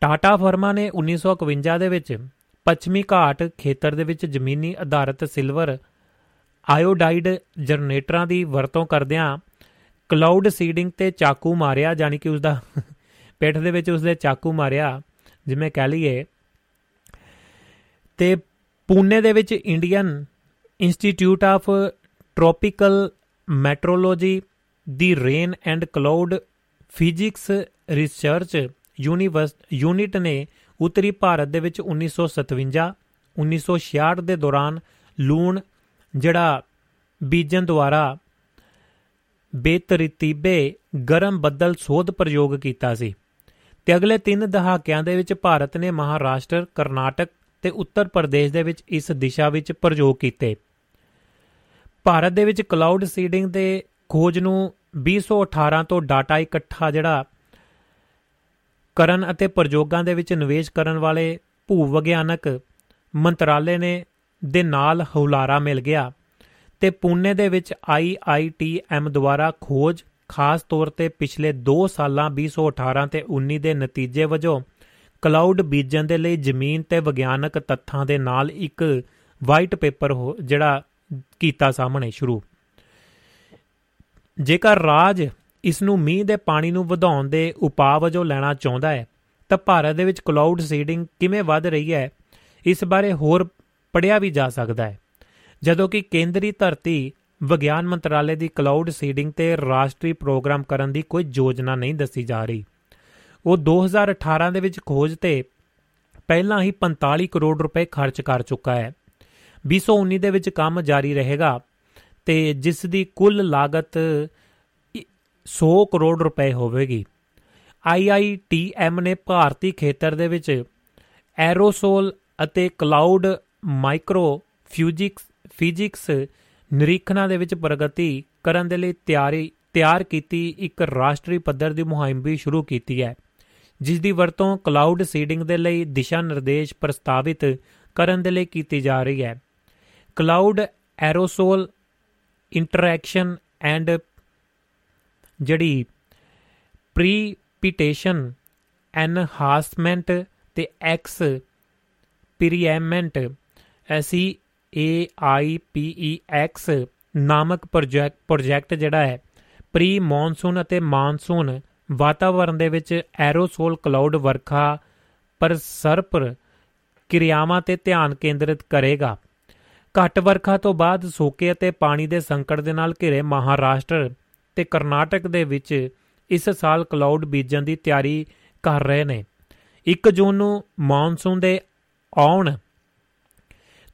ਟਾਟਾ ਫਰਮਾ ਨੇ 1951 ਦੇ ਵਿੱਚ ਪੱਛਮੀ ਘਾਟ ਖੇਤਰ ਦੇ ਵਿੱਚ ਜ਼ਮੀਨੀ ਆਧਾਰਿਤ ਸਿਲਵਰ ਆਇਓਡਾਈਡ ਜਨਰੇਟਰਾਂ ਦੀ ਵਰਤੋਂ ਕਰਦਿਆਂ ਕਲਾਉਡ ਸੀਡਿੰਗ ਤੇ ਚਾਕੂ ਮਾਰਿਆ ਜਾਨੀ ਕਿ ਉਸ ਦਾ ਪਿੱਠ ਦੇ ਵਿੱਚ ਉਸ ਦੇ ਚਾਕੂ ਮਾਰਿਆ, ਜਿਵੇਂ ਕਹ ਲਈਏ, ਤੇ ਪੂਨੇ ਦੇ ਵਿੱਚ Indian Institute of Tropical Meteorology the Rain and Cloud Physics Research Unit ਨੇ ਉੱਤਰੀ ਭਾਰਤ ਦੇ ਵਿੱਚ 1957 1966 ਦੇ ਦੌਰਾਨ ਲੂਣ, ਜਿਹੜਾ ਬੀਜਨ ਦੁਆਰਾ ਬੇਤਰਤੀਬੇ ਗਰਮ ਬੱਦਲ ਸੋਧ ਪ੍ਰਯੋਗ ਕੀਤਾ ਸੀ। ਤੇ ਅਗਲੇ 3 ਦਹਾਕਿਆਂ ਦੇ ਵਿੱਚ ਭਾਰਤ ਨੇ ਮਹਾਰਾਸ਼ਟਰ, ਕਰਨਾਟਕ ਤੇ ਉੱਤਰ ਪ੍ਰਦੇਸ਼ ਦੇ ਵਿੱਚ ਇਸ ਦਿਸ਼ਾ ਵਿੱਚ ਪ੍ਰਯੋਗ ਕੀਤੇ। ਭਾਰਤ ਦੇ ਵਿੱਚ ਕਲਾਉਡ ਸੀਡਿੰਗ ਦੇ ਖੋਜ ਨੂੰ 2018 ਤੋਂ ਡਾਟਾ ਇਕੱਠਾ ਜਿਹੜਾ ਕਰਨ ਅਤੇ ਪ੍ਰਯੋਗਾਂ ਦੇ ਵਿੱਚ ਨਿਵੇਸ਼ ਕਰਨ ਵਾਲੇ ਭੂ ਵਿਗਿਆਨਕ ਮੰਤਰਾਲੇ ਨੇ ਦੇ ਨਾਲ ਹੌਲਾਰਾ ਮਿਲ ਗਿਆ ਤੇ ਪੂਨੇ ਦੇ ਵਿੱਚ IITM ਦੁਆਰਾ ਖੋਜ ਖਾਸ ਤੌਰ ਤੇ ਪਿਛਲੇ 2 ਸਾਲਾਂ 2018 ਤੇ 19 ਦੇ ਨਤੀਜੇ ਵਜੋਂ ਕਲਾਉਡ ਬੀਜਣ ਦੇ ਲਈ ਜ਼ਮੀਨ ਤੇ ਵਿਗਿਆਨਕ ਤੱਥਾਂ ਦੇ ਨਾਲ ਇੱਕ ਵਾਈਟ ਪੇਪਰ ਜਿਹੜਾ ਕੀਤਾ ਸਾਹਮਣੇ ਸ਼ੁਰੂ। ਜੇਕਰ ਰਾਜ ਇਸ ਨੂੰ ਮੀਂਹ ਦੇ ਪਾਣੀ ਨੂੰ ਵਧਾਉਣ ਦੇ ਉਪਾਅ ਵਜੋਂ ਲੈਣਾ ਚਾਹੁੰਦਾ ਹੈ, ਤਾਂ ਭਾਰਤ ਦੇ ਵਿੱਚ ਕਲਾਉਡ ਸੀਡਿੰਗ ਕਿਵੇਂ ਵੱਧ ਰਹੀ ਹੈ, ਇਸ ਬਾਰੇ ਹੋਰ ਪੜਿਆ ਵੀ ਜਾ ਸਕਦਾ ਹੈ। ਜਦੋਂ ਕਿ ਕੇਂਦਰੀ ਧਰਤੀ ਵਿਗਿਆਨ ਮੰਤਰਾਲੇ ਦੀ ਕਲਾਉਡ ਸੀਡਿੰਗ ਤੇ ਰਾਸ਼ਟਰੀ ਪ੍ਰੋਗਰਾਮ ਕਰਨ ਦੀ ਕੋਈ ਯੋਜਨਾ ਨਹੀਂ ਦੱਸੀ ਜਾ ਰਹੀ। ਉਹ 2018 ਦੇ ਵਿੱਚ ਖੋਜ ਤੇ ਪਹਿਲਾਂ ਹੀ 45 ਕਰੋੜ ਰੁਪਏ ਖਰਚ ਕਰ ਚੁੱਕਾ ਹੈ। 2019 ਦੇ ਵਿੱਚ ਕੰਮ ਜਾਰੀ ਰਹੇਗਾ ਤੇ ਜਿਸ ਦੀ ਕੁੱਲ ਲਾਗਤ 100 ਕਰੋੜ ਰੁਪਏ ਹੋਵੇਗੀ। IITM ਨੇ ਭਾਰਤੀ ਖੇਤਰ ਦੇ ਵਿੱਚ ਐਰੋਸੋਲ ਅਤੇ ਕਲਾਉਡ ਮਾਈਕਰੋ ਫਿਜ਼ਿਕਸ ਫਿਜ਼ਿਕਸ ਨਿਰੀਖਣਾਂ ਦੇ ਵਿੱਚ ਪ੍ਰਗਤੀ ਕਰਨ ਦੇ ਲਈ ਤਿਆਰੀ ਤਿਆਰ ਕੀਤੀ ਇੱਕ ਰਾਸ਼ਟਰੀ ਪੱਧਰ ਦੀ ਮੁਹਿੰਮ ਵੀ ਸ਼ੁਰੂ ਕੀਤੀ ਹੈ। ਜਿਸ ਦੀ ਵਰਤੋਂ ਕਲਾਉਡ ਸੀਡਿੰਗ ਦੇ ਲਈ ਦਿਸ਼ਾ ਨਿਰਦੇਸ਼ ਪ੍ਰਸਤਾਵਿਤ ਕਰਨ ਦੇ ਲਈ ਕੀਤੀ ਜਾ ਰਹੀ ਹੈ। ਕਲਾਉਡ ਐਰੋਸੋਲ ਇੰਟਰੈਕਸ਼ਨ ਐਂਡ ਜਿਹੜੀ ਪ੍ਰੀਪੀਟੇਸ਼ਨ, ਐਨਹਾਂਸਮੈਂਟ ਤੇ experiment SC A I P E X ਨਾਮਕ ਪ੍ਰੋਜੈਕਟ ਪ੍ਰੋਜੈਕਟ ਜਿਹੜਾ ਹੈ ਪ੍ਰੀ ਮੌਨਸੂਨ ਅਤੇ ਮਾਨਸੂਨ ਵਾਤਾਵਰਣ ਦੇ ਵਿੱਚ ਐਰੋਸੋਲ ਕਲਾਉਡ ਵਰਖਾ ਪਰ ਸਰਪਰ ਕਿਰਿਆਵਾਂ ਤੇ ਧਿਆਨ ਕੇਂਦਰਿਤ ਕਰੇਗਾ। ਘੱਟ ਵਰਖਾ ਤੋਂ ਬਾਅਦ ਸੋਕੇ ਅਤੇ ਪਾਣੀ ਦੇ ਸੰਕਟ ਦੇ ਨਾਲ ਘਿਰੇ ਮਹਾਰਾਸ਼ਟਰ ਤੇ ਕਰਨਾਟਕ ਦੇ ਵਿੱਚ ਇਸ ਸਾਲ ਕਲਾਉਡ ਬੀਜਣ ਦੀ ਤਿਆਰੀ ਕਰ ਰਹੇ ਨੇ। 1 ਜੂਨ ਨੂੰ ਮੌਨਸੂਨ ਦੇ ਆਉਣ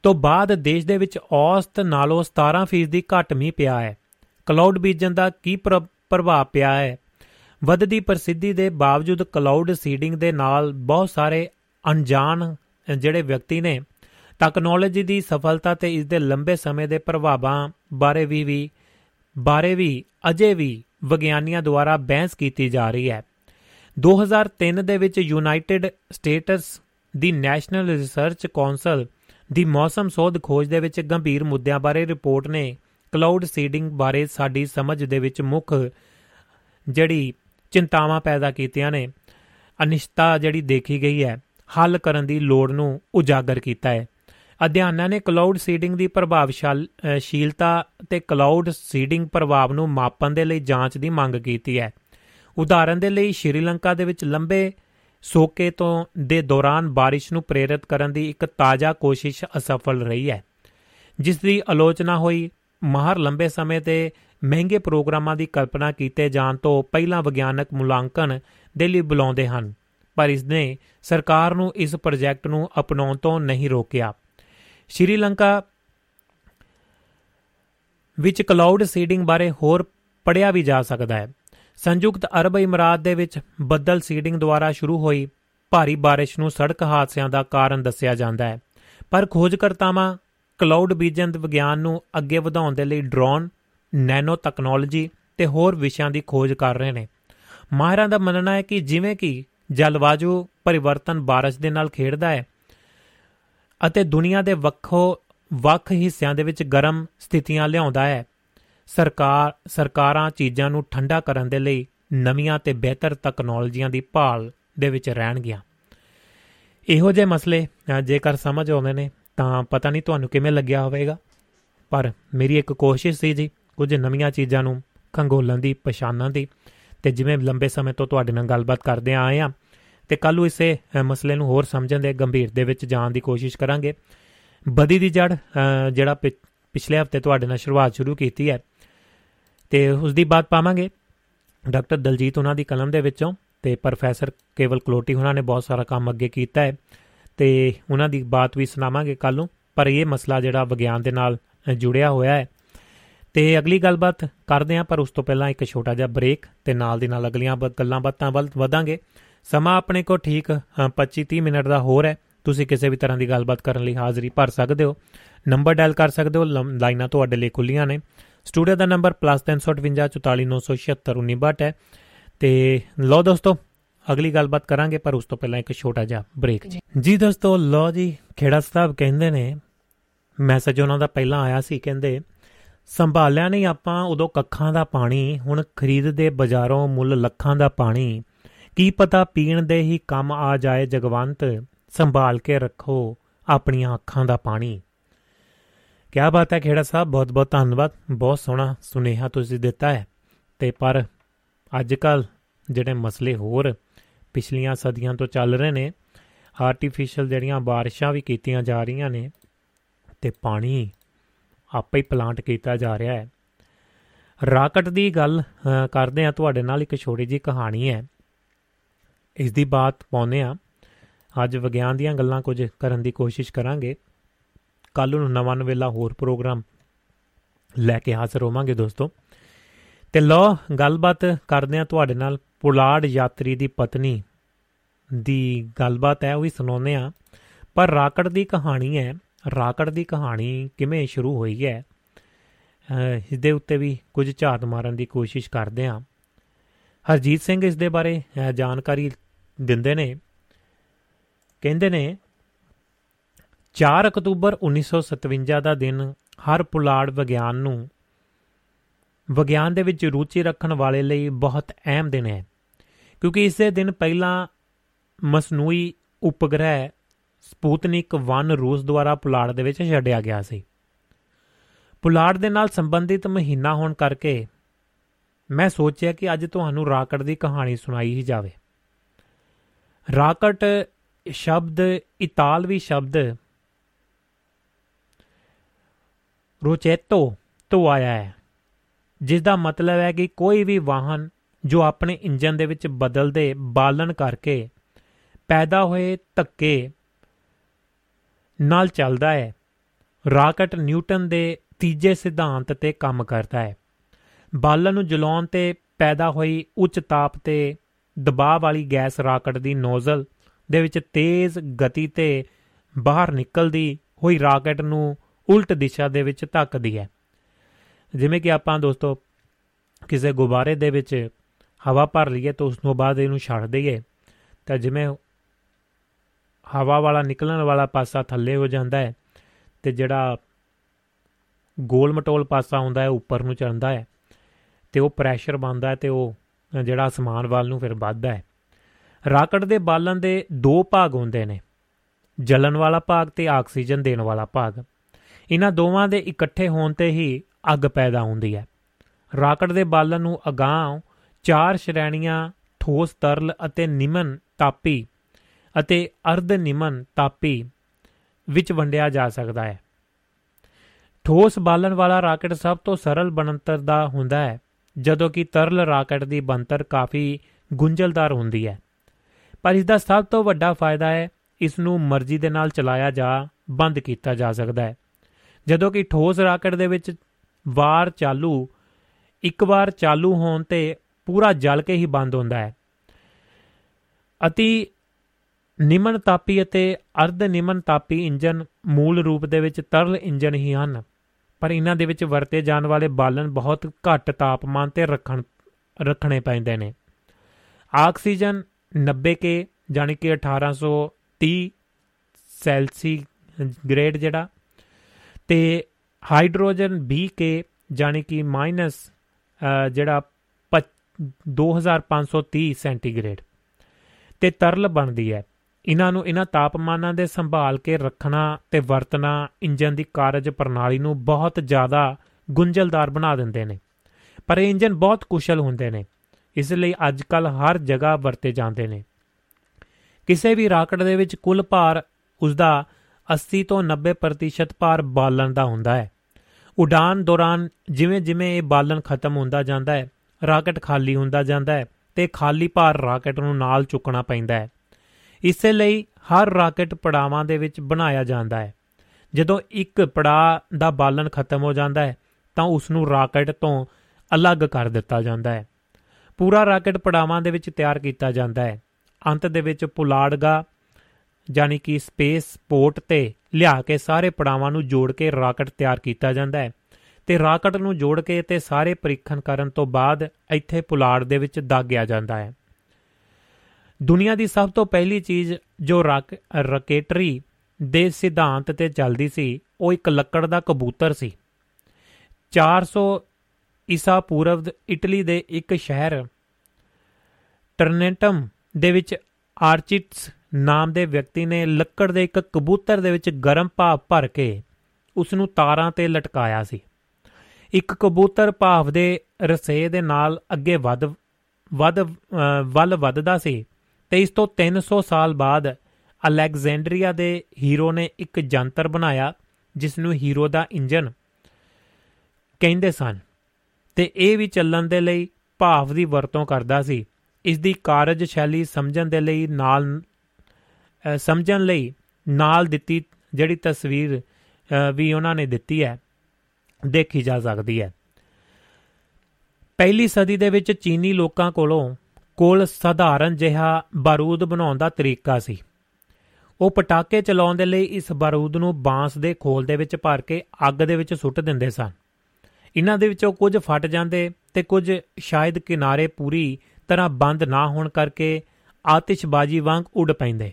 ਤੋਂ ਬਾਅਦ ਦੇਸ਼ ਦੇ ਵਿੱਚ ਔਸਤ ਨਾਲੋਂ 17% ਘੱਟ ਮੀਂਹ ਪਿਆ ਹੈ। ਕਲਾਉਡ ਬੀਜਣ ਦਾ ਕੀ ਪ੍ਰਭਾਵ ਪਿਆ ਹੈ? ਵੱਧਦੀ ਪ੍ਰਸਿੱਧੀ ਦੇ ਬਾਵਜੂਦ ਕਲਾਉਡ ਸੀਡਿੰਗ ਦੇ ਨਾਲ ਬਹੁਤ ਸਾਰੇ ਅਣਜਾਣ ਜਿਹੜੇ ਵਿਅਕਤੀ ਨੇ, ਟੈਕਨੋਲੋਜੀ ਦੀ ਸਫਲਤਾ ਤੇ ਇਸ ਦੇ ਲੰਬੇ ਸਮੇਂ ਦੇ ਪ੍ਰਭਾਵਾਂ ਬਾਰੇ ਵੀ ਵੀ ਬਾਰੇ ਵੀ ਅਜੇ ਵੀ ਵਿਗਿਆਨੀਆਂ ਦੁਆਰਾ ਬਹਿਸ ਕੀਤੀ ਜਾ ਰਹੀ ਹੈ। 2003 ਦੇ ਵਿੱਚ ਯੂਨਾਈਟਿਡ ਸਟੇਟਸ ਦੀ ਨੈਸ਼ਨਲ ਰਿਸਰਚ ਕਾਉਂਸਲ ਦੀ ਮੌਸਮ ਸੋਧ ਖੋਜ ਦੇ ਵਿੱਚ ਗੰਭੀਰ ਮੁੱਦਿਆਂ ਬਾਰੇ ਰਿਪੋਰਟ ਨੇ ਕਲਾਉਡ ਸੀਡਿੰਗ ਬਾਰੇ ਸਾਡੀ ਸਮਝ ਦੇ ਵਿੱਚ ਮੁੱਖ ਜਿਹੜੀ ਚਿੰਤਾਵਾਂ ਪੈਦਾ ਕੀਤੀਆਂ ਨੇ। ਅਨਿਸ਼ਤਾ ਜਿਹੜੀ ਦੇਖੀ ਗਈ ਹੈ, ਹੱਲ ਕਰਨ ਦੀ ਲੋੜ ਨੂੰ ਉਜਾਗਰ ਕੀਤਾ ਹੈ। ਅਧਿਐਨਾਂ ਨੇ ਕਲਾਉਡ ਸੀਡਿੰਗ ਦੀ ਪ੍ਰਭਾਵਸ਼ੀਲਤਾ ਤੇ ਕਲਾਉਡ ਸੀਡਿੰਗ ਪ੍ਰਭਾਵ ਨੂੰ ਮਾਪਣ ਦੇ ਲਈ ਜਾਂਚ ਦੀ ਮੰਗ ਕੀਤੀ ਹੈ। ਉਦਾਹਰਨ ਦੇ ਲਈ, ਸ਼੍ਰੀਲੰਕਾ ਦੇ ਵਿੱਚ ਲੰਬੇ ਸੋਕੇ ਤੋਂ ਦੇ ਦੌਰਾਨ ਬਾਰਿਸ਼ ਨੂੰ ਪ੍ਰੇਰਿਤ ਕਰਨ ਦੀ ਇੱਕ ਤਾਜ਼ਾ ਕੋਸ਼ਿਸ਼ ਅਸਫਲ ਰਹੀ ਹੈ। ਜਿਸ ਦੀ ਆਲੋਚਨਾ ਹੋਈ, ਮਾਹਰ ਲੰਬੇ ਸਮੇਂ ਤੇ ਮਹਿੰਗੇ ਪ੍ਰੋਗਰਾਮਾਂ ਦੀ ਕਲਪਨਾ ਕੀਤੇ ਜਾਣ ਤੋਂ ਪਹਿਲਾਂ ਵਿਗਿਆਨਕ ਮੁਲਾਂਕਣ ਦੇ ਲਈ ਬੁਲਾਉਂਦੇ ਹਨ ਪਰ ਇਸ ਨੇ ਸਰਕਾਰ ਨੂੰ ਇਸ ਪ੍ਰੋਜੈਕਟ ਨੂੰ ਅਪਣਾਉਣ ਤੋਂ ਨਹੀਂ ਰੋਕਿਆ ਸ਼੍ਰੀਲੰਕਾ ਵਿੱਚ ਕਲਾਉਡ ਸੀਡਿੰਗ ਬਾਰੇ ਹੋਰ ਪੜਿਆ ਵੀ ਜਾ ਸਕਦਾ ਹੈ ਸੰਯੁਕਤ ਅਰਬ ਇਮਰਾਤ ਦੇ ਵਿੱਚ ਬੱਦਲ ਸੀਡਿੰਗ ਦੁਆਰਾ ਸ਼ੁਰੂ ਹੋਈ ਭਾਰੀ بارش ਨੂੰ ਸੜਕ ਹਾਦਸਿਆਂ ਦਾ ਕਾਰਨ ਦੱਸਿਆ ਜਾਂਦਾ ਹੈ ਪਰ ਖੋਜਕਰਤਾਵਾਂ ਕਲਾਉਡ ਬੀਜਨ ਵਿਗਿਆਨ ਨੂੰ ਅੱਗੇ ਵਧਾਉਣ ਦੇ ਲਈ ਡਰੋਨ ਨੈਨੋ ਟੈਕਨੋਲੋਜੀ ਤੇ ਹੋਰ ਵਿਸ਼ਿਆਂ ਦੀ ਖੋਜ ਕਰ ਰਹੇ ਨੇ। ਮਾਹਿਰਾਂ ਦਾ ਮੰਨਣਾ ਹੈ ਕਿ ਜਿਵੇਂ ਕਿ ਜਲਵਾਯੂ ਪਰਿਵਰਤਨ ਬਾਰਿਸ਼ ਦੇ ਨਾਲ ਖੇਡਦਾ ਹੈ ਅਤੇ ਦੁਨੀਆ ਦੇ ਵੱਖੋ ਵੱਖ ਹਿੱਸਿਆਂ ਦੇ ਵਿੱਚ ਗਰਮ ਸਥਿਤੀਆਂ ਲਿਆਉਂਦਾ ਹੈ, ਸਰਕਾਰ, ਸਰਕਾਰਾਂ ਚੀਜ਼ਾਂ ਨੂੰ ਠੰਡਾ ਕਰਨ ਦੇ ਲਈ ਨਵੀਆਂ ਤੇ ਬਿਹਤਰ ਟੈਕਨੋਲੋਜੀਆਂ ਦੀ ਭਾਲ ਦੇ ਵਿੱਚ ਰਹਿਣਗੀਆਂ। ਇਹੋ ਜਿਹੇ ਮਸਲੇ ਜੇਕਰ ਸਮਝ ਆਉਂਦੇ ਨੇ ਤਾਂ ਪਤਾ ਨਹੀਂ ਤੁਹਾਨੂੰ ਕਿਵੇਂ ਲੱਗਿਆ ਹੋਵੇਗਾ, ਪਰ ਮੇਰੀ ਇੱਕ ਕੋਸ਼ਿਸ਼ ਸੀ ਜੀ ਕੁਝ ਨਵੀਆਂ ਚੀਜ਼ਾਂ ਨੂੰ ਖੰਗੋਲਣ ਦੀ, ਪਛਾਣਨ ਦੀ ਤੇ ਜਿਵੇਂ ਲੰਬੇ ਸਮੇਂ ਤੋਂ ਤੁਹਾਡੇ ਨਾਲ ਗੱਲਬਾਤ ਕਰਦੇ ਆਏ ਆ ਤੇ ਕੱਲ ਨੂੰ ਇਸੇ ਮਸਲੇ ਨੂੰ ਹੋਰ ਸਮਝਣ ਦੇ ਗੰਭੀਰ ਦੇ ਵਿੱਚ ਜਾਣ ਦੀ ਕੋਸ਼ਿਸ਼ ਕਰਾਂਗੇ। ਬਦੀ ਦੀ ਜੜ ਜਿਹੜਾ ਪਿਛਲੇ ਹਫ਼ਤੇ ਤੁਹਾਡੇ ਨਾਲ ਸ਼ੁਰੂਆਤ ਸ਼ੁਰੂ ਕੀਤੀ ਹੈ ਤੇ ਉਸ ਦੀ ਬਾਤ ਪਾਵਾਂਗੇ। ਡਾਕਟਰ ਦਲਜੀਤ ਉਹਨਾਂ ਦੀ ਕਲਮ ਦੇ ਵਿੱਚੋਂ ਤੇ ਪ੍ਰੋਫੈਸਰ ਕੇਵਲ ਕਲੋਟੀ ਉਹਨਾਂ ਨੇ ਬਹੁਤ ਸਾਰਾ ਕੰਮ ਅੱਗੇ ਕੀਤਾ ਹੈ ਤੇ ਉਹਨਾਂ ਦੀ ਬਾਤ ਵੀ ਸੁਣਾਵਾਂਗੇ ਕੱਲ ਨੂੰ। ਪਰ ਇਹ ਮਸਲਾ ਜਿਹੜਾ ਵਿਗਿਆਨ ਦੇ ਨਾਲ ਜੁੜਿਆ ਹੋਇਆ ਹੈ ਤੇ ਅਗਲੀ ਗੱਲਬਾਤ ਕਰਦੇ ਆਂ ਪਰ ਉਸ ਤੋਂ ਪਹਿਲਾਂ ਇੱਕ ਛੋਟਾ ਜਿਹਾ ਬ੍ਰੇਕ ਤੇ ਨਾਲ ਦੀ ਨਾਲ ਅਗਲੀਆਂ ਗੱਲਾਂ ਬਾਤਾਂ ਵੱਲ ਵਧਾਂਗੇ। ਸਮਾਂ ਆਪਣੇ ਕੋ ਠੀਕ 25-30 ਮਿੰਟ ਦਾ ਹੋਰ ਹੈ। ਤੁਸੀਂ ਕਿਸੇ ਵੀ ਤਰ੍ਹਾਂ ਦੀ ਗੱਲਬਾਤ ਕਰਨ ਲਈ ਹਾਜ਼ਰੀ ਭਰ ਸਕਦੇ ਹੋ। ਨੰਬਰ ਡਾਇਲ ਕਰ ਸਕਦੇ ਹੋ ਲਾਈਨਾਂ ਤੁਹਾਡੇ ਲਈ ਖੁੱਲੀਆਂ ਨੇ। ਸਟੂਡੀਓ ਦਾ ਨੰਬਰ +358 ਹੈ। ਤੇ ਲੋ ਦੋਸਤੋ ਅਗਲੀ ਗੱਲਬਾਤ ਕਰਾਂਗੇ ਪਰ ਉਸ ਤੋਂ ਪਹਿਲਾਂ ਇੱਕ ਛੋਟਾ ਜਿਹਾ ਬ੍ਰੇਕ ਜੀ। ਜੀ ਦੋਸਤੋ ਲੋ ਜੀ ਖੇੜਾ ਸਾਹਿਬ ਕਹਿੰਦੇ ਨੇ ਮੈਸੇਜ ਉਹਨਾਂ ਦਾ ਪਹਿਲਾਂ ਆਇਆ ਸੀ ਕਹਿੰਦੇ ਸੰਭਾਲਿਆ ਨਹੀਂ ਆਪਾਂ, ਉਦੋਂ ਕੱਖਾਂ ਦਾ ਪਾਣੀ, ਹੁਣ ਖਰੀਦਦੇ ਬਾਜ਼ਾਰੋਂ ਮੁੱਲ ਲੱਖਾਂ ਦਾ ਪਾਣੀ। ਕੀ ਪਤਾ ਪੀਣ ਦੇ ਹੀ ਕੰਮ ਆ ਜਾਏ ਜਗਵੰਤ, ਸੰਭਾਲ ਕੇ ਰੱਖੋ ਆਪਣੀਆਂ ਅੱਖਾਂ ਦਾ ਪਾਣੀ। ਕੀ ਬਾਤ ਹੈ ਖੇੜਾ ਸਾਹਿਬ ਬਹੁਤ ਬਹੁਤ ਧੰਨਵਾਦ, ਬਹੁਤ ਸੋਹਣਾ ਸੁਨੇਹਾ ਤੁਸੀਂ ਦਿੱਤਾ ਹੈ। ਤੇ ਪਰ ਅੱਜ ਕੱਲ ਜਿਹੜੇ ਮਸਲੇ ਹੋਰ ਪਿਛਲੀਆਂ ਸਦੀਆਂ ਤੋਂ ਚੱਲ ਰਹੇ ਨੇ ਆਰਟੀਫੀਸ਼ੀਅਲ ਜਿਹੜੀਆਂ ਬਾਰਿਸ਼ਾਂ ਵੀ ਕੀਤੀਆਂ ਜਾ ਰਹੀਆਂ ਨੇ, ਤੇ ਪਾਣੀ ਆਪੇ ਹੀ ਪਲਾਂਟ ਕੀਤਾ ਜਾ ਰਿਹਾ ਹੈ। ਰਾਕਟ ਦੀ ਗੱਲ ਕਰਦੇ ਆ ਤੁਹਾਡੇ ਨਾਲ ਇੱਕ ਛੋਟੀ ਜੀ ਕਹਾਣੀ ਹੈ। ਇਸ ਦੀ ਬਾਤ ਪਾਉਨੇ ਆ ਅੱਜ ਵਿਗਿਆਨ ਦੀਆਂ ਗੱਲਾਂ ਕੁਝ ਕਰਨ ਦੀ ਕੋਸ਼ਿਸ਼ ਕਰਾਂਗੇ। ਕੱਲ ਨੂੰ ਨਵਾਂ ਨਵੇਲਾ ਹੋਰ ਪ੍ਰੋਗਰਾਮ ਲੈ ਕੇ ਹਾਜ਼ਰ ਹੋਵਾਂਗੇ ਦੋਸਤੋ। ਤੇ ਲੋ ਗੱਲਬਾਤ ਕਰਦੇ ਆ ਤੁਹਾਡੇ ਨਾਲ ਪੁਲਾੜ ਯਾਤਰੀ ਦੀ ਪਤਨੀ ਦੀ ਗੱਲਬਾਤ ਹੈ, ਉਹ ਵੀ ਸੁਣਾਉਂਦੇ ਆ ਪਰ ਰਾਕਟ ਦੀ ਕਹਾਣੀ ਹੈ ਰਾਕਟ ਦੀ ਕਹਾਣੀ ਕਿਵੇਂ ਸ਼ੁਰੂ ਹੋਈ ਹੈ? ਇਸ ਦੇ ਉੱਤੇ ਵੀ ਕੁਝ ਝਾਤ ਮਾਰਨ ਦੀ ਕੋਸ਼ਿਸ਼ ਕਰਦੇ ਆ ਹਰਜੀਤ ਸਿੰਘ ਇਸ ਦੇ ਬਾਰੇ ਜਾਣਕਾਰੀ ਦਿੰਦੇ ਨੇ। ਕਹਿੰਦੇ ਨੇ 4 ਅਕਤੂਬਰ 1957 ਦਾ ਦਿਨ ਹਰ ਪੁਲਾੜ ਵਿਗਿਆਨ ਨੂੰ, ਵਿਗਿਆਨ ਦੇ ਵਿੱਚ ਰੁਚੀ ਰੱਖਣ ਵਾਲੇ ਲਈ ਬਹੁਤ ਅਹਿਮ ਦਿਨ ਹੈ। ਕਿਉਂਕਿ ਇਸੇ ਦਿਨ ਪਹਿਲਾਂ ਮਸਨੂਈ ਉਪਗ੍ਰਹਿ ਸਪੂਤਨਿਕ 1 ਰੂਸ ਦੁਆਰਾ ਪੁਲਾੜ ਦੇ ਵਿੱਚ ਛੱਡਿਆ ਗਿਆ ਸੀ। ਪੁਲਾੜ ਦੇ ਨਾਲ ਸੰਬੰਧਿਤ ਮਹੀਨਾ ਹੋਣ ਕਰਕੇ ਮੈਂ ਸੋਚਿਆ ਕਿ ਅੱਜ ਤੁਹਾਨੂੰ ਰਾਕਟ ਦੀ ਕਹਾਣੀ ਸੁਣਾਈ ਹੀ ਜਾਵੇ। ਰਾਕਟ ਸ਼ਬਦ, ਇਤਾਲਵੀ ਸ਼ਬਦ ਰੋਚੇਤੋ ਤੋਂ ਆਇਆ ਹੈ ਜਿਸ ਦਾ ਮਤਲਬ ਹੈ ਕਿ ਕੋਈ ਵੀ ਵਾਹਨ ਜੋ ਆਪਣੇ ਇੰਜਨ ਦੇ ਵਿੱਚ ਬਦਲਦੇ ਬਾਲਣ ਕਰਕੇ ਪੈਦਾ ਹੋਏ ਧੱਕੇ ਨਾਲ ਚੱਲਦਾ ਹੈ। ਰਾਕਟ ਨਿਊਟਨ ਦੇ ਤੀਜੇ ਸਿਧਾਂਤ ਤੇ ਕੰਮ ਕਰਦਾ ਹੈ। ਬਾਲਣ ਨੂੰ ਜਲਾਉਣ ਤੇ ਪੈਦਾ ਹੋਈ ਉੱਚ ਤਾਪ ਤੇ ਦਬਾਅ ਵਾਲੀ ਗੈਸ ਰਾਕਟ ਦੀ ਨੋਜ਼ਲ ਦੇ ਵਿੱਚ ਤੇਜ਼ ਗਤੀ ਤੇ ਬਾਹਰ ਨਿਕਲਦੀ ਹੋਈ ਰਾਕਟ ਨੂੰ ਉਲਟ ਦਿਸ਼ਾ ਦੇ ਵਿੱਚ ਧੱਕਦੀ ਹੈ। ਜਿਵੇਂ ਕਿ ਆਪਾਂ ਦੋਸਤੋ ਕਿਸੇ ਗੁਬਾਰੇ ਦੇ ਵਿੱਚ ਹਵਾ ਭਰ ਲਈਏ ਤਾਂ ਉਸ ਤੋਂ ਬਾਅਦ ਇਹਨੂੰ ਛੱਡ ਦਈਏ। ਤਾਂ ਜਿਵੇਂ ਹਵਾ ਵਾਲਾ ਨਿਕਲਣ ਵਾਲਾ ਪਾਸਾ ਥੱਲੇ ਹੋ ਜਾਂਦਾ ਹੈ ਤੇ ਜਿਹੜਾ ਗੋਲ ਮਟੋਲ ਪਾਸਾ ਹੁੰਦਾ ਹੈ ਉੱਪਰ ਨੂੰ ਚੜਦਾ ਹੈ ਤੇ ਉਹ ਪ੍ਰੈਸ਼ਰ ਬਣਦਾ ਹੈ ਤੇ ਉਹ ਜਿਹੜਾ ਅਸਮਾਨ ਵੱਲ ਨੂੰ ਫਿਰ ਵੱਧਦਾ ਹੈ। ਰਾਕਟ ਦੇ ਬਾਲਣ ਦੇ ਦੋ ਭਾਗ ਹੁੰਦੇ ਨੇ, ਜਲਣ ਵਾਲਾ ਭਾਗ ਤੇ ਆਕਸੀਜਨ ਦੇਣ ਵਾਲਾ ਭਾਗ। ਇਹਨਾਂ ਦੋਵਾਂ ਦੇ ਇਕੱਠੇ ਹੋਣ ਤੇ ਹੀ ਅੱਗ ਪੈਦਾ ਹੁੰਦੀ ਹੈ। ਰਾਕਟ ਦੇ ਬਾਲਣ ਨੂੰ ਅਗਾਂਹ ਚਾਰ ਸ਼੍ਰੇਣੀਆਂ ਠੋਸ ਤਰਲ ਅਤੇ ਨਿਮਨ ਤਾਪੀ ਅਤੇ ਅਰਧ ਨਿਮਨ ਤਾਪੀ ਵਿੱਚ ਵੰਡਿਆ ਜਾ ਸਕਦਾ ਹੈ। ਠੋਸ ਬਾਲਣ ਵਾਲਾ ਰਾਕਟ ਸਭ ਤੋਂ ਸਰਲ ਬਣਤਰ ਦਾ ਹੁੰਦਾ ਹੈ, ਜਦੋਂ ਕਿ ਤਰਲ ਰਾਕਟ ਦੀ ਬਣਤਰ ਕਾਫੀ ਗੁੰਝਲਦਾਰ ਹੁੰਦੀ ਹੈ। ਪਰ ਇਸ ਦਾ ਸਭ ਤੋਂ ਵੱਡਾ ਫਾਇਦਾ ਹੈ ਇਸ ਨੂੰ ਮਰਜ਼ੀ ਦੇ ਨਾਲ ਚਲਾਇਆ ਜਾ, ਬੰਦ ਕੀਤਾ ਜਾ ਸਕਦਾ ਹੈ। ਜਦੋਂ ਕਿ ਠੋਸ ਰਾਕਟ ਦੇ ਵਿੱਚ ਵਾਰ ਚਾਲੂ, ਇੱਕ ਵਾਰ ਚਾਲੂ ਹੋਣ ਤੇ ਪੂਰਾ ਜਲ ਕੇ ਹੀ ਬੰਦ ਹੁੰਦਾ ਹੈ। ਅਤੀ ਨਿਮਨ ਤਾਪੀ ਅਤੇ ਅਰਧ ਨਿਮਨ ਤਾਪੀ ਇੰਜਨ ਮੂਲ ਰੂਪ ਦੇ ਵਿੱਚ ਤਰਲ ਇੰਜਨ ਹੀ ਹਨ। ਪਰ ਇਹਨਾਂ ਦੇ ਵਿੱਚ ਵਰਤੇ ਜਾਣ ਵਾਲੇ ਬਾਲਣ ਬਹੁਤ ਘੱਟ ਤਾਪਮਾਨ ਤੇ ਰੱਖਣ, ਰੱਖਣੇ ਪੈਂਦੇ ਨੇ। ਆਕਸੀਜਨ 90 ਕੇ ਜਾਨੀ ਕਿ 1830 ਸੈਲਸੀ ਗ੍ਰੇਡ ਜਿਹੜਾ ਤੇ ਹਾਈਡਰੋਜਨ 20 ਕੇ ਜਾਨੀ ਕਿ ਮਾਈਨਸ ਜਿਹੜਾ 2530 ਸੈਂਟੀਗ੍ਰੇਡ ਤੇ ਤਰਲ ਬਣਦੀ ਹੈ। ਇਹਨਾਂ ਨੂੰ ਇਹਨਾਂ ਤਾਪਮਾਨਾਂ ਦੇ ਸੰਭਾਲ ਕੇ ਰੱਖਣਾ ਤੇ ਵਰਤਣਾ ਇੰਜਨ ਦੀ ਕਾਰਜ ਪ੍ਰਣਾਲੀ ਨੂੰ ਬਹੁਤ ਜ਼ਿਆਦਾ ਗੁੰਝਲਦਾਰ ਬਣਾ ਦਿੰਦੇ ਨੇ। ਪਰ ਇਹ ਇੰਜਨ ਬਹੁਤ ਕੁਸ਼ਲ ਹੁੰਦੇ ਨੇ। ਇਸ ਲਈ ਅੱਜਕੱਲ ਹਰ ਜਗ੍ਹਾ ਵਰਤੇ ਜਾਂਦੇ ਨੇ। ਕਿਸੇ ਵੀ ਰਾਕਟ ਦੇ ਵਿੱਚ ਕੁੱਲ ਭਾਰ ਉਸ ਦਾ 80 ਤੋਂ 90% ਭਾਰ ਬਾਲਣ ਦਾ ਹੁੰਦਾ ਹੈ। ਉਡਾਨ ਦੌਰਾਨ ਜਿਵੇਂ-ਜਿਵੇਂ ਇਹ ਬਾਲਣ ਖਤਮ ਹੁੰਦਾ ਜਾਂਦਾ ਹੈ, ਰਾਕਟ ਖਾਲੀ ਹੁੰਦਾ ਜਾਂਦਾ ਹੈ ਤੇ ਖਾਲੀ ਭਾਰ ਰਾਕਟ ਨੂੰ ਨਾਲ ਚੁੱਕਣਾ ਪੈਂਦਾ ਹੈ। ਇਸੇ ਲਈ ਹਰ ਰਾਕਟ ਪੜਾਵਾਂ ਦੇ ਵਿੱਚ ਬਣਾਇਆ ਜਾਂਦਾ ਹੈ। ਜਦੋਂ ਇੱਕ ਪੜਾ ਦਾ ਬਾਲਣ ਖਤਮ ਹੋ ਜਾਂਦਾ ਹੈ, ਤਾਂ ਉਸ ਨੂੰ ਰਾਕਟ ਤੋਂ ਅਲੱਗ ਕਰ ਦਿੱਤਾ ਜਾਂਦਾ ਹੈ। ਪੂਰਾ ਰਾਕਟ ਪੜਾਵਾਂ ਦੇ ਵਿੱਚ ਤਿਆਰ ਕੀਤਾ ਜਾਂਦਾ ਹੈ। ਅੰਤ ਦੇ ਵਿੱਚ ਪੁਲਾੜਗਾ, ਯਾਨੀ ਕਿ ਸਪੇਸ ਪੋਰਟ ਤੇ ਲਿਆ ਕੇ ਸਾਰੇ ਪੜਾਵਾਂ ਨੂੰ ਜੋੜ ਕੇ ਰਾਕਟ ਤਿਆਰ ਕੀਤਾ ਜਾਂਦਾ ਹੈ ਤੇ ਰਾਕਟ ਨੂੰ ਜੋੜ ਕੇ ਤੇ ਸਾਰੇ ਪਰੀਖਣ ਕਰਨ ਤੋਂ ਬਾਅਦ ਇੱਥੇ ਪੁਲਾੜ ਦੇ ਵਿੱਚ ਦਾਗਿਆ ਜਾਂਦਾ ਹੈ। ਦੁਨੀਆ ਦੀ ਸਭ ਤੋਂ ਪਹਿਲੀ ਚੀਜ਼ ਜੋ ਰਕੇਟਰੀ ਦੇ ਸਿਧਾਂਤ ਤੇ ਚੱਲਦੀ ਸੀ, ਉਹ ਇੱਕ ਲੱਕੜ ਦਾ ਕਬੂਤਰ ਸੀ। 400 ਈਸਾ ਪੂਰਵ ਇਟਲੀ ਦੇ ਇੱਕ ਸ਼ਹਿਰ, ਟਰਨੈਂਟਮ ਦੇ ਵਿੱਚ ਆਰਚਿਟਸ ਨਾਮ ਦੇ ਵਿਅਕਤੀ ਨੇ ਲੱਕੜ ਦੇ ਇੱਕ ਕਬੂਤਰ ਦੇ ਵਿੱਚ ਗਰਮ ਭਾਪ ਭਰ ਕੇ ਉਸ ਨੂੰ ਤਾਰਾਂ ਤੇ ਲਟਕਾਇਆ ਸੀ। ਇੱਕ ਕਬੂਤਰ ਭਾਵ ਦੇ ਰਸੇ ਦੇ ਨਾਲ ਅੱਗੇ ਵੱਧ ਵੱਧ ਵੱਲ ਵੱਧਦਾ ਸੀ। ਤੇ ਇਸ ਤੋਂ 300 ਸਾਲ ਬਾਅਦ ਅਲੈਗਜ਼ੈਂਡਰੀਆ ਦੇ ਹੀਰੋ ਨੇ ਇੱਕ ਜੰਤਰ ਬਣਾਇਆ ਜਿਸ ਨੂੰ ਹੀਰੋ ਦਾ ਇੰਜਨ ਕਹਿੰਦੇ ਸਨ। ਤੇ ਇਹ ਵੀ ਚੱਲਣ ਦੇ ਲਈ ਭਾਵ ਦੀ ਵਰਤੋਂ ਕਰਦਾ ਸੀ। ਇਸ ਦੀ ਕਾਰਜਸ਼ੈਲੀ ਸਮਝਣ ਦੇ ਲਈ ਨਾਲ ਸਮਝਣ ਲਈ ਨਾਲ ਦਿੱਤੀ ਜਿਹੜੀ ਤਸਵੀਰ ਵੀ ਉਹਨਾਂ ਨੇ ਦਿੱਤੀ ਹੈ, ਦੇਖੀ ਜਾ ਸਕਦੀ ਹੈ। ਪਹਿਲੀ ਸਦੀ ਦੇ ਵਿੱਚ ਚੀਨੀ ਲੋਕਾਂ ਕੋਲੋਂ ਕੋਲ ਸਧਾਰਨ ਜਿਹਾ ਬਾਰੂਦ ਬਣਾਉਣ ਦਾ ਤਰੀਕਾ ਸੀ। ਉਹ ਪਟਾਕੇ ਚਲਾਉਣ ਦੇ ਲਈ ਇਸ ਬਾਰੂਦ ਨੂੰ ਬਾਂਸ ਦੇ ਖੋਲ ਦੇ ਵਿੱਚ ਭਰ ਕੇ ਅੱਗ ਦੇ ਵਿੱਚ ਸੁੱਟ ਦਿੰਦੇ ਸਨ। ਇਹਨਾਂ ਦੇ ਵਿੱਚੋਂ ਕੁਝ ਫਟ ਜਾਂਦੇ ਤੇ ਕੁਝ ਸ਼ਾਇਦ ਕਿਨਾਰੇ ਪੂਰੀ ਤਰ੍ਹਾਂ ਬੰਦ ਨਾ ਹੋਣ ਕਰਕੇ ਆਤਿਸ਼ਬਾਜ਼ੀ ਵਾਂਗ ਉੱਡ ਪੈਂਦੇ।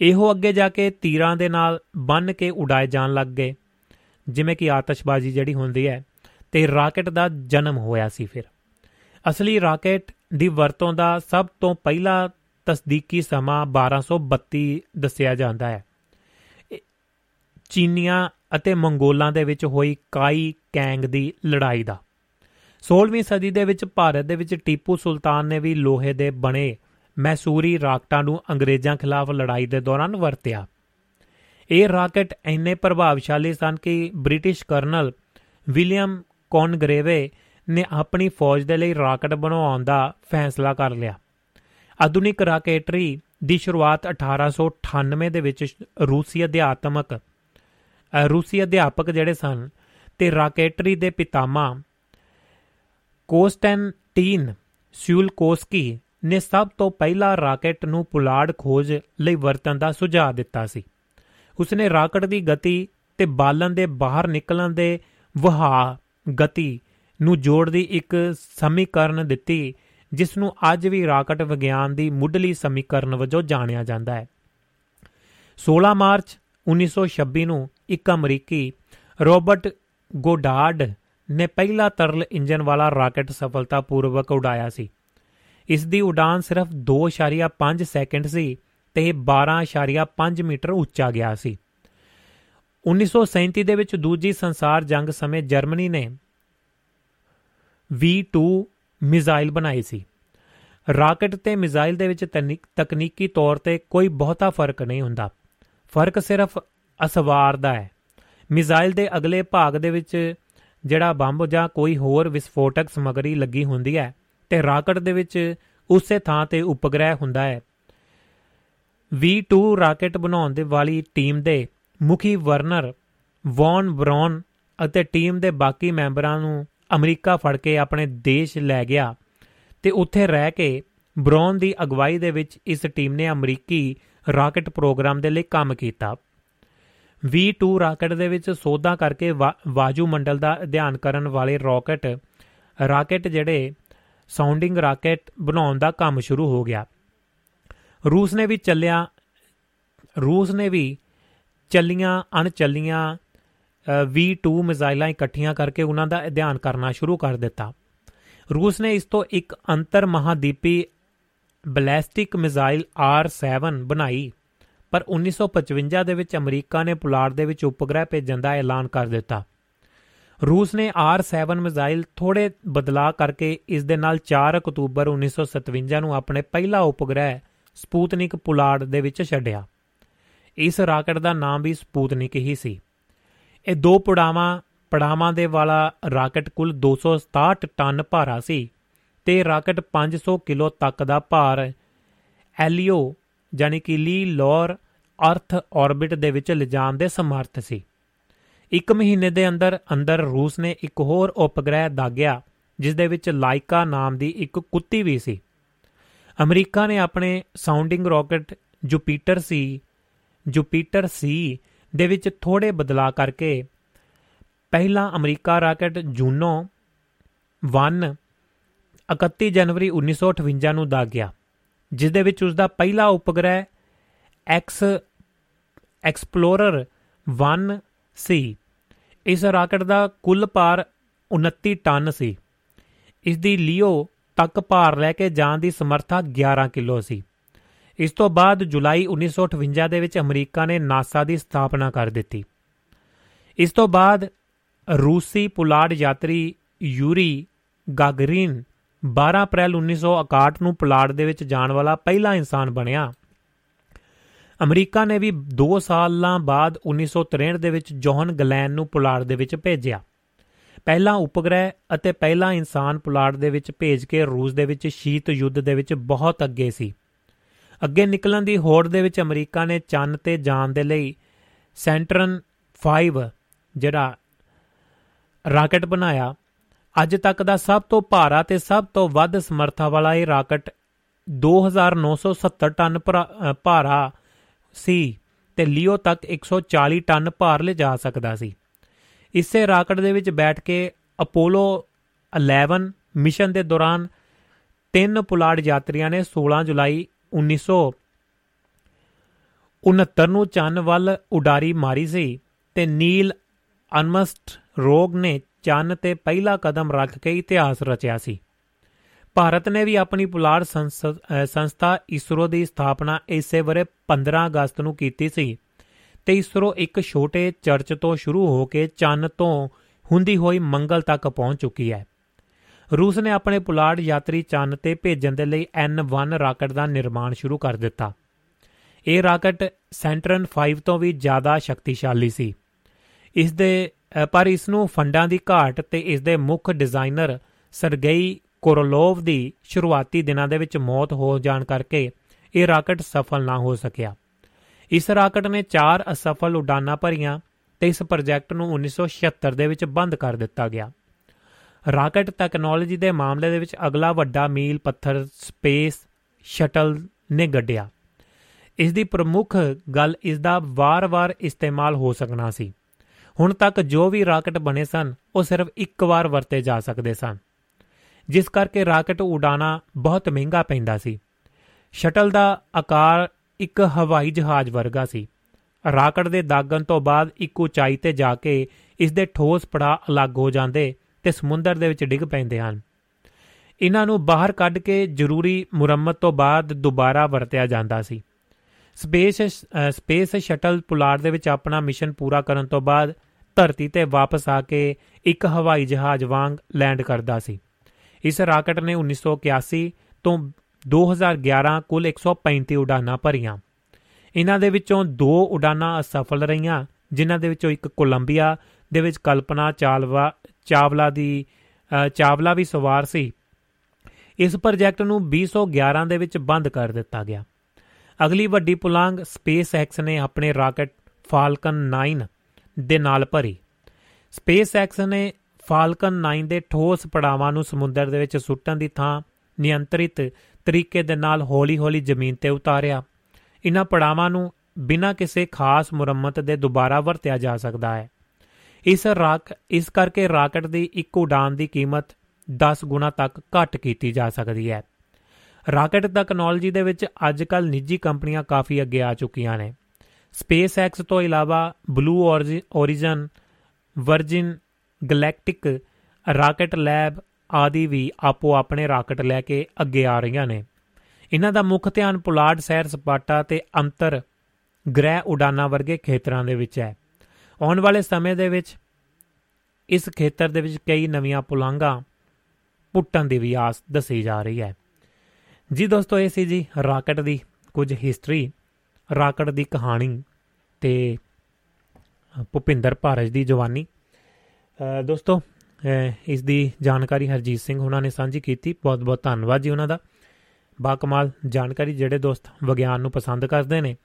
ਇਹੋ ਅੱਗੇ ਜਾ ਕੇ ਤੀਰਾਂ ਦੇ ਨਾਲ ਬੰਨ ਕੇ ਉਡਾਏ ਜਾਣ ਲੱਗ ਗਏ। ਜਿਵੇਂ ਕਿ ਆਤਿਸ਼ਬਾਜ਼ੀ ਜਿਹੜੀ ਹੁੰਦੀ ਹੈ ਤੇ ਰਾਕਟ ਦਾ ਜਨਮ ਹੋਇਆ ਸੀ ਫਿਰ। ਅਸਲੀ ਰਾਕਟ ਦੀ ਵਰਤੋਂ ਦਾ ਸਭ ਤੋਂ ਪਹਿਲਾ ਤਸਦੀਕੀ ਸਮਾਂ 1232 ਦੱਸਿਆ ਜਾਂਦਾ ਹੈ। ਚੀਨੀਆਂ ਅਤੇ ਮੰਗੋਲਾਂ ਦੇ ਵਿੱਚ ਹੋਈ ਕਾਈ ਕੈਂਗ ਦੀ ਲੜਾਈ ਦਾ। 16ਵੀਂ ਸਦੀ ਦੇ ਵਿੱਚ ਭਾਰਤ ਦੇ ਵਿੱਚ ਟੀਪੂ ਸੁਲਤਾਨ ਨੇ ਵੀ ਲੋਹੇ ਦੇ ਬਣੇ ਮੈਸੂਰੀ ਰਾਕਟਾਂ ਨੂੰ ਅੰਗਰੇਜ਼ਾਂ ਖਿਲਾਫ ਲੜਾਈ ਦੇ ਦੌਰਾਨ ਵਰਤਿਆ। ਇਹ ਰਾਕਟ ਇੰਨੇ ਪ੍ਰਭਾਵਸ਼ਾਲੀ ਸਨ ਕਿ ਬ੍ਰਿਟਿਸ਼ ਕਰਨਲ ਵਿਲੀਅਮ ਕੌਨਗਰੇਵੇ ਨੇ ਆਪਣੀ ਫੌਜ ਦੇ ਲਈ ਰਾਕਟ ਬਣਾਉਣ ਦਾ ਫੈਸਲਾ ਕਰ ਲਿਆ। ਆਧੁਨਿਕ ਰਾਕੇਟਰੀ ਦੀ ਸ਼ੁਰੂਆਤ 1898 ਦੇ ਵਿੱਚ ਰੂਸੀ ਅਧਿਆਤਮਕ ਰੂਸੀ ਅਧਿਆਪਕ ਜਿਹੜੇ ਸਨ ਤੇ ਰਾਕੇਟਰੀ ਦੇ ਪਿਤਾਮਾ ਕੋਸਟੈਂਟੀਨ ਸਿਊਲਕੋਸਕੀ ਨੇ ਸਭ ਤੋਂ ਪਹਿਲਾ ਰਾਕੇਟ ਨੂੰ ਪੁਲਾੜ ਖੋਜ ਲਈ ਵਰਤਣ ਦਾ ਸੁਝਾਅ ਦਿੱਤਾ ਸੀ। ਉਸਨੇ ਰਾਕਟ ਦੀ ਗਤੀ ਤੇ ਬਾਲਣ ਦੇ ਬਾਹਰ ਨਿਕਲਣ ਦੇ ਵਹਾ ਗਤੀ ਨੂੰ ਜੋੜਦੀ ਇੱਕ ਸਮੀਕਰਨ ਦਿੱਤੀ, ਜਿਸ ਨੂੰ ਅੱਜ ਵੀ ਰਾਕਟ ਵਿਗਿਆਨ ਦੀ ਮੁੱਢਲੀ ਸਮੀਕਰਨ ਵਜੋਂ ਜਾਣਿਆ ਜਾਂਦਾ ਹੈ। 16 ਮਾਰਚ 1926 ਨੂੰ ਇੱਕ ਅਮਰੀਕੀ ਰੋਬਰਟ ਗੋਡਾਰਡ ਨੇ ਪਹਿਲਾ ਤਰਲ ਇੰਜਨ ਵਾਲਾ ਰਾਕਟ ਸਫਲਤਾਪੂਰਵਕ ਉਡਾਇਆ ਸੀ। ਇਸ ਦੀ ਉਡਾਨ ਸਿਰਫ 2.5 ਸੈਕਿੰਡ ਸੀ ਤੇ 12.5 ਮੀਟਰ ਉੱਚਾ ਗਿਆ ਸੀ। 1937 ਦੇ ਵਿੱਚ ਦੂਜੀ ਸੰਸਾਰ ਜੰਗ ਸਮੇਂ ਜਰਮਨੀ ਨੇ V2 ਮਿਜ਼ਾਈਲ ਬਣਾਈ ਸੀ। ਰਾਕਟ ਤੇ ਮਿਜ਼ਾਈਲ ਦੇ ਵਿੱਚ ਤਕਨੀਕੀ ਤੌਰ ਤੇ ਕੋਈ ਬਹੁਤਾ ਫ਼ਰਕ ਨਹੀਂ ਹੁੰਦਾ। ਫ਼ਰਕ ਸਿਰਫ ਅਸਵਾਰ ਦਾ ਹੈ। ਮਿਜ਼ਾਈਲ ਦੇ ਅਗਲੇ ਭਾਗ ਦੇ ਵਿੱਚ ਜਿਹੜਾ ਬੰਬ ਜਾਂ ਕੋਈ ਹੋਰ ਵਿਸਫੋਟਕ ਸਮਗਰੀ ਲੱਗੀ ਹੁੰਦੀ ਹੈ ਤੇ ਰਾਕਟ ਦੇ ਵਿੱਚ ਉਸੇ ਥਾਂ ਤੇ ਉਪਗ੍ਰਹਿ ਹੁੰਦਾ ਹੈ। V2 ਰਾਕਟ ਬਣਾਉਣ ਦੇ ਵਾਲੀ ਟੀਮ ਦੇ ਮੁਖੀ ਵਰਨਰ ਵੌਨ ਬ੍ਰੌਨ ਅਤੇ ਟੀਮ ਦੇ ਬਾਕੀ ਮੈਂਬਰਾਂ ਨੂੰ ਅਮਰੀਕਾ ਫੜ ਕੇ ਆਪਣੇ ਦੇਸ਼ ਲੈ ਗਿਆ ਤੇ ਉੱਥੇ ਰਹਿ ਕੇ ਬ੍ਰੌਨ ਦੀ ਅਗਵਾਈ ਦੇ ਵਿੱਚ ਇਸ ਟੀਮ ਨੇ ਅਮਰੀਕੀ ਰਾਕਟ ਪ੍ਰੋਗਰਾਮ ਦੇ ਲਈ ਕੰਮ ਕੀਤਾ। V2 ਰਾਕਟ ਦੇ ਵਿੱਚ ਸੋਧਾਂ ਕਰਕੇ ਵਾਜੂ ਮੰਡਲ ਦਾ ਅਧਿਐਨ ਕਰਨ ਵਾਲੇ ਰਾਕਟ ਰਾਕਟ ਜਿਹੜੇ ਸਾਊਂਡਿੰਗ ਰਾਕਟ ਬਣਾਉਣ ਦਾ ਕੰਮ ਸ਼ੁਰੂ ਹੋ ਗਿਆ। ਰੂਸ ਨੇ ਵੀ ਚੱਲਿਆ, ਰੂਸ ਨੇ ਵੀ ਚੱਲੀਆਂ, ਅਣਚੱਲੀਆਂ V2 ਮਿਜ਼ਾਈਲਾਂ ਇਕੱਠੀਆਂ ਕਰਕੇ ਉਹਨਾਂ ਦਾ ਅਧਿਐਨ ਕਰਨਾ ਸ਼ੁਰੂ ਕਰ ਦਿੱਤਾ। ਰੂਸ ਨੇ ਇਸ ਤੋਂ ਇੱਕ ਅੰਤਰ ਮਹਾਦੀਪੀ ਬੈਲਿਸਟਿਕ ਮਿਜ਼ਾਈਲ R7 ਬਣਾਈ, ਪਰ 1955 ਦੇ ਵਿੱਚ ਅਮਰੀਕਾ ਨੇ ਪੁਲਾੜ ਦੇ ਵਿੱਚ ਉਪਗ੍ਰਹਿ ਭੇਜਣ ਦਾ ਐਲਾਨ ਕਰ ਦਿੱਤਾ। ਰੂਸ ਨੇ R7 ਮਿਜ਼ਾਈਲ ਥੋੜੇ ਬਦਲਾਅ ਕਰਕੇ ਇਸ ਦੇ ਨਾਲ 4 ਅਕਤੂਬਰ 1957 ਨੂੰ ਆਪਣੇ ਪਹਿਲਾ ਉਪਗ੍ਰਹਿ ਸਪੂਤਨਿਕ ਪੁਲਾੜ ਦੇ ਵਿੱਚ ਛੱਡਿਆ। ਇਸ ਰਾਕਟ ਦਾ ਨਾਮ ਵੀ ਸਪੂਤਨਿਕ ਹੀ ਸੀ। ਇਹ ਦੋ ਪੜਾਵਾਂ ਪੜਾਵਾਂ ਦੇ ਵਾਲਾ ਰਾਕਟ ਕੁੱਲ 267 ਟਨ ਭਾਰਾ ਸੀ ਤੇ ਰਾਕਟ 500 ਕਿਲੋ ਤੱਕ ਦਾ ਭਾਰ ਐਲੀਓ ਜਾਨੀ ਕਿ ਲੀ ਲੋਰ ਅਰਥ ਆਰਬਿਟ ਦੇ ਵਿੱਚ ਲਿਜਾਣ ਦੇ ਸਮਰੱਥ ਸੀ। ਇੱਕ ਮਹੀਨੇ ਦੇ ਅੰਦਰ ਅੰਦਰ ਰੂਸ ਨੇ ਇੱਕ ਹੋਰ ਉਪਗ੍ਰਹਿ ਦਾਗਿਆ, ਜਿਸ ਦੇ ਵਿੱਚ ਲਾਈਕਾ ਨਾਮ ਦੀ ਇੱਕ ਕੁੱਤੀ ਵੀ ਸੀ। ਅਮਰੀਕਾ ਨੇ ਆਪਣੇ sounding rocket Jupiter C Jupiter C ਦੇ ਵਿੱਚ ਥੋੜੇ ਬਦਲਾਅ ਕਰਕੇ ਪਹਿਲਾ ਅਮਰੀਕਾ ਰਾਕਟ ਜੂਨੋ 1 31 ਜਨਵਰੀ 1958 ਨੂੰ ਦਾਗਿਆ ਜਿਸ ਦੇ ਵਿੱਚ ਉਸ ਦਾ ਪਹਿਲਾ ਉਪਗ੍ਰਹਿ ਐਕਸ ਐਕਸਪਲੋਰਰ 1 ਸੀ। ਇਸ ਰਾਕਟ ਦਾ ਕੁੱਲ ਭਾਰ 29 ਟਨ ਸੀ। ਇਸ ਦੀ ਲਿਓ ਤੱਕ ਭਾਰ ਲੈ ਕੇ ਜਾਣ ਦੀ ਸਮਰੱਥਾ 11 ਕਿਲੋ ਸੀ। ਇਸ ਤੋਂ ਬਾਅਦ ਜੁਲਾਈ 1958 ਦੇ ਵਿੱਚ ਅਮਰੀਕਾ ਨੇ ਨਾਸਾ ਦੀ ਸਥਾਪਨਾ ਕਰ ਦਿੱਤੀ। ਇਸ ਤੋਂ ਬਾਅਦ ਰੂਸੀ ਪੁਲਾੜ ਯਾਤਰੀ ਯੂਰੀ ਗਾਗਰਿਨ 12 ਅਪ੍ਰੈਲ 1961 ਨੂੰ ਪੁਲਾੜ ਦੇ ਵਿੱਚ ਜਾਣ ਵਾਲਾ ਪਹਿਲਾ ਇਨਸਾਨ ਬਣਿਆ। ਅਮਰੀਕਾ ਨੇ ਵੀ 2 ਸਾਲਾਂ ਬਾਅਦ 1963 ਦੇ ਵਿੱਚ ਜੋਹਨ ਗਲੈਨ ਨੂੰ ਪੁਲਾੜ ਦੇ ਵਿੱਚ ਭੇਜਿਆ। ਪਹਿਲਾ ਉਪਗ੍ਰਹਿ ਅਤੇ ਪਹਿਲਾ ਇਨਸਾਨ ਪੁਲਾੜ ਦੇ ਵਿੱਚ ਭੇਜ ਕੇ ਰੂਸ ਦੇ ਵਿੱਚ ਸ਼ੀਤ ਯੁੱਧ ਦੇ ਵਿੱਚ ਬਹੁਤ ਅੱਗੇ ਸੀ। ਅੱਗੇ ਨਿਕਲਣ ਦੀ ਹੋੜ ਦੇ ਵਿੱਚ ਅਮਰੀਕਾ ਨੇ ਚੰਨ ਤੇ ਜਾਣ ਦੇ ਲਈ ਸੈਂਟਰਨ 5 ਜਿਹੜਾ ਰਾਕਟ ਬਣਾਇਆ। ਅੱਜ ਤੱਕ ਦਾ ਸਭ ਤੋਂ ਭਾਰਾ ਤੇ ਸਭ ਤੋਂ ਵੱਧ ਸਮਰੱਥਾ ਵਾਲਾ ਇਹ ਰਾਕਟ 2970 ਟਨ ਭਾਰਾ ਸੀ ਤੇ ਲਿਓ ਤੱਕ 140 ਟਨ ਭਾਰ ਲਿਜਾ ਸਕਦਾ ਸੀ। ਇਸੇ ਰਾਕਟ ਦੇ ਵਿੱਚ ਬੈਠ ਕੇ ਅਪੋਲੋ 11 ਮਿਸ਼ਨ ਦੇ ਦੌਰਾਨ ਤਿੰਨ ਪੁਲਾੜ ਯਾਤਰੀਆਂ ਨੇ 16 ਜੁਲਾਈ 1969 ਨੂੰ ਚੰਨ ਵੱਲ ਉਡਾਰੀ ਮਾਰੀ ਸੀ ਤੇ ਨੀਲ ਅਨਮਸਟ ਰੋਗ ਨੇ ਚੰਨ ਤੇ ਪਹਿਲਾ ਕਦਮ ਰੱਖ ਕੇ ਇਤਿਹਾਸ ਰਚਿਆ ਸੀ। ਭਾਰਤ ਨੇ ਵੀ ਆਪਣੀ ਪੁਲਾੜ ਸੰਸਥਾ ਇਸਰੋ ਦੀ ਸਥਾਪਨਾ ਇਸੇ ਵਰੇ 15 ਅਗਸਤ ਨੂੰ ਕੀਤੀ ਸੀ ਤੇ ਇਸਰੋ ਇੱਕ ਛੋਟੇ ਚਰਚ ਤੋਂ ਸ਼ੁਰੂ ਹੋ ਕੇ ਚੰਨ ਤੋਂ ਹੁੰਦੀ ਹੋਈ ਮੰਗਲ ਤੱਕ ਪਹੁੰਚ ਚੁੱਕੀ ਹੈ। ਰੂਸ ਨੇ ਆਪਣੇ ਪੁਲਾੜ ਯਾਤਰੀ ਚੰਨ ਤੇ ਭੇਜਣ ਦੇ ਲਈ N1 ਰਾਕਟ ਦਾ ਨਿਰਮਾਣ ਸ਼ੁਰੂ ਕਰ ਦਿੱਤਾ। ਇਹ ਰਾਕਟ ਸੈਂਟਰਨ 5 ਤੋਂ ਵੀ ਜ਼ਿਆਦਾ ਸ਼ਕਤੀਸ਼ਾਲੀ ਸੀ। ਇਸ ਦੇ ਪਰ ਇਸ ਨੂੰ ਫੰਡਾਂ ਦੀ ਘਾਟ ਤੇ ਇਸ ਦੇ ਮੁੱਖ ਡਿਜ਼ਾਈਨਰ ਸਰਗੇਈ ਕੋਰੋਲੋਵ ਦੀ ਸ਼ੁਰੂਆਤੀ ਦਿਨਾਂ ਦੇ ਵਿੱਚ ਮੌਤ ਹੋ ਜਾਣ ਕਰਕੇ ਇਹ ਰਾਕਟ ਸਫਲ ਨਾ ਹੋ ਸਕਿਆ। ਇਸ ਰਾਕਟ ਨੇ 4 ਅਸਫਲ ਉਡਾਨਾਂ ਭਰੀਆਂ ਤੇ ਇਸ ਪ੍ਰੋਜੈਕਟ ਨੂੰ 1976 ਦੇ ਵਿੱਚ ਬੰਦ ਕਰ ਦਿੱਤਾ ਗਿਆ। ਰਾਕਟ ਟੈਕਨੋਲੋਜੀ ਦੇ ਮਾਮਲੇ ਦੇ ਵਿੱਚ ਅਗਲਾ ਵੱਡਾ ਮੀਲ, ਪੱਥਰ, ਸਪੇਸ, ਸ਼ਟਲ ਨੇ ਗੱਡਿਆ। ਇਸ ਦੀ ਪ੍ਰਮੁੱਖ ਗੱਲ ਇਸ ਦਾ ਵਾਰ-ਵਾਰ ਇਸਤੇਮਾਲ ਹੋ ਸਕਣਾ ਸੀ। ਹੁਣ ਤੱਕ ਜੋ ਵੀ ਰਾਕਟ ਬਣੇ ਸਨ, ਉਹ ਸਿਰਫ ਇੱਕ ਵਾਰ ਵਰਤੇ ਜਾ ਸਕਦੇ ਸਨ। ਜਿਸ ਕਰਕੇ ਰਾਕਟ ਉਡਾਣਾ ਬਹੁਤ ਮਹਿੰਗਾ ਪੈਂਦਾ ਸੀ। ਸ਼ਟਲ ਦਾ ਆਕਾਰ ਇੱਕ ਹਵਾਈ ਜਹਾਜ਼ ਵਰਗਾ ਸੀ। ਰਾਕਟ ਦੇ ਦਾਗਣ ਤੋਂ ਬਾਅਦ ਇੱਕ ਉਚਾਈ ਤੇ ਜਾ ਕੇ ਇਸ ਦੇ ਠੋਸ ਪੜਾ ਅਲੱਗ ਹੋ ਜਾਂਦੇ ਤੇ ਸਮੁੰਦਰ ਦੇ ਵਿੱਚ ਡਿੱਗ ਪੈਂਦੇ ਹਨ। ਇਹਨਾਂ ਨੂੰ ਬਾਹਰ ਕੱਢ ਕੇ ਜ਼ਰੂਰੀ ਮੁਰੰਮਤ ਤੋਂ ਬਾਅਦ ਦੁਬਾਰਾ ਵਰਤਿਆ ਜਾਂਦਾ ਸੀ। ਸਪੇਸ ਸਪੇਸ ਸ਼ਟਲ ਪੁਲਾੜ ਦੇ ਵਿੱਚ ਆਪਣਾ ਮਿਸ਼ਨ ਪੂਰਾ ਕਰਨ ਤੋਂ ਬਾਅਦ ਧਰਤੀ ਤੇ ਵਾਪਸ ਆ ਕੇ ਇੱਕ ਹਵਾਈ ਜਹਾਜ਼ ਵਾਂਗ ਲੈਂਡ ਕਰਦਾ ਸੀ। ਇਸ ਰਾਕਟ ਨੇ 1981 ਤੋਂ 2011 ਕੁੱਲ 135 ਉਡਾਨਾਂ ਭਰੀਆਂ। ਇਹਨਾਂ ਦੇ ਵਿੱਚੋਂ ਦੋ ਉਡਾਨਾਂ ਅਸਫਲ ਰਹੀਆਂ, ਜਿਨ੍ਹਾਂ ਦੇ ਵਿੱਚੋਂ ਇੱਕ ਕੋਲੰਬੀਆ, ਦੇ ਵਿੱਚ ਕਲਪਨਾ ਚਾਲਵਾ ਚਾਵਲਾ ਦੀ ਚਾਵਲਾ ਵੀ ਸਵਾਰ ਸੀ। ਇਸ ਪ੍ਰੋਜੈਕਟ ਨੂੰ 2011 ਦੇ ਵਿੱਚ ਬੰਦ ਕਰ ਦਿੱਤਾ ਗਿਆ। ਅਗਲੀ ਵੱਡੀ ਪੁਲਾਂਗ ਸਪੇਸ ਐਕਸ ਨੇ ਆਪਣੇ ਰਾਕਟ ਫਾਲਕਨ 9 ਦੇ ਨਾਲ ਭਰੀ। ਸਪੇਸ ਐਕਸ ਨੇ ਫਾਲਕਨ 9 ਦੇ ਠੋਸ ਪੜਾਵਾਂ ਨੂੰ ਸਮੁੰਦਰ ਦੇ ਵਿੱਚ ਸੁੱਟਣ ਦੀ ਥਾਂ ਨਿਯੰਤਰਿਤ ਤਰੀਕੇ ਦੇ ਨਾਲ ਹੌਲੀ-ਹੌਲੀ ਜ਼ਮੀਨ ਤੇ ਉਤਾਰਿਆ। ਇਹਨਾਂ ਪੜਾਵਾਂ ਨੂੰ ਬਿਨਾਂ ਕਿਸੇ ਖਾਸ ਮੁਰੰਮਤ ਦੇ ਦੁਬਾਰਾ ਵਰਤਿਆ ਜਾ ਸਕਦਾ ਹੈ। ਇਸ ਰਾਕ, ਇਸ ਕਰਕੇ ਰਾਕਟ ਦੀ ਇੱਕ ਉਡਾਨ ਦੀ ਕੀਮਤ 10 ਗੁਣਾ ਤੱਕ ਘੱਟ ਕੀਤੀ ਜਾ ਸਕਦੀ ਹੈ। ਰਾਕਟ ਟੈਕਨੋਲੋਜੀ ਦੇ ਵਿੱਚ ਅੱਜਕੱਲ ਨਿੱਜੀ ਕੰਪਨੀਆਂ ਕਾਫੀ ਅੱਗੇ ਆ ਚੁੱਕੀਆਂ ਨੇ। ਸਪੇਸ ਐਕਸ ਤੋਂ ਇਲਾਵਾ Blue Origin Virgin Galactic Rocket Lab ਆਦਿ ਵੀ ਆਪੋ ਆਪਣੇ ਰਾਕਟ ਲੈ ਕੇ ਅੱਗੇ ਆ ਰਹੀਆਂ ਨੇ। ਇਹਨਾਂ ਦਾ ਮੁੱਖ ਧਿਆਨ ਪੁਲਾੜ ਸੈਰ ਸਪਾਟਾ ਤੇ ਅੰਤਰ ਗ੍ਰਹਿ ਉਡਾਨਾਂ ਵਰਗੇ ਖੇਤਰਾਂ ਦੇ ਵਿੱਚ ਹੈ। ਆਉਣ ਵਾਲੇ ਸਮੇਂ ਦੇ ਵਿੱਚ ਇਸ ਖੇਤਰ ਦੇ ਵਿੱਚ ਕਈ ਨਵੀਆਂ ਪੁਲਾਂਘਾਂ ਪੁੱਟਣ ਦੀ ਵੀ ਆਸ ਦੱਸੀ ਜਾ ਰਹੀ ਹੈ। ਜੀ ਦੋਸਤੋ, ਇਹ ਸੀ ਜੀ ਰਾਕਟ ਦੀ ਕੁਝ ਹਿਸਟਰੀ ਰਾਕਟ ਦੀ ਕਹਾਣੀ ਤੇ ਭੁਪਿੰਦਰ ਭਾਰਜ ਦੀ ਜਵਾਨੀ। ਦੋਸਤੋ ਇਸ ਦੀ ਜਾਣਕਾਰੀ ਹਰਜੀਤ ਸਿੰਘ ਉਹਨਾਂ ਨੇ ਸਾਂਝੀ ਕੀਤੀ। ਬਹੁਤ ਬਹੁਤ ਧੰਨਵਾਦ ਜੀ ਉਹਨਾਂ ਦਾ। ਬਾ ਕਮਾਲ ਜਾਣਕਾਰੀ ਜਿਹੜੇ ਦੋਸਤ ਵਿਗਿਆਨ ਨੂੰ ਪਸੰਦ ਕਰਦੇ ਨੇ।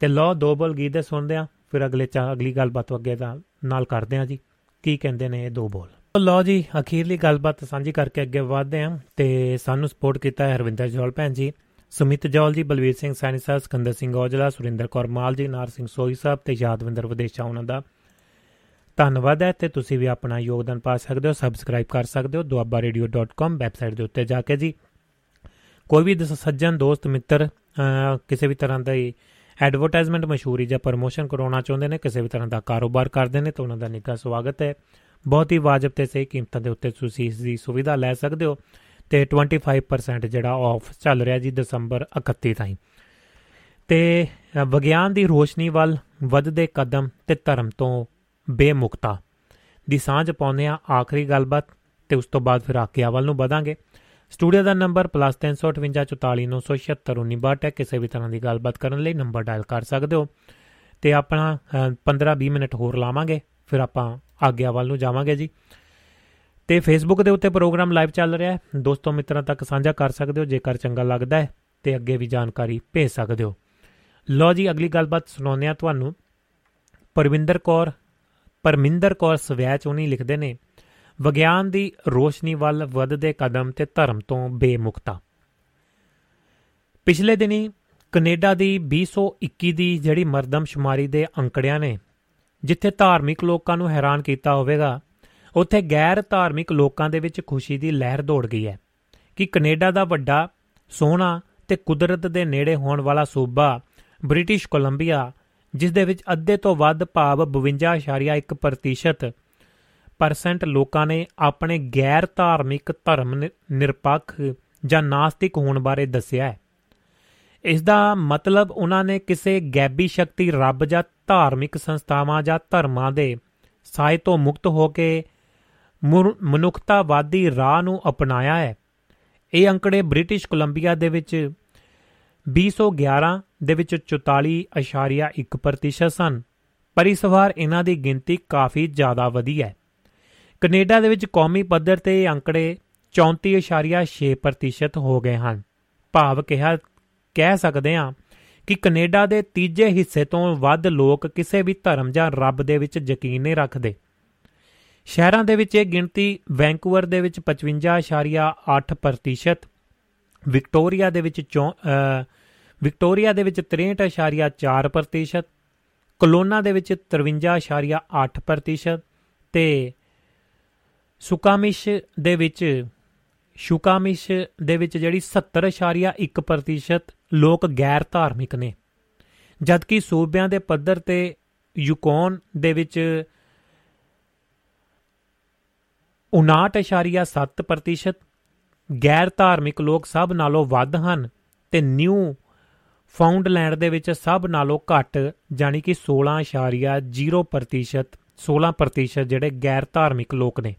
ਤੇ ਲੋ ਦੋ ਬੋਲ ਗੀਤ ਦੇ ਸੁਣਦੇ ਆ ਫਿਰ ਅਗਲੇ ਚਾ, ਅਗਲੀ ਗੱਲਬਾਤ ਅੱਗੇ ਨਾਲ ਕਰਦੇ ਆ ਜੀ। ਕੀ ਕਹਿੰਦੇ ਨੇ ਇਹ ਦੋ ਬੋਲ? ਲੋ ਜੀ, ਅਖੀਰਲੀ ਗੱਲਬਾਤ ਸਾਂਝੀ ਕਰਕੇ ਅੱਗੇ ਵਧਦੇ ਆ ਤੇ ਸਾਨੂੰ ਸਪੋਰਟ ਕੀਤਾ ਹੈ ਹਰਵਿੰਦਰ ਜੋਲ ਭੈਣ ਜੀ, ਸੁਮਿਤ ਜੋਲ ਜੀ, ਬਲਵੀਰ ਸਿੰਘ ਸੈਣੀ ਸਾਹਿਬ ਸਕੰਦਰ ਸਿੰਘ ਔਜਲਾ, ਸੁਰਿੰਦਰ ਕੌਰ ਮਾਲ ਜੀ, ਨਾਰ ਸਿੰਘ ਸੋਈ ਸਾਹਿਬ ਤੇ ਯਾਦਵਿੰਦਰ ਵਿਦੇਸ਼ਾ ਉਹਨਾਂ ਦਾ ਧੰਨਵਾਦ ਹੈ ਤੇ ਤੁਸੀਂ ਵੀ ਆਪਣਾ ਯੋਗਦਾਨ ਪਾ ਸਕਦੇ ਹੋ ਸਬਸਕ੍ਰਾਈਬ ਕਰ ਸਕਦੇ ਹੋ duabbaradio.com ਵੈਬਸਾਈਟ ਦੇ ਉੱਤੇ ਜਾ ਕੇ ਜੀ। ਕੋਈ ਵੀ ਸੱਜਣ, ਦੋਸਤ, ਮਿੱਤਰ ਕਿਸੇ ਵੀ ਤਰ੍ਹਾਂ ਦਾ ਐਡਵਰਟਾਈਜ਼ਮੈਂਟ ਮਸ਼ਹੂਰੀ ਜਾਂ ਪ੍ਰੋਮੋਸ਼ਨ ਕਰਾਉਣਾ ਚਾਹੁੰਦੇ ਨੇ, ਕਿਸੇ ਵੀ ਤਰ੍ਹਾਂ ਦਾ ਕਾਰੋਬਾਰ ਕਰਦੇ ਨੇ ਤਾਂ ਉਹਨਾਂ ਦਾ ਨਿੱਘਾ ਸਵਾਗਤ ਹੈ। ਬਹੁਤ ਹੀ ਵਾਜਬ ਤੇ ਸਹੀ ਕੀਮਤਾਂ ਦੇ ਉੱਤੇ ਤੁਸੀਂ ਇਸ ਦੀ ਸੁਵਿਧਾ ਲੈ ਸਕਦੇ ਹੋ ਤੇ 25% ਜਿਹੜਾ ਆਫ ਚੱਲ ਰਿਹਾ ਜੀ ਦਸੰਬਰ 31 ਤਾਈਂ। ਤੇ ਵਿਗਿਆਨ ਦੀ ਰੋਸ਼ਨੀ ਵੱਲ ਵੱਧਦੇ ਕਦਮ ਤੇ ਧਰਮ ਤੋਂ ਬੇਮੁਕਤਾ ਦੀ ਸਾਂਝ ਪਾਉਂਦੇ ਆ ਆਖਰੀ ਗੱਲਬਾਤ ਤੇ ਉਸ ਤੋਂ ਬਾਅਦ ਫਿਰ ਆਕਿਆ ਵੱਲ ਨੂੰ ਵਧਾਂਗੇ। ਸਟੂਡੀਓ ਦਾ ਨੰਬਰ +358 ਹੈ। ਕਿਸੇ ਵੀ ਤਰ੍ਹਾਂ ਦੀ ਗੱਲਬਾਤ ਕਰਨ ਲਈ ਨੰਬਰ ਡਾਇਲ ਕਰ ਸਕਦੇ ਹੋ। ਤੇ ਆਪਣਾ 15-20 ਮਿੰਟ ਹੋਰ ਲਾਵਾਂਗੇ। ਫਿਰ ਆਪਾਂ ਆਗਿਆ ਵੱਲ ਨੂੰ ਜਾਵਾਂਗੇ ਜੀ। ਤੇ ਫੇਸਬੁੱਕ ਦੇ ਉੱਤੇ ਪ੍ਰੋਗਰਾਮ ਲਾਈਵ ਚੱਲ ਰਿਹਾ ਹੈ। ਦੋਸਤੋ, ਮਿੱਤਰਾਂ ਤੱਕ ਸਾਂਝਾ ਕਰ ਸਕਦੇ ਹੋ, ਜੇਕਰ ਚੰਗਾ ਲੱਗਦਾ ਹੈ, ਤੇ ਅੱਗੇ ਵੀ ਜਾਣਕਾਰੀ ਭੇਜ ਸਕਦੇ ਹੋ। ਲੋ ਜੀ, ਅਗਲੀ ਗੱਲਬਾਤ ਸੁਣਾਉਂਦੇ ਆ ਤੁਹਾਨੂੰ। ਪਰਵਿੰਦਰ ਕੌਰ, ਪਰਮਿੰਦਰ ਕੌਰ ਸਵੈਚ ਉਹਨੀ ਲਿਖਦੇ ਨੇ। ਵਿਗਿਆਨ ਦੀ ਰੋਸ਼ਨੀ ਵੱਲ ਵੱਧਦੇ ਕਦਮ ਤੇ ਧਰਮ ਤੋਂ ਬੇਮੁਕਤਾ। ਪਿਛਲੇ ਦਿਨੀ ਕੈਨੇਡਾ ਦੀ 2021 ਦੀ ਜਿਹੜੀ ਮਰਦਮਸ਼ੁਮਾਰੀ ਦੇ ਅੰਕੜਿਆਂ ਨੇ, ਜਿੱਥੇ ਧਾਰਮਿਕ ਲੋਕਾਂ ਨੂੰ ਹੈਰਾਨ ਕੀਤਾ ਹੋਵੇਗਾ, ਉੱਥੇ ਗੈਰ ਧਾਰਮਿਕ ਲੋਕਾਂ ਦੇ ਵਿੱਚ ਖੁਸ਼ੀ ਦੀ ਲਹਿਰ ਦੌੜ ਗਈ ਹੈ ਕਿ ਕੈਨੇਡਾ ਦਾ ਵੱਡਾ, ਸੋਹਣਾ ਤੇ ਕੁਦਰਤ ਦੇ ਨੇੜੇ ਹੋਣ ਵਾਲਾ ਸੂਬਾ ਬ੍ਰਿਟਿਸ਼ ਕੋਲੰਬੀਆ, ਜਿਸ ਦੇ ਵਿੱਚ ਅੱਧੇ ਤੋਂ ਵੱਧ ਭਾਵ 52.1% ਪਰਸੈਂਟ ਲੋਕਾਂ ਨੇ ਆਪਣੇ ਗੈਰ ਧਾਰਮਿਕ ਧਰਮ ਨਿਰਪੱਖ ਜਾਂ ਨਾਸਤਿਕ ਹੋਣ ਬਾਰੇ ਦੱਸਿਆ ਹੈ। ਇਸ ਦਾ ਮਤਲਬ ਉਹਨਾਂ ਨੇ ਕਿਸੇ ਗੈਬੀ ਸ਼ਕਤੀ ਰੱਬ ਜਾਂ ਧਾਰਮਿਕ ਸੰਸਥਾਵਾਂ ਜਾਂ ਧਰਮਾਂ ਦੇ ਸਾਇ ਤੋਂ ਮੁਕਤ ਹੋ ਕੇ ਮਨੁੱਖਤਾਵਾਦੀ ਰਾਹ ਨੂੰ ਅਪਣਾਇਆ ਹੈ। ਇਹ ਅੰਕੜੇ ਬ੍ਰਿਟਿਸ਼ ਕੋਲੰਬੀਆ ਦੇ ਵਿੱਚ 2011 ਦੇ ਵਿੱਚ 44.1% ਸਨ, ਪਰ ਇਸ ਵਾਰ ਇਹਨਾਂ ਦੀ ਗਿਣਤੀ ਕਾਫੀ ਜ਼ਿਆਦਾ ਵਧੀ ਹੈ। ਕੈਨੇਡਾ ਦੇ ਵਿੱਚ ਕੌਮੀ ਪੱਧਰ ਤੇ ਇਹ ਅੰਕੜੇ 34.6% ਹੋ ਗਏ ਹਨ। ਭਾਵ ਕਿਹਾ, ਕਹਿ ਸਕਦੇ ਹਾਂ ਕਿ ਕੈਨੇਡਾ ਦੇ ਤੀਜੇ ਹਿੱਸੇ ਤੋਂ ਵੱਧ ਲੋਕ ਕਿਸੇ ਵੀ ਧਰਮ ਜਾਂ ਰੱਬ ਦੇ ਵਿੱਚ ਯਕੀਨ ਨਹੀਂ ਰੱਖਦੇ। ਸ਼ਹਿਰਾਂ ਦੇ ਵਿੱਚ ਇਹ ਗਿਣਤੀ ਵੈਂਕੂਵਰ ਦੇ ਵਿੱਚ 55.8% ਵਿਕਟੋਰੀਆ ਦੇ ਵਿੱਚ ਵਿਕਟੋਰੀਆ ਦੇ ਵਿੱਚ 63.4% ਕਲੋਨਾ ਦੇ ਵਿੱਚ 53.8% ਤੇ ਸੁਕਾਮਿਸ਼ ਦੇ ਵਿੱਚ, ਸ਼ੁਕਾਮਿਸ਼ ਦੇ ਵਿੱਚ ਜਿਹੜੀ 70.1% ਲੋਕ ਗੈਰ ਧਾਰਮਿਕ ਨੇ। ਜਦਕਿ ਸੂਬਿਆਂ ਦੇ ਪੱਧਰ ਤੇ ਯੂਕੋਨ ਦੇ ਵਿੱਚ 59.7% ਗੈਰ ਧਾਰਮਿਕ ਲੋਕ ਸਭ ਨਾਲੋਂ ਵੱਧ ਹਨ ਤੇ ਨਿਊ ਫਾਊਂਡਲੈਂਡ ਦੇ ਵਿੱਚ ਸਭ ਨਾਲੋਂ ਘੱਟ ਜਾਨੀ ਕਿ 16.0% 16% ਜਿਹੜੇ ਗੈਰ ਧਾਰਮਿਕ ਲੋਕ ਨੇ।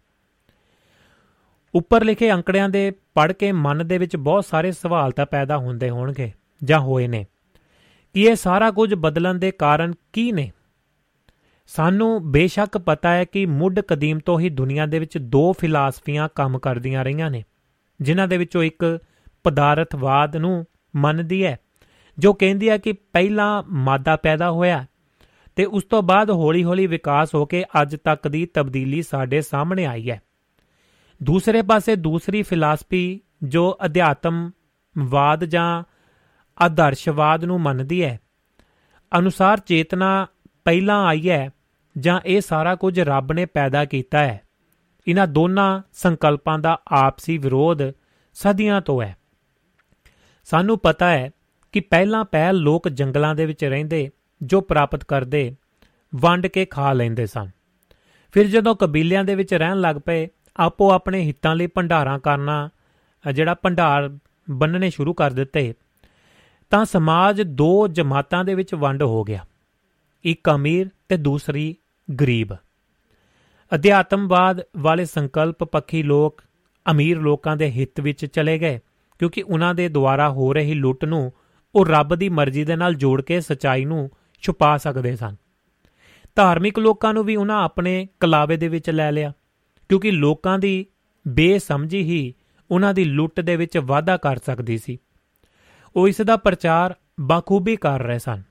ਉੱਪਰ ਲਿਖੇ ਅੰਕੜਿਆਂ ਦੇ ਪੜ੍ਹ ਕੇ ਮਨ ਦੇ ਵਿੱਚ ਬਹੁਤ ਸਾਰੇ ਸਵਾਲ ਤਾਂ ਪੈਦਾ ਹੁੰਦੇ ਹੋਣਗੇ, ਜਾਂ ਹੋਏ ਨੇ। ਕਿ ਇਹ ਸਾਰਾ ਕੁਝ ਬਦਲਣ ਦੇ ਕਾਰਨ ਕੀ ਨੇ? ਸਾਨੂੰ ਬੇਸ਼ੱਕ ਪਤਾ ਹੈ ਕਿ ਮੁੱਢ ਕਦੀਮ ਤੋਂ ਹੀ ਦੁਨੀਆ ਦੇ ਵਿੱਚ ਦੋ ਫਿਲਾਸਫੀਆਂ ਕੰਮ ਕਰਦੀਆਂ ਰਹੀਆਂ ਨੇ, ਜਿਨ੍ਹਾਂ ਦੇ ਵਿੱਚੋਂ ਇੱਕ ਪਦਾਰਥਵਾਦ ਨੂੰ ਮੰਨਦੀ ਹੈ, ਜੋ ਕਹਿੰਦੀ ਹੈ ਕਿ ਪਹਿਲਾਂ ਮਾਦਾ ਪੈਦਾ ਹੋਇਆ ਤੇ ਉਸ ਤੋਂ ਬਾਅਦ ਹੌਲੀ-ਹੌਲੀ ਵਿਕਾਸ ਹੋ ਕੇ ਅੱਜ ਤੱਕ ਦੀ ਤਬਦੀਲੀ ਸਾਡੇ ਸਾਹਮਣੇ ਆਈ ਹੈ। ਦੂਸਰੇ ਪਾਸੇ ਦੂਸਰੀ ਫਿਲਾਸਫੀ ਜੋ ਅਧਿਆਤਮਵਾਦ ਜਾਂ ਆਦਰਸ਼ਵਾਦ ਨੂੰ ਮੰਨਦੀ ਹੈ। ਅਨੁਸਾਰ ਚੇਤਨਾ ਪਹਿਲਾਂ ਆਈ ਹੈ ਜਾਂ ਇਹ ਸਾਰਾ ਕੁਝ ਰੱਬ ਨੇ ਪੈਦਾ ਕੀਤਾ ਹੈ। ਇਹਨਾਂ ਦੋਨਾਂ ਸੰਕਲਪਾਂ ਦਾ ਆਪਸੀ ਵਿਰੋਧ ਸਦੀਆਂ ਤੋਂ ਹੈ। ਸਾਨੂੰ ਪਤਾ ਹੈ ਕਿ ਪਹਿਲਾਂ ਪਹਿਲ ਲੋਕ ਜੰਗਲਾਂ ਦੇ ਵਿੱਚ ਰਹਿੰਦੇ, ਜੋ ਪ੍ਰਾਪਤ ਕਰਦੇ, ਵੰਡ ਕੇ ਖਾ ਲੈਂਦੇ ਸਨ। ਫਿਰ ਜਦੋਂ ਕਬੀਲਿਆਂ ਦੇ ਵਿੱਚ ਰਹਿਣ ਲੱਗ ਪਏ ਆਪੋ ਆਪਣੇ ਹਿੱਤਾਂ ਲਈ ਭੰਡਾਰਾਂ ਕਰਨਾ ਜਿਹੜਾ ਭੰਡਾਰ ਬੰਨਣੇ ਸ਼ੁਰੂ ਕਰ ਦਿੱਤੇ, ਤਾਂ ਸਮਾਜ ਦੋ ਜਮਾਤਾਂ ਦੇ ਵਿੱਚ ਵੰਡ ਹੋ ਗਿਆ। ਇੱਕ ਅਮੀਰ ਤੇ ਦੂਸਰੀ ਗਰੀਬ। ਅਧਿਆਤਮਵਾਦ ਵਾਲੇ ਸੰਕਲਪ ਪੱਖੀ ਲੋਕ ਅਮੀਰ ਲੋਕਾਂ ਦੇ ਹਿੱਤ ਵਿੱਚ ਚਲੇ ਗਏ, ਕਿਉਂਕਿ ਉਹਨਾਂ ਦੇ ਦੁਆਰਾ ਹੋ ਰਹੀ ਲੁੱਟ ਨੂੰ ਉਹ ਰੱਬ ਦੀ ਮਰਜ਼ੀ ਦੇ ਨਾਲ ਜੋੜ ਕੇ ਸਚਾਈ ਨੂੰ ਛੁਪਾ ਸਕਦੇ ਸਨ। ਧਾਰਮਿਕ ਲੋਕਾਂ ਨੂੰ ਵੀ ਉਹਨਾਂ ਆਪਣੇ ਕਲਾਵੇ ਦੇ ਵਿੱਚ ਲੈ ਲਿਆ। ਕਿਉਂਕਿ ਲੋਕਾਂ ਦੀ ਬੇਸਮਝੀ ਹੀ ਉਹਨਾਂ ਦੀ ਲੁੱਟ ਦੇ ਵਿੱਚ ਵਾਧਾ ਕਰ ਸਕਦੀ ਸੀ। ਉਹ ਇਸ ਦਾ ਪ੍ਰਚਾਰ ਬਖੂਬੀ ਕਰ ਰਹੇ ਸਨ।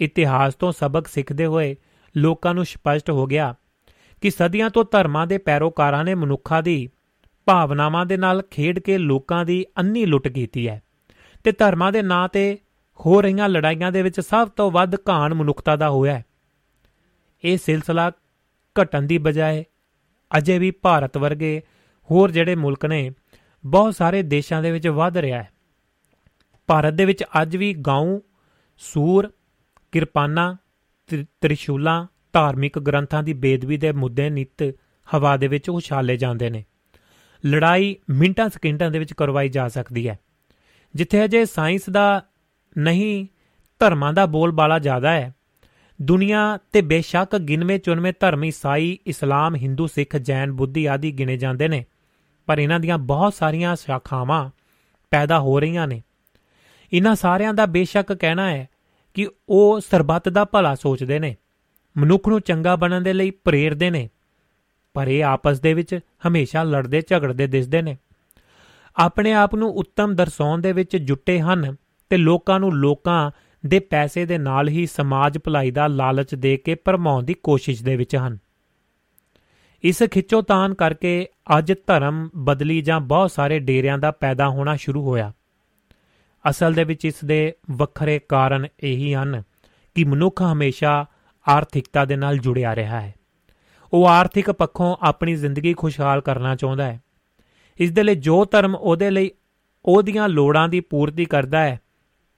ਇਤਿਹਾਸ ਤੋਂ ਸਬਕ ਸਿੱਖਦੇ ਹੋਏ ਲੋਕਾਂ ਨੂੰ ਸਪਸ਼ਟ ਹੋ ਗਿਆ ਕਿ ਸਦੀਆਂ ਤੋਂ ਧਰਮਾਂ ਦੇ ਪੈਰੋਕਾਰਾਂ ਨੇ ਮਨੁੱਖਾਂ ਦੀ ਭਾਵਨਾਵਾਂ ਦੇ ਨਾਲ ਖੇਡ ਕੇ ਲੋਕਾਂ ਦੀ ਅੰਨੀ ਲੁੱਟ ਕੀਤੀ ਹੈ ਤੇ ਧਰਮਾਂ ਦੇ ਨਾਂ ਤੇ ਹੋ ਰਹੀਆਂ ਲੜਾਈਆਂ ਦੇ ਵਿੱਚ ਸਭ ਤੋਂ ਵੱਧ ਘਾਣ ਮਨੁੱਖਤਾ ਦਾ ਹੋਇਆ ਹੈ। ਇਹ ਸਿਲਸਿਲਾ ਘਟਣ ਦੀ ਬਜਾਏ ਅਜੇ ਵੀ ਭਾਰਤ ਵਰਗੇ ਹੋਰ ਜਿਹੜੇ ਮੁਲਕ ਨੇ, ਬਹੁਤ ਸਾਰੇ ਦੇਸ਼ਾਂ ਦੇ ਵਿੱਚ ਵੱਧ ਰਿਹਾ ਹੈ। ਭਾਰਤ ਦੇ ਵਿੱਚ ਅੱਜ ਵੀ ਗਾਉਂ ਸੂਰ, ਕਿਰਪਾਨਾ ਤ੍ਰਿਸ਼ੂਲਾਂ, ਧਾਰਮਿਕ ਗ੍ਰੰਥਾਂ ਦੀ ਬੇਦਬੀ ਦੇ ਮੁੱਦੇ ਨਿਤ ਹਵਾ ਦੇ ਵਿੱਚ ਉਛਾਲੇ ਜਾਂਦੇ ਨੇ। ਲੜਾਈ ਮਿੰਟਾਂ ਸਕਿੰਟਾਂ ਦੇ ਵਿੱਚ ਕਰਵਾਈ ਜਾ ਸਕਦੀ ਹੈ। ਜਿੱਥੇ ਅਜੇ ਸਾਇੰਸ ਦਾ ਨਹੀਂ, ਧਰਮਾਂ ਦਾ ਬੋਲਬਾਲਾ ਜ਼ਿਆਦਾ ਹੈ ਦੁਨੀਆ ਤੇ ਬੇਸ਼ੱਕ ਗਿਣਵੇਂ ਚੁਣਵੇਂ ਧਰਮ ਈਸਾਈ, ਇਸਲਾਮ, ਹਿੰਦੂ, ਸਿੱਖ, ਜੈਨ, ਬੁੱਧੀ ਆਦਿ ਗਿਣੇ ਜਾਂਦੇ ਨੇ, ਪਰ ਇਹਨਾਂ ਦੀਆਂ ਬਹੁਤ ਸਾਰੀਆਂ ਸ਼ਾਖਾਵਾਂ ਪੈਦਾ ਹੋ ਰਹੀਆਂ ਨੇ। ਇਹਨਾਂ ਸਾਰਿਆਂ ਦਾ ਬੇਸ਼ੱਕ ਕਹਿਣਾ ਹੈ ਕਿ ਉਹ ਸਰਬੱਤ ਦਾ ਭਲਾ ਸੋਚਦੇ ਨੇ, ਮਨੁੱਖ ਨੂੰ ਚੰਗਾ ਬਣਨ ਦੇ ਲਈ ਪ੍ਰੇਰਦੇ ਨੇ, ਪਰ ਇਹ ਆਪਸ ਦੇ ਵਿੱਚ ਹਮੇਸ਼ਾ ਲੜਦੇ, ਝਗੜਦੇ, ਦਿਸਦੇ ਨੇ। ਆਪਣੇ ਆਪ ਨੂੰ ਉੱਤਮ ਦਰਸਾਉਣ ਦੇ ਵਿੱਚ ਜੁਟੇ ਹਨ ਤੇ ਲੋਕਾਂ ਨੂੰ ਲੋਕਾਂ ਦੇ ਪੈਸੇ ਦੇ ਨਾਲ ਹੀ ਸਮਾਜ ਭਲਾਈ ਦਾ ਲਾਲਚ ਦੇ ਕੇ ਪਰਮਾਉਣ ਦੀ ਕੋਸ਼ਿਸ਼ ਦੇ ਵਿੱਚ ਹਨ। ਇਸ ਖਿੱਚੋਤਾਨ ਕਰਕੇ ਅੱਜ ਧਰਮ ਬਦਲੀ ਜਾਂ ਬਹੁਤ ਸਾਰੇ ਡੇਰਿਆਂ ਦਾ ਪੈਦਾ ਹੋਣਾ ਸ਼ੁਰੂ ਹੋਇਆ। ਅਸਲ ਦੇ ਵਿੱਚ ਇਸ ਦੇ ਵੱਖਰੇ ਕਾਰਨ ਇਹੀ ਹਨ ਕਿ ਮਨੁੱਖ ਹਮੇਸ਼ਾ ਆਰਥਿਕਤਾ ਦੇ ਨਾਲ ਜੁੜਿਆ ਰਿਹਾ ਹੈ। ਉਹ ਆਰਥਿਕ ਪੱਖੋਂ ਆਪਣੀ ਜ਼ਿੰਦਗੀ ਖੁਸ਼ਹਾਲ ਕਰਨਾ ਚਾਹੁੰਦਾ ਹੈ। ਇਸ ਦੇ ਲਈ ਜੋ ਧਰਮ ਉਹਦੇ ਲਈ ਉਹਦੀਆਂ ਲੋੜਾਂ ਦੀ ਪੂਰਤੀ ਕਰਦਾ ਹੈ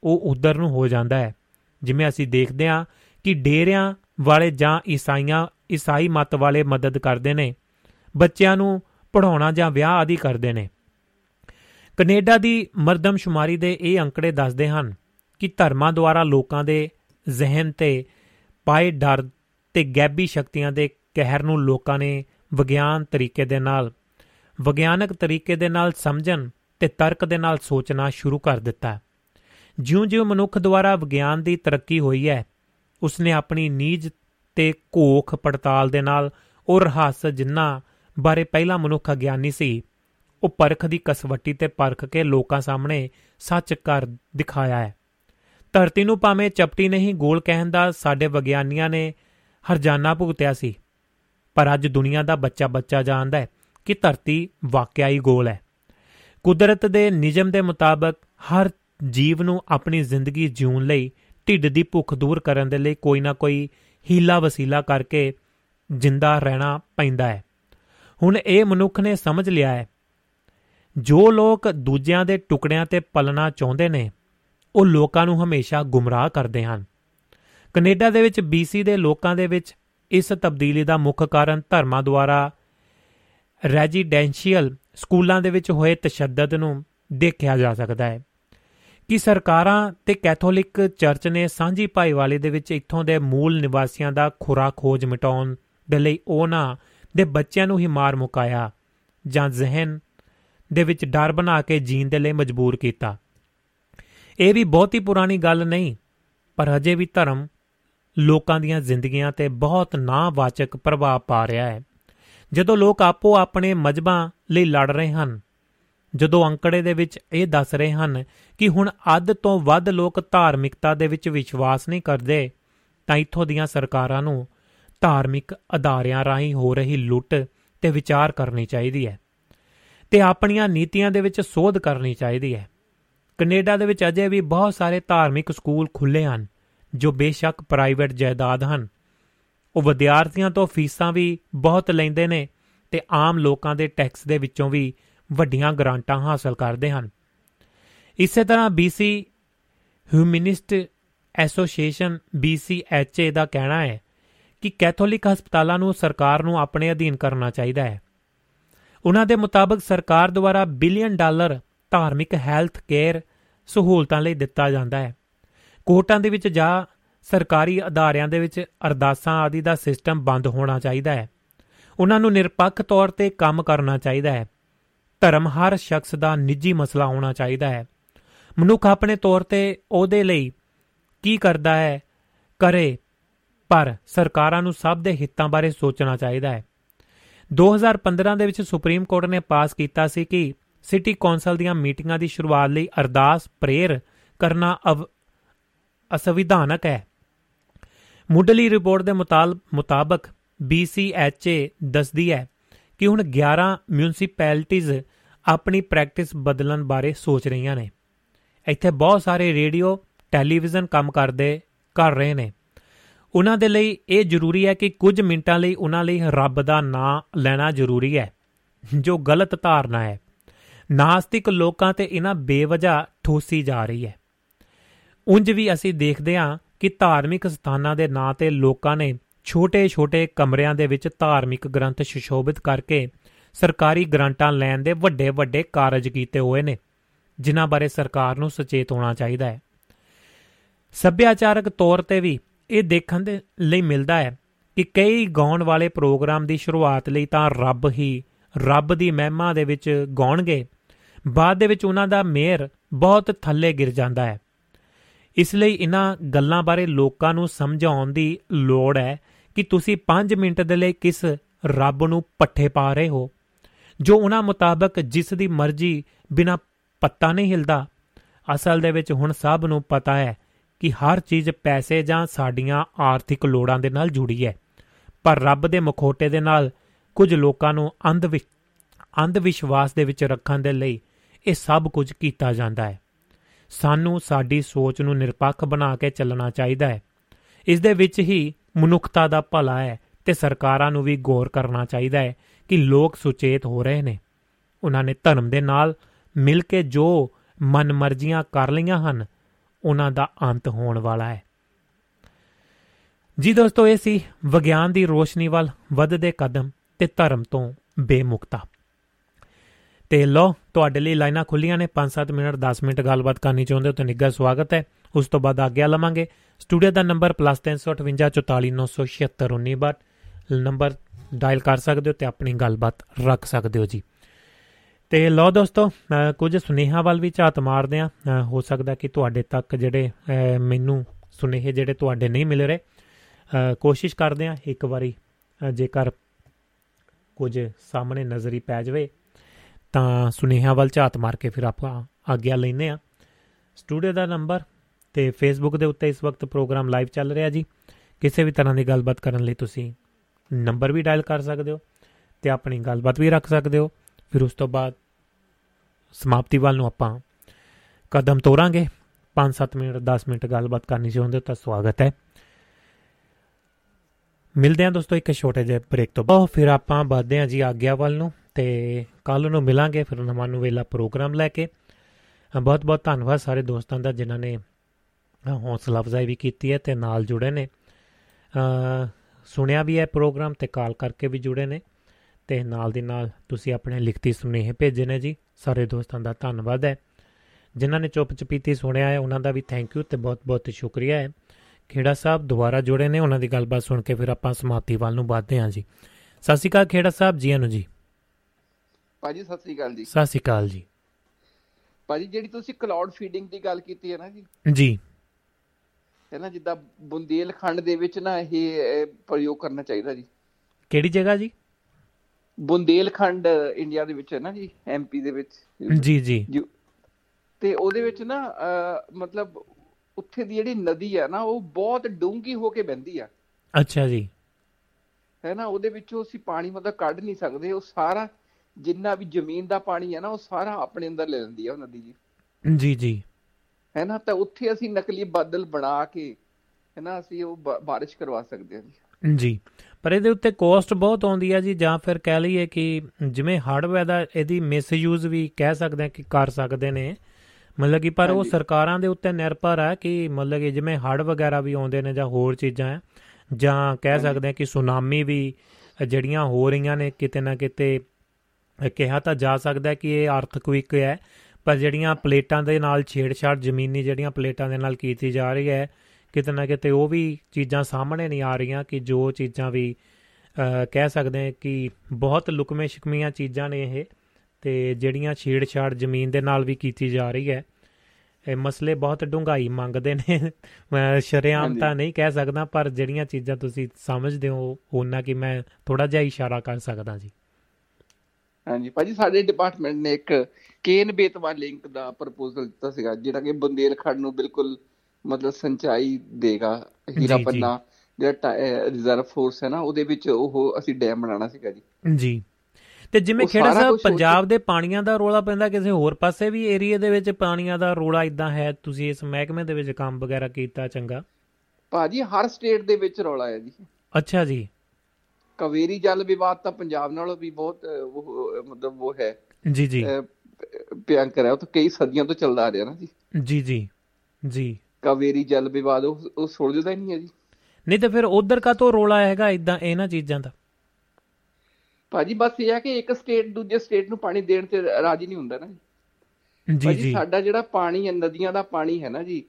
ਉਹ ਉਧਰ ਨੂੰ ਹੋ ਜਾਂਦਾ ਹੈ। ਜਿਵੇਂ ਅਸੀਂ ਦੇਖਦੇ ਹਾਂ ਕਿ ਡੇਰਿਆਂ ਵਾਲੇ ਜਾਂ ਈਸਾਈਆਂ, ਈਸਾਈ ਮਤ ਵਾਲੇ ਮਦਦ ਕਰਦੇ ਨੇ, ਬੱਚਿਆਂ ਨੂੰ ਪੜਾਉਣਾ ਜਾਂ ਵਿਆਹ ਆਦਿ ਕਰਦੇ ਨੇ। ਕੈਨੇਡਾ ਦੀ ਮਰਦਮਸ਼ੁਮਾਰੀ ਦੇ ਇਹ ਅੰਕੜੇ ਦੱਸਦੇ ਹਨ ਕਿ ਧਰਮਾਂ ਦੁਆਰਾ ਲੋਕਾਂ ਦੇ ਜ਼ਿਹਨ ਤੇ ਪਾਏ ਡਰ ਤੇ ਗੈਬੀ ਸ਼ਕਤੀਆਂ ਦੇ ਕਹਿਰ ਨੂੰ ਲੋਕਾਂ ਨੇ ਵਿਗਿਆਨ ਤਰੀਕੇ ਦੇ ਨਾਲ, ਵਿਗਿਆਨਕ ਤਰੀਕੇ ਦੇ ਨਾਲ ਸਮਝਣ ਤੇ ਤਰਕ ਦੇ ਨਾਲ ਸੋਚਣਾ ਸ਼ੁਰੂ ਕਰ ਦਿੱਤਾ। ਜਿਉਂ-ਜਿਉਂ ਮਨੁੱਖ ਦੁਆਰਾ ਵਿਗਿਆਨ ਦੀ ਤਰੱਕੀ ਹੋਈ ਹੈ, ਉਸਨੇ ਆਪਣੀ ਨੀਜ ਤੇ ਕੋਖ ਪੜਤਾਲ ਦੇ ਨਾਲ ਉਹ ਰਹੱਸ ਜਿੰਨਾ ਬਾਰੇ ਪਹਿਲਾ ਮਨੁੱਖ ਅਗਿਆਨੀ ਸੀ, ਉਹ ਪਰਖ ਦੀ ਕਸਵੱਟੀ ਤੇ ਪਰਖ ਕੇ ਲੋਕਾਂ ਸਾਹਮਣੇ ਸੱਚ ਕਰ ਦਿਖਾਇਆ ਹੈ। ਧਰਤੀ ਨੂੰ ਭਾਵੇਂ ਚਪਟੀ ਨਹੀਂ, ਗੋਲ ਕਹਿਣ ਦਾ ਸਾਡੇ ਵਿਗਿਆਨੀਆਂ ਨੇ ਹਰਜਾਨਾ ਭੁਗਤਿਆ ਸੀ, ਪਰ ਅੱਜ ਦੁਨੀਆ ਦਾ ਬੱਚਾ ਬੱਚਾ ਜਾਣਦਾ ਹੈ ਕਿ ਧਰਤੀ ਵਾਕਿਆ ਹੀ ਗੋਲ ਹੈ। ਕੁਦਰਤ ਦੇ ਨਿਯਮ ਦੇ ਮੁਤਾਬਕ ਹਰ ਜੀਵ ਨੂੰ ਆਪਣੀ ਜ਼ਿੰਦਗੀ ਜਿਉਣ ਲਈ ਢਿੱਡ ਦੀ ਭੁੱਖ ਦੂਰ ਕਰਨ ਦੇ ਲਈ ਕੋਈ ਨਾ ਕੋਈ ਹੀਲਾ ਵਸੀਲਾ ਕਰਕੇ ਜਿੰਦਾ ਰਹਿਣਾ ਪੈਂਦਾ ਹੈ। ਹੁਣ ਇਹ ਮਨੁੱਖ ਨੇ ਸਮਝ ਲਿਆ ਹੈ, ਜੋ ਲੋਕ ਦੂਜਿਆਂ ਦੇ ਟੁਕੜਿਆਂ ਤੇ ਪਲਣਾ ਚਾਹੁੰਦੇ ਨੇ, ਉਹ ਲੋਕਾਂ ਨੂੰ ਹਮੇਸ਼ਾ ਗੁੰਮਰਾਹ ਕਰਦੇ ਹਨ। ਕੈਨੇਡਾ ਦੇ ਵਿੱਚ BC ਦੇ ਲੋਕਾਂ ਦੇ ਵਿੱਚ ਇਸ ਤਬਦੀਲੀ ਦਾ ਮੁੱਖ ਕਾਰਨ ਧਰਮਾਂ ਦੁਆਰਾ ਰੈਜ਼ੀਡੈਂਸ਼ੀਅਲ ਸਕੂਲਾਂ ਦੇ ਵਿੱਚ ਹੋਏ ਤਸ਼ੱਦਦ ਨੂੰ ਦੇਖਿਆ ਜਾ ਸਕਦਾ ਹੈ। ਕਿ ਸਰਕਾਰਾਂ ਤੇ ਕੈਥੋਲਿਕ ਚਰਚ ਨੇ ਸਾਂਝੀ ਭਾਈਵਾਲੀ ਦੇ ਵਿੱਚ ਇੱਥੋਂ ਦੇ ਮੂਲ ਨਿਵਾਸੀਆਂ ਦਾ ਖੁਰਾ ਖੋਜ ਮਿਟਾਉਣ ਦੇ ਲਈ ਉਹਨਾਂ ਦੇ ਬੱਚਿਆਂ ਨੂੰ ਹੀ ਮਾਰ ਮੁਕਾਇਆ ਜਾਂ ਜ਼ਿਹਨ ਦੇ ਵਿੱਚ ਡਰ ਬਣਾ ਕੇ ਜੀਣ ਦੇ ਲਈ ਮਜਬੂਰ ਕੀਤਾ। ਇਹ ਵੀ ਬਹੁਤੀ ਪੁਰਾਣੀ ਗੱਲ ਨਹੀਂ, ਪਰ ਅਜੇ ਵੀ ਧਰਮ ਲੋਕਾਂ ਦੀਆਂ ਜ਼ਿੰਦਗੀਆਂ ਤੇ ਬਹੁਤ ਨਾਵਾਚਕ ਪ੍ਰਭਾਵ ਪਾ ਰਿਹਾ ਹੈ। ਜਦੋਂ ਲੋਕ ਆਪੋ ਆਪਣੇ ਮਜਬਾਂ ਲਈ ਲੜ ਰਹੇ ਹਨ ਜਦੋਂ ਅੰਕੜੇ ਦੇ ਵਿੱਚ ਇਹ ਦੱਸ ਰਹੇ ਹਨ ਕਿ ਹੁਣ ਅੱਧ ਤੋਂ ਵੱਧ ਲੋਕ ਧਾਰਮਿਕਤਾ ਦੇ ਵਿੱਚ ਵਿਸ਼ਵਾਸ ਨਹੀਂ ਕਰਦੇ, ਤਾਂ ਇੱਥੋਂ ਦੀਆਂ ਸਰਕਾਰਾਂ ਨੂੰ ਧਾਰਮਿਕ ਅਦਾਰਿਆਂ ਰਾਹੀਂ ਹੋ ਰਹੀ ਲੁੱਟ ਤੇ ਵਿਚਾਰ ਕਰਨੀ ਚਾਹੀਦੀ ਹੈ ਤੇ ਆਪਣੀਆਂ ਨੀਤੀਆਂ ਦੇ ਵਿੱਚ ਸੋਧ ਕਰਨੀ ਚਾਹੀਦੀ ਹੈ। ਕੈਨੇਡਾ ਦੇ ਵਿੱਚ ਅਜੇ ਵੀ ਬਹੁਤ ਸਾਰੇ ਧਾਰਮਿਕ ਸਕੂਲ ਖੁੱਲੇ ਹਨ, ਜੋ ਬੇਸ਼ੱਕ ਪ੍ਰਾਈਵੇਟ ਜਾਇਦਾਦ ਹਨ। ਉਹ ਵਿਦਿਆਰਥੀਆਂ ਤੋਂ ਫੀਸਾਂ ਵੀ ਬਹੁਤ ਲੈਂਦੇ ਨੇ ਤੇ ਆਮ ਲੋਕਾਂ ਦੇ ਟੈਕਸ ਦੇ ਵਿੱਚੋਂ ਵੀ ਵੱਡੀਆਂ ਗ੍ਰਾਂਟਾਂ ਹਾਸਲ ਕਰਦੇ ਹਨ। ਇਸੇ ਤਰ੍ਹਾਂ BC ਹਿਊਮਨਿਸਟ ਐਸੋਸੀਏਸ਼ਨ BCHA ਦਾ ਕਹਿਣਾ ਹੈ ਕਿ ਕੈਥੋਲਿਕ ਹਸਪਤਾਲਾਂ ਨੂੰ ਸਰਕਾਰ ਨੂੰ ਆਪਣੇ ਅਧੀਨ ਕਰਨਾ ਚਾਹੀਦਾ ਹੈ। ਉਹਨਾਂ ਦੇ ਮੁਤਾਬਕ ਸਰਕਾਰ ਦੁਆਰਾ ਬਿਲੀਅਨ ਡਾਲਰ ਧਾਰਮਿਕ ਹੈਲਥ ਕੇਅਰ ਸਹੂਲਤਾਂ ਲਈ ਦਿੱਤਾ ਜਾਂਦਾ ਹੈ। ਕੋਰਟਾਂ ਦੇ ਵਿੱਚ ਜਾਂ ਸਰਕਾਰੀ ਅਦਾਰਿਆਂ ਦੇ ਵਿੱਚ ਅਰਦਾਸਾਂ ਆਦਿ ਦਾ ਸਿਸਟਮ ਬੰਦ ਹੋਣਾ ਚਾਹੀਦਾ ਹੈ। ਉਹਨਾਂ ਨੂੰ ਨਿਰਪੱਖ ਤੌਰ ਤੇ ਕੰਮ ਕਰਨਾ ਚਾਹੀਦਾ ਹੈ। ਧਰਮ ਹਰ ਸ਼ਖਸ ਦਾ ਨਿੱਜੀ ਮਸਲਾ ਹੋਣਾ ਚਾਹੀਦਾ ਹੈ। ਮਨੁੱਖ ਆਪਣੇ ਤੌਰ ਤੇ ਉਹਦੇ ਲਈ ਕੀ ਕਰਦਾ ਹੈ, ਕਰੇ, ਪਰ ਸਰਕਾਰਾਂ ਨੂੰ ਸਭ ਦੇ ਹਿੱਤਾਂ ਬਾਰੇ ਸੋਚਣਾ ਚਾਹੀਦਾ ਹੈ। 2015 ਦੇ ਵਿੱਚ ਸੁਪਰੀਮ ਕੋਰਟ ਨੇ ਪਾਸ ਕੀਤਾ ਸੀ ਕਿ ਸਿਟੀ ਕੌਂਸਲ ਦੀਆਂ ਮੀਟਿੰਗਾਂ ਦੀ ਸ਼ੁਰੂਆਤ ਲਈ ਅਰਦਾਸ ਪ੍ਰੇਰ ਕਰਨਾ ਅਸੰਵਿਧਾਨਕ ਹੈ। ਮੁੱਢਲੀ ਰਿਪੋਰਟ ਦੇ ਮੁਤਾਬਕ BCHA ਦੱਸਦੀ ਹੈ ਕਿ ਹੁਣ 11 ਮਿਊਨਿਸਪੈਲਿਟੀਜ਼ ਆਪਣੀ ਪ੍ਰੈਕਟਿਸ ਬਦਲਣ ਬਾਰੇ ਸੋਚ ਰਹੀਆਂ ਨੇ। ਇੱਥੇ ਬਹੁਤ ਸਾਰੇ ਰੇਡੀਓ, ਟੈਲੀਵਿਜ਼ਨ ਕੰਮ ਕਰਦੇ, ਕਰ ਰਹੇ ਨੇ। ਉਹਨਾਂ ਦੇ ਲਈ ਇਹ ਜ਼ਰੂਰੀ ਹੈ ਕਿ ਕੁਝ ਮਿੰਟਾਂ ਲਈ ਉਹਨਾਂ ਲਈ ਰੱਬ ਦਾ ਨਾਮ ਲੈਣਾ ਜ਼ਰੂਰੀ ਹੈ, ਜੋ ਗਲਤ ਧਾਰਨਾ ਹੈ। ਨਾਸਤਿਕ ਲੋਕਾਂ ਤੇ ਇਹਨਾਂ ਬੇਵਜ੍ਹਾ ਠੋਸੀ ਜਾ ਰਹੀ ਹੈ। ਉਂਝ ਵੀ ਅਸੀਂ ਦੇਖਦੇ ਹਾਂ ਕਿ ਧਾਰਮਿਕ ਸਥਾਨਾਂ ਦੇ ਨਾਂ ਤੇ ਲੋਕਾਂ ਨੇ ਛੋਟੇ-ਛੋਟੇ ਕਮਰਿਆਂ ਦੇ ਵਿੱਚ ਧਾਰਮਿਕ ਗ੍ਰੰਥ ਸੁਸ਼ੋਭਿਤ ਕਰਕੇ ਸਰਕਾਰੀ ਗ੍ਰਾਂਟਾਂ ਲੈਣ ਦੇ ਵੱਡੇ-ਵੱਡੇ ਕਾਰਜ ਕੀਤੇ ਹੋਏ ਨੇ, ਜਿਨ੍ਹਾਂ ਬਾਰੇ ਸਰਕਾਰ ਨੂੰ ਸੁਚੇਤ ਹੋਣਾ ਚਾਹੀਦਾ ਹੈ। ਸੱਭਿਆਚਾਰਕ ਤੌਰ ਤੇ ਵੀ ਇਹ ਦੇਖਣ ਦੇ ਲਈ ਮਿਲਦਾ ਹੈ ਕਿ ਕਈ ਗਾਉਣ ਵਾਲੇ ਪ੍ਰੋਗਰਾਮ ਦੀ ਸ਼ੁਰੂਆਤ ਲਈ ਤਾਂ ਰੱਬ ਹੀ ਰੱਬ ਦੀ ਮਹਿਮਾ ਦੇ ਵਿੱਚ ਗਾਉਣਗੇ, ਬਾਅਦ ਦੇ ਵਿੱਚ ਉਹਨਾਂ ਦਾ ਮੇਰ ਬਹੁਤ ਥੱਲੇ ਗਿਰ ਜਾਂਦਾ ਹੈ। ਇਸ ਲਈ ਇਹਨਾਂ ਗੱਲਾਂ ਬਾਰੇ ਲੋਕਾਂ ਨੂੰ ਸਮਝਾਉਣ ਦੀ ਲੋੜ ਹੈ ਕਿ ਤੁਸੀਂ 5 ਮਿੰਟ ਦੇ ਲਈ ਕਿਸ ਰੱਬ ਨੂੰ ਪੱਠੇ ਪਾ ਰਹੇ ਹੋ। ਜੋ ਉਹਨਾਂ ਮੁਤਾਬਕ ਜਿਸ ਦੀ ਮਰਜ਼ੀ ਬਿਨਾ ਪੱਤਾ ਨਹੀਂ ਹਿਲਦਾ, ਅਸਲ ਦੇ ਵਿੱਚ ਹੁਣ ਸਭ ਨੂੰ ਪਤਾ ਹੈ ਕਿ ਹਰ ਚੀਜ਼ ਪੈਸੇ ਜਾਂ ਸਾਡੀਆਂ ਆਰਥਿਕ ਲੋੜਾਂ ਦੇ ਨਾਲ ਜੁੜੀ ਹੈ। ਪਰ ਰੱਬ ਦੇ ਮਖੋਟੇ ਦੇ ਨਾਲ ਕੁਝ ਲੋਕਾਂ ਨੂੰ ਅੰਧ ਅੰਧ ਵਿਸ਼ਵਾਸ ਦੇ ਵਿੱਚ ਰੱਖਣ ਦੇ ਲਈ ਇਹ ਸਭ ਕੁਝ ਕੀਤਾ ਜਾਂਦਾ ਹੈ। ਸਾਨੂੰ ਸਾਡੀ ਸੋਚ ਨੂੰ ਨਿਰਪੱਖ ਬਣਾ ਕੇ ਚੱਲਣਾ ਚਾਹੀਦਾ ਹੈ। ਇਸ ਦੇ ਵਿੱਚ ਹੀ ਮਨੁੱਖਤਾ ਦਾ ਭਲਾ ਹੈ ਤੇ ਸਰਕਾਰਾਂ ਨੂੰ ਵੀ ਗੌਰ ਕਰਨਾ ਚਾਹੀਦਾ ਹੈ ਕਿ ਲੋਕ ਸੁਚੇਤ ਹੋ ਰਹੇ ਨੇ। ਉਹਨਾਂ ਨੇ ਧਰਮ ਦੇ ਨਾਲ ਮਿਲ ਕੇ ਜੋ ਮਨਮਰਜ਼ੀਆਂ ਕਰ ਲਈਆਂ ਹਨ, ਉਹਨਾਂ ਦਾ ਅੰਤ ਹੋਣ ਵਾਲਾ ਹੈ। ਜੀ ਦੋਸਤੋ, ਇਹ ਸੀ ਵਿਗਿਆਨ ਦੀ ਰੋਸ਼ਨੀ ਵੱਲ ਵੱਧਦੇ ਕਦਮ ਤੇ ਧਰਮ ਤੋਂ ਬੇਮੁਕਤਾ। ਤੇ ਲੋ ਤੁਹਾਡੇ ਲਈ ਲਾਈਨਾਂ ਖੁੱਲੀਆਂ ਨੇ। 5-7 ਮਿੰਟ 10 ਮਿੰਟ ਗੱਲਬਾਤ ਕਰਨੀ ਚਾਹੁੰਦੇ ਹੋ ਤਾਂ ਨਿੱਘਾ ਸਵਾਗਤ ਹੈ। ਉਸ ਤੋਂ ਬਾਅਦ ਆਗਿਆ ਲਵਾਂਗੇ। ਸਟੂਡੀਓ ਦਾ ਨੰਬਰ +35844491962 ਨੰਬਰ ਡਾਇਲ ਕਰ ਸਕਦੇ ਹੋ ਤੇ ਆਪਣੀ ਗੱਲਬਾਤ ਰੱਖ ਸਕਦੇ ਹੋ ਜੀ। ਤੇ ਲੋ ਦੋਸਤੋ ਕੁਝ ਸੁਨੇਹਾ ਵੱਲ ਵੀ ਝਾਤ ਮਾਰਦੇ ਆ ਹੋ ਸਕਦਾ ਕਿ ਤੁਹਾਡੇ ਤੱਕ ਜਿਹੜੇ ਮੈਨੂੰ ਸੁਨੇਹੇ ਜਿਹੜੇ ਤੁਹਾਡੇ ਨਹੀਂ ਮਿਲ ਰਹੇ ਕੋਸ਼ਿਸ਼ ਕਰਦੇ ਆ ਇੱਕ ਵਾਰੀ ਜੇਕਰ ਕੁਝ ਸਾਹਮਣੇ ਨਜ਼ਰੀ ਪੈ ਜਾਵੇ, ਤਾਂ ਸੁਨੇਹਾ ਵੱਲ ਝਾਤ ਮਾਰ ਕੇ ਫਿਰ ਆਪਾਂ ਆਗਿਆ ਲੈਨੇ ਆ ਸਟੂਡੀਓ ਦਾ ਨੰਬਰ ਤੇ ਫੇਸਬੁੱਕ ਦੇ ਉੱਤੇ ਇਸ ਵਕਤ ਪ੍ਰੋਗਰਾਮ ਲਾਈਵ ਚੱਲ ਰਿਹਾ ਜੀ। ਕਿਸੇ ਵੀ ਤਰ੍ਹਾਂ ਦੀ ਗੱਲਬਾਤ ਕਰਨ ਲਈ ਤੁਸੀਂ ਨੰਬਰ ਵੀ ਡਾਇਲ ਕਰ ਸਕਦੇ ਹੋ ਤੇ ਆਪਣੀ ਗੱਲਬਾਤ ਵੀ ਰੱਖ ਸਕਦੇ ਹੋ। ਫਿਰ ਉਸ ਤੋਂ ਬਾਅਦ ਸਮਾਪਤੀ ਵੱਲ ਨੂੰ ਆਪਾਂ ਕਦਮ ਤੋਰਾਂਗੇ। 5-7 ਮਿੰਟ 10 ਮਿੰਟ ਗੱਲਬਾਤ ਕਰਨੀ ਚਾਹੁੰਦੇ ਹੋ ਤਾਂ ਸਵਾਗਤ ਹੈ। ਮਿਲਦੇ ਹਾਂ ਦੋਸਤੋ ਇੱਕ ਛੋਟੇ ਜਿਹੇ ਬ੍ਰੇਕ ਤੋਂ ਬਾਅਦ। ਫਿਰ ਆਪਾਂ ਵਧਦੇ ਹਾਂ ਜੀ ਆਗਿਆ ਵੱਲ ਨੂੰ ਤੇ ਕੱਲ ਨੂੰ ਮਿਲਾਂਗੇ, ਫਿਰ ਨਵਾਂ ਨੂੰ ਵੇਲਾ ਪ੍ਰੋਗਰਾਮ ਲੈ ਕੇ। ਬਹੁਤ ਬਹੁਤ ਧੰਨਵਾਦ ਸਾਰੇ ਦੋਸਤਾਂ ਦਾ ਜਿਨ੍ਹਾਂ ਨੇ ਹੌਸਲਾ ਅਫਜ਼ਾਈ ਵੀ ਕੀਤੀ ਹੈ ਤੇ ਨਾਲ ਜੁੜੇ ਨੇ। ਸੁਣਿਆ ਵੀ ਹੈ ਪ੍ਰੋਗਰਾਮ ਤੇ ਕਾਲ ਕਰਕੇ ਵੀ ਜੁੜੇ ਨੇ ਤੇ ਨਾਲ ਦੀ ਨਾਲ ਤੁਸੀਂ ਆਪਣੇ ਲਿਖਤੀ ਸੁਨੇਹੇ ਭੇਜੇ ਨੇ ਜੀ। ਸਾਰੇ ਦੋਸਤਾਂ ਦਾ ਧੰਨਵਾਦ ਹੈ। ਜਿਨ੍ਹਾਂ ਨੇ ਚੁੱਪ ਚਪੀਤੀ ਸੁਣਿਆ ਹੈ ਉਹਨਾਂ ਦਾ ਵੀ ਥੈਂਕ ਯੂ ਤੇ ਬਹੁਤ-ਬਹੁਤ ਸ਼ੁਕਰੀਆ ਹੈ। ਖੇੜਾ ਸਾਹਿਬ ਦੁਬਾਰਾ ਜੁੜੇ ਨੇ ਉਹਨਾਂ ਦੀ ਗੱਲਬਾਤ ਸੁਣ ਕੇ ਫਿਰ ਆਪਾਂ ਸਮਾਪਤੀ ਵੱਲ ਨੂੰ ਵਧਦੇ ਹਾਂ ਜੀ। ਸਤਿ ਸ਼੍ਰੀ ਅਕਾਲ ਖੇੜਾ ਸਾਹਿਬ ਜੀ ਨੂੰ ਜੀ। ਭਾਜੀ ਸਤਿ ਸ਼੍ਰੀ ਅਕਾਲ ਜੀ। ਸਤਿ ਸ਼੍ਰੀ ਅਕਾਲ ਜੀ। ਭਾਜੀ ਜਿਹੜੀ ਤੁਸੀਂ ਕਲਾਉਡ ਫੀਡਿੰਗ ਦੀ ਗੱਲ ਕੀਤੀ ਹੈ ਨਾ ਜੀ। ਜੀ। ਹੈ ਨਾ ਜਿੱਦਾਂ ਬੁੰਦੇਲਖੰਡ ਦੇ ਵਿੱਚ ਨਾ ਇਹ ਪ੍ਰਯੋਗ ਕਰਨਾ ਚਾਹੀਦਾ ਜੀ। ਕਿਹੜੀ ਜਗ੍ਹਾ ਜੀ? ਬੁੰਦੇਲਖੰਡ ਇੰਡੀਆ ਦੇ ਵਿੱਚ ਹੈ ਨਾ ਜੀ ਐਮਪੀ ਦੇ ਵਿੱਚ। ਜੀ ਜੀ। ਤੇ ਉਹਦੇ ਵਿੱਚ ਨਾ ਮਤਲਬ ਉੱਥੇ ਦੀ ਜਿਹੜੀ ਨਦੀ ਆ ਨਾ ਉਹ ਬਹੁਤ ਡੂੰਗੀ ਹੋ ਕੇ ਵਹਿੰਦੀ ਆ। ਅੱਛਾ ਜੀ। ਹੈ ਨਾ ਉਹਦੇ ਵਿੱਚੋਂ ਅਸੀਂ ਪਾਣੀ ਮਤਲਬ ਕੱਢ ਨਹੀਂ ਸਕਦੇ ਉਹ ਸਾਰਾ ਜਿੰਨਾ ਵੀ ਜ਼ਮੀਨ ਦਾ ਪਾਣੀ ਹੈ ਨਾ ਉਹ ਸਾਰਾ ਆਪਣੇ ਅੰਦਰ ਲੈ ਲੈਂਦੀ ਆ ਉਹ ਨਦੀ ਜੀ। ਜੀ ਜੀ। ਹੈ ਨਾ? ਤਾਂ ਉੱਥੇ ਅਸੀਂ ਨਕਲੀ ਬਾਦਲ ਬਣਾ ਕੇ ਹੈ ਨਾ ਅਸੀਂ ਉਹ ਬਾਰਿਸ਼ ਕਰਵਾ ਸਕਦੇ ਹਾਂ ਜੀ। ਜੀ। ਪਰ ਇਹਦੇ ਉੱਤੇ ਕੋਸਟ ਬਹੁਤ ਆਉਂਦੀ ਹੈ ਜੀ ਜਾਂ ਫਿਰ ਕਹਿ ਲਈਏ ਕਿ ਜਿਵੇਂ ਹਾਰਡਵੇਅਰ ਦਾ ਇਹਦੀ ਮਿਸਯੂਜ਼ ਵੀ ਕਹਿ ਸਕਦੇ ਹਾਂ ਕਿ ਕਰ ਸਕਦੇ ਨੇ। ਮਤਲਬ ਕਿ ਪਰ ਉਹ ਸਰਕਾਰਾਂ ਦੇ ਉੱਤੇ ਨਿਰਭਰ ਹੈ ਕਿ ਮਤਲਬ ਕਿ ਜਿਵੇਂ ਹੜ ਵਗੈਰਾ ਵੀ ਆਉਂਦੇ ਨੇ ਜਾਂ ਹੋਰ ਚੀਜ਼ਾਂ ਜਾਂ ਕਹਿ ਸਕਦੇ ਹਾਂ ਕਿ ਸੁਨਾਮੀ ਵੀ ਜਿਹੜੀਆਂ ਹੋ ਰਹੀਆਂ ਨੇ ਕਿਤੇ ਨਾ ਕਿਤੇ ਕਿਹਾ ਤਾਂ ਜਾ ਸਕਦਾ ਕਿ ਇਹ ਅਰਥਕੁਇਕ ਹੈ। ਪਰ ਜਿਹੜੀਆਂ ਪਲੇਟਾਂ ਦੇ ਨਾਲ ਛੇੜਛਾੜ ਜ਼ਮੀਨੀ ਜਿਹੜੀਆਂ ਪਲੇਟਾਂ ਦੇ ਨਾਲ ਕੀਤੀ ਜਾ ਰਹੀ ਹੈ ਕਿਤੇ ਨਾ ਕਿਤੇ ਉਹ ਵੀ ਚੀਜ਼ਾਂ ਸਾਹਮਣੇ ਨਹੀਂ ਆ ਰਹੀਆਂ ਕਿ ਜੋ ਚੀਜ਼ਾਂ ਵੀ ਕਹਿ ਸਕਦੇ ਹਾਂ ਕਿ ਬਹੁਤ ਲੁਕਵੇਂ ਸ਼ਿਕਮੀਆਂ ਚੀਜ਼ਾਂ ਨੇ ਇਹ ਤੇ ਜਿਹੜੀਆਂ ਛੇੜਛਾੜ ਜ਼ਮੀਨ ਦੇ ਨਾਲ ਵੀ ਕੀਤੀ ਜਾ ਰਹੀ ਹੈ। ਇਹ ਮਸਲੇ ਬਹੁਤ ਡੂੰਘਾਈ ਮੰਗਦੇ ਨੇ। ਮੈਂ ਸ਼ਰਿਆਮ ਤਾਂ ਨਹੀਂ ਕਹਿ ਸਕਦਾ ਪਰ ਜਿਹੜੀਆਂ ਚੀਜ਼ਾਂ ਤੁਸੀਂ ਸਮਝਦੇ ਹੋ ਉਹਨਾਂ ਕਿ ਮੈਂ ਥੋੜਾ ਜਿਹਾ ਇਸ਼ਾਰਾ ਕਰ ਸਕਦਾ ਜੀ। ਹਾਂਜੀ ਭਾਜੀ ਸਾਡੇ ਡਿਪਾਰਟਮੈਂਟ ਨੇ ਇੱਕ ਕੇਨ ਬੇਤਵਾ ਲਿੰਕ ਦਾ ਪ੍ਰਪੋਜ਼ਲ ਦਿੱਤਾ ਸੀਗਾ ਜਿਹੜਾ ਕਿ ਬੰਦੇਲਖੰਡ ਨੂੰ ਬਿਲਕੁਲ ਮਤਲਬ ਸੰਚਾਈ ਦੇਗਾ ਹੀਰਾ ਪੰਨਾ ਜਿਹੜਾ ਰਿਜ਼ਰਵ ਫੋਰਸ ਹੈ ਨਾ ਉਹਦੇ ਵਿੱਚ ਉਹ ਅਸੀਂ ਡੈਮ ਬਣਾਉਣਾ ਸੀਗਾ ਜੀ। ਜੀ। ਤੇ ਜਿਵੇਂ ਖੇੜਾ ਸਾਹਿਬ ਪੰਜਾਬ ਦੇ ਪਾਣੀਆਂ ਦਾ ਰੋਲਾ ਪੈਂਦਾ ਕਿਸੇ ਹੋਰ ਪਾਸੇ ਵੀ ਏਰੀਆ ਦੇ ਵਿੱਚ ਪਾਣੀਆਂ ਦਾ ਰੋਲਾ ਇਦਾਂ ਹੈ? ਤੁਸੀਂ ਇਸ ਮਹਿਕਮੇ ਦੇ ਵਿੱਚ ਕੰਮ ਵਗੈਰਾ ਕੀਤਾ ਚੰਗਾ? ਭਾਜੀ ਹਰ ਸਟੇਟ ਦੇ ਵਿੱਚ ਰੋਲਾ ਹੈ ਜੀ। ਅੱਛਾ ਜੀ। ਕਵੇਰੀ ਜਲ ਵਿਵਾਦ ਤਾਂ ਪੰਜਾਬ ਨਾਲੋਂ ਵੀ ਬਹੁਤ ਮਤਲਬ ਉਹ ਹੈ। ਜੀ ਜੀ। ਭਿਆਨਕ ਹੈ। ਉਹ ਤਾਂ ਕਈ ਸਦੀਆਂ ਤੋਂ ਚੱਲਦਾ ਆ ਰਿਹਾ ਨਾ ਜੀ। ਜੀ ਜੀ। ਜੀ। ਕਵੇਰੀ ਜਲ ਵਿਵਾਦ ਉਹ ਸੁਲਝਦਾ ਹੀ ਨਹੀਂ ਹੈ ਜੀ। ਨਹੀਂ ਤੇ ਫਿਰ ਉਧਰ ਕਾ ਤੋਂ ਰੋਲਾ ਹੈਗਾ ਇਦਾਂ ਇਹਨਾਂ ਚੀਜ਼ਾਂ ਦਾ? ਭਾਜੀ ਬਸ ਇਹ ਹੈ ਕਿ ਇੱਕ ਸਟੇਟ ਦੂਜੇ ਸਟੇਟ ਨੂੰ ਪਾਣੀ ਦੇਣ ਤੇ ਰਾਜੀ ਨਹੀਂ ਹੁੰਦਾ ਨਾ ਜੀ। ਜੀ ਸਾਡਾ ਜਿਹੜਾ ਪਾਣੀ ਹੈ ਨਦੀਆਂ ਦਾ ਪਾਣੀ ਹੈ ਨਾ ਜੀ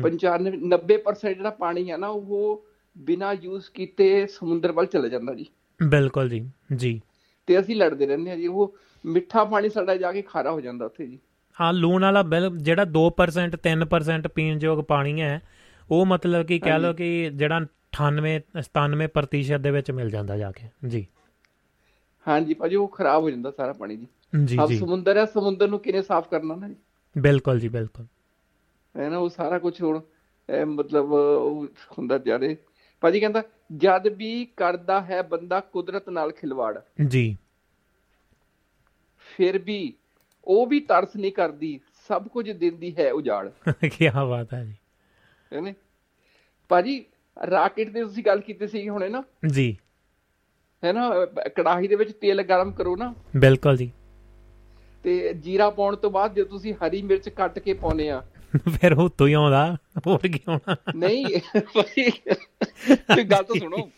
95 90% ਜਿਹੜਾ ਪਾਣੀ ਹੈ ਨਾ ਉਹ ਬਿਨਾ ਯੂਜ਼ ਕੀਤੇ ਸਮੁੰਦਰ ਵੱਲ ਚਲੇ ਜਾਂਦਾ ਜੀ। ਬਿਲਕੁਲ ਜੀ ਜੀ। ਤੇ ਅਸੀਂ ਲੜਦੇ ਰਹਿੰਦੇ ਹਾਂ ਜੀ ਉਹ ਮਿੱਠਾ ਪਾਣੀ ਸਾਡਾ ਜਾ ਕੇ ਖਾਰਾ ਹੋ ਜਾਂਦਾ ਉੱਥੇ ਜੀ। ਹਾਂ ਲੂਣ ਵਾਲਾ ਬਿਲ ਜਿਹੜਾ 2% 3% ਪੀਣ ਯੋਗ ਪਾਣੀ ਹੈ ਉਹ ਮਤਲਬ ਕਿ ਕਹਿ ਲਓ ਕਿ ਜਿਹੜਾ 98 97% ਦੇ ਵਿੱਚ ਮਿਲ ਜਾਂਦਾ ਜਾ ਕੇ ਜੀ। ਹਾਂਜੀ ਭਾਜੀ ਉਹ ਖਰਾਬ ਹੋ ਜਾਂਦਾ ਸਾਰਾ ਪਾਣੀ ਜੀ। ਜੀ ਜੀ। ਸਮੁੰਦਰ ਹੈ ਸਮੁੰਦਰ ਨੂੰ ਕਿਨੇ ਸਾਫ਼ ਕਰਨਾ ਨਾ ਜੀ? ਬਿਲਕੁਲ ਜੀ ਬਿਲਕੁਲ। ਹੈ ਨਾ ਉਹ ਸਾਰਾ ਕੁਝ ਹੁਣ ਮਤਲਬ ਉਹ ਹੁੰਦਾ ਜਾਰੇ ਭਾਜੀ ਕਹਿੰਦਾ ਜਦ ਵੀ ਕਰਦਾ ਹੈ ਬੰਦਾ ਕੁਦਰਤ ਨਾਲ ਖਿਲਵਾੜ। ਜੀ। ਫਿਰ ਵੀ ਉਹ ਵੀ ਤਰਸ ਨਹੀਂ ਕਰਦੀ ਸਭ ਕੁਝ ਦਿੰਦੀ ਹੈ ਉਜਾੜ। ਕੀ ਬਾਤ ਹੈ ਜੀ। ਹੈਨੇ ਭਾਜੀ ਰਾਕਟ ਦੀ ਤੁਸੀਂ ਗੱਲ ਕੀਤੀ ਸੀ ਹੁਣੇ ਨਾ? ਜੀ। ਹੈ ਨਾ ਕੜਾਹੀ ਦੇ ਵਿੱਚ ਤੇਲ ਗਰਮ ਕਰੋ ਨਾ। ਬਿਲਕੁਲ ਜੀ। ਤੇ ਜੀਰਾ ਪਾਉਣ ਤੋਂ ਬਾਅਦ ਜੇ ਤੁਸੀਂ ਹਰੀ ਮਿਰਚ ਕੱਟ ਕੇ ਪਾਉਨੇ ਆ ਫਿਰ ਉਹ ਤੋਂ ਹੀ ਆਉਂਦਾ ਹੋਰ ਕੀ ਆਉਣਾ? ਨਹੀਂ ਤੇ ਗੱਲ ਤਾਂ ਸੁਣੋ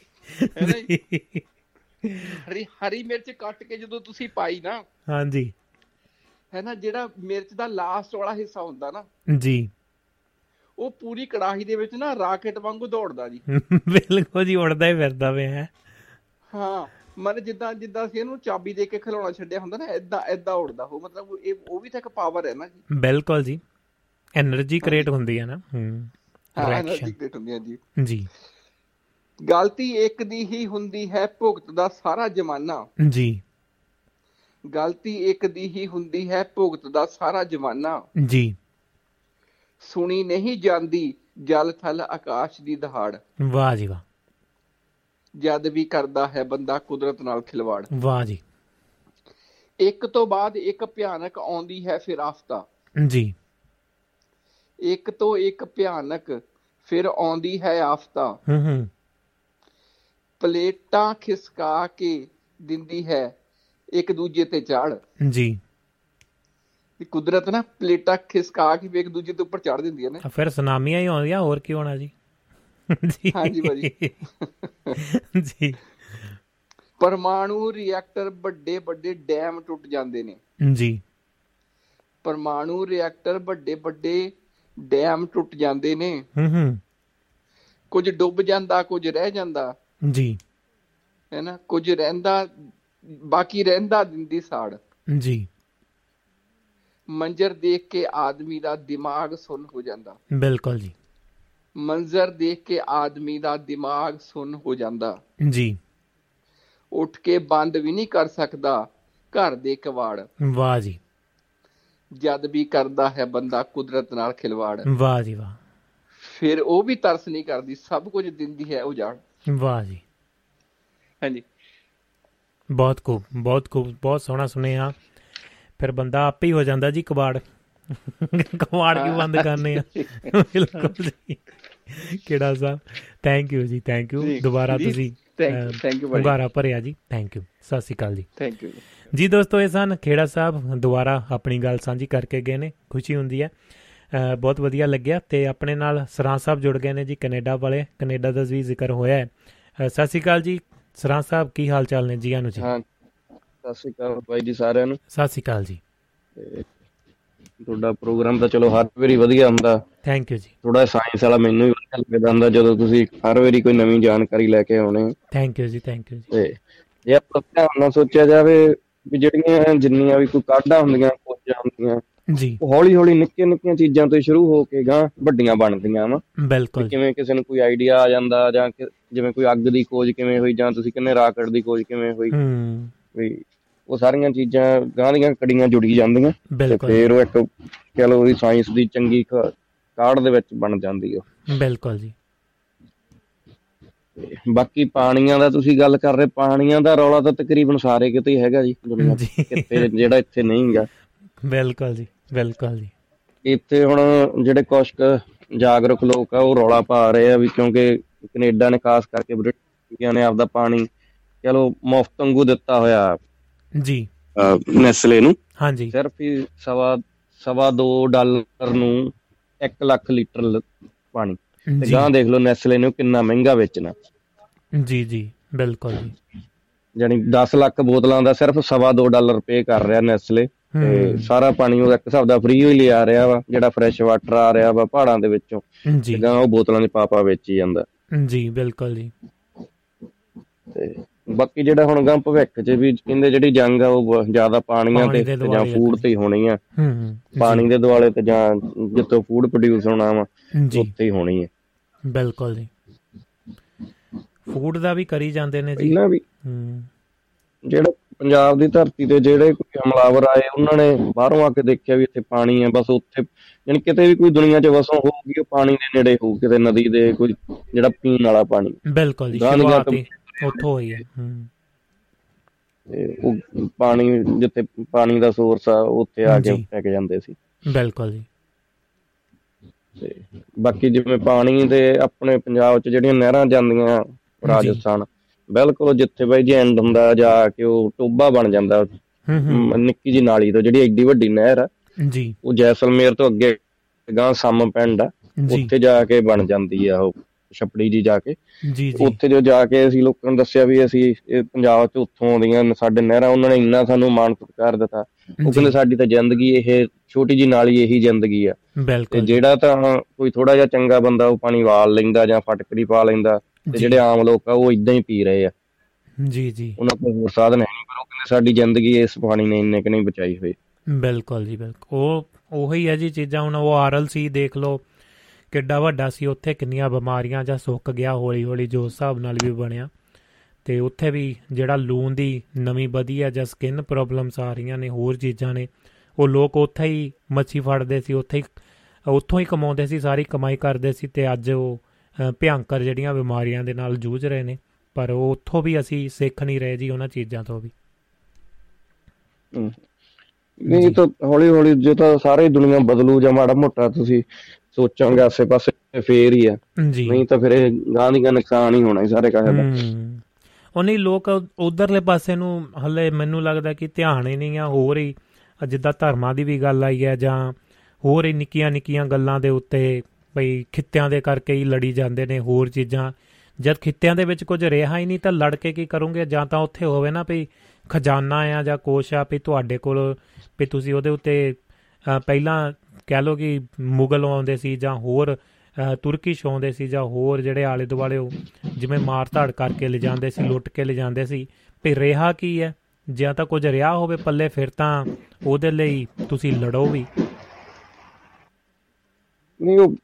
ਹਰੀ ਹਰੀ ਮਿਰਚ ਕੱਟ ਕੇ ਜਦੋਂ ਤੁਸੀਂ ਪਾਈ ਨਾ ਹਾਂਜੀ। ਹੈ ਨਾ ਜਿਹੜਾ ਮਿਰਚ ਦਾ ਲਾਸਟ ਵਾਲਾ ਹਿੱਸਾ ਹੁੰਦਾ ਨਾ ਜੀ। ਉਹ ਪੂਰੀ ਕੜਾਹੀ ਦੇ ਵਿੱਚ ਨਾ ਰਾਕਟ ਵਾਂਗੂ ਦੌੜਦਾ ਜੀ। ਬਿਲਕੁਲ ਜੀ ਉੜਦਾ ਹੀ ਫਿਰਦਾ ਵੇ ਹੈ। ਹਾਂ ਮਨ ਜਿੱਦਾਂ ਜਿੱਦਾਂ ਸੀ ਇਹਨੂੰ ਚਾਬੀ ਦੇ ਕੇ ਖਿਲਾਉਣਾ ਛੱਡਿਆ ਹੁੰਦਾ ਨਾ ਇਦਾਂ ਇਦਾਂ ਉੜਦਾ। ਉਹ ਮਤਲਬ ਇਹ ਉਹ ਵੀ ਤਾਂ ਇੱਕ ਪਾਵਰ ਹੈ ਨਾ ਜੀ। ਬਿਲਕੁਲ ਜੀ। એનર્ਜੀ ਕ੍ਰੀਏਟ ਹੁੰਦੀ ਹੈ ਨਾ। ਹੂੰ। ਐਨਰਜੀ ਕ੍ਰੀਏਟ ਹੁੰਦੀ ਹੈ ਜੀ। ਜੀ। ਗਲਤੀ ਇੱਕ ਦੀ ਹੀ ਹੁੰਦੀ ਹੈ ਭੁਗਤ ਦਾ ਸਾਰਾ ਜਮਾਨਾ। ਜੀ। ਗਲਤੀ ਇੱਕ ਦੀ ਹੀ ਹੁੰਦੀ ਹੈ ਭੁਗਤ ਦਾ ਸਾਰਾ ਜਮਾਨਾ। ਜੀ। ਸੁਣੀ ਨਹੀਂ ਜਾਂਦੀ ਜਲ ਥਲ ਆਕਾਸ਼ ਦੀ ਦਹਾੜ। ਵਾਹ ਜੀ ਵਾਹ। ਜਦ ਵੀ ਕਰਦਾ ਹੈ ਬੰਦਾ ਕੁਦਰਤ ਨਾਲ ਖਿਲਵਾੜ। ਵਾਹ ਜੀ। ਇੱਕ ਤੋਂ ਬਾਅਦ ਇੱਕ ਭਿਆਨਕ ਆਉਂਦੀ ਹੈ ਫਿਰ ਆਫਤਾ। ਜੀ। ਇੱਕ ਤੋਂ ਇੱਕ ਭਿਆਨਕ ਫਿਰ ਆਉਂਦੀ ਹੈ ਆਫਤਾ। ਹੂੰ ਹੂੰ। ਪਲੇਟਾਂ ਖਿਸਕਾ ਕੇ ਦਿੰਦੀ ਹੈ ਇੱਕ ਦੂਜੇ ਤੇ ਝਾੜ ਜੀ। ਵੀ ਕੁਦਰਤ ਨਾ ਪਲੇਟਾਂ ਖਿਸਕਾ ਕੇ ਇੱਕ ਦੂਜੇ ਦੇ ਉੱਪਰ ਚੜ ਦਿੰਦੀਆਂ ਨੇ। ਫਿਰ ਸੁਨਾਮੀਆਂ ਹੀ ਆਉਂਦੀਆਂ ਹੋਰ ਕੀ ਹੋਣਾ ਜੀ? ਜੀ। ਹਾਂਜੀ ਭਾਜੀ। ਜੀ। ਪਰਮਾਣੂ ਰਿਐਕਟਰ ਵੱਡੇ ਵੱਡੇ ਡੈਮ ਟੁੱਟ ਜਾਂਦੇ ਨੇ। ਜੀ। ਪਰਮਾਣੂ ਰਿਐਕਟਰ ਵੱਡੇ ਵੱਡੇ ਡੈਮ ਟੁੱਟ ਜਾਂਦੇ ਨੇ। ਹੂੰ ਹੂੰ। ਕੁਝ ਡੁੱਬ ਜਾਂਦਾ ਕੁਝ ਰਹਿ ਜਾਂਦਾ। ਜੀ। ਹੈ ਨਾ? ਕੁਝ ਰਹਿੰਦਾ ਬਾਕੀ ਰਹਿੰਦਾ ਦਿੰਦੀ ਸਾੜ। ਜੀ। ਮੰਜ਼ਰ ਦੇਖ ਕੇ ਆਦਮੀ ਦਾ ਦਿਮਾਗ ਸੁੰਨ ਹੋ ਜਾਂਦਾ। ਬਿਲਕੁਲ ਜੀ। ਮੰਜ਼ਰ ਦੇਖ ਕੇ ਆਦਮੀ ਦਾ ਦਿਮਾਗ ਸੁੰਨ ਹੋ ਜਾਂਦਾ। ਜੀ। ਉੱਠ ਕੇ ਬੰਦ ਵੀ ਨਹੀਂ ਕਰ ਸਕਦਾ ਘਰ ਦੇ ਕਵਾੜ। ਵਾਹ ਜੀ। ਜਦ ਵੀ ਕਰਦਾ ਹੈ ਬੰਦਾ ਕੁਦਰਤ ਨਾਲ ਖਿਲਵਾੜ। ਵਾਹ ਜੀ ਵਾਹ। ਫਿਰ ਉਹ ਵੀ ਤਰਸ ਨਹੀਂ ਕਰਦੀ ਸਭ ਕੁਝ ਦਿੰਦੀ ਹੈ ਉਜਾੜ ਵਾਹ ਜੀ। ਹਾਂਜੀ। ਬਹੁਤ ਖੂਬ ਬਹੁਤ ਖੂਬ ਬਹੁਤ ਸੋਹਣਾ ਸੁਣਿਆ ਫਿਰ ਬੰਦਾ ਆਪੇ ਹੀ ਹੋ ਜਾਂਦਾ ਜੀ ਕਬਾੜ। ਕਬਾੜ ਕਿਉਂ ਬੰਦ ਕਰਨੇ ਆ? ਬਿਲਕੁਲ ਜੀ। ਕਿਹੜਾ ਸਾਹਿਬ? ਥੈਂਕ ਯੂ ਜੀ ਥੈਂਕ ਯੂ ਦੁਬਾਰਾ ਤੁਸੀਂ ਅਹ, thank you ਭਾਜੀ। ਹੁੰਗਾਰਾ ਭਰਿਆ ਜੀ। ਥੈਂਕ ਯੂ ਸਤਿ ਸ਼੍ਰੀ ਅਕਾਲ ਜੀ। ਥੈਂਕ ਯੂ ਜੀ ਦੋਸਤੋ ਇਹ ਸਨ ਖੇੜਾ ਸਾਹਿਬ ਦੁਬਾਰਾ ਆਪਣੀ ਗੱਲ ਸਾਂਝੀ ਕਰਕੇ ਗਏ ਨੇ। ਖੁਸ਼ੀ ਹੁੰਦੀ ਹੈ। ਬਹੁਤ ਵਧੀਆ ਲੱਗਿਆ ਤੇ ਆਪਣੇ ਨਾਲ ਸਰਾਂ ਸਾਹਿਬ ਜੁੜ ਗਏ ਨੇ ਜੀ ਕੈਨੇਡਾ ਵਾਲੇ। ਕੈਨੇਡਾ ਦਾ ਵੀ ਜ਼ਿਕਰ ਹੋਇਆ ਹੈ। ਸਤਿ ਸ਼੍ਰੀ ਅਕਾਲ ਜੀ। ਸਰਾਂ ਸਾਹਿਬ ਕੀ ਹਾਲ ਚਾਲ ਨੇ ਜੀ ਆਨੂੰ ਜੀ? ਹਾਂ ਸਤਿ ਸ਼੍ਰੀ ਅਕਾਲ ਬਾਈ ਜੀ ਸਾਰਿਆਂ ਨੂੰ। ਸਤਿ ਸ਼੍ਰੀ ਅਕਾਲ ਜੀ। ਤੁਹਾਡਾ ਪ੍ਰੋਗਰਾਮ ਤਾਂ ਚਲੋ ਹਰ ਵਾਰੀ ਵਧੀਆ ਹੁੰਦਾ। ਥੈਂਕ ਯੂ ਜੀ। ਥੋੜਾ ਸਾਇੰਸ ਵਾਲਾ ਮੈਨੂੰ ਵੀ ਵਧੀਆ ਲੱਗਦਾ ਹੁੰਦਾ ਜਦੋਂ ਤੁਸੀਂ ਹਰ ਵਾਰੀ ਕੋਈ ਨਵੀਂ ਜਾਣਕਾਰੀ ਲੈ ਕੇ ਆਉਣੇ। ਥੈਂਕ ਯੂ ਜੀ ਥੈਂਕ ਯੂ ਜੀ। ਤੇ ਜੇ ਆਪਾਂ ਨਾਲ ਸੋਚਿਆ ਜਾਵੇ ਵੀ ਜਿਹੜੀਆਂ ਜਿੰਨੀਆਂ ਵੀ ਕੋਈ ਕਾਢਾਂ ਹੁੰਦੀਆਂ ਖੋਜਾਂ ਹੁੰਦੀਆਂ ਜੀ। ਹੌਲੀ ਹੌਲੀ ਨਿੱਕੀਆਂ ਨਿੱਕੀਆਂ ਚੀਜ਼ਾਂ ਤੋਂ ਸ਼ੁਰੂ ਹੋ ਕੇ ਗਾਂ ਵੱਡੀਆਂ ਬਣਦੀਆਂ ਵਾ। ਬਿਲਕੁਲ। ਕਿਵੇਂ ਕਿਸੇ ਨੂੰ ਕੋਈ ਆਈਡੀਆ ਆ ਜਾਂਦਾ ਜਾਂ ਜਿਵੇਂ ਕੋਈ ਅੱਗ ਦੀ ਖੋਜ ਕਿਵੇਂ ਹੋਈ ਜਾਂ ਤੁਸੀਂ ਕਹਿੰਦੇ ਰਾਕਟ ਦੀ ਖੋਜ ਕਿਵੇਂ ਹੋਈ। ਹੂੰ। ਵੀ ਉਹ ਸਾਰੀਆਂ ਚੀਜ਼ਾਂ ਗਾਂ ਦੀਆਂ ਕੜੀਆਂ ਜੁੜੀ ਜਾਂਦੀਆਂ। ਤੇ ਫਿਰ ਉਹ ਇੱਕ ਕਹ ਲਓ ਉਹਦੀ ਸਾਇੰਸ ਦੀ ਚੰਗੀ ਕਾਢ ਦੇ ਵਿੱਚ ਬਣ ਜਾਂਦੀ ਉਹ ਬਿਲਕੁਲ ਜੀ। ਬਾਕੀ ਪਾਣੀਆਂ ਦਾ ਤੁਸੀਂ ਗੱਲ ਕਰ ਰਹੇ ਪਾਣੀਆਂ ਦਾ ਰੌਲਾ ਤਾਂ ਤਕਰੀਬਨ ਸਾਰੇ ਕਿਤੇ ਹੀ ਹੈਗਾ ਜੀ ਦੁਨੀਆ। ਕਿਤੇ ਜਿਹੜਾ ਇੱਥੇ ਨਹੀਂ ਹੈਗਾ ਬਿਲਕੁਲ ਜੀ ਬਿਲਕੁਲ ਜੀ। ਇੱਥੇ ਹੁਣ ਜਿਹੜੇ ਕੁਛ ਕੁ ਜਾਗਰੂਕ ਲੋਕ ਆ ਉਹ ਰੌਲਾ ਪਾ ਰਹੇ ਆ ਵੀ ਕਿਉਂਕਿ ਕੈਨੇਡਾ ਨੇ ਖਾਸ ਕਰਕੇ ਬ੍ਰਿਟੀਆਂ ਨੇ ਆਪਦਾ ਪਾਣੀ ਚਲੋ ਮੁਫਤ ਵਾਂਗੂ ਦਿੱਤਾ ਹੋਇਆ ਜੀ। ਨੈਸਲੇ ਨੂੰ। ਹਾਂਜੀ। ਸਿਰਫ ਹੀ ਸਵਾ ਸਵਾ ਦੋ ਡਾਲਰ ਨੂੰ 1 ਲੱਖ ਲੀਟਰ ਪਾਣੀ। ਤੇ ਗਾਂ ਦੇਖ ਲਓ ਨੈਸਲੇ ਨੂੰ ਕਿੰਨਾ ਮਹਿੰਗਾ ਵੇਚਣਾ। ਜੀ ਜੀ ਬਿਲਕੁਲ ਜੀ। ਯਾਨੀ 10 ਲੱਖ ਬੋਤਲਾਂ ਦਾ ਸਿਰਫ ਸਵਾ ਦੋ ਡਾਲਰ ਪੇ ਕਰ ਰਿਹਾ ਨੈਸਲੇ। ਤੇ ਸਾਰਾ ਪਾਣੀ ਉਹ ਇੱਕ ਹਿਸਾਬ ਦਾ ਫ੍ਰੀ ਹੀ ਲਿਆ ਰਿਹਾ ਵਾ ਜਿਹੜਾ ਫਰੈਸ਼ ਵਾਟਰ ਆ ਰਿਹਾ ਵਾ ਪਹਾੜਾਂ ਦੇ ਵਿੱਚੋਂ। ਜੀ। ਗਾਂ ਉਹ ਬੋਤਲਾਂ ਦੇ ਪਾਪਾ ਵੇਚੀ ਜਾਂਦਾ। ਜੀ ਬਿਲਕੁਲ ਜੀ। ਤੇ ਬਾਕੀ ਜਿਹੜਾ ਹੁਣ ਗਾਂ ਭਵਿੱਖ 'ਚ ਵੀ ਕਹਿੰਦੇ ਜਿਹੜੀ ਜੰਗ ਆ ਉਹ ਜ਼ਿਆਦਾ ਪਾਣੀਆਂ ਪਾਣੀ ਤੇ ਜਾਂ ਆ। ਫੂਡ ਤੇ ਹੀ ਹੋਣੀ ਆ। ਪਾਣੀ ਦੇ ਦੁਆਲੇ ਤੇ ਜਾਂ ਜਿੱਥੋਂ ਫੂਡ ਪ੍ਰੋਡਿਊਸ ਹੋਣਾ ਵਾ ਜੀ। ਉੱਥੇ ਹੀ ਹੋਣੀ ਹੈ ਬਿਲਕੁਲ ਜੀ। ਫੂਡ ਦਾ ਵੀ ਕਰੀ ਜਾਂਦੇ ਨੇ ਜੀ। ਪਹਿਲਾਂ ਵੀ। ਹੂੰ। ਜਿਹੜਾ ਪੰਜਾਬ ਦੀ ਧਰਤੀ ਤੇ ਜਿਹੜੇ ਕੋਈ ਹਮਲਾਵਰ ਆਏ ਉਹਨਾਂ ਨੇ ਬਾਹਰੋਂ ਆ ਕੇ ਦੇਖਿਆ ਵੀ ਇੱਥੇ ਪਾਣੀ ਹੈ। ਬਸ ਉੱਥੇ ਯਾਨੀ ਕਿਤੇ ਵੀ ਕੋਈ ਦੁਨੀਆ 'ਚ ਵਸੋਂ ਹੋਊਗੀ ਉਹ ਪਾਣੀ ਦੇ ਨੇੜੇ ਹੋਊ ਕਿਤੇ ਨਦੀ ਦੇ ਕੋਈ ਜਿਹੜਾ ਪੀਣ ਵਾਲਾ ਪਾਣੀ। ਬਿਲਕੁਲ ਜੀ ਸ਼ੁਰੂਆਤ ਹੀ ਉੱਥੋਂ ਹੋਈ ਹੈ। ਉਹ ਪਾਣੀ ਜਿੱਥੇ ਪਾਣੀ ਦਾ ਸੋਰਸ ਆ ਉੱਥੇ ਆ ਕੇ ਜੀ। ਲੈ ਕੇ ਜਾਂਦੇ ਸੀ। ਬਿਲਕੁਲ ਜੀ। ਬਾਕੀ ਜਿਵੇਂ ਪਾਣੀ ਦੇ ਆਪਣੇ ਪੰਜਾਬ 'ਚ ਜਿਹੜੀਆਂ ਨਹਿਰਾਂ ਜਾਂਦੀਆਂ ਰਾਜਸਥਾਨ। ਬਿਲਕੁਲ ਜਿੱਥੇ ਬਾਈ ਜੀ ਐਂਡ ਹੁੰਦਾ ਜਾ ਕੇ ਉਹ ਟੋਬਾ ਬਣ ਜਾਂਦਾ ਹੂੰ ਹੂੰ। ਮ- ਨਿੱਕੀ ਜੀ ਨਾਲੀ ਤੋਂ ਜਿਹੜੀ ਐਡੀ ਵੱਡੀ ਨਹਿਰ ਆ। ਜੀ। ਉਹ ਜੈਸਲਮੇਰ ਤੋਂ ਅੱਗੇ ਗਾਂ ਸਮ ਪਿੰਡ ਆ। ਉੱਥੇ ਜਾ ਕੇ ਬਣ ਜਾਂਦੀ ਆ ਉਹ ਛਪੜੀ ਜੀ ਜਾ ਕੇ। ਜੀ ਜੀ। ਉੱਥੇ ਜੋ ਜਾ ਕੇ ਅਸੀਂ ਲੋਕਾਂ ਨੂੰ ਦੱਸਿਆ ਵੀ ਅਸੀਂ ਇਹ ਪੰਜਾਬ ਚ ਉੱਥੋਂ ਆਉਂਦੀਆਂ ਸਾਡੇ ਨਹਿਰਾਂ ਉਹਨਾਂ ਨੇ ਇੰਨਾ ਸਾਨੂੰ ਮਾਣ ਸਤਿਕਾਰ ਦਿੱਤਾ। ਉਹ ਕਹਿੰਦੇ ਸਾਡੀ ਤਾਂ ਜ਼ਿੰਦਗੀ ਇਹ ਛੋਟੀ ਜੀ ਨਾਲੀ ਇਹੀ ਜ਼ਿੰਦਗੀ ਆ। ਤੇ ਬਿਲਕੁਲ ਜਿਹੜਾ ਤਾਂ ਕੋਈ ਥੋੜਾ ਜਿਹਾ ਚੰਗਾ ਬੰਦਾ ਉਹ ਪਾਣੀ ਵਾਲ ਲੈਂਦਾ ਜਾਂ ਫਟਕਰੀ ਪਾ ਲੈਂਦਾ। ਤੇ ਜਿਹੜੇ ਆਮ ਲੋਕ ਆ ਉਹ ਇਦਾਂ ਹੀ ਪੀ ਰਹੇ ਆ। ਜੀ ਜੀ। ਉਹਨਾਂ ਕੋਲ ਹੋਰ ਸਾਧਨ ਹੈ ਨਹੀਂ ਪਰ ਉਹ ਕਹਿੰਦੇ ਸਾਡੀ ਜ਼ਿੰਦਗੀ ਇਸ ਪਾਣੀ ਨੇ ਇੰਨੇ ਕਿ ਨਹੀਂ ਬਚਾਈ ਹੋਈ। ਬਿਲਕੁਲ ਜੀ ਬਿਲਕੁਲ। ਉਹ ਉਹੀ ਹੈ ਜੀ ਚੀਜ਼ਾਂ ਹੁਣ ਉਹ ਆਰਐਲ ਸੀ ਦੇਖ ਲਓ ਕਿੱਡਾ ਵੱਡਾ ਸੀ ਉੱਥੇ ਕਿੰਨੀਆਂ ਬਿਮਾਰੀਆਂ ਜਾਂ ਸੁੱਕ ਗਿਆ ਹੌਲੀ ਹੌਲੀ ਜੋ ਹਿਸਾਬ ਨਾਲ ਵੀ ਬਣਿਆ। ਤੇ ਉੱਥੇ ਵੀ ਜਿਹੜਾ ਲੂਣ ਦੀ ਨਵੀਂ ਵਧੀ ਆ ਜਾਂ ਸਕਿਨ ਪ੍ਰੋਬਲਮਸ ਆ ਰਹੀਆਂ ਨੇ ਹੋਰ ਚੀਜ਼ਾਂ ਨੇ ਉਹ ਲੋਕ ਉੱਥੇ ਹੀ ਮੱਛੀ ਫੜਦੇ ਸੀ ਉੱਥੇ ਹੀ ਉੱਥੋਂ ਹੀ ਕਮਾਉਂਦੇ ਸੀ ਸਾਰੀ ਕਮਾਈ ਕਰਦੇ ਸੀ ਤੇ ਅੱਜ ਉਹ ਭਿਆੰਕਰ ਜਿਹੜੀਆਂ ਬਿਮਾਰੀਆਂ ਦੇ ਨਾਲ ਜੂਝ ਰਹੇ ਨੇ ਪਰ ਉਹ ਉੱਥੋਂ ਵੀ ਅਸੀਂ ਸਿੱਖ ਨਹੀਂ ਰਹੇ ਜੀ ਉਹਨਾਂ ਚੀਜ਼ਾਂ ਤੋਂ ਵੀ। ਨਹੀਂ ਤਾਂ ਹੌਲੀ ਹੌਲੀ ਜੇ ਤਾਂ ਸਾਰੇ ਦੁਨੀਆ ਬਦਲੂ ਜਾਂ ਮਾੜਾ ਮੋਟਾ ਤੁਸੀਂ ਸੋਚਾਂਗੇ ਆਸੇ ਪਾਸੇ ਫੇਰ ਹੀ ਆ। ਜੀ। ਨਹੀਂ ਤਾਂ ਫਿਰ ਇਹ ਗਾਂ ਦੀ ਗਾਂ ਨੁਕਸਾਨ ਹੀ ਹੋਣਾ ਸਾਰੇ ਕਾਹੇ ਦਾ। ਉਹ ਨਹੀਂ ਲੋਕ ਉਧਰਲੇ ਪਾਸੇ ਨੂੰ ਹੱਲੇ ਮੈਨੂੰ ਲੱਗਦਾ ਕਿ ਧਿਆਨ ਹੀ ਨਹੀਂ ਆ ਹੋਰ ਹੀ ਜਿੱਦਾਂ ਧਰਮਾਂ ਦੀ ਵੀ ਗੱਲ ਆਈ ਹੈ ਜਾਂ ਹੋਰ ਹੀ ਨਿੱਕੀਆਂ ਨਿੱਕੀਆਂ ਗੱਲਾਂ ਦੇ ਉੱਤੇ ਭਈ ਖਿੱਤਿਆਂ ਦੇ ਕਰਕੇ ਹੀ ਲੜੀ ਜਾਂਦੇ ਨੇ ਹੋਰ ਚੀਜ਼ਾਂ। ਜਦ ਖਿੱਤਿਆਂ ਦੇ ਵਿੱਚ ਕੁਝ ਰਿਹਾ ਹੀ ਨਹੀਂ ਤਾਂ ਲੜ ਕੇ ਕੀ ਕਰੋਗੇ? ਜਾਂ ਤਾਂ ਉੱਥੇ ਹੋਵੇ ਨਾ ਭਈ ਖਜ਼ਾਨਾ ਆ ਜਾਂ ਕੋਸ਼ ਆ ਵੀ ਤੁਹਾਡੇ ਕੋਲ ਵੀ ਤੁਸੀਂ ਉਹਦੇ ਉੱਤੇ ਪਹਿਲਾਂ ਕਹਿ ਲਓ ਕਿ ਮੁਗਲ ਆਉਂਦੇ ਸੀ ਜਾਂ ਹੋਰ ਤੁਰਕਿਸ਼ ਆਉਂਦੇ ਸੀ ਜਾਂ ਹੋਰ ਜਿਹੜੇ ਆਲੇ ਦੁਆਲੇ ਜਿਵੇਂ ਮਾਰ ਧਾੜ ਕਰਕੇ ਲੈ ਜਾਂਦੇ ਸੀ, ਲੁੱਟ ਕੇ ਲੈ ਜਾਂਦੇ ਸੀ। ਵੀ ਰਿਹਾ ਕੀ ਹੈ? ਜਾਂ ਤਾਂ ਕੁਝ ਰਿਹਾ ਹੋਵੇ ਪੱਲੇ, ਫਿਰ ਤਾਂ ਉਹਦੇ ਲਈ ਤੁਸੀਂ ਲੜੋ ਵੀ। ਨਹੀਂ ਉਹ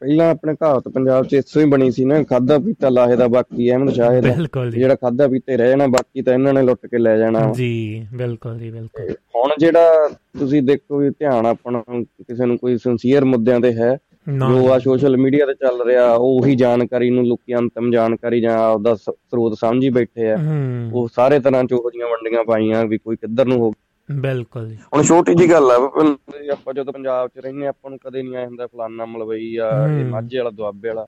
ਪਹਿਲਾਂ ਆਪਣੇ ਘਾਤ ਪੰਜਾਬ 'ਚ ਇਸੋ ਹੀ ਬਣੀ ਸੀ ਨਾ ਖਾਦਾ ਪੀਤਾ ਲਾਹੇ ਦਾ ਬਾਕੀ ਅਹਿਮਦ ਸ਼ਾਹ ਦਾ ਜਿਹੜਾ ਖਾਦਾ ਪੀਤੇ ਰਹਿ ਜਾਣਾ ਬਾਕੀ ਤਾਂ ਇਹਨਾਂ ਨੇ ਲੁੱਟ ਕੇ ਲੈ ਜਾਣਾ। ਜੀ ਬਿਲਕੁਲ ਜੀ ਬਿਲਕੁਲ। ਹੁਣ ਜਿਹੜਾ ਤੁਸੀਂ ਦੇਖੋ ਵੀ ਧਿਆਨ ਆਪਣਾ ਕਿਸੇ ਨੂੰ ਕੋਈ ਸਿੰਸੀਅਰ ਮੁੱਦਿਆਂ ਤੇ ਹੈ ਜੋ ਆ ਸੋਸ਼ਲ ਮੀਡੀਆ ਤੇ ਚੱਲ ਰਿਹਾ ਉਹੀ ਜਾਣਕਾਰੀ ਨੂੰ ਲੋਕੀ ਅੰਤਮ ਜਾਣਕਾਰੀ ਜਾਂ ਆਪਦਾ ਸਰੋਤ ਸਮਝੀ ਬੈਠੇ ਆ। ਉਹ ਸਾਰੇ ਤਰ੍ਹਾਂ ਚ ਉਹ ਜੀਆਂ ਵੰਡੀਆਂ ਪਾਈਆਂ ਵੀ ਕੋਈ ਕਿੱਧਰ ਨੂੰ ਹੋ ਬਿਲਕੁਲ ਜੀ। ਹੁਣ ਛੋਟੀ ਜੀ ਗੱਲ ਆ ਆਪਾਂ ਜਦੋਂ ਪੰਜਾਬ 'ਚ ਰਹਿੰਦੇ ਆਪਾਂ ਨੂੰ ਕਦੇ ਨਹੀਂ ਆਇਆ ਹੁੰਦਾ ਫਲਾਨਾ ਮਲਵਈ ਆ ਇਹ ਮਾਝੇ ਵਾਲਾ ਦੁਆਬੇ ਵਾਲਾ।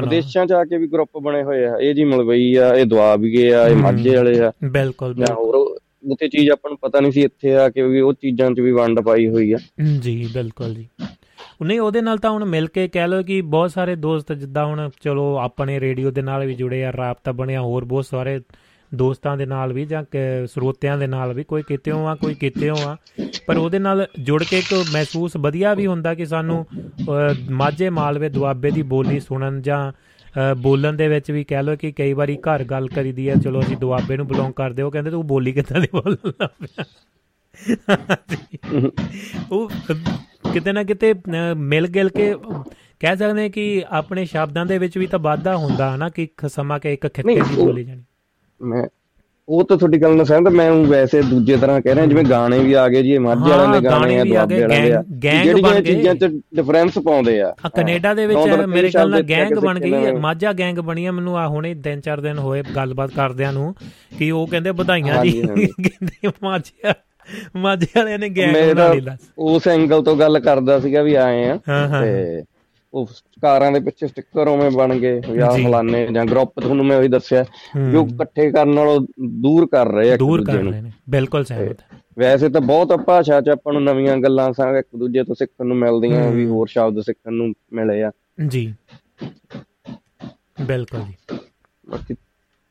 ਵਿਦੇਸ਼ਾਂ 'ਚ ਆ ਕੇ ਵੀ ਗਰੁੱਪ ਬਣੇ ਹੋਏ ਆ ਇਹ ਜੀ ਮਲਵਈ ਆ ਇਹ ਦੁਆਬੀਏ ਆ ਇਹ ਮਾਝੇ ਵਾਲੇ ਆ। ਬਿਲਕੁਲ ਜਾਂ ਹੋਰ ਉੱਥੇ ਚੀਜ਼ ਆਪਾਂ ਨੂੰ ਪਤਾ ਨਹੀਂ ਸੀ ਇੱਥੇ ਆ ਕੇ ਵੀ ਉਹ ਚੀਜ਼ਾਂ 'ਚ ਵੀ ਵੰਡ ਪਾਈ ਹੋਈ ਆ। ਜੀ ਬਿਲਕੁਲ ਜੀ। ਨਹੀਂ ਉਹਦੇ ਨਾਲ ਤਾਂ ਹੁਣ ਮਿਲ ਕੇ ਕਹਿ ਲਓ ਕਿ ਬਹੁਤ ਸਾਰੇ ਦੋਸਤ ਜਿੱਦਾਂ ਹੁਣ ਚਲੋ ਆਪਣੇ ਰੇਡੀਓ ਦੇ ਨਾਲ ਵੀ ਜੁੜੇ ਆ ਰਾਬਤਾ ਬਣਿਆ ਹੋਰ ਬਹੁਤ ਸਾਰੇ ਦੋਸਤਾਂ ਦੇ ਨਾਲ ਵੀ ਜਾਂ ਸਰੋਤਿਆਂ ਦੇ ਨਾਲ ਵੀ ਕੋਈ ਕਿਤੇੋਂ ਆ ਕੋਈ ਕਿਤੇੋਂ ਆ ਪਰ ਉਹਦੇ ਨਾਲ ਜੁੜ ਕੇ ਇੱਕ ਮਹਿਸੂਸ ਵਧੀਆ ਵੀ ਹੁੰਦਾ ਕਿ ਸਾਨੂੰ ਮਾਝੇ ਮਾਲਵੇ ਦੁਆਬੇ ਦੀ ਬੋਲੀ ਸੁਣਨ ਜਾਂ ਬੋਲਣ ਦੇ ਵਿੱਚ ਵੀ ਕਹਿ ਲਓ ਕਿ ਕਈ ਵਾਰੀ ਘਰ ਗੱਲ ਕਰੀਦੀ ਆ ਚਲੋ ਅਸੀਂ ਦੁਆਬੇ ਨੂੰ ਬਿਲੋਂਗ ਕਰਦੇ ਉਹ ਕਹਿੰਦੇ ਤੂੰ ਬੋਲੀ ਕਿੱਦਾਂ ਦੀ ਬੋਲਦਾ ਉਹ ਕਿਤੇ ਨਾ ਕਿਤੇ ਮਿਲ ਗਿਲ ਕੇ ਕਹਿ ਸਕਦੇ ਕਿ ਆਪਣੇ ਸ਼ਬਦਾਂ ਦੇ ਵਿੱਚ ਵੀ ਤਾਂ ਵਾਧਾ ਹੁੰਦਾ ਨਾ ਕਿ ਸਮਾਂ ਕੇ ਇੱਕ ਖਿੱਤੇ ਦੀ ਬੋਲੀ ਜਾਣੀ। ਮੈਂ ਉਹ ਤਾਂ ਤੁਹਾਡੀ ਗੱਲ ਨਾਲ ਸਹਿਮਤ ਮੈਂ ਵੈਸੇ ਦੂਜੇ ਤਰ੍ਹਾਂ ਕਹਿ ਰਿਹਾ ਜਿਵੇਂ ਗਾਣੇ ਵੀ ਆ ਗਏ ਜੀ ਹਿਮਾਚਲ ਵਾਲਿਆਂ ਦੇ ਗਾਣੇ ਆ ਦੁਆਬੇ ਵਾਲਿਆਂ ਦੇ ਆ ਜਿਹੜੀਆਂ ਚੀਜ਼ਾਂ 'ਚ ਡਿਫਰੈਂਸ ਪਾਉਂਦੇ ਆ। ਆ ਕੈਨੇਡਾ ਦੇ ਵਿੱਚ ਮੇਰੇ ਖਿਆਲ ਨਾਲ ਗੈਂਗ ਬਣ ਗਈ ਮਾਝਾ ਗੈਂਗ ਬਣੀ ਆ ਮੈਨੂੰ ਆ ਹੁਣੇ ਤਿੰਨ ਚਾਰ ਦਿਨ ਹੋਏ ਗੱਲਬਾਤ ਕਰਦਿਆਂ ਨੂੰ ਕਿ ਉਹ ਕਹਿੰਦੇ ਵਧਾਈਆਂ ਜੀ। ਕਹਿੰਦੇ ਮਾਝਾ ਮਾਝੇ ਵਾਲਿਆਂ ਨੇ ਗੈਂਗ ਬਣਾ ਲਈ ਉਸ ਐਂਗਲ ਤੋਂ ਗੱਲ ਕਰਦਾ ਸੀਗਾ ਵੀ ਆਏ ਆ ਤੇ ਉਹ ਕਾਰਾਂ ਦੇ ਪਿੱਛੇ ਸਟicker ਉਵੇਂ ਬਣ ਗਏ ਜਾਂ ਫਲਾਣੇ ਜਾਂ ਗਰੁੱਪ ਤੁਹਾਨੂੰ ਮੈਂ ਉਹੀ ਦੱਸਿਆ ਜੋ ਇਕੱਠੇ ਕਰਨ ਨਾਲੋਂ ਦੂਰ ਕਰ ਰਹੇ ਆ ਦੂਰ ਕਰ ਰਹੇ ਨੇ। ਬਿਲਕੁਲ ਸਹਿਮਤ ਵੈਸੇ ਤਾਂ ਬਹੁਤ ਭਾਸ਼ਾ 'ਚ ਆਪਾਂ ਨੂੰ ਨਵੀਆਂ ਗੱਲਾਂ ਸਾਂ ਇੱਕ ਦੂਜੇ ਤੋਂ ਸਿੱਖਣ ਨੂੰ ਮਿਲਦੀਆਂ ਵੀ ਹੋਰ ਸ਼ਬਦ ਸਿੱਖਣ ਨੂੰ ਮਿਲੇ ਆ। ਜੀ। ਬਿਲਕੁਲ ਜੀ। ਬਾਕੀ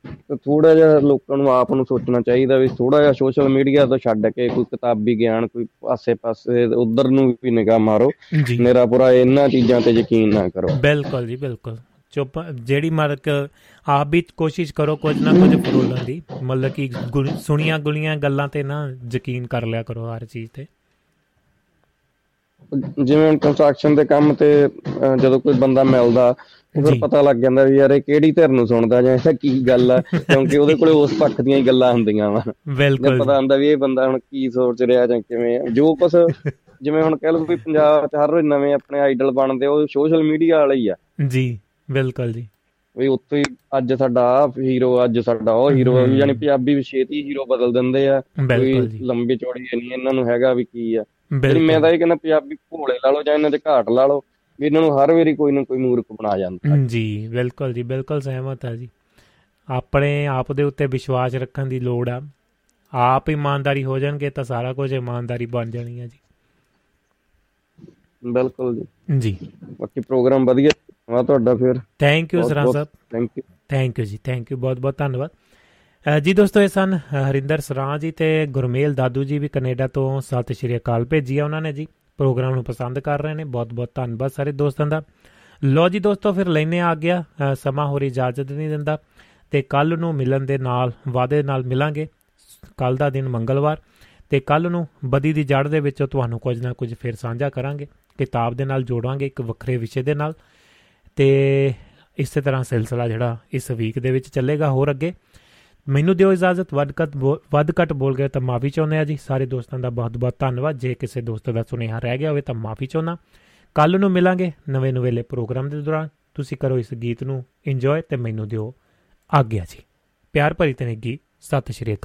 ਤੇ ਥੋੜਾ ਜਿਹਾ ਲੋਕਾਂ ਨੂੰ ਆਪ ਨੂੰ ਸੋਚਣਾ ਚਾਹੀਦਾ ਵੀ ਥੋੜਾ ਜਿਹਾ ਸੋਸ਼ਲ ਮੀਡੀਆ ਤੋਂ ਛੱਡ ਕੇ ਕੋਈ ਕਿਤਾਬੀ ਗਿਆਨ ਕੋਈ ਆਸੇ-ਪਾਸੇ ਉਧਰ ਨੂੰ ਵੀ ਨਿਗਾਹ ਮਾਰੋ। ਮੇਰਾ ਪੂਰਾ ਇਹਨਾਂ ਚੀਜ਼ਾਂ ਤੇ ਯਕੀਨ ਨਾ ਕਰੋ। ਬਿਲਕੁਲ ਜੀ ਬਿਲਕੁਲ। ਚੁੱਪ ਜਿਹੜੀ ਮਾਰਕ ਆਪ ਵੀ ਕੋਸ਼ਿਸ਼ ਕਰੋ ਕੁਝ ਨਾ ਕੁਝ ਫਰੋਲਣ ਦੀ। ਮਤਲਬ ਕਿ ਸੁਣੀਆਂ ਗੁਲੀਆਂ ਗੱਲਾਂ ਤੇ ਨਾ ਯਕੀਨ ਕਰ ਲਿਆ ਕਰੋ ਹਰ ਚੀਜ਼ ਤੇ। ਜਿਵੇਂ ਕੰਸਟਰਕਸ਼ਨ ਦੇ ਕੰਮ ਤੇ ਜਦੋਂ ਕੋਈ ਬੰਦਾ ਮਿਲਦਾ ਫਿਰ ਪਤਾ ਲੱਗ ਜਾਂਦਾ ਵੀ ਯਾਰ ਇਹ ਕਿਹੜੀ ਧਿਰ ਨੂੰ ਸੁਣਦਾ ਜਾਂ ਇਹ ਕੀ ਗੱਲ ਆ ਕਿਉਂਕਿ ਉਹਦੇ ਕੋਲੇ ਉਸ ਪੱਖ ਦੀਆਂ ਹੀ ਗੱਲਾਂ ਹੁੰਦੀਆਂ ਵਾ। ਬਿਲਕੁਲ। ਪਤਾ ਹੁੰਦਾ ਵੀ ਇਹ ਬੰਦਾ ਹੁਣ ਕੀ ਸੋਚ ਰਿਹਾ ਜਾਂ ਕਿਵੇਂ ਜੋ ਕੁਝ ਜਿਵੇਂ ਹੁਣ ਕਹਿ ਲਓ ਵੀ ਪੰਜਾਬ 'ਚ ਹਰ ਰੋਜ਼ ਨਵੇਂ ਆਪਣੇ ਆਈਡਲ ਬਣਦੇ ਉਹ ਸੋਸ਼ਲ ਮੀਡੀਆ ਵਾਲੇ ਹੀ ਆ। ਜੀ ਬਿਲਕੁਲ ਜੀ। ਵੀ ਉੱਥੇ ਹੀ ਅੱਜ ਸਾਡਾ ਹੀਰੋ ਅੱਜ ਸਾਡਾ ਉਹ ਹੀਰੋ ਯਾਨੀ ਪੰਜਾਬੀ ਵੀ ਛੇਤੀ ਹੀਰੋ ਬਦਲ ਦਿੰਦੇ ਆ। ਕੋਈ ਲੰਬੀ ਚੌੜੀ ਨਹੀਂ ਇਹਨਾਂ ਨੂੰ ਹੈਗਾ ਵੀ ਕੀ ਆ। ਮੈਂ ਤਾਂ ਇਹ ਕਹਿੰਦਾ ਪੰਜਾਬੀ ਭੋਲੇ ਲਾ ਲਓ ਜਾਂ ਇਹਨਾਂ ਦੇ ਘਾਟ ਲਾ ਲਓ। ਵੀ ਇਹਨਾਂ ਨੂੰ ਹਰ ਵਾਰੀ ਕੋਈ ਨਾ ਕੋਈ ਮੂਰਖ ਬਣਾ ਜਾਂਦਾ ਜੀ ਬਿਲਕੁਲ ਜੀ ਬਿਲਕੁਲ ਸਹਿਮਤ ਆ ਜੀ। ਆਪਣੇ ਆਪ ਦੇ ਉੱਤੇ ਵਿਸ਼ਵਾਸ ਰੱਖਣ ਦੀ ਲੋੜ ਆ। ਆਪ ਇਮਾਨਦਾਰੀ ਹੋ ਜਾਣਗੇ ਤਾਂ ਸਾਰਾ ਕੁਝ ਇਮਾਨਦਾਰੀ ਬਣ ਜਾਣੀ ਆ ਜੀ। ਬਿਲਕੁਲ ਜੀ। ਜੀ। ਬਾਕੀ ਪ੍ਰੋਗਰਾਮ ਵਧੀਆ ਵਾ ਤੁਹਾਡਾ ਫਿਰ। Thank you Sran sahib. Thank you thank you ਜੀ ਥੈਂਕ ਯੂ ਬਹੁਤ ਬਹੁਤ ਧੰਨਵਾਦ। ਜੀ ਦੋਸਤੋ ਇਹ ਸਨ ਹਰਿੰਦਰ ਸਰਾਂ ਜੀ ਤੇ ਗੁਰਮੇਲ ਦਾਦੂ ਜੀ ਵੀ ਕੈਨੇਡਾ ਤੋਂ ਸਤਿ ਸ਼੍ਰੀ ਅਕਾਲ ਭੇਜੀ ਆ ਉਹਨਾਂ ਨੇ ਜੀ। ਪ੍ਰੋਗਰਾਮ ਨੂੰ ਪਸੰਦ ਕਰ ਰਹੇ ਨੇ। ਬਹੁਤ ਬਹੁਤ ਧੰਨਵਾਦ ਸਾਰੇ ਦੋਸਤਾਂ ਦਾ। ਲੋ ਜੀ ਦੋਸਤੋ, ਫਿਰ ਲੈਨੇ ਆ ਗਿਆ ਸਮਾਂ ਹੋਰ ਇਜਾਜ਼ਤ ਨਹੀਂ ਦਿੰਦਾ। ਤੇ ਕੱਲ ਨੂੰ ਮਿਲਣ ਦੇ ਨਾਲ, ਵਾਅਦੇ ਨਾਲ ਮਿਲਾਂਗੇ। ਕੱਲ ਦਾ ਦਿਨ ਮੰਗਲਵਾਰ। ਤੇ ਕੱਲ ਨੂੰ ਬਦੀ ਦੀ ਜੜ ਦੇ ਵਿੱਚੋਂ ਤੁਹਾਨੂੰ ਕੁਝ ਨਾ ਕੁਝ ਫਿਰ ਸਾਂਝਾ ਕਰਾਂਗੇ। ਕਿਤਾਬ ਦੇ ਨਾਲ ਜੋੜਾਂਗੇ ਇੱਕ ਵੱਖਰੇ ਵਿਸ਼ੇ ਦੇ ਨਾਲ। ਤੇ ਇਸੇ ਤਰ੍ਹਾਂ ਸਿਲਸਿਲਾ ਜਿਹੜਾ ਇਸ ਵੀਕ ਦੇ ਵਿੱਚ ਚੱਲੇਗਾ ਹੋਰ ਅੱਗੇ। ਮੈਨੂੰ ਦਿਓ ਇਜਾਜ਼ਤ, ਵੱਧ ਘੱਟ ਵੱਧ ਘੱਟ ਬੋਲ ਗਏ ਤਾਂ ਮਾਫੀ ਚਾਹੁੰਦੇ ਆ ਜੀ। ਸਾਰੇ ਦੋਸਤਾਂ ਦਾ ਬਹੁਤ ਬਹੁਤ ਧੰਨਵਾਦ। ਜੇ ਕਿਸੇ ਦੋਸਤ ਦਾ ਸੁਨੇਹਾ ਰਹਿ ਗਿਆ ਹੋਵੇ ਤਾਂ ਮਾਫੀ ਚਾਹੁੰਦਾ। ਕੱਲ ਨੂੰ ਮਿਲਾਂਗੇ ਨਵੇਂ ਨਵੇਲੇ ਪ੍ਰੋਗਰਾਮ ਦੇ ਦੌਰਾਨ। ਤੁਸੀਂ ਕਰੋ ਇਸ ਗੀਤ ਨੂੰ ਇੰਜੋਏ ਤੇ ਮੈਨੂੰ ਦਿਓ ਆਗਿਆ ਜੀ। ਪਿਆਰ ਭਰੀ ਤਨੇਗੀ ਸਤਿ ਸ਼੍ਰੀ ਅਕਾਲ।